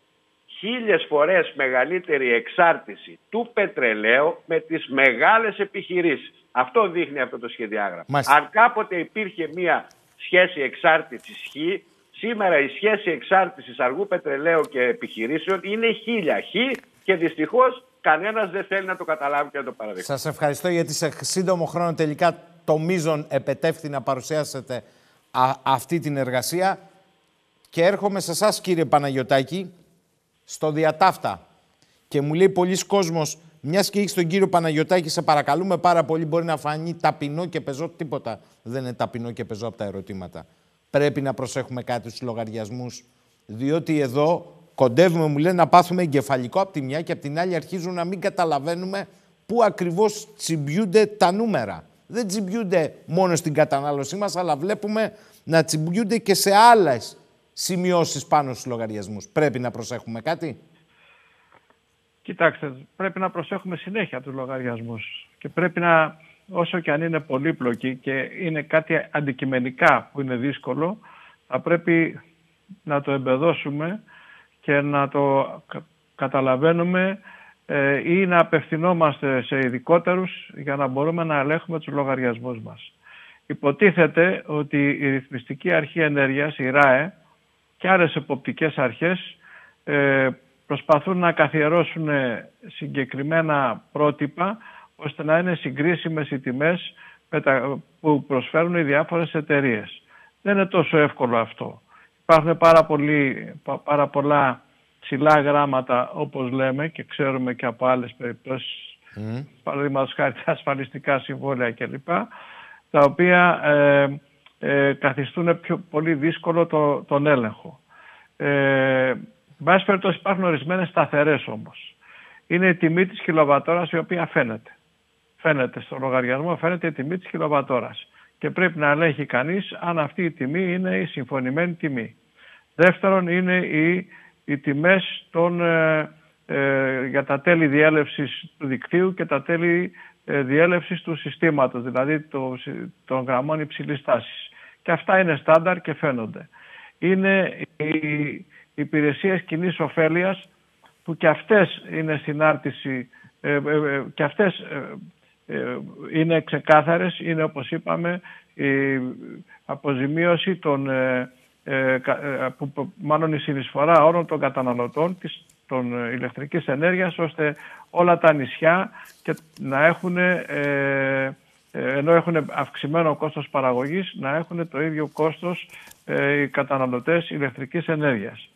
χίλιες φορές μεγαλύτερη εξάρτηση του πετρελαίου με τις μεγάλες επιχειρήσεις. Αυτό δείχνει αυτό το σχεδιάγραμμα. Αν κάποτε υπήρχε μία σχέση εξάρτησης χ, σήμερα η σχέση εξάρτησης αργού πετρελαίου και επιχειρήσεων είναι χίλια χ και δυστυχώς κανένας δεν θέλει να το καταλάβει και να το παραδείξει. Σας ευχαριστώ γιατί σε σύντομο χρόνο τελικά το μείζον επετεύχθη να παρουσιάσετε αυτή την εργασία. Και έρχομαι σε εσάς κύριε Παναγιωτάκη, στο διατάφτα. Και μου λέει πολλοί κόσμος, μιας και έχεις τον κύριο Παναγιωτάκη, σε παρακαλούμε πάρα πολύ, μπορεί να φανεί ταπεινό και πεζό. Τίποτα δεν είναι ταπεινό και πεζό από τα ερωτήματα. Πρέπει να προσέχουμε κάτι στους λογαριασμούς, διότι εδώ κοντεύουμε, μου λένε, να πάθουμε εγκεφαλικό από τη μια και από την άλλη αρχίζουν να μην καταλαβαίνουμε πού ακριβώς τσιμπιούνται τα νούμερα δεν τσιμπιούνται μόνο στην κατανάλωσή μας, αλλά βλέπουμε να τσιμπιούνται και σε άλλες σημειώσεις πάνω στους λογαριασμούς. Πρέπει να προσέχουμε κάτι; Κοιτάξτε, πρέπει να προσέχουμε συνέχεια τους λογαριασμούς και πρέπει να, όσο και αν είναι πολύπλοκοι και είναι κάτι αντικειμενικά που είναι δύσκολο, θα πρέπει να το εμπεδώσουμε και να το καταλαβαίνουμε ε, ή να απευθυνόμαστε σε ειδικότερους για να μπορούμε να ελέγχουμε τους λογαριασμούς μας. Υποτίθεται ότι η Ρυθμιστική Αρχή Ενέργειας, η ΡΑΕ και άλλες εποπτικές αρχές ε, προσπαθούν να καθιερώσουν συγκεκριμένα πρότυπα ώστε να είναι συγκρίσιμες οι τιμές που προσφέρουν οι διάφορες εταιρείες. Δεν είναι τόσο εύκολο αυτό. Υπάρχουν πάρα, πάρα πολλά ψηλά γράμματα όπως λέμε και ξέρουμε και από άλλες περιπτώσεις mm. παραδείγματος χάρη τα ασφαλιστικά συμβόλαια κλπ τα οποία ε, ε, καθιστούν πιο πολύ δύσκολο το, τον έλεγχο. Ε, βάση περιπτώσει υπάρχουν ορισμένες σταθερές όμως. Είναι η τιμή της κιλοβατόρας η οποία φαίνεται. Φαίνεται στο λογαριασμό, φαίνεται η τιμή της κιλοβατόρας. Και πρέπει να ελέγχει κανείς αν αυτή η τιμή είναι η συμφωνημένη τιμή. Δεύτερον είναι η οι τιμές των, ε, ε, για τα τέλη διέλευσης του δικτύου και τα τέλη ε, διέλευσης του συστήματος, δηλαδή το, των γραμμών υψηλής τάσης. Και αυτά είναι στάνταρ και φαίνονται. Είναι οι υπηρεσίες κοινής ωφέλειας που και αυτές είναι συνάρτηση ε, και αυτές είναι ξεκάθαρες, είναι όπως είπαμε η αποζημίωση των ε, ε, που, μάλλον η συνεισφορά όλων των καταναλωτών της, των ε, ηλεκτρικής ενέργειας ώστε όλα τα νησιά και να έχουν ενώ έχουν αυξημένο κόστος παραγωγής να έχουν το ίδιο κόστος οι καταναλωτές ηλεκτρικής ενέργειας.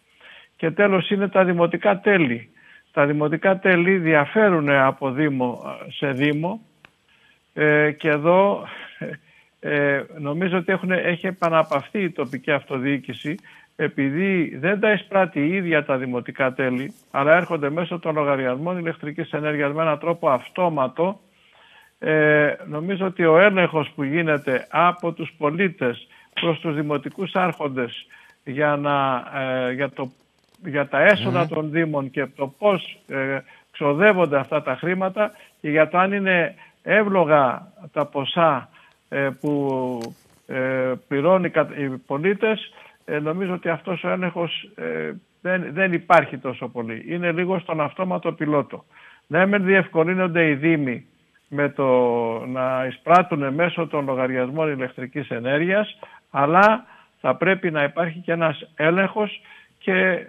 Και τέλος είναι τα δημοτικά τέλη. Τα δημοτικά τέλη διαφέρουν από δήμο σε δήμο και εδώ ε, νομίζω ότι έχουν, έχει επαναπαυθεί η τοπική αυτοδιοίκηση επειδή δεν τα εισπράττει η ίδια τα δημοτικά τέλη, αλλά έρχονται μέσω των λογαριασμών ηλεκτρικής ενέργειας με έναν τρόπο αυτόματο, ε, νομίζω ότι ο έλεγχος που γίνεται από τους πολίτες προς τους δημοτικούς άρχοντες για, να, ε, για, το, για τα έσοδα των Δήμων και το πώς ε, ξοδεύονται αυτά τα χρήματα και για το αν είναι εύλογα τα ποσά ε, που ε, πληρώνει οι πολίτες, ε, νομίζω ότι αυτός ο έλεγχος δεν, δεν υπάρχει τόσο πολύ. Είναι λίγο στον αυτόματο πιλότο. Ναι, με διευκολύνονται οι Δήμοι με το να εισπράττουν μέσω των λογαριασμών ηλεκτρικής ενέργειας, αλλά θα πρέπει να υπάρχει και ένας έλεγχος και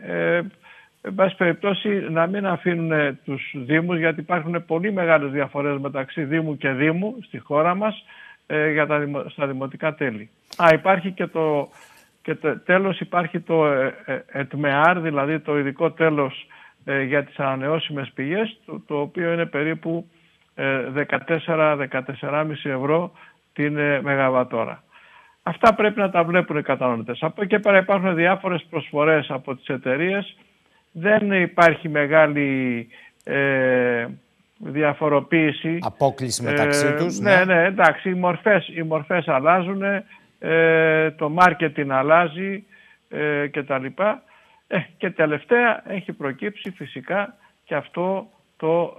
εν πάση περιπτώσει να μην αφήνουν τους Δήμους γιατί υπάρχουν πολύ μεγάλες διαφορές μεταξύ Δήμου και Δήμου στη χώρα μας ε, για τα, στα δημοτικά τέλη. Α, υπάρχει και το, και το τέλος υπάρχει το ε, ε, ΕΤΜΕΑΡ, δηλαδή το ειδικό τέλος ε, για τις ανανεώσιμες πηγές, το, το οποίο είναι περίπου 14-14,5 ευρώ την μεγαβατόρα. Αυτά πρέπει να τα βλέπουν οι καταναλωτές. Από εκεί πέρα υπάρχουν διάφορες προσφορές από τις εταιρείες. Δεν υπάρχει μεγάλη ε, διαφοροποίηση. Απόκληση μεταξύ ε, τους. Ναι, ναι, ναι, εντάξει, οι μορφές, οι μορφές αλλάζουν, ε, το μάρκετινγκ αλλάζει ε, κτλ. Ε, και τελευταία έχει προκύψει φυσικά και αυτό το,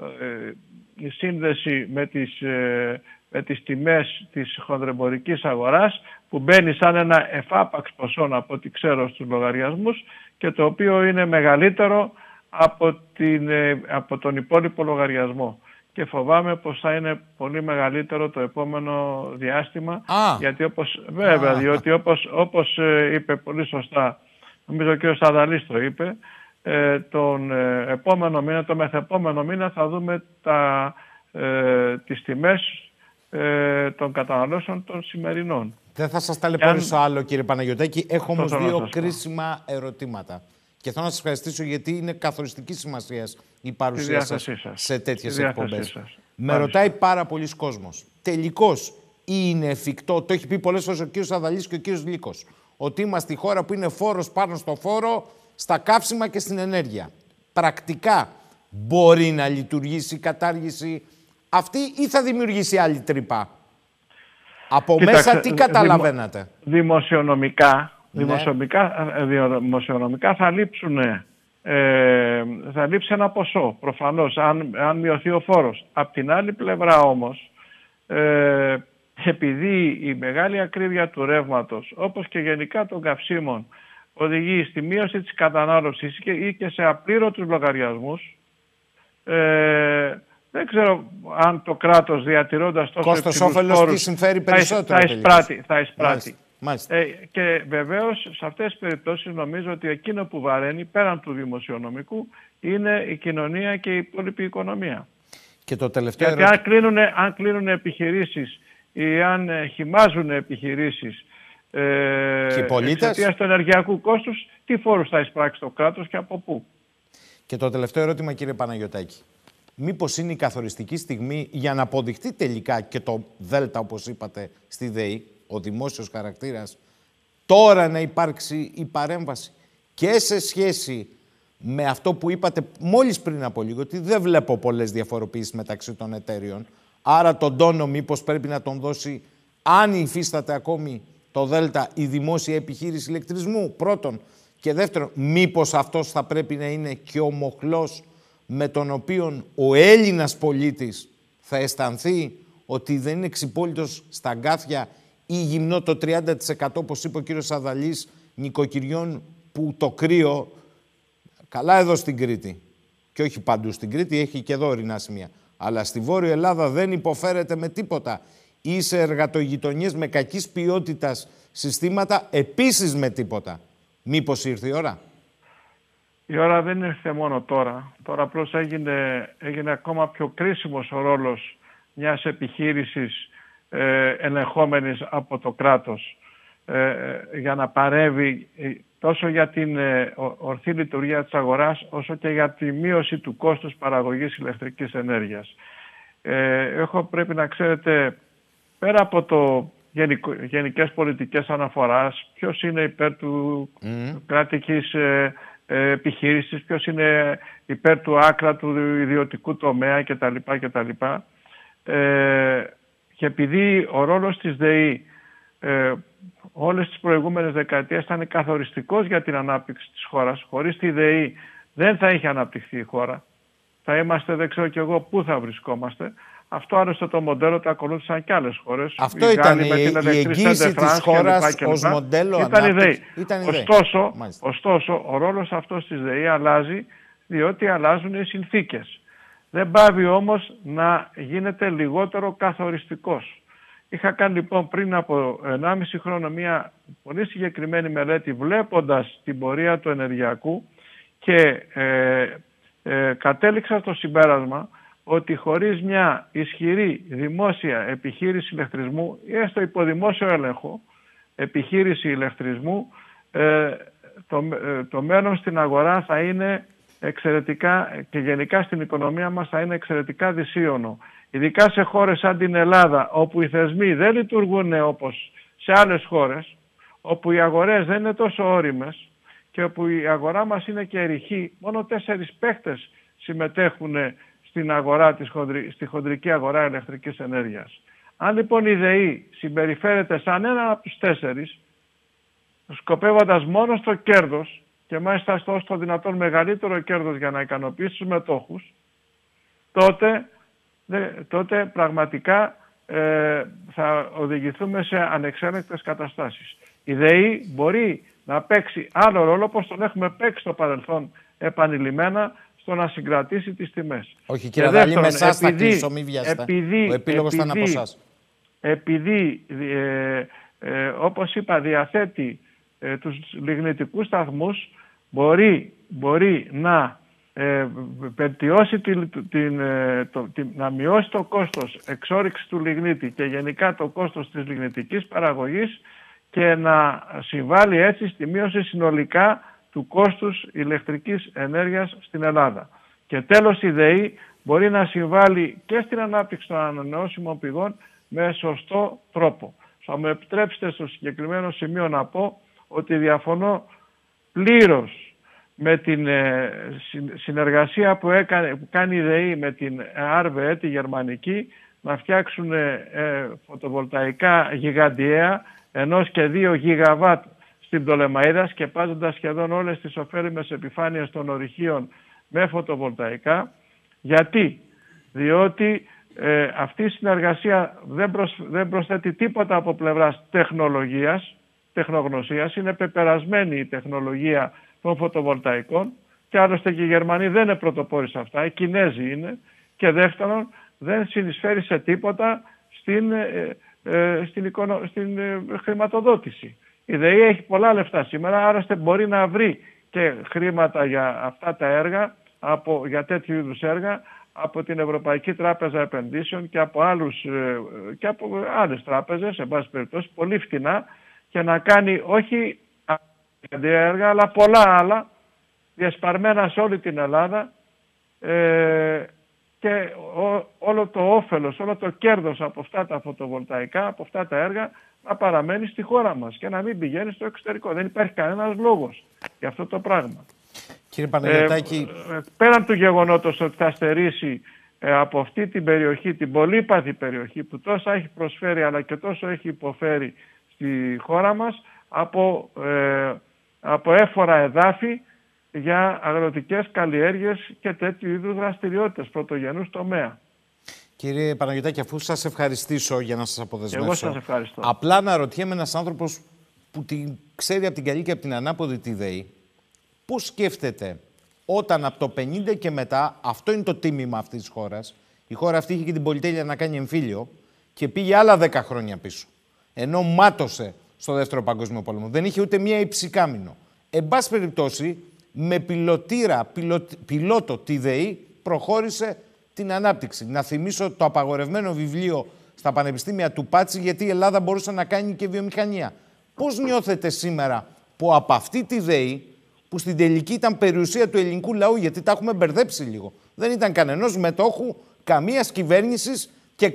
ε, ε η σύνδεση με τις, ε, με τις τιμές της χονδρεμπορικής αγοράς που μπαίνει σαν ένα εφάπαξ ποσό από ό,τι ξέρω στους λογαριασμούς και το οποίο είναι μεγαλύτερο από, την, ε, από τον υπόλοιπο λογαριασμό. Και φοβάμαι πως θα είναι πολύ μεγαλύτερο το επόμενο διάστημα. Γιατί όπως, βέβαια, διότι όπως, όπως είπε πολύ σωστά, νομίζω ο κ. Σαδαλής το είπε, ε, τον ε, επόμενο μήνα, το μεθεπόμενο μήνα θα δούμε τα, ε, τις τιμές ε, των καταναλώσεων των σημερινών. Δεν θα σας ταλαιπωρήσω αν... άλλο κύριε Παναγιωτάκη. Έχω όμως δύο κρίσιμα ερωτήματα. Και θέλω να σας ευχαριστήσω γιατί είναι καθοριστικής σημασίας η παρουσία σας, σε τέτοιες εκπομπές. Με ρωτάει πάρα πολλοί κόσμος. Τελικώς είναι εφικτό, το έχει πει πολλές φορές ο κύριος Αδαλής και ο κύριος Λύκος, ότι είμαστε η χώρα που είναι φόρος πάνω στο φόρο στα καύσιμα και στην ενέργεια. Πρακτικά μπορεί να λειτουργήσει η κατάργηση αυτή ή θα δημιουργήσει άλλη τρυπά. Από μέσα τι καταλαβαίνετε. Δημοσιονομικά, ναι. δημοσιονομικά, ε, δημοσιονομικά θα λείψουν ε, θα λείψει ένα ποσό προφανώς αν, αν μειωθεί ο φόρος. Απ' την άλλη πλευρά όμως ε, επειδή η μεγάλη ακρίβεια του ρεύματος όπως και γενικά των καυσίμων οδηγεί στη μείωση της κατανάλωσης και, ή και σε απλήρωτους λογαριασμούς. Ε, δεν ξέρω αν το κράτος διατηρώντας τόσο Κόστος όφελος τι συμφέρει περισσότερο. Θα εισπράττει. Θα εισπράττει. Ε, και βεβαίως σε αυτές τις περιπτώσεις νομίζω ότι εκείνο που βαραίνει πέραν του δημοσιονομικού είναι η κοινωνία και η υπόλοιπη οικονομία. Και το τελευταίο Γιατί αν κλείνουν, αν κλείνουν επιχειρήσεις ή αν χυμάζουν επιχειρήσεις ε, και οι πολίτες; του ενεργειακού κόστους, τι φόρους θα εισπράξει το κράτος και από πού; Και το τελευταίο ερώτημα, κύριε Παναγιωτάκη. Μήπως είναι η καθοριστική στιγμή για να αποδειχτεί τελικά και το ΔΕΛΤΑ, όπως είπατε, στη ΔΕΗ, ο δημόσιος χαρακτήρας, τώρα να υπάρξει η παρέμβαση και σε σχέση με αυτό που είπατε μόλις πριν από λίγο, ότι δεν βλέπω πολλές διαφοροποίησεις μεταξύ των εταίρειων. Άρα τον τόνο μήπως πρέπει να τον δώσει, αν υφίσταται ακόμη το ΔΕΛΤΑ η δημόσια επιχείρηση ηλεκτρισμού, πρώτον. Και δεύτερον, μήπως αυτός θα πρέπει να είναι και ο μοχλός με τον οποίο ο Έλληνας πολίτης θα αισθανθεί ότι δεν είναι ξυπόλυτος στα αγκάθια ή γυμνό το 30% όπως είπε ο κύριος Αδαλής νοικοκυριών που το κρύο καλά εδώ στην Κρήτη και όχι παντού στην Κρήτη, έχει και εδώ ορεινά σημεία. Αλλά στη Βόρεια Ελλάδα δεν υποφέρεται με τίποτα ή σε εργατογειτονιές με κακής ποιότητας συστήματα, επίσης με τίποτα. Μήπως ήρθε η ώρα; Η ώρα δεν ήρθε μόνο τώρα. Τώρα απλώς έγινε, έγινε ακόμα πιο κρίσιμος ο ρόλος μιας επιχείρησης ε, ελεγχόμενης από το κράτος ε, ε, για να παρεύει ε, τόσο για την ορθή λειτουργία της αγοράς όσο και για τη μείωση του κόστους παραγωγής ηλεκτρικής ενέργειας. έχω πρέπει να ξέρετε πέρα από το γενικο, γενικές πολιτικές αναφοράς, ποιος είναι υπέρ του mm. κρατικής ε, ε, επιχείρησης, ποιος είναι υπέρ του άκρα του ιδιωτικού τομέα κτλ. κτλ. Ε, και επειδή ο ρόλος της ΔΕΗ ε, όλες τις προηγούμενες δεκαετίες ήταν καθοριστικός για την ανάπτυξη της χώρας, χωρίς τη ΔΕΗ δεν θα είχε αναπτυχθεί η χώρα. Θα είμαστε, δεν ξέρω κι εγώ, πού θα βρισκόμαστε. Αυτό άλλωστε το μοντέλο το ακολούθησαν και άλλες χώρες. Αυτό ήταν η, η εγγύηση της χώρας ως μοντέλο ήταν ανάπτυξη. Ήταν ωστόσο, ωστόσο, ο ρόλος αυτός της ΔΕΗ αλλάζει διότι αλλάζουν οι συνθήκες. Δεν πάβει όμως να γίνεται λιγότερο καθοριστικός. Είχα κάνει λοιπόν πριν από 1,5 χρόνο μια πολύ συγκεκριμένη μελέτη βλέποντας την πορεία του ενεργειακού και ε, ε, κατέληξα στο συμπέρασμα ότι χωρίς μια ισχυρή δημόσια επιχείρηση ηλεκτρισμού ή έστω υποδημόσιο έλεγχο επιχείρηση ηλεκτρισμού ε, το, ε, το μέλλον στην αγορά θα είναι εξαιρετικά και γενικά στην οικονομία μας θα είναι εξαιρετικά δυσίωνο. Ειδικά σε χώρες σαν την Ελλάδα όπου οι θεσμοί δεν λειτουργούν όπως σε άλλες χώρες όπου οι αγορές δεν είναι τόσο όριμες και όπου η αγορά μας είναι και ερηχή, μόνο τέσσερις παίχτες συμμετέχουν στην αγορά της, στη χοντρική αγορά ηλεκτρικής ενέργειας. Αν λοιπόν η ΔΕΗ συμπεριφέρεται σαν ένα από τους τέσσερις, σκοπεύοντας μόνο στο κέρδος και μάλιστα στο όσο δυνατόν μεγαλύτερο κέρδος για να ικανοποιήσει τους μετόχους, τότε, τότε πραγματικά ε, θα οδηγηθούμε σε ανεξέλεγκτες καταστάσεις. Η ΔΕΗ μπορεί να παίξει άλλο ρόλο όπως τον έχουμε παίξει στο παρελθόν επανειλημένα στο να συγκρατήσει τις τιμές. Όχι κύριε Δαλή, με εσάς θα κλείσω, μη βιάσετε. Επειδή, Ο επίλογος θα είναι από εσάς. Επειδή, ε, ε, όπως είπα, διαθέτει ε, τους λιγνητικούς σταθμούς, μπορεί, μπορεί να ε, βελτιώσει την, την, ε, το, την, να μειώσει το κόστος εξόριξης του λιγνίτη και γενικά το κόστος της λιγνητικής παραγωγής και να συμβάλλει έτσι στη μείωση συνολικά του κόστους ηλεκτρικής ενέργειας στην Ελλάδα. Και τέλος η ΔΕΗ μπορεί να συμβάλλει και στην ανάπτυξη των ανανεώσιμων πηγών με σωστό τρόπο. Θα μου επιτρέψετε στο συγκεκριμένο σημείο να πω ότι διαφωνώ πλήρως με την ε, συνεργασία που, έκανε, που κάνει η ΔΕΗ με την RVE, τη γερμανική, να φτιάξουν ε, φωτοβολταϊκά γιγαντιαία ενός και δύο γιγαβάτ στην Πτολεμαίδα σκεπάζοντας σχεδόν όλες τις ωφέλιμες επιφάνειες των ορυχείων με φωτοβολταϊκά. Γιατί; Διότι ε, αυτή η συνεργασία δεν, δεν προσθέτει τίποτα από πλευράς τεχνολογίας, τεχνογνωσίας. Είναι πεπερασμένη η τεχνολογία των φωτοβολταϊκών και άλλωστε και οι Γερμανοί δεν είναι πρωτοπόροι σε αυτά, οι Κινέζοι είναι και δεύτερον δεν συνεισφέρει σε τίποτα στην, ε, ε, στην, στην χρηματοδότηση. Η ΔΕΗ έχει πολλά λεφτά σήμερα, άρα μπορεί να βρει και χρήματα για αυτά τα έργα, από, για τέτοιου είδους έργα, από την Ευρωπαϊκή Τράπεζα Επενδύσεων και από, άλλους, ε, και από άλλες τράπεζες, σε πάση περιπτώσει, πολύ φτηνά και να κάνει όχι έργα, αλλά πολλά άλλα, διασπαρμένα σε όλη την Ελλάδα ε, και όλο το όφελος, όλο το κέρδος από αυτά τα φωτοβολταϊκά, από αυτά τα έργα να παραμένει στη χώρα μας και να μην πηγαίνει στο εξωτερικό. Δεν υπάρχει κανένας λόγος για αυτό το πράγμα. Κύριε Παναγιωτάκη... Ε, πέραν του γεγονότος ότι θα στερήσει ε, από αυτή την περιοχή, την πολύπαθη περιοχή που τόσο έχει προσφέρει αλλά και τόσο έχει υποφέρει στη χώρα μας από, ε, από έφορα εδάφη για αγροτικές καλλιέργειες και τέτοιου είδους δραστηριότητες πρωτογενούς τομέα. Κύριε Παναγιωτάκη, αφού σας ευχαριστήσω για να σας αποδεσμεύσω. Εγώ σας ευχαριστώ. Απλά να ρωτιέμαι ένας άνθρωπος που την ξέρει από την καλή και από την ανάποδη τη ΔΕΗ, πώς σκέφτεται όταν από το 50 και μετά, αυτό είναι το τίμημα αυτής της χώρας, η χώρα αυτή είχε και την πολυτέλεια να κάνει εμφύλιο και πήγε άλλα 10 χρόνια πίσω. Ενώ μάτωσε στο δεύτερο παγκόσμιο πόλεμο. Δεν είχε ούτε μία υψηκάμινο. Εν πάση περιπτώσει, με πιλωτήρα, πιλότο τη ΔΕΗ, προχώρησε την ανάπτυξη. Να θυμίσω το απαγορευμένο βιβλίο στα πανεπιστήμια του Πάτσι, γιατί η Ελλάδα μπορούσε να κάνει και βιομηχανία. Πώς νιώθετε σήμερα που από αυτή τη ΔΕΗ, που στην τελική ήταν περιουσία του ελληνικού λαού, γιατί τα έχουμε μπερδέψει λίγο, δεν ήταν κανενός μετόχου, καμίας κυβέρνησης και,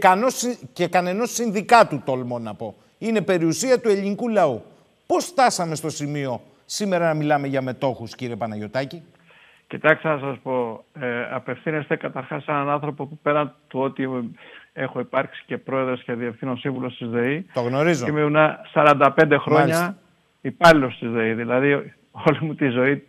και κανενός συνδικάτου, τολμώ να πω. Είναι περιουσία του ελληνικού λαού. Πώς φτάσαμε στο σημείο σήμερα να μιλάμε για μετόχους, κύριε Παναγιωτάκη; Κοιτάξτε να σας πω, ε, απευθύνεστε καταρχάς σε έναν άνθρωπο που πέραν του ότι έχω υπάρξει και πρόεδρος και διευθύνων σύμβουλος της ΔΕΗ. Το γνωρίζω. Ήμουν 45 χρόνια υπάλληλος της ΔΕΗ. Δηλαδή όλη μου τη ζωή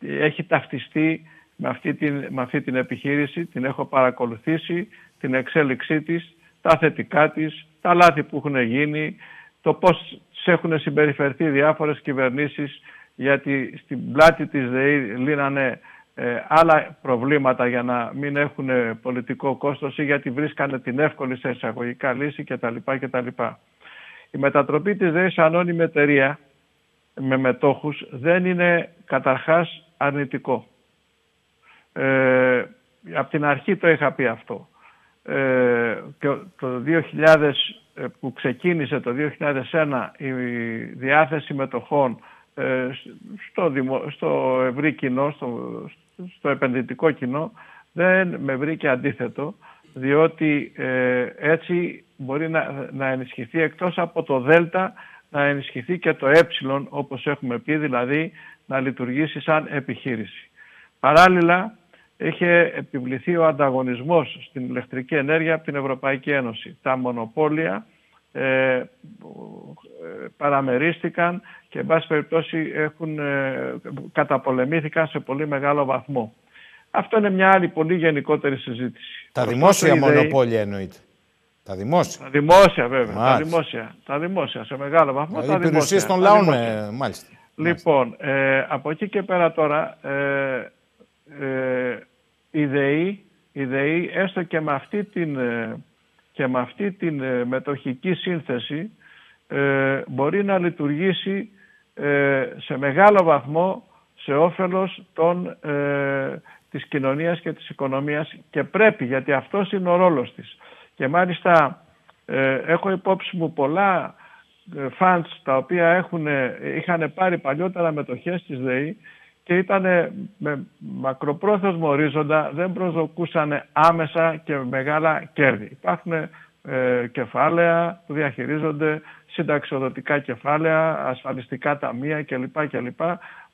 έχει ταυτιστεί με αυτή, την, με αυτή την επιχείρηση, την έχω παρακολουθήσει, την εξέλιξή της, τα θετικά της, τα λάθη που έχουν γίνει, το πώς έχουν συμπεριφερθεί διάφορες κυβερνήσεις γιατί στην πλάτη της ΔΕΗ λύνανε ε, άλλα προβλήματα για να μην έχουν πολιτικό κόστος ή γιατί βρίσκανε την εύκολη σε εισαγωγικά λύση κτλ. κτλ. Η μετατροπή της ΔΕΗ σε ανώνυμη εταιρεία με μετόχους δεν είναι καταρχάς αρνητικό. Ε, από την αρχή το είχα πει αυτό. Ε, και το 2000 ε, που ξεκίνησε το 2001 η διάθεση μετοχών ε, στο, στο ευρύ κοινό, στο, στο επενδυτικό κοινό δεν με βρήκε αντίθετο διότι ε, έτσι μπορεί να, να ενισχυθεί εκτός από το δέλτα να ενισχυθεί και το ε όπως έχουμε πει δηλαδή να λειτουργήσει σαν επιχείρηση. Παράλληλα είχε επιβληθεί ο ανταγωνισμός στην ηλεκτρική ενέργεια από την Ευρωπαϊκή Ένωση. Τα μονοπόλια ε, παραμερίστηκαν και εν πάση περιπτώσει έχουν, ε, καταπολεμήθηκαν σε πολύ μεγάλο βαθμό. Αυτό είναι μια άλλη πολύ γενικότερη συζήτηση. Τα δημόσια μονοπόλια εννοείται. Τα δημόσια. Τα δημόσια βέβαια. Τα δημόσια, τα δημόσια σε μεγάλο βαθμό. Δηλαδή, τα δημόσια. των λαών, ε, μάλιστα. Λοιπόν, ε, από εκεί και πέρα τώρα, ε, ε, η, ΔΕΗ, η ΔΕΗ, έστω και με αυτή την και με αυτή την ε, μετοχική σύνθεση ε, μπορεί να λειτουργήσει ε, σε μεγάλο βαθμό σε όφελος των, της κοινωνίας και της οικονομίας και πρέπει γιατί αυτός είναι ο ρόλος της. Και μάλιστα έχω υπόψη μου πολλά funds τα οποία έχουν, είχαν πάρει παλιότερα μετοχές της ΔΕΗ και ήταν με μακροπρόθεσμο ορίζοντα, δεν προσδοκούσαν άμεσα και μεγάλα κέρδη. Υπάρχουν ε, κεφάλαια που διαχειρίζονται συνταξιοδοτικά κεφάλαια, ασφαλιστικά ταμεία κλπ. κλπ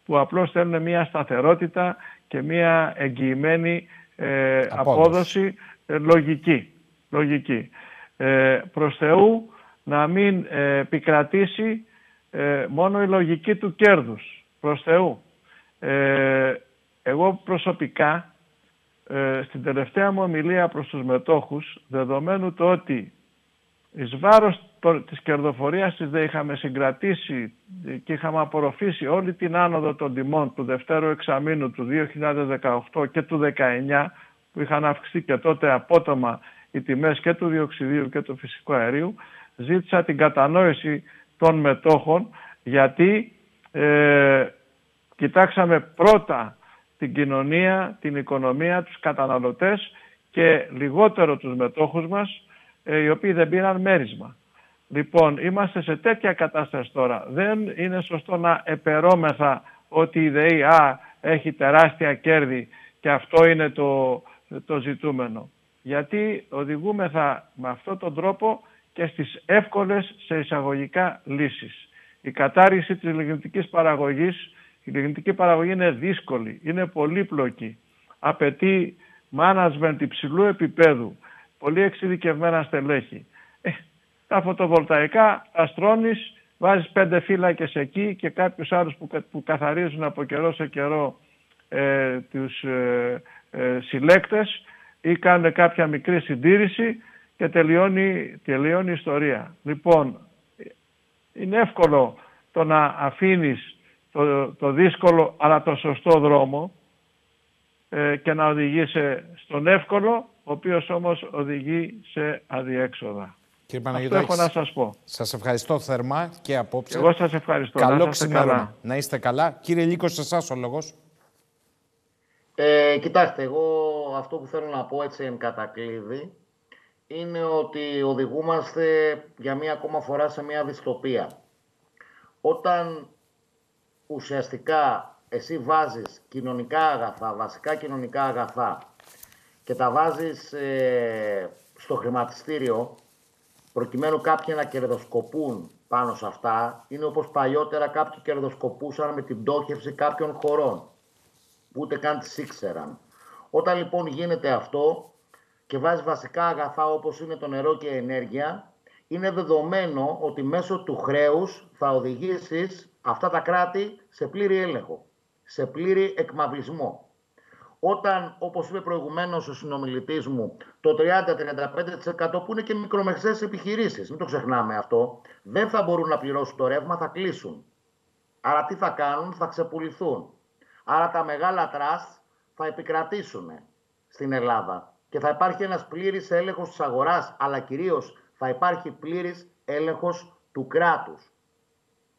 που απλώς θέλουν μια σταθερότητα και μια εγγυημένη ε, απόδοση ε, λογική. λογική. Ε, προς Θεού να μην ε, επικρατήσει μόνο η λογική του κέρδους. Προς Θεού. Ε, εγώ προσωπικά ε, στην τελευταία μου ομιλία προς τους μετόχους, δεδομένου το ότι εις βάρος το, της κερδοφορίας της δεν είχαμε συγκρατήσει και είχαμε απορροφήσει όλη την άνοδο των τιμών του δευτέρου εξαμήνου του 2018 και του 2019 που είχαν αυξηθεί και τότε απότομα οι τιμές και του διοξιδίου και του φυσικού αερίου, ζήτησα την κατανόηση των μετόχων γιατί ε, Κοιτάξαμε πρώτα την κοινωνία, την οικονομία, τους καταναλωτές και λιγότερο τους μετόχους μας, ε, οι οποίοι δεν πήραν μέρισμα. Λοιπόν, είμαστε σε τέτοια κατάσταση τώρα. Δεν είναι σωστό να επερώμεθα ότι η ΔΕΗ έχει τεράστια κέρδη και αυτό είναι το, το ζητούμενο. Γιατί οδηγούμεθα με αυτόν τον τρόπο και στις εύκολες σε εισαγωγικά λύσεις. Η κατάργηση της λιγνητικής παραγωγής η λιγνητική παραγωγή είναι δύσκολη, είναι πολύπλοκη, απαιτεί management υψηλού επίπεδου, πολύ εξειδικευμένα στελέχη. Ε, τα φωτοβολταϊκά τα στρώνεις, βάζεις πέντε φύλακες εκεί και κάποιους άλλους που, που καθαρίζουν από καιρό σε καιρό ε, τους ε, ε, συλλέκτες ή κάνουν κάποια μικρή συντήρηση και τελειώνει, τελειώνει η ιστορία. Λοιπόν, είναι εύκολο το να αφήνεις το, το δύσκολο αλλά το σωστό δρόμο ε, και να οδηγήσει στον εύκολο, ο οποίος όμως οδηγεί σε αδιέξοδα. Κύριε Αυτό έχω να σας πω. Σας ευχαριστώ θερμά και απόψε. Εγώ σας ευχαριστώ. Καλό ξημέρωμα. Να είστε καλά. Κύριε Λίκο, σε εσάς ο λόγος. Ε, κοιτάξτε, εγώ αυτό που θέλω να πω έτσι εν κατακλείδη είναι ότι οδηγούμαστε για μία ακόμα φορά σε μία δυστοπία. Όταν ουσιαστικά εσύ βάζεις κοινωνικά αγαθά, βασικά κοινωνικά αγαθά και τα βάζεις ε, στο χρηματιστήριο προκειμένου κάποιοι να κερδοσκοπούν πάνω σε αυτά, είναι όπως παλιότερα κάποιοι κερδοσκοπούσαν με την πτώχευση κάποιων χωρών, που ούτε καν τις ήξεραν. Όταν λοιπόν γίνεται αυτό και βάζεις βασικά αγαθά όπως είναι το νερό και η ενέργεια, είναι δεδομένο ότι μέσω του χρέους θα οδηγήσεις αυτά τα κράτη σε πλήρη έλεγχο, σε πλήρη εκμαυλισμό. Όταν, όπως είπε προηγουμένως ο συνομιλητής μου, το 30-35% που είναι και μικρομεσαίες επιχειρήσεις, μην το ξεχνάμε αυτό, δεν θα μπορούν να πληρώσουν το ρεύμα, θα κλείσουν. Άρα τι θα κάνουν, θα ξεπουληθούν. Άρα τα μεγάλα τραστ θα επικρατήσουν στην Ελλάδα και θα υπάρχει ένας πλήρης έλεγχος της αγοράς, αλλά κυρίως θα υπάρχει πλήρης έλεγχος του κράτους.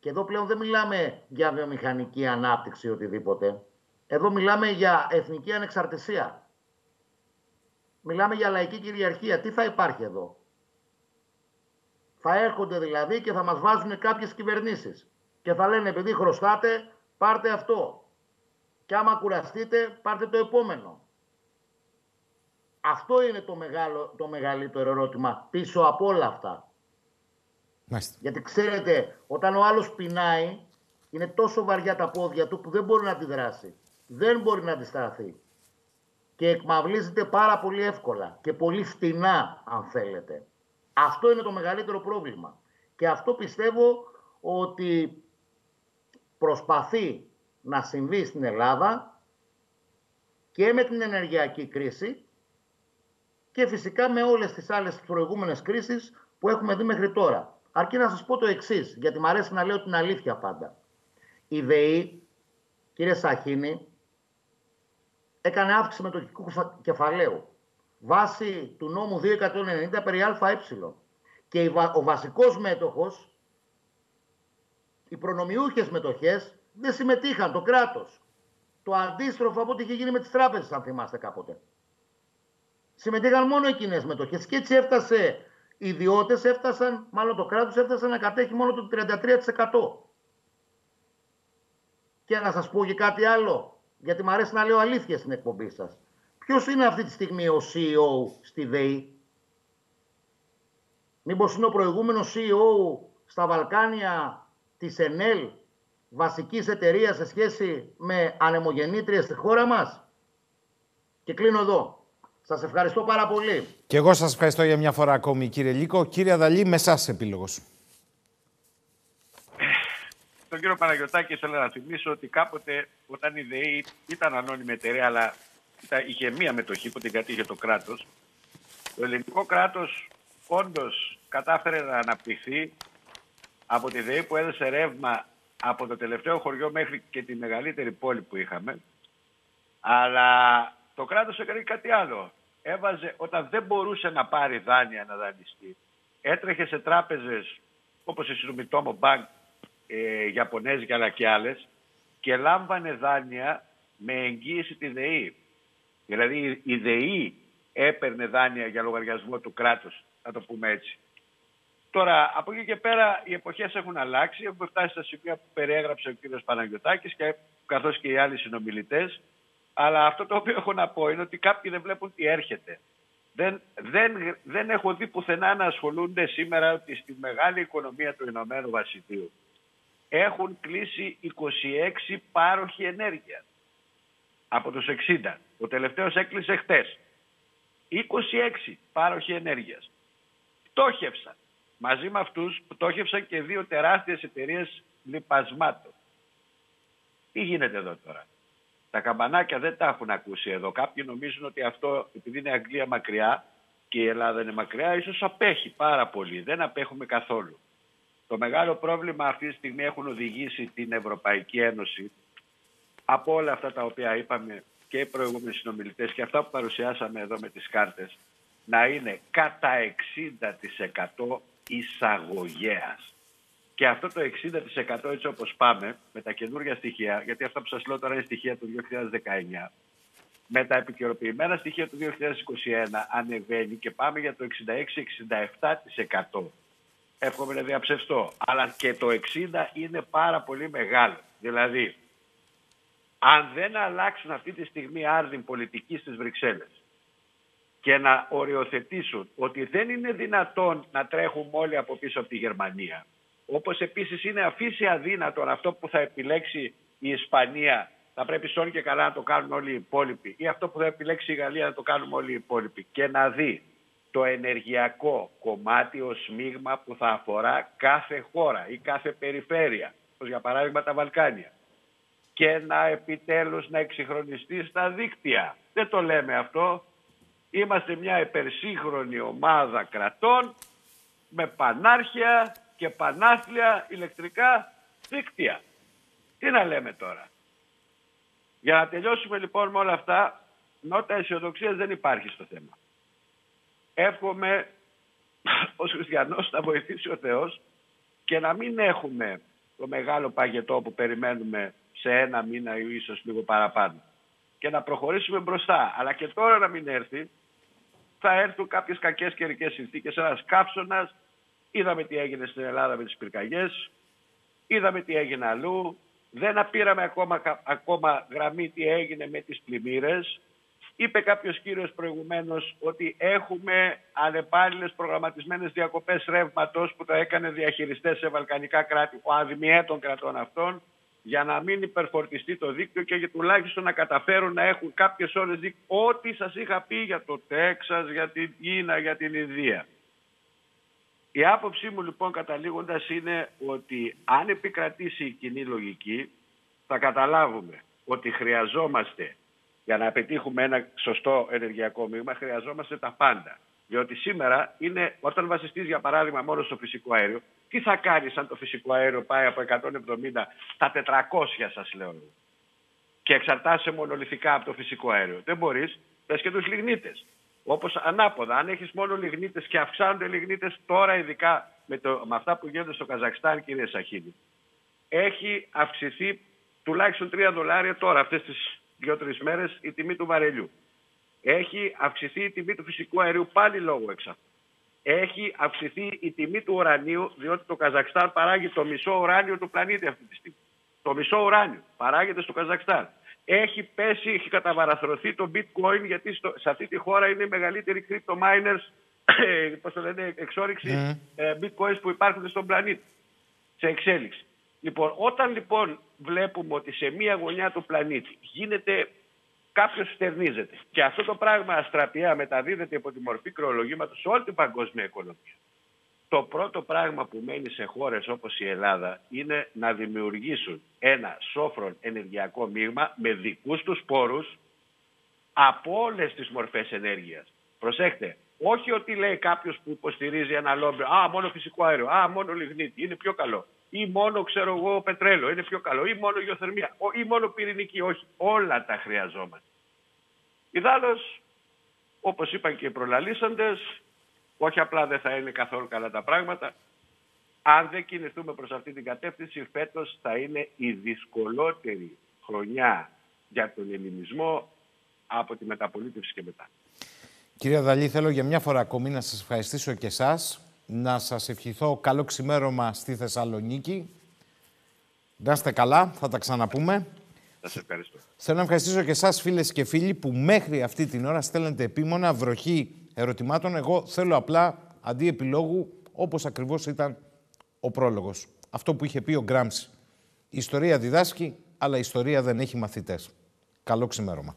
Και εδώ πλέον δεν μιλάμε για βιομηχανική ανάπτυξη ή οτιδήποτε. Εδώ μιλάμε για εθνική ανεξαρτησία. Μιλάμε για λαϊκή κυριαρχία. Τι θα υπάρχει εδώ; Θα έρχονται δηλαδή και θα μας βάζουν κάποιες κυβερνήσεις. Και θα λένε επειδή χρωστάτε πάρτε αυτό. Και άμα κουραστείτε πάρτε το επόμενο. Αυτό είναι το, μεγάλο, το μεγαλύτερο ερώτημα πίσω από όλα αυτά. Γιατί ξέρετε, όταν ο άλλος πεινάει, είναι τόσο βαριά τα πόδια του που δεν μπορεί να αντιδράσει. Δεν μπορεί να αντισταθεί. Και εκμαυλίζεται πάρα πολύ εύκολα και πολύ φτηνά, αν θέλετε. Αυτό είναι το μεγαλύτερο πρόβλημα. Και αυτό πιστεύω ότι προσπαθεί να συμβεί στην Ελλάδα και με την ενεργειακή κρίση και φυσικά με όλες τις άλλες προηγούμενες κρίσεις που έχουμε δει μέχρι τώρα. Αρκεί να σας πω το εξής, γιατί μου αρέσει να λέω την αλήθεια πάντα. Η ΔΕΗ, κύριε Σαχίνη, έκανε αύξηση μετοχικού κεφαλαίου βάσει του νόμου 290 περί ΑΕ. Και ο βασικός μέτοχος, οι προνομιούχες μετοχές, δεν συμμετείχαν, το κράτος. Το αντίστροφο από ό,τι είχε γίνει με τις τράπεζες, αν θυμάστε κάποτε. Συμμετείχαν μόνο οι κοινέ μετοχές και έτσι έφτασε οι ιδιώτες έφτασαν, μάλλον το κράτος έφτασε να κατέχει μόνο το 33%. Και να σας πω και κάτι άλλο, γιατί μου αρέσει να λέω αλήθεια στην εκπομπή σας. Ποιος είναι αυτή τη στιγμή ο CEO στη ΔΕΗ; Μήπως είναι ο προηγούμενος CEO στα Βαλκάνια της ΕΝΕΛ, βασικής εταιρείας σε σχέση με ανεμογεννήτριες στη χώρα μας; Και κλείνω εδώ. Σας ευχαριστώ πάρα πολύ. Και εγώ σας ευχαριστώ για μια φορά ακόμη κύριε Λίκο. Κύριε Αδαλή, με εσάς επίλογος. Τον κύριο Παναγιωτάκη θέλω να θυμίσω ότι κάποτε όταν η ΔΕΗ ήταν ανώνυμη εταιρεία αλλά είχε μία μετοχή που την κατήχε το κράτος το ελληνικό κράτος όντως κατάφερε να αναπτυχθεί από τη ΔΕΗ που έδωσε ρεύμα από το τελευταίο χωριό μέχρι και τη μεγαλύτερη πόλη που είχαμε αλλά το κράτος έκανε κάτι άλλο. Έβαζε όταν δεν μπορούσε να πάρει δάνεια να δανειστεί. Έτρεχε σε τράπεζες όπως η Sumitomo Bank, ε, Ιαπωνέζικα αλλά και άλλες και λάμβανε δάνεια με εγγύηση τη ΔΕΗ. Δηλαδή η ΔΕΗ έπαιρνε δάνεια για λογαριασμό του κράτους, να το πούμε έτσι. Τώρα, από εκεί και πέρα οι εποχές έχουν αλλάξει. Έχουμε φτάσει στα σημεία που περιέγραψε ο κ. Παναγιωτάκης και καθώς και οι άλλοι συνομιλητές. Αλλά αυτό το οποίο έχω να πω είναι ότι κάποιοι δεν βλέπουν τι έρχεται. Δεν, δεν, δεν έχω δει πουθενά να ασχολούνται σήμερα ότι στη μεγάλη οικονομία του Ηνωμένου Βασιλείου έχουν κλείσει 26 πάροχοι ενέργειας από τους 60. Ο τελευταίος έκλεισε χτες. 26 πάροχοι ενέργειας. Πτώχευσαν. Μαζί με αυτούς πτώχευσαν και δύο τεράστιες εταιρείες λιπασμάτων. Τι γίνεται εδώ τώρα; Τα καμπανάκια δεν τα έχουν ακούσει εδώ. Κάποιοι νομίζουν ότι αυτό, επειδή είναι Αγγλία μακριά και η Ελλάδα είναι μακριά, ίσως απέχει πάρα πολύ. Δεν απέχουμε καθόλου. Το μεγάλο πρόβλημα αυτή τη στιγμή έχουν οδηγήσει την Ευρωπαϊκή Ένωση από όλα αυτά τα οποία είπαμε και οι προηγούμενοι συνομιλητές και αυτά που παρουσιάσαμε εδώ με τις κάρτες να είναι κατά 60% εισαγωγέας. Και αυτό το 60% έτσι όπως πάμε με τα καινούργια στοιχεία, γιατί αυτά που σας λέω τώρα είναι στοιχεία του 2019, με τα επικαιροποιημένα στοιχεία του 2021 ανεβαίνει και πάμε για το 66-67%. Εύχομαι να διαψευστώ. Αλλά και το 60% είναι πάρα πολύ μεγάλο. Δηλαδή, αν δεν αλλάξουν αυτή τη στιγμή άρδιν πολιτική στις Βρυξέλλες και να οριοθετήσουν ότι δεν είναι δυνατόν να τρέχουμε όλοι από πίσω από τη Γερμανία όπως επίσης είναι αφήσει αδύνατον αυτό που θα επιλέξει η Ισπανία θα πρέπει σώνει και καλά να το κάνουν όλοι οι υπόλοιποι ή αυτό που θα επιλέξει η Γαλλία να το κάνουμε όλοι οι υπόλοιποι και να δει το ενεργειακό κομμάτι ως μείγμα που θα αφορά κάθε χώρα ή κάθε περιφέρεια, όπως για παράδειγμα τα Βαλκάνια και να επιτέλους να εξυγχρονιστεί στα δίκτυα. Δεν το λέμε αυτό. Είμαστε μια υπερσύγχρονη ομάδα κρατών με πανάρχια και πανάθλια ηλεκτρικά δίκτυα. Τι να λέμε τώρα. Για να τελειώσουμε λοιπόν με όλα αυτά, νότα αισιοδοξίας δεν υπάρχει στο θέμα. Εύχομαι ως χριστιανός να βοηθήσει ο Θεός και να μην έχουμε το μεγάλο παγετό που περιμένουμε σε ένα μήνα ή ίσως λίγο παραπάνω και να προχωρήσουμε μπροστά. Αλλά και τώρα να μην έρθει, θα έρθουν κάποιες κακές καιρικές συνθήκες, ένας κάψονας, είδαμε τι έγινε στην Ελλάδα με τις πυρκαγιές, είδαμε τι έγινε αλλού, δεν απήραμε ακόμα, ακόμα γραμμή τι έγινε με τις πλημμύρες, Είπε κάποιος κύριος προηγουμένως ότι έχουμε ανεπάλληλες προγραμματισμένες διακοπές ρεύματος που το έκανε διαχειριστές σε βαλκανικά κράτη, ο αδημιέτων κρατών αυτών, για να μην υπερφορτιστεί το δίκτυο και για τουλάχιστον να καταφέρουν να έχουν κάποιες ώρες δίκτυο. Ό,τι σας είχα πει για το Τέξας, για την Κίνα, για την Ινδία. Η άποψή μου λοιπόν καταλήγοντας είναι ότι αν επικρατήσει η κοινή λογική θα καταλάβουμε ότι χρειαζόμαστε για να πετύχουμε ένα σωστό ενεργειακό μείγμα χρειαζόμαστε τα πάντα. Διότι σήμερα είναι, όταν βασιστείς για παράδειγμα μόνο στο φυσικό αέριο, τι θα κάνεις αν το φυσικό αέριο πάει από 170 στα 400 σας λέω και εξαρτάσαι μονολυθικά από το φυσικό αέριο. Δεν μπορείς, πε και τους λιγνίτες. Όπως ανάποδα, αν έχεις μόνο λιγνίτες και αυξάνονται λιγνίτες τώρα, ειδικά με, το, με αυτά που γίνονται στο Καζακστάν, κύριε Σαχίδη, έχει αυξηθεί τουλάχιστον 3 δολάρια τώρα, αυτές τις δύο-τρει μέρες η τιμή του βαρελιού. Έχει αυξηθεί η τιμή του φυσικού αερίου πάλι λόγω εξ Έχει αυξηθεί η τιμή του ουρανίου, διότι το Καζακστάν παράγει το μισό ουράνιο του πλανήτη αυτή τη στιγμή. Το μισό ουράνιο παράγεται στο Καζακστάν. Έχει πέσει, έχει καταβαραθρωθεί το bitcoin, γιατί στο, σε αυτή τη χώρα είναι οι μεγαλύτεροι crypto miners, πώς το λένε, εξόριξη mm. ε, bitcoins που υπάρχουν στον πλανήτη. Σε εξέλιξη. Λοιπόν, όταν λοιπόν βλέπουμε ότι σε μία γωνιά του πλανήτη γίνεται κάποιος στερνίζεται και αυτό το πράγμα αστραπιά μεταδίδεται υπό τη μορφή κρεολογήματος σε όλη την παγκόσμια οικονομία. Το πρώτο πράγμα που μένει σε χώρες όπως η Ελλάδα είναι να δημιουργήσουν ένα σόφρον ενεργειακό μείγμα με δικούς τους πόρους από όλες τις μορφές ενέργειας. Προσέχτε, όχι ότι λέει κάποιος που υποστηρίζει ένα λόμπι, α, μόνο φυσικό αέριο, α, μόνο λιγνίτη, είναι πιο καλό ή μόνο ξέρω εγώ πετρέλαιο, είναι πιο καλό, ή μόνο γεωθερμία, ή μόνο πυρηνική, όχι, όλα τα χρειαζόμαστε. Ιδάλλως, όπως είπαν και οι προλαλήσαντες, όχι απλά δεν θα είναι καθόλου καλά τα πράγματα, αν δεν κινηθούμε προς αυτή την κατεύθυνση, φέτος θα είναι η δυσκολότερη χρονιά για τον ελληνισμό από τη μεταπολίτευση και μετά. Κυρία Δαλή, θέλω για μια φορά ακόμη να σας ευχαριστήσω και εσάς να σας ευχηθώ καλό ξημέρωμα στη Θεσσαλονίκη. Να είστε καλά, θα τα ξαναπούμε. Σας ευχαριστώ. Θέλω να ευχαριστήσω και εσάς φίλες και φίλοι που μέχρι αυτή την ώρα στέλνετε επίμονα βροχή ερωτημάτων. Εγώ θέλω απλά αντί επιλόγου όπως ακριβώς ήταν ο πρόλογος. Αυτό που είχε πει ο Γκράμψη. Η ιστορία διδάσκει, αλλά η ιστορία δεν έχει μαθητές. Καλό ξημέρωμα.